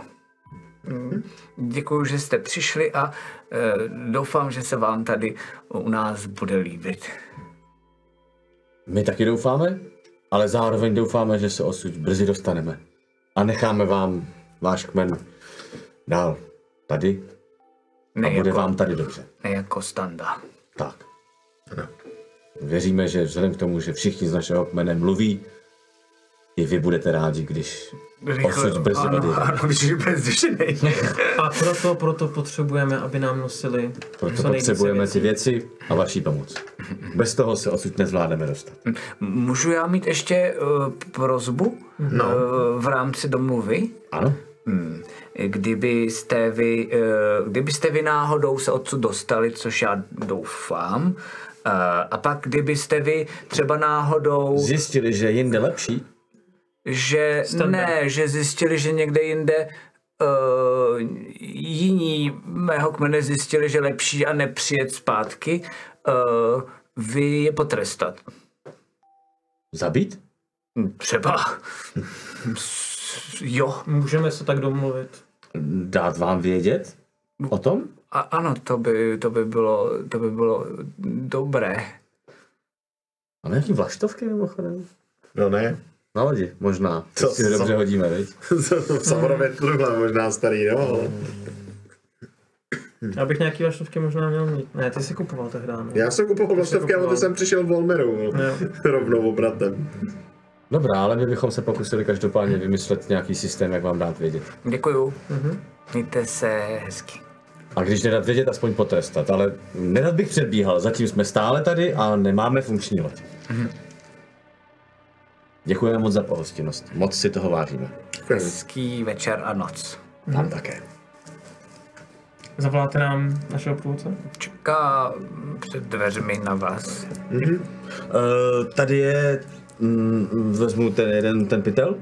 Mm, Děkuju, že jste přišli a eh, doufám, že se vám tady u nás bude líbit. My taky doufáme, ale zároveň doufáme, že se odsud brzy dostaneme. A necháme vám váš kmen dál tady a Ne bude jako- vám tady dobře. Ne jako standa. Tak. Věříme, že vzhledem k tomu, že všichni z našeho kmene mluví, i vy budete rádi, když ano, ano, že bezděšený. A proto, proto potřebujeme, aby nám nosili Proto potřebujeme věcí. ty věci a vaší pomoc. Bez toho se odsud nezvládneme dostat. Můžu já mít ještě uh, prozbu No. uh, v rámci domluvy? Ano? Hmm. Kdybyste vy, uh, kdybyste vy náhodou se odsud dostali, což já doufám, uh, a pak kdybyste vy třeba náhodou, Zjistili, že je jinde lepší? Že Standard. ne, že zjistili, že někde jinde uh, jiní mého kmene zjistili, že lepší a nepřijet zpátky, uh, vy je potrestat. Zabít? Třeba. Jo. Můžeme se tak domluvit. Dát vám vědět o tom? A ano, to by, to by bylo, to by bylo dobré. Máme nějaký vlaštovky mimochodem? No ne. Na lodi, možná. Co- To si dobře co- hodíme, viď? Samorově truhle možná starý, no. ale- Já bych nějaký vaštovky možná měl mít. Ne, ty jsi kupoval tehdy, ne? Já jsem kupoval vlastovky a kupoval. ty jsem přišel v Volmeru. Jo. Rovnou obratem. Dobrá, ale my bychom se pokusili každopádně vymyslet nějaký systém, jak vám dát vědět. Děkuju. Mhm. Mějte se hezky. A když nedat vědět, aspoň potrestat. Ale nerad bych předbíhal, zatím jsme stále tady a nemáme funkční loď. Děkujeme moc za pohostinnost. Moc si toho vážíme. Hezký večer a noc. Nám také. Zavoláte nám našeho průvodce? Čeká před dveřmi na vás. Uh, tady je, mm, vezmu ten jeden, ten pytel.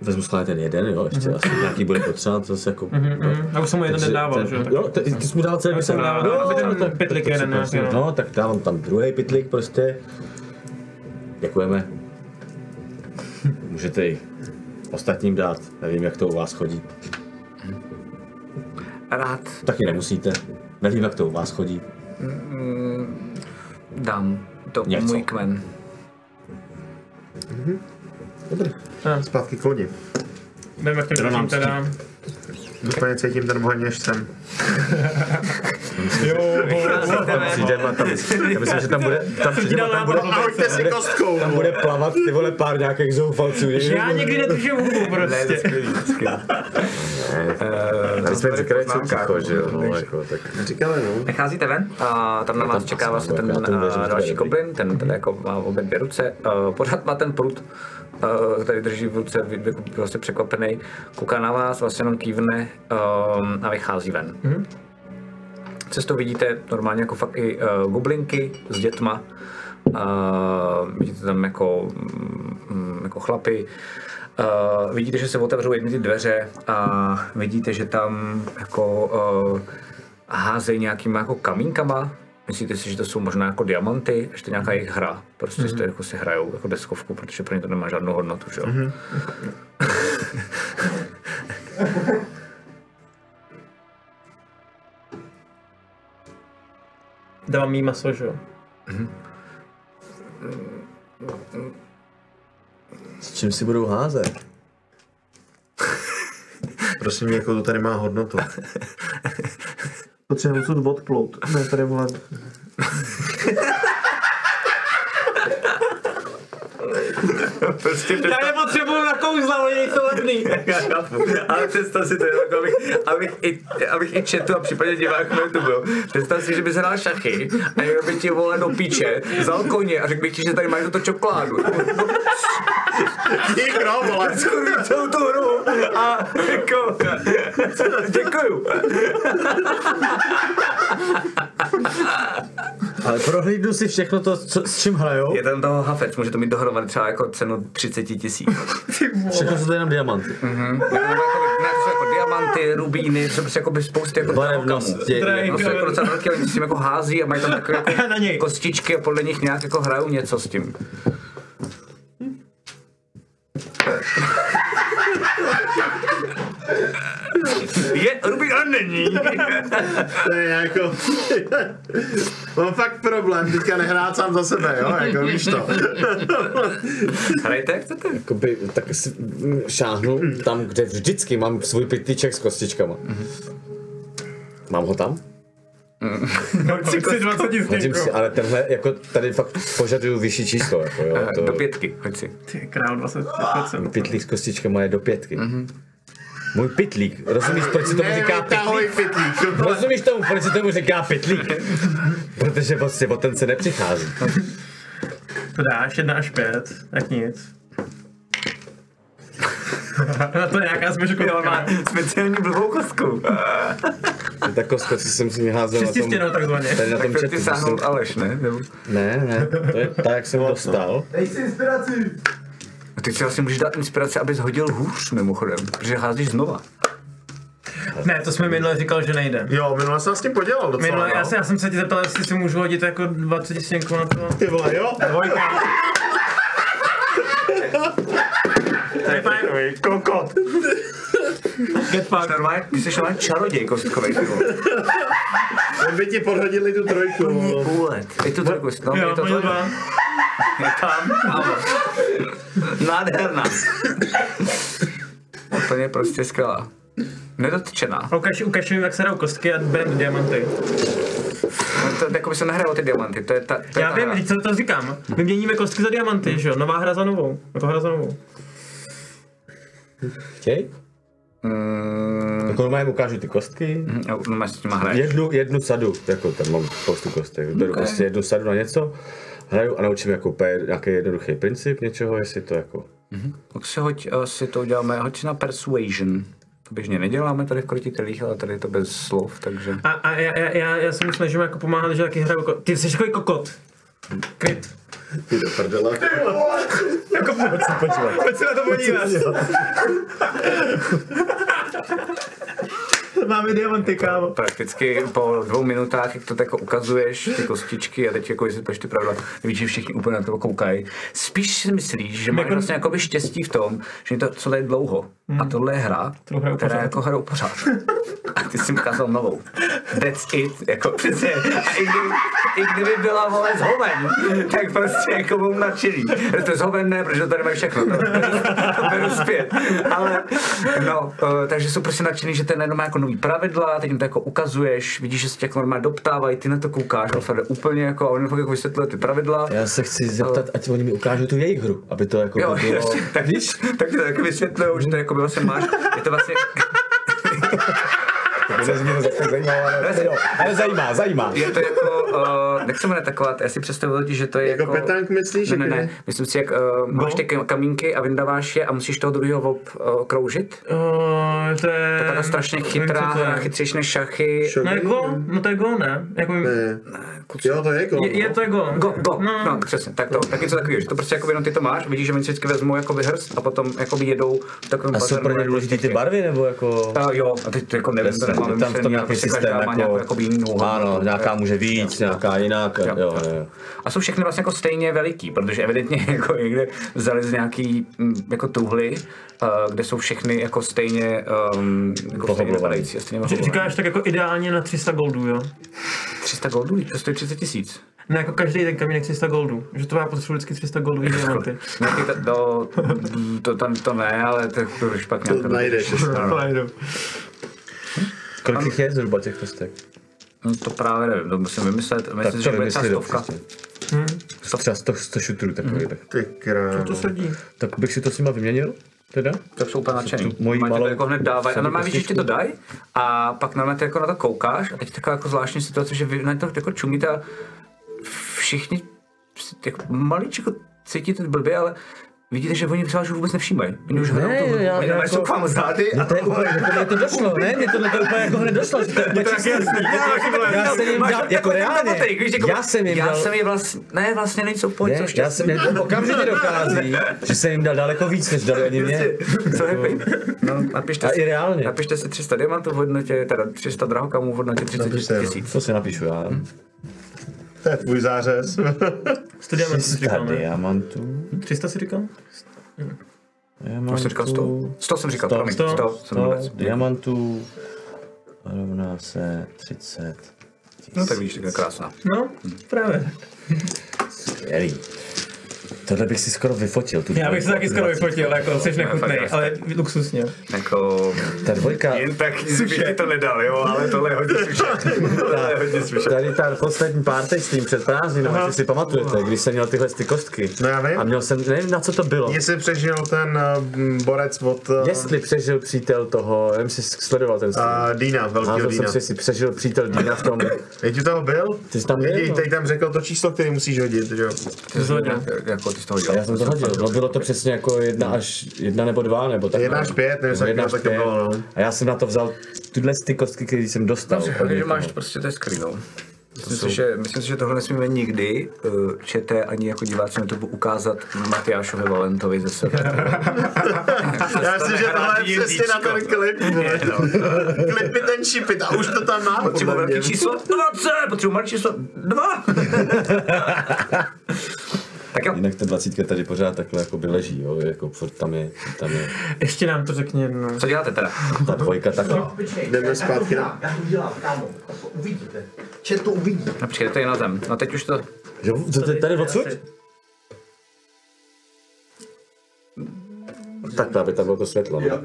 Vezmu schválně ten jeden, jo, ještě asi nějaký bude potřeba, to zase jako... Mhm. Já už jsem mu jeden nedával, ten- že jo? tak- Jo, ty, ty jsi mu dal celý Já jsem dával, Jo, pytlik jeden nějaký, no. No, tak dávám tam druhý pytlik prostě. Děkujeme. Můžete i ostatním dát, nevím, jak to u vás chodí. Rád Taky nemusíte. Nevím, jak to u vás chodí. dám to Něco. můj kmen. Zpátky k lodi. Jdeme k těm teda. Úplně cítím ten oheň, než jsem. Přijdeme a tam, já myslím, že tam bude, tam, přijdeme, a tam bude, A hoďte si kostkou! tam bude plavat ty vole pár nějakých zoufalců. Já někdy nedržím hubu prostě. Tady jsme říkali, co ticho, že jo, no, jako, tak. Říkali, no. Vycházíte ven a tam na vás čeká vlastně ten eh, další goblin, ten, ten jako má obě dvě ruce, eh, pořád má ten prut, eh, který drží v ruce, vy- jako prostě překvapený, kouká na vás, vlastně jenom kývne eh, a vychází ven. Cestou vidíte normálně jako fakt i uh, goblinky s dětma. Uh, vidíte tam jako, mm, jako chlapy. Uh, vidíte, že se otevřou jedny ty dveře a vidíte, že tam jako uh, házejí nějakýma jako kamínkama. Myslíte si, že to jsou možná jako diamanty, ještě nějaká jejich hra. Prostě mm-hmm. jako si hrajou jako deskovku, protože pro ně to nemá žádnou hodnotu, že jo. Mm-hmm. Dávám jí maso, že jo? S čím si budou házet? Prosím, jako to tady má hodnotu. Potřebuji odsud odplout. Ne, tady vole. prostě Já nepotřebuju na kouzla, oni nejsou levný. Ale představ si to, jako abych, abych, i, abych i četl a případně diváků na YouTube, jo. Představ si, že bys hrál šachy a někdo by ti vole do píče, vzal koně a řekl bych ti, že tady máš tuto čokoládu. Dík, no, vole. Skurví celou tu hru a jako, děkuju. Ale Ale prohlídnu si všechno to, co, s čím hrajou. Je tam toho hafec, může to mít dohromady třeba jako cenu 30 tisíc. Všechno jsou to jenom diamanty. Mhm. Jako, ne, to jsou jako diamanty, rubíny, to jsou prostě jako by spousty jako Barevnosti. No, jsou jako docela velký, oni s tím jako hází a mají tam takové jako Na něj. kostičky a podle nich nějak jako hrajou něco s tím. Je rubín, ale není. To je jako... Mám fakt problém teďka nehrát sám za sebe, jo, jako víš to. Hrajte, jak chcete. Jakoby, tak si mm, šáhnu tam, kde vždycky mám svůj pytlíček s kostičkama. Mám ho tam? Hoď si 20 Hodím si, ale tenhle, jako tady fakt požaduju vyšší číslo. Jako, jo, Do to, pětky, hoď si. Ty král 25%. pytlík s kostičkama je do pětky. Můj pytlík, rozumíš, proč se tomu říká pytlík. Rozumíš tomu, proč se tomu říká pytlík? Protože prostě o ten se nepřichází. To dáš 1 až 5, tak nic. Na to je nějaká Jo, směškovka. má speciální blbou kostku. To je ta kostka, co jsem si házel na tom, takzvaně. tady na Tak tom to chatu. ty co sáhnul Aleš, ne? Nebo... Ne, ne, to je tak, jak jsem dostal. Dej si inspiraci. A Ty si vlastně můžeš dát inspiraci, abys hodil hůř mimochodem, protože házíš znova. Ne, to jsme minule říkal, že nejde. Jo, minule jsem s tím podělal docela, Minule, já, no. se, já jsem se tě zeptal, jestli si můžu hodit jako 20 stěnku na to. Ty vole, jo? Dvojka. To je fajn. Kokot. Get fucked. Normálně, ty jsi normálně čaroděj kostkovej, ty vole. Jen by ti podhodili tu trojku. Vůlet. Je to trojku, no, Jo, je to dva. Je tam, ano. Nádherná. Úplně prostě skvělá. Nedotčená. Ukaž, ukaž mi, jak se hrajou kostky a bereme diamanty. No to, jako by se nehrajou ty diamanty, to je ta, to je Já ta vím, hra. co to říkám. My měníme kostky za diamanty, že jo? Nová hra za novou. Jako hra za novou. Chtěj? Mm, Jako normálně ukážu ty kostky. máš s těma hraješ. Jednu, jednu sadu, jako tam mám spoustu kostek. Beru Okay. prostě jednu sadu na něco, hraju a naučím jako úplně nějaký jednoduchý princip něčeho, jestli to jako... Tak si hoď, uh, si to uděláme, hoď si na persuasion. To běžně neděláme tady v krotitelích, ale tady je to bez slov, takže... A, a já, já, já, já se mu snažím jako pomáhat, že taky hraju Ty jsi takový kokot. Kryt. Ty do prdele. Jako pojď se počívat. Pojď se na to podívat. Máme diamanty, kámo. Prakticky po dvou minutách, jak to tak jako ukazuješ, ty kostičky a teď jako jestli poš ty pravidla, víš, že všichni úplně na to koukají. Spíš si myslíš, že máš Jako- vlastně jakoby štěstí v tom, že je to celé dlouho. A tohle je hra, Kterou hrajou která pořád. jako hrajou pořád. A ty jsi mi ukázal novou. That's it, jako přesně. A i kdyby, i kdyby byla vole z hoven, tak prostě jako budu nadšený. To je z hoven ne, protože to tady mají všechno. To, beru- to beru zpět. Ale no, uh, takže jsou prostě nadšený, že ten jenom má jako nový pravidla, teď jim to jako ukazuješ, vidíš, že se tě jako normálně doptávají, ty na to koukáš, Alfred, úplně jako, a on fakt jako vysvětluje ty pravidla. Já se chci zeptat, ať oni mi ukážou tu jejich hru, aby to jako Jo, by bylo... tak, tak ti to taky vysvětlují, že to jako by vlastně máš, je to To mě to tak zajímalo, ale, jo, ale zajímá, zajímá. je to jako, uh, nechceme netakovat, já si představuji lidi, že to je Jako jako... petánk myslíš? Ne, ne, jako ne, myslím si, jak uh, máš ty kam- kamínky a vyndáváš je a musíš toho druhého ob, uh, kroužit. Uh, to je... To je strašně chytrá hra, chytřejší než šachy. No je go, no to je go, ne? Jako, Ne. Jo, to je go. je, je to je go. Go, go, No. no, přesně, tak to, tak něco takového, že to prostě jako jenom ty to máš, vidíš, že oni si vždycky vezmou jako hrst a potom jako jedou v takovém A jsou pro ně důležitý ty barvy, nebo jako... Uh, jo, a teď to jako nevím, to nemám je tam v tom nějaký prostě systém, má jako, nějakou jako ano, nějaká může víc, nějaká jinak, jo, jo, jo. A jsou všechny vlastně jako stejně veliký, protože evidentně jako někde vzali z nějaký mm, jako tuhly, uh, kde jsou všechny jako stejně, um, jako stejně vypadající. Říkáš tak jako ideálně na 300 goldů, jo? 300 goldů, to stojí 30 tisíc. Ne, jako každý ten kamínek 300 goldů. Že to já potřebuji vždycky 300 goldů diamanty. Nějaký to, to, to, tam to ne, ale to, to už pak nějak To najdeš. Najdu. Kolik jich je zhruba těch kostek? No, to právě nevím, to musím vymyslet. Myslím, Tak že bude stovka. prostě. Třeba 100, 100 šutrů takových. tak. Ty krávo. To sedí. Tak bych si to s nima vyměnil, teda? Tak jsou úplně nadšený. Normálně ti to malou jako hned dávají. A normálně víš, že ti to dají a pak normálně ty jako na to koukáš a teď taková jako zvláštní situace, že vy na to jako čumíte a všichni si jako maličko cítíte blbě, ale vidíte, že oni třeba už vůbec nevšímají. Oni už Ne, hrajou tu já- já Oni jsou jako- k vám zády No a to je úplně, to mě to došlo, ne? Mě to, to úplně jako hned došlo, že to je úplně čistý. Já jsem jim dal, jako reálně, já jsem jim já dal, jsem je vlastně, ne, vlastně nejsou ne, jsou já jsem jim okamžitě dochází, že jsem jim dal daleko víc, než dali oni mě. Co happy? No, napište si, napište si 300 diamantů v hodnotě, teda 300 drahokamů v hodnotě 30 Napište, no. tisíc. To si napíšu já. To je tvůj zářez. 100 diamantů si říkal, ne? diamantů. 300 si říkal? Už jsem říkal 100. 100 jsem říkal, Sto. promiň, Sto. 100 jsem vůbec. 100 diamantů rovná se 30. No tak vidíš, tak je krásná. No, právě. Skvělý. Tohle bych si skoro vyfotil. Tu Já bych se taky skoro vyfotil, jako jsi nechutnej, ale luxusně. Jako, Ta dvojka, jen tak bych ti to nedal, jo, ale tohle je hodně slušet. Tady ta poslední párty s tím před prázdninou, jestli si pamatujete, když jsem měl tyhle ty kostky. No já vím. A měl jsem, nevím na co to bylo. Mně se přežil ten uh, borec od uh, Jestli přežil přítel toho, nevím, jestli jsi sledoval ten stream. uh, Dina, velkýho Házel jsem si, jestli přežil přítel Dina v tom. Teď u toho byl? Ty jsi tam byl? Teď, no. teď tam řekl to číslo, který musíš hodit, jo. Jako ty z toho A dělal. já jsem to hodil. No, bylo to přesně jako jedna až jedna nebo dva, nebo tak. Jedna až pět, nevím, Nebo jak jedna to až pět. bylo, no. A já jsem na to vzal tyhle ty kostky, které jsem dostal. Takže někoho. máš prostě, to je skvělý, no. Myslím si, že, myslím si, že tohle nesmíme nikdy, uh, čete ani jako diváci na YouTube, ukázat Matyášovi Valentovi ze sebe. Já myslím, že tohle je přesně na ten klip. vole. Klipy ten šipit a už to tam má. Potřebuji velký číslo 20, potřebuji malé číslo 2. tak jo. Jinak ta dvacítka tady pořád takhle jako by leží, jo, jako furt tam je, tam je. Ještě nám to řekni jednou. Co děláte teda? Ta dvojka takhle. Jdeme zpátky na... Já to udělám, kámo. Uvidíte. Čet to uvidí. No počkej, to je na zem. No teď už to... Jo, to tady, tady odsud? Takhle, aby tam bylo to světlo. No.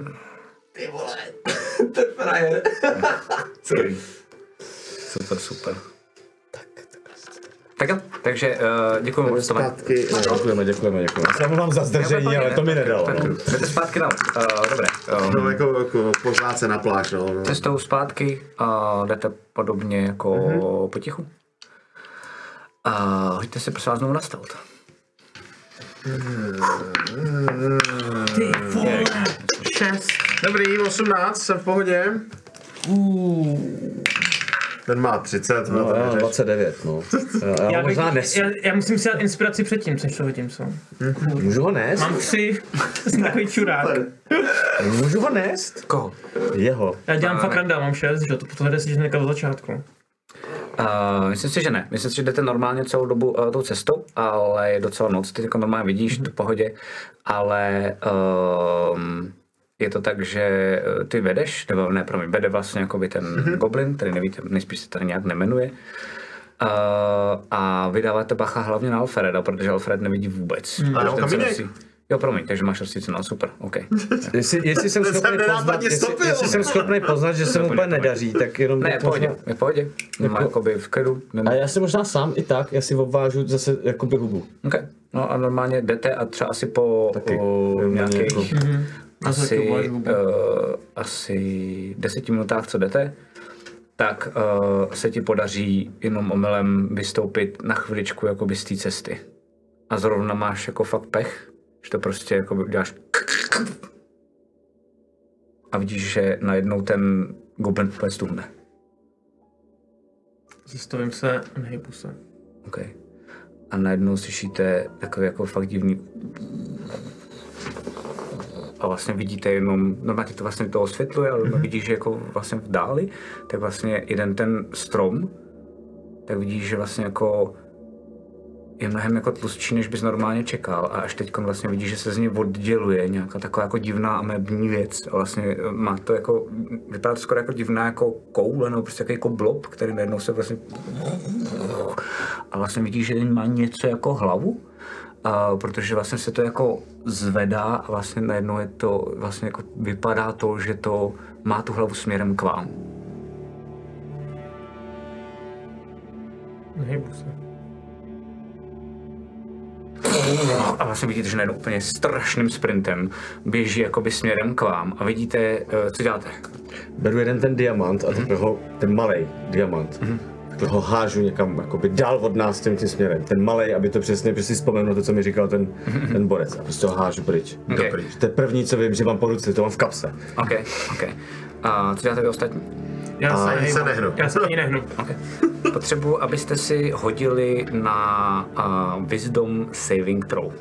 Ty vole. Ten frajer. Skvělý. Super, super. Tak jo, takže uh, děkuji moc. Tome. Zpátky. Děkujeme, děkujeme, děkujeme. Já se omlouvám za zdržení, ale to mi nedalo. No. Jdete zpátky na... Uh, dobré. Um, No, jako, jako pozvát na pláž, no. no. cestou zpátky a jdete podobně jako mm-hmm. potichu. A hoďte si prosím vás znovu na stealth. Ty vole. Šest. Dobrý, 18, jsem v pohodě. Ten má 30, no, No, to já mám neřeš. 29, no. Já, já, bych, možná nesu. já, já musím si dát inspiraci předtím, než to hodím, co? Můžu ho nést? Mám tři, jsem takový čurák. Můžu ho nést? Koho? Jeho. Já dělám fakt randa, mám šest, že jo, to tohle si hnedka od začátku. Uh, myslím si, že ne. Myslím si, že jdete normálně celou dobu uh, tou cestou, ale je docela noc, ty jako normálně vidíš, mm-hmm. to v pohodě, ale um, je to tak, že eh, ty vedeš, nebo ne, promiň, vede vlastně jakoby ten mm-hmm. goblin, který nevíte, nejspíš se tady nějak nemenuje. Uh, a vydáváte bacha hlavně na Alfreda, protože Alfred nevidí vůbec. Mm. A jo, kamínek? Jo, promiň, takže máš rosici, no super, OK. Jestli, jestli jsem schopný poznat, jestli, stopil. jestli jsem schopný poznat, že se mu úplně nedaří, tak jenom Ne, v pohodě, v pohodě. Má Jako- jakoby v klidu. A já si možná sám i tak, já si obvážu zase jakoby hubu. OK. No a normálně jdete a třeba asi po Taky. o, Normálně nějakých jako- asi, uh, asi deseti minutách, co jdete, tak uh, se ti podaří jenom omylem vystoupit na chviličku jakoby z té cesty. A zrovna máš jako fakt pech, že to prostě jako uděláš a vidíš, že najednou ten goblin úplně stuhne. Zastavím se nehybu se. OK. A najednou slyšíte takový jako fakt divný a vlastně vidíte jenom, normálně to vlastně to osvětluje, ale mm-hmm. vidíš, že jako vlastně v dáli, tak vlastně jeden ten strom, tak vidíš, že vlastně jako je mnohem jako tlustší, než bys normálně čekal. A až teď vlastně vidíš, že se z něj odděluje nějaká taková jako divná amební věc. A vlastně má to jako, vypadá to skoro jako divná jako koule nebo prostě jako blob, který najednou se vlastně a vlastně vidíš, že má něco jako hlavu, a protože vlastně se to jako zvedá a vlastně najednou je to, vlastně jako vypadá to, že to má tu hlavu směrem k vám. Nehybu se. A vlastně vidíte, že najednou úplně strašným sprintem běží jakoby směrem k vám a vidíte, eh, co děláte. Beru jeden ten diamant a teprve ho, ten malý diamant, ho hážu někam jakoby dál od nás tím, tím směrem. Ten malej, aby to přesně, přesně si vzpomenu to, co mi říkal ten, ten borec. A prostě ho hážu pryč. Okay. To je první, co vím, že mám po ruce, to mám v kapse. OK, OK. A co děláte vy ostatní? Já se, ani se nehnu. Já se ani nehnu. Okay. Potřebuji, abyste si hodili na uh, Wisdom Saving Throw.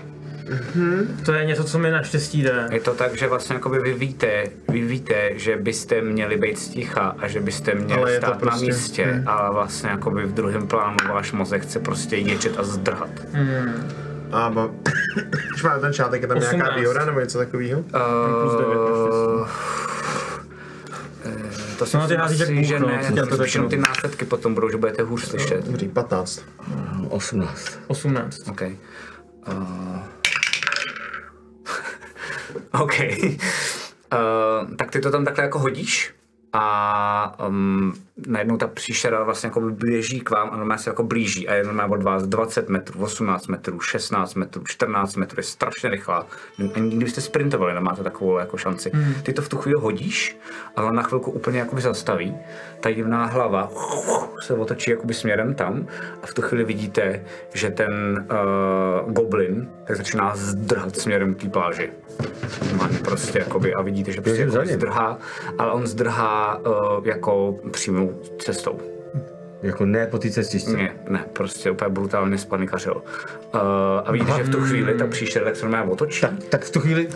To je něco, co mi naštěstí jde. Je to tak, že vlastně jakoby vy víte, vy víte, že byste měli být sticha a že byste měli Ale stát na prostě- místě, hmm. ale vlastně jakoby v druhém plánu váš mozek chce prostě ječet a zdrhat. A ba... Když máme ten čátek, je tam 18. nějaká výhoda nebo něco takového? Uh, to si No, ty házíš jak myslím, že no, ne, to spíš jenom ty následky potom budou, že budete hůř slyšet. Dobrý, 15. 18. 18. OK. Uh... OK. Uh, tak ty to tam takhle jako hodíš a um, najednou ta příšera vlastně jako běží k vám a normálně se jako blíží a jenom má od vás 20 metrů, 18 metrů, 16 metrů, 14 metrů, je strašně rychlá. Ani nikdy byste sprintovali, nemáte takovou jako šanci. Ty to v tu chvíli hodíš a on na chvilku úplně jakoby zastaví. Ta divná hlava se otočí jakoby směrem tam a v tu chvíli vidíte, že ten uh, goblin tak začíná zdrhat směrem k té pláži. Normálně prostě jakoby a vidíte, že prostě jako zdrhá, ale on zdrhá uh, jako přímou cestou. Jako ne po té cestičce. Ne, ne, prostě úplně brutálně spanikařil. Uh, a vidíte, že v tu chvíli ta příšera tak se normálně otočí Tak, tak v tu chvíli...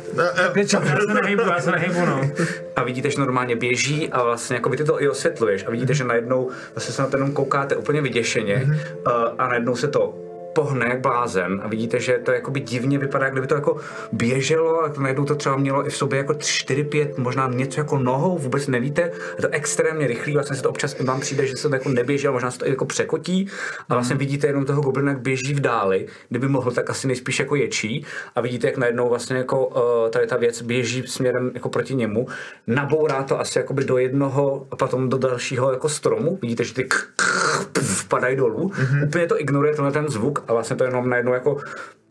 Já se nehybu, já se nehybu, no. a vidíte, že normálně běží a vlastně jako by ty to i osvětluješ a vidíte, že najednou vlastně se na jenom koukáte úplně vyděšeně uh, a najednou se to pohne jak blázen a vidíte, že to jakoby divně vypadá, kdyby to jako běželo a najednou to třeba mělo i v sobě jako 4-5, možná něco jako nohou, vůbec nevíte, je to extrémně rychlý, vlastně se to občas i vám přijde, že se to jako neběží, ale možná se to i jako překotí. A vlastně vidíte jenom toho goblina, jak běží v dáli, kdyby mohl, tak asi nejspíš jako ječí. A vidíte, jak najednou vlastně jako uh, tady ta věc běží směrem jako proti němu, nabourá to asi jakoby do jednoho a potom do dalšího jako stromu, vidíte, že ty k- k- pf, padají dolů, mm-hmm. úplně to ignoruje tenhle ten zvuk a vlastně to jenom najednou jako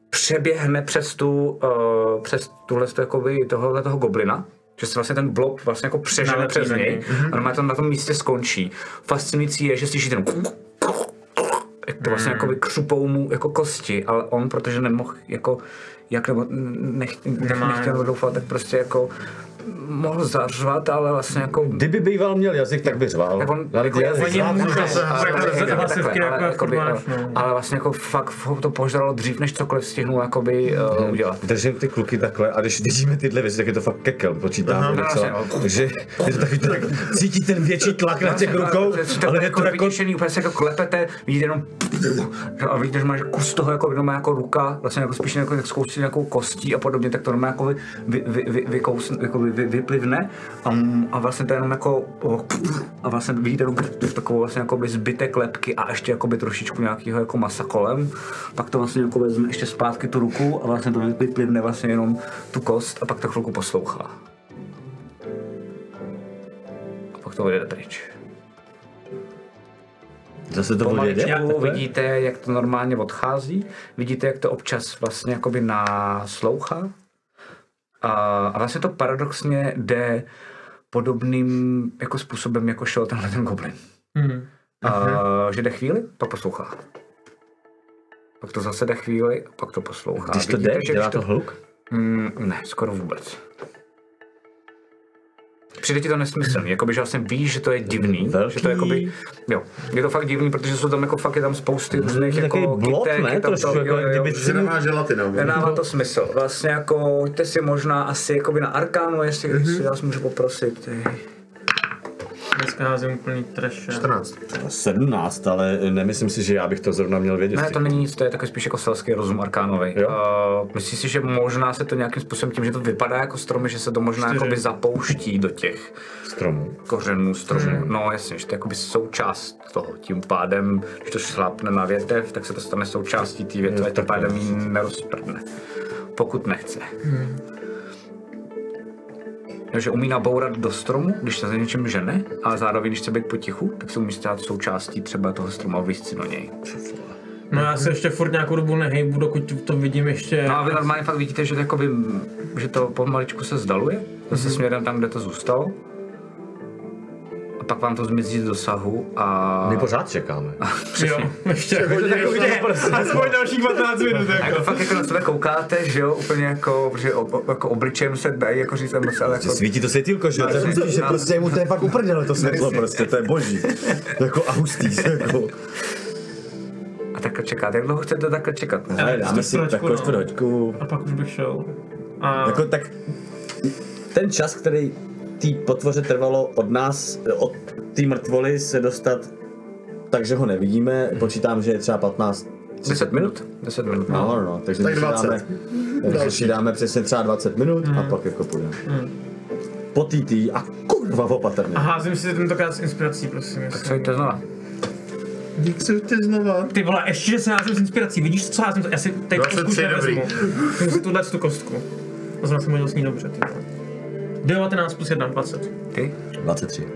přeběhne přes tu, uh, přes tuhle jakoby tohohle toho goblina, že se vlastně ten blok vlastně jako přežene přes něj něj. a normálně to na tom místě skončí. Fascinující je, že slyšíte ten jak to vlastně jako křupou mu jako kosti, ale on, protože nemohl jako, jak nebo nech, nechtěl doufat, tak prostě jako mohl zařvat, ale vlastně jako Kdyby býval měl jazyk, tak by řval. tak on, Ale jako, jazyk oni ale, jako jako no. vlastně jako fakt ho to požralo dřív, než cokoliv stihnul jakoby uh, udělat. Držím ty kluky takhle a když vidíme tyhle věci, tak je to fakt kekel, docela. No, Takže je to takový, tak cítí ten větší tlak na těch rukou, ale je to jako... vyděšený, úplně se jako klepete, vidíte jenom a vidíte, že máš kus toho jako, jenom jako ruka, vlastně jako spíš jako jak zkouší nějakou kostí a podobně, tak to jenom jako vy, vy, vy, vy, vykous, jako vy, vy, vyplivne a, a, vlastně to je jenom jako a vlastně vidíte jenom takovou vlastně jako by zbytek lepky a ještě jako by trošičku nějakého jako masa kolem, pak to vlastně jako vezme ještě zpátky tu ruku a vlastně to vyplivne vlastně jenom tu kost a pak to chvilku poslouchá. A pak to vyjde pryč. Zase to bude Pomaličku takhle? vidíte, jak to normálně odchází, vidíte, jak to občas vlastně jakoby naslouchá. A, a vlastně to paradoxně jde podobným jako způsobem, jako šel tenhle ten goblin. Hmm. A, že jde chvíli, pak poslouchá. Pak to zase jde chvíli, pak to poslouchá. Když to Vidíte, jde, že dělá to hluk? Mm, ne, skoro vůbec. Přijde ti to nesmyslný, jakoby, že vlastně víš, že to je divný, Velký. že to je jakoby, jo, je to fakt divný, protože jsou tam jako fakt je tam spousty různých jako blok, kytek, ne? je tam Trošku, jako kdyby Že nemá želatina. Nedává to smysl. Vlastně jako, hoďte si možná asi jakoby na Arkánu, jestli, Mhm. jestli vás můžu poprosit. Ej. Dneska házím úplný trash. 14. 17, ale nemyslím si, že já bych to zrovna měl vědět. Ne, to není nic, to je takový spíš jako selský rozum arkánový. Jo. Uh, myslíš si, že možná se to nějakým způsobem tím, že to vypadá jako stromy, že se to možná jakoby zapouští do těch Stromů. kořenů stromu. No jasně, že to je jakoby součást toho. Tím pádem, když to šlápne na větev, tak se to stane součástí té větve, tím pádem ji nerozprdne. Pokud nechce. Takže umí nabourat do stromu, když se za něčím žene, ale zároveň, když chce být potichu, tak se umí stát součástí třeba toho stromu a vysít si do něj. No já se ještě furt nějakou dobu nehejbu, dokud to vidím ještě. No a vy normálně fakt vidíte, že, jakoby, že to pomaličku se zdaluje, zase směrem tam, kde to zůstalo. A pak vám to zmizí z dosahu a... My pořád čekáme. Jo, ještě jako hodně, aspoň dalších 15 minut. A Jako. jako fakt jako na sebe koukáte, že jo, úplně jako, protože ob, jako obličejem se dají jako říct, ale jako... Svítí to světýlko, že jo? To je že prostě mu to je fakt uprdele to světlo, prostě, to je boží. Jako a hustý, jako. A takhle čekáte, jak dlouho chcete takhle čekat? Ale dáme si čtvrthoďku, takovou no. čtvrthoďku. A pak už bych šel. A Jako tak ten čas, který té potvoře trvalo od nás, od té mrtvoly se dostat, takže ho nevidíme, počítám, že je třeba 15 10 minut? 10 minut. No, no, no, takže Tak si 20. Dáme, takže si dáme přesně třeba 20 minut a pak jako půjdeme. Po TT a kurva opatrně. a házím si tentokrát s inspirací, prosím. Tak co jděte znova? Co ty znova? Ty vole, ještě, že se házím s inspirací. Vidíš, co házím? Já si teď 23 kostku nevezmu. Vezmu si tuhle tu kostku. To znamená, jsem hodil s ní dobře. Ty. vole. 19 plus 1, 20. Ty? 23.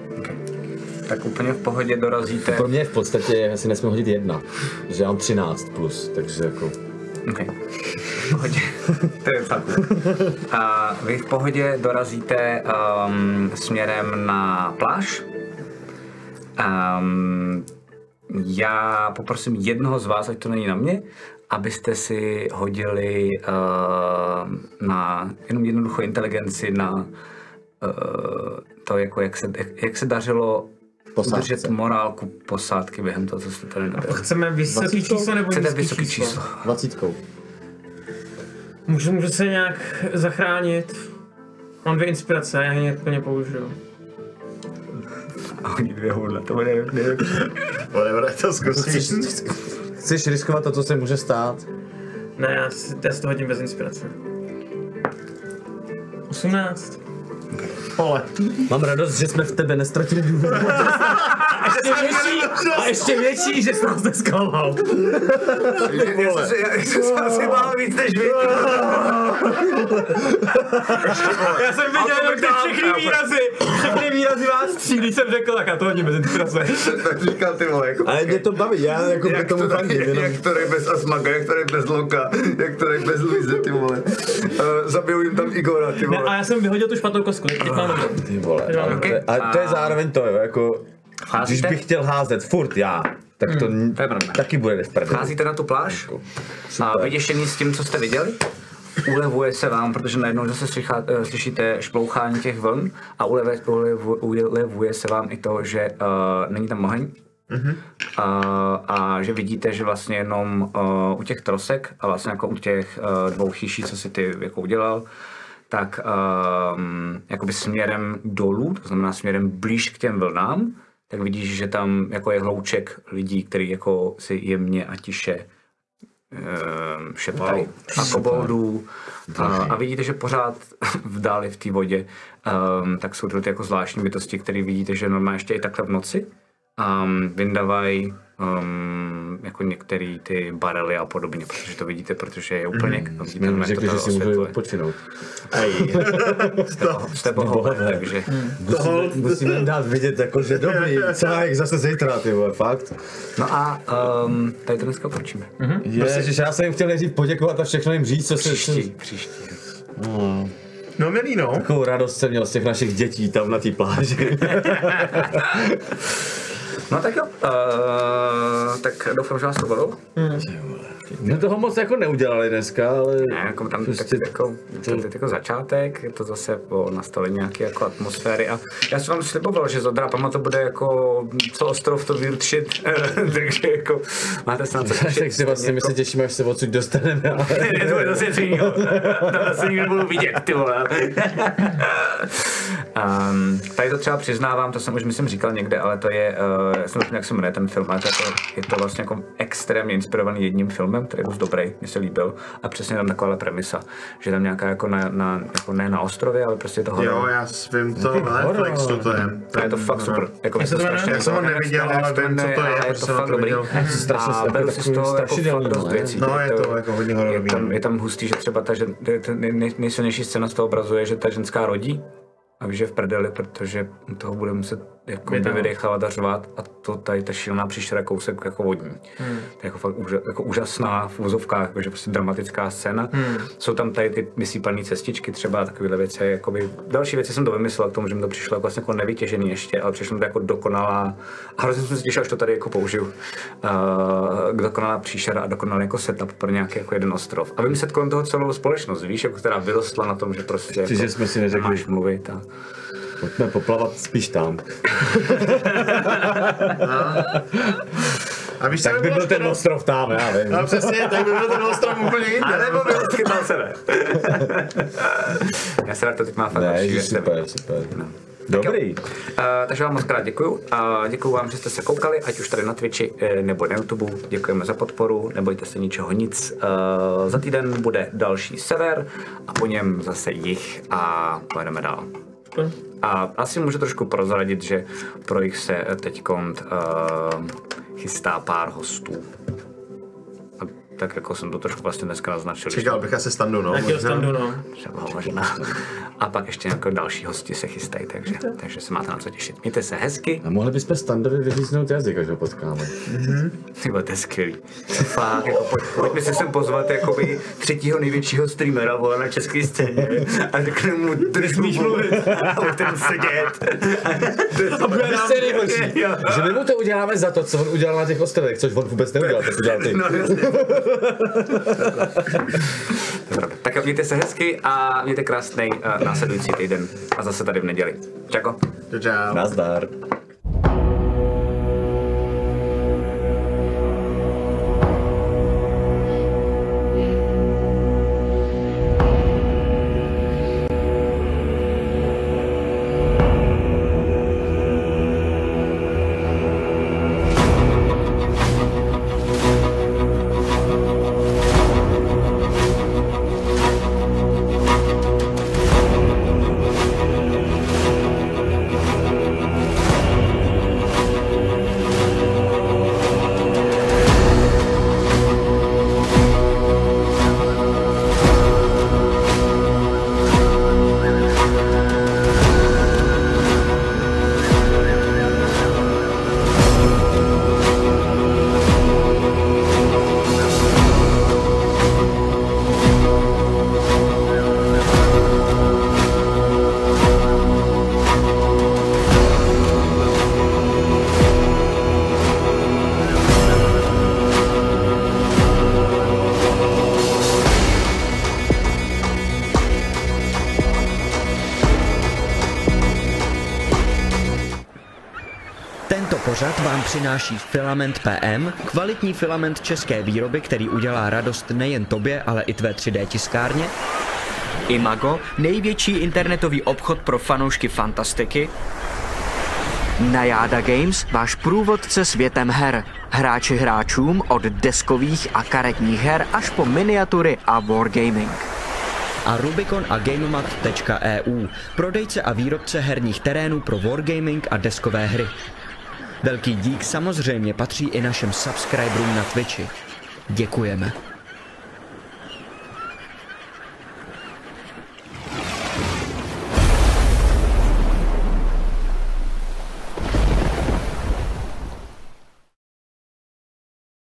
Tak úplně v pohodě dorazíte. Pro mě v podstatě asi nesmím hodit jedna, že já mám 13 plus, takže jako... Okay. V pohodě. to je fakt. A vy v pohodě dorazíte um, směrem na pláž. Um, já poprosím jednoho z vás, ať to není na mě, abyste si hodili uh, na jenom jednoduchou inteligenci na to, jako jak, se, jak, jak se dařilo Posádce. udržet morálku posádky během toho, co jste tady nebyli. Chceme vysoký číslo nebo Chcete vysoký číslo. 20. Můžu, můžu se nějak zachránit. Mám dvě inspirace, já je úplně použiju. A oni dvě hudle, to bude. Whatever, to zkusíš. Chceš riskovat to, co se může stát? Ne, já si, já si to hodím bez inspirace. 18. Ale. Mám radost, že jsme v tebe nestratili důvěru. A ještě větší, a ještě větší, že jsi nás nesklamal. Já jsem se, já jsem se asi bál víc než vy. Já jsem viděl jenom ty všechny výrazy, všechny výrazy vás tří, když jsem řekl, tak já to hodím bez inspirace. Tak říkal ty vole, jako, Ale mě to baví, já jako jak tomu to, fandím, jak, jenom... jak to jde bez Asmaga, jak to jde bez Loka, jak to jde bez Luize, ty vole. Uh, zabijou jim tam Igora, ty Ne, vole. a já jsem vyhodil tu špatnou kostku, teď mám dobrou. Ty vole, ale, dobrou. to je- a to je zároveň to, jo, jako... Když Házíte? bych chtěl házet furt já, tak to, to je pravda. taky bude v prdeli. Házíte na tu pláž a vyděšený s tím, co jste viděli. Ulevuje se vám, protože najednou zase slychá, eh, slyšíte šplouchání těch vln a uleve, ulevu, ulevuje se vám i to, že uh, není tam oheň. Uh, a že vidíte, že vlastně jenom uh, u těch trosek a vlastně jako u těch uh, dvou chyší, co si ty jako udělal, tak um, jakoby směrem dolů, to znamená směrem blíž k těm vlnám, tak vidíš, že tam jako je hlouček lidí, který jako si jemně a tiše um, šeptají. A koboldů. A, a vidíte, že pořád v dáli v té vodě, um, tak jsou to ty jako zvláštní bytosti, které vidíte, že normálně ještě i takhle v noci um, vyndávají um, jako některé ty barely a podobně, protože to vidíte, protože je úplně, mm, vidíte, Jenom jak to řekli, že si můžu odpočinout. Jste, jste bohové, takže Musíme, musíme jim dát vidět, jako, že dobrý, cajk, zase zítra, ty vole, fakt. No a um, tady to dneska končíme. Prostě, já jsem jim chtěl nejdřív poděkovat a všechno jim říct, co se... Příští, příští. No milý no. Takovou radost jsem měl z těch našich dětí tam na té pláži. No tak jo, uh, tak doufám, že vás to bavilo. My toho moc jako neudělali dneska, ale... Ne, jako tam Prostě tak, jako, to, to, jako začátek, je to zase o nastolení nějaké jako atmosféry a já jsem vám sliboval, že za drápama to bude jako co ostrov to shit, takže jako máte se na co těšit. tak si vlastně my se těšíme, až se odsud dostaneme, ale... Ne, to je zase něco jiného. To zase nikdy nebudu vidět, ty vole. um, tady to třeba přiznávám, to jsem už myslím říkal někde, ale to je, uh, já jsem jak se jmenuje ten film, ale to je, to, je to vlastně jako extrémně inspirovaný jedním filmem, který je dost dobrý, mi se líbil. A přesně tam taková premisa, že tam nějaká jako, na, na, jako ne na ostrově, ale prostě toho. Jo, já vím to, na Netflixu to je. A je to fakt super. Jako Jak se to jmenuje? Já jsem ho neviděl, ale vím, co to je, je to jsem fakt to dobrý. A beru si z toho jako fakt dost no, věcí. No, je to jako hodně tam, je tam hustý, že třeba ta, nejsilnější scéna z toho obrazu je, že ta ženská rodí a víš, že je v prdeli, protože toho bude muset jako by vydechávat a řvat a to tady ta šílená příšera kousek jako vodní. Hmm. To je jako fakt úža, jako úžasná v úzovkách, jakože prostě dramatická scéna. Hmm. Jsou tam tady ty vysípané cestičky třeba, takovéhle věci, jakoby, další věci jsem to vymyslel k tomu, že mi to přišlo jako vlastně jako nevytěžený ještě, ale přišlo mi to jako dokonalá, a hrozně jsem se těšil, až to tady jako použiju, uh, dokonalá příšera a dokonalý jako setup pro nějaký jako jeden ostrov. A vymyslet kolem toho celou společnost, víš, jako která vyrostla na tom, že prostě jako, jsme si neřekli- máš mluvit a... Pojďme poplavat spíš tam. A víš, Tak by byl ten ostrov tam, já vím. No přesně, tak by byl ten ostrov úplně jinde. A nebo byl chytal sebe. Já se rád to teď má fakt Ne, další, ježiš, super, super. Dobrý. Uh, takže vám moc krát děkuju. Uh, děkuju vám, že jste se koukali, ať už tady na Twitchi eh, nebo na YouTube. Děkujeme za podporu, nebojte se ničeho nic. Uh, za týden bude další sever a po něm zase jich a pojedeme dál. A asi můžu trošku prozradit, že pro jich se teď uh, chystá pár hostů. Tak jako jsem to trošku vlastně dneska naznačil. Čekal bych asi standu, no. Možná. standu, no. Třeba možná. A pak ještě jako další hosti se chystají, takže, takže se máte na co těšit. Mějte se hezky, A mohli bychom standardy vyříznout jazyk, až ho potkáme. ty vole, to je skvělý. Fakt, jako, pojď, pojďme se sem pozvat jakoby třetího největšího streamera vole, na české scéně a řekne mu, ty nesmíš mluvit a bude tam sedět. A bude nám nejhorší, že my mu to uděláme za to, co on udělal na těch ostrovech, což on vůbec neudělal, to udělal ty. No, jasně. Tak mějte se hezky a mějte krásný uh, následující týden a zase tady v neděli. Čako. Čau, čau. Nazdar. Pořad vám přináší Filament PM, kvalitní filament české výroby, který udělá radost nejen tobě, ale i tvé 3D tiskárně. Imago, největší internetový obchod pro fanoušky fantastiky. Najada Games, váš průvodce světem her. Hráči hráčům od deskových a karetních her až po miniatury a wargaming a Rubicon a Gamemat.eu, prodejce a výrobce herních terénů pro wargaming a deskové hry. Velký dík samozřejmě patří i našim subscriberům na Twitchi. Děkujeme.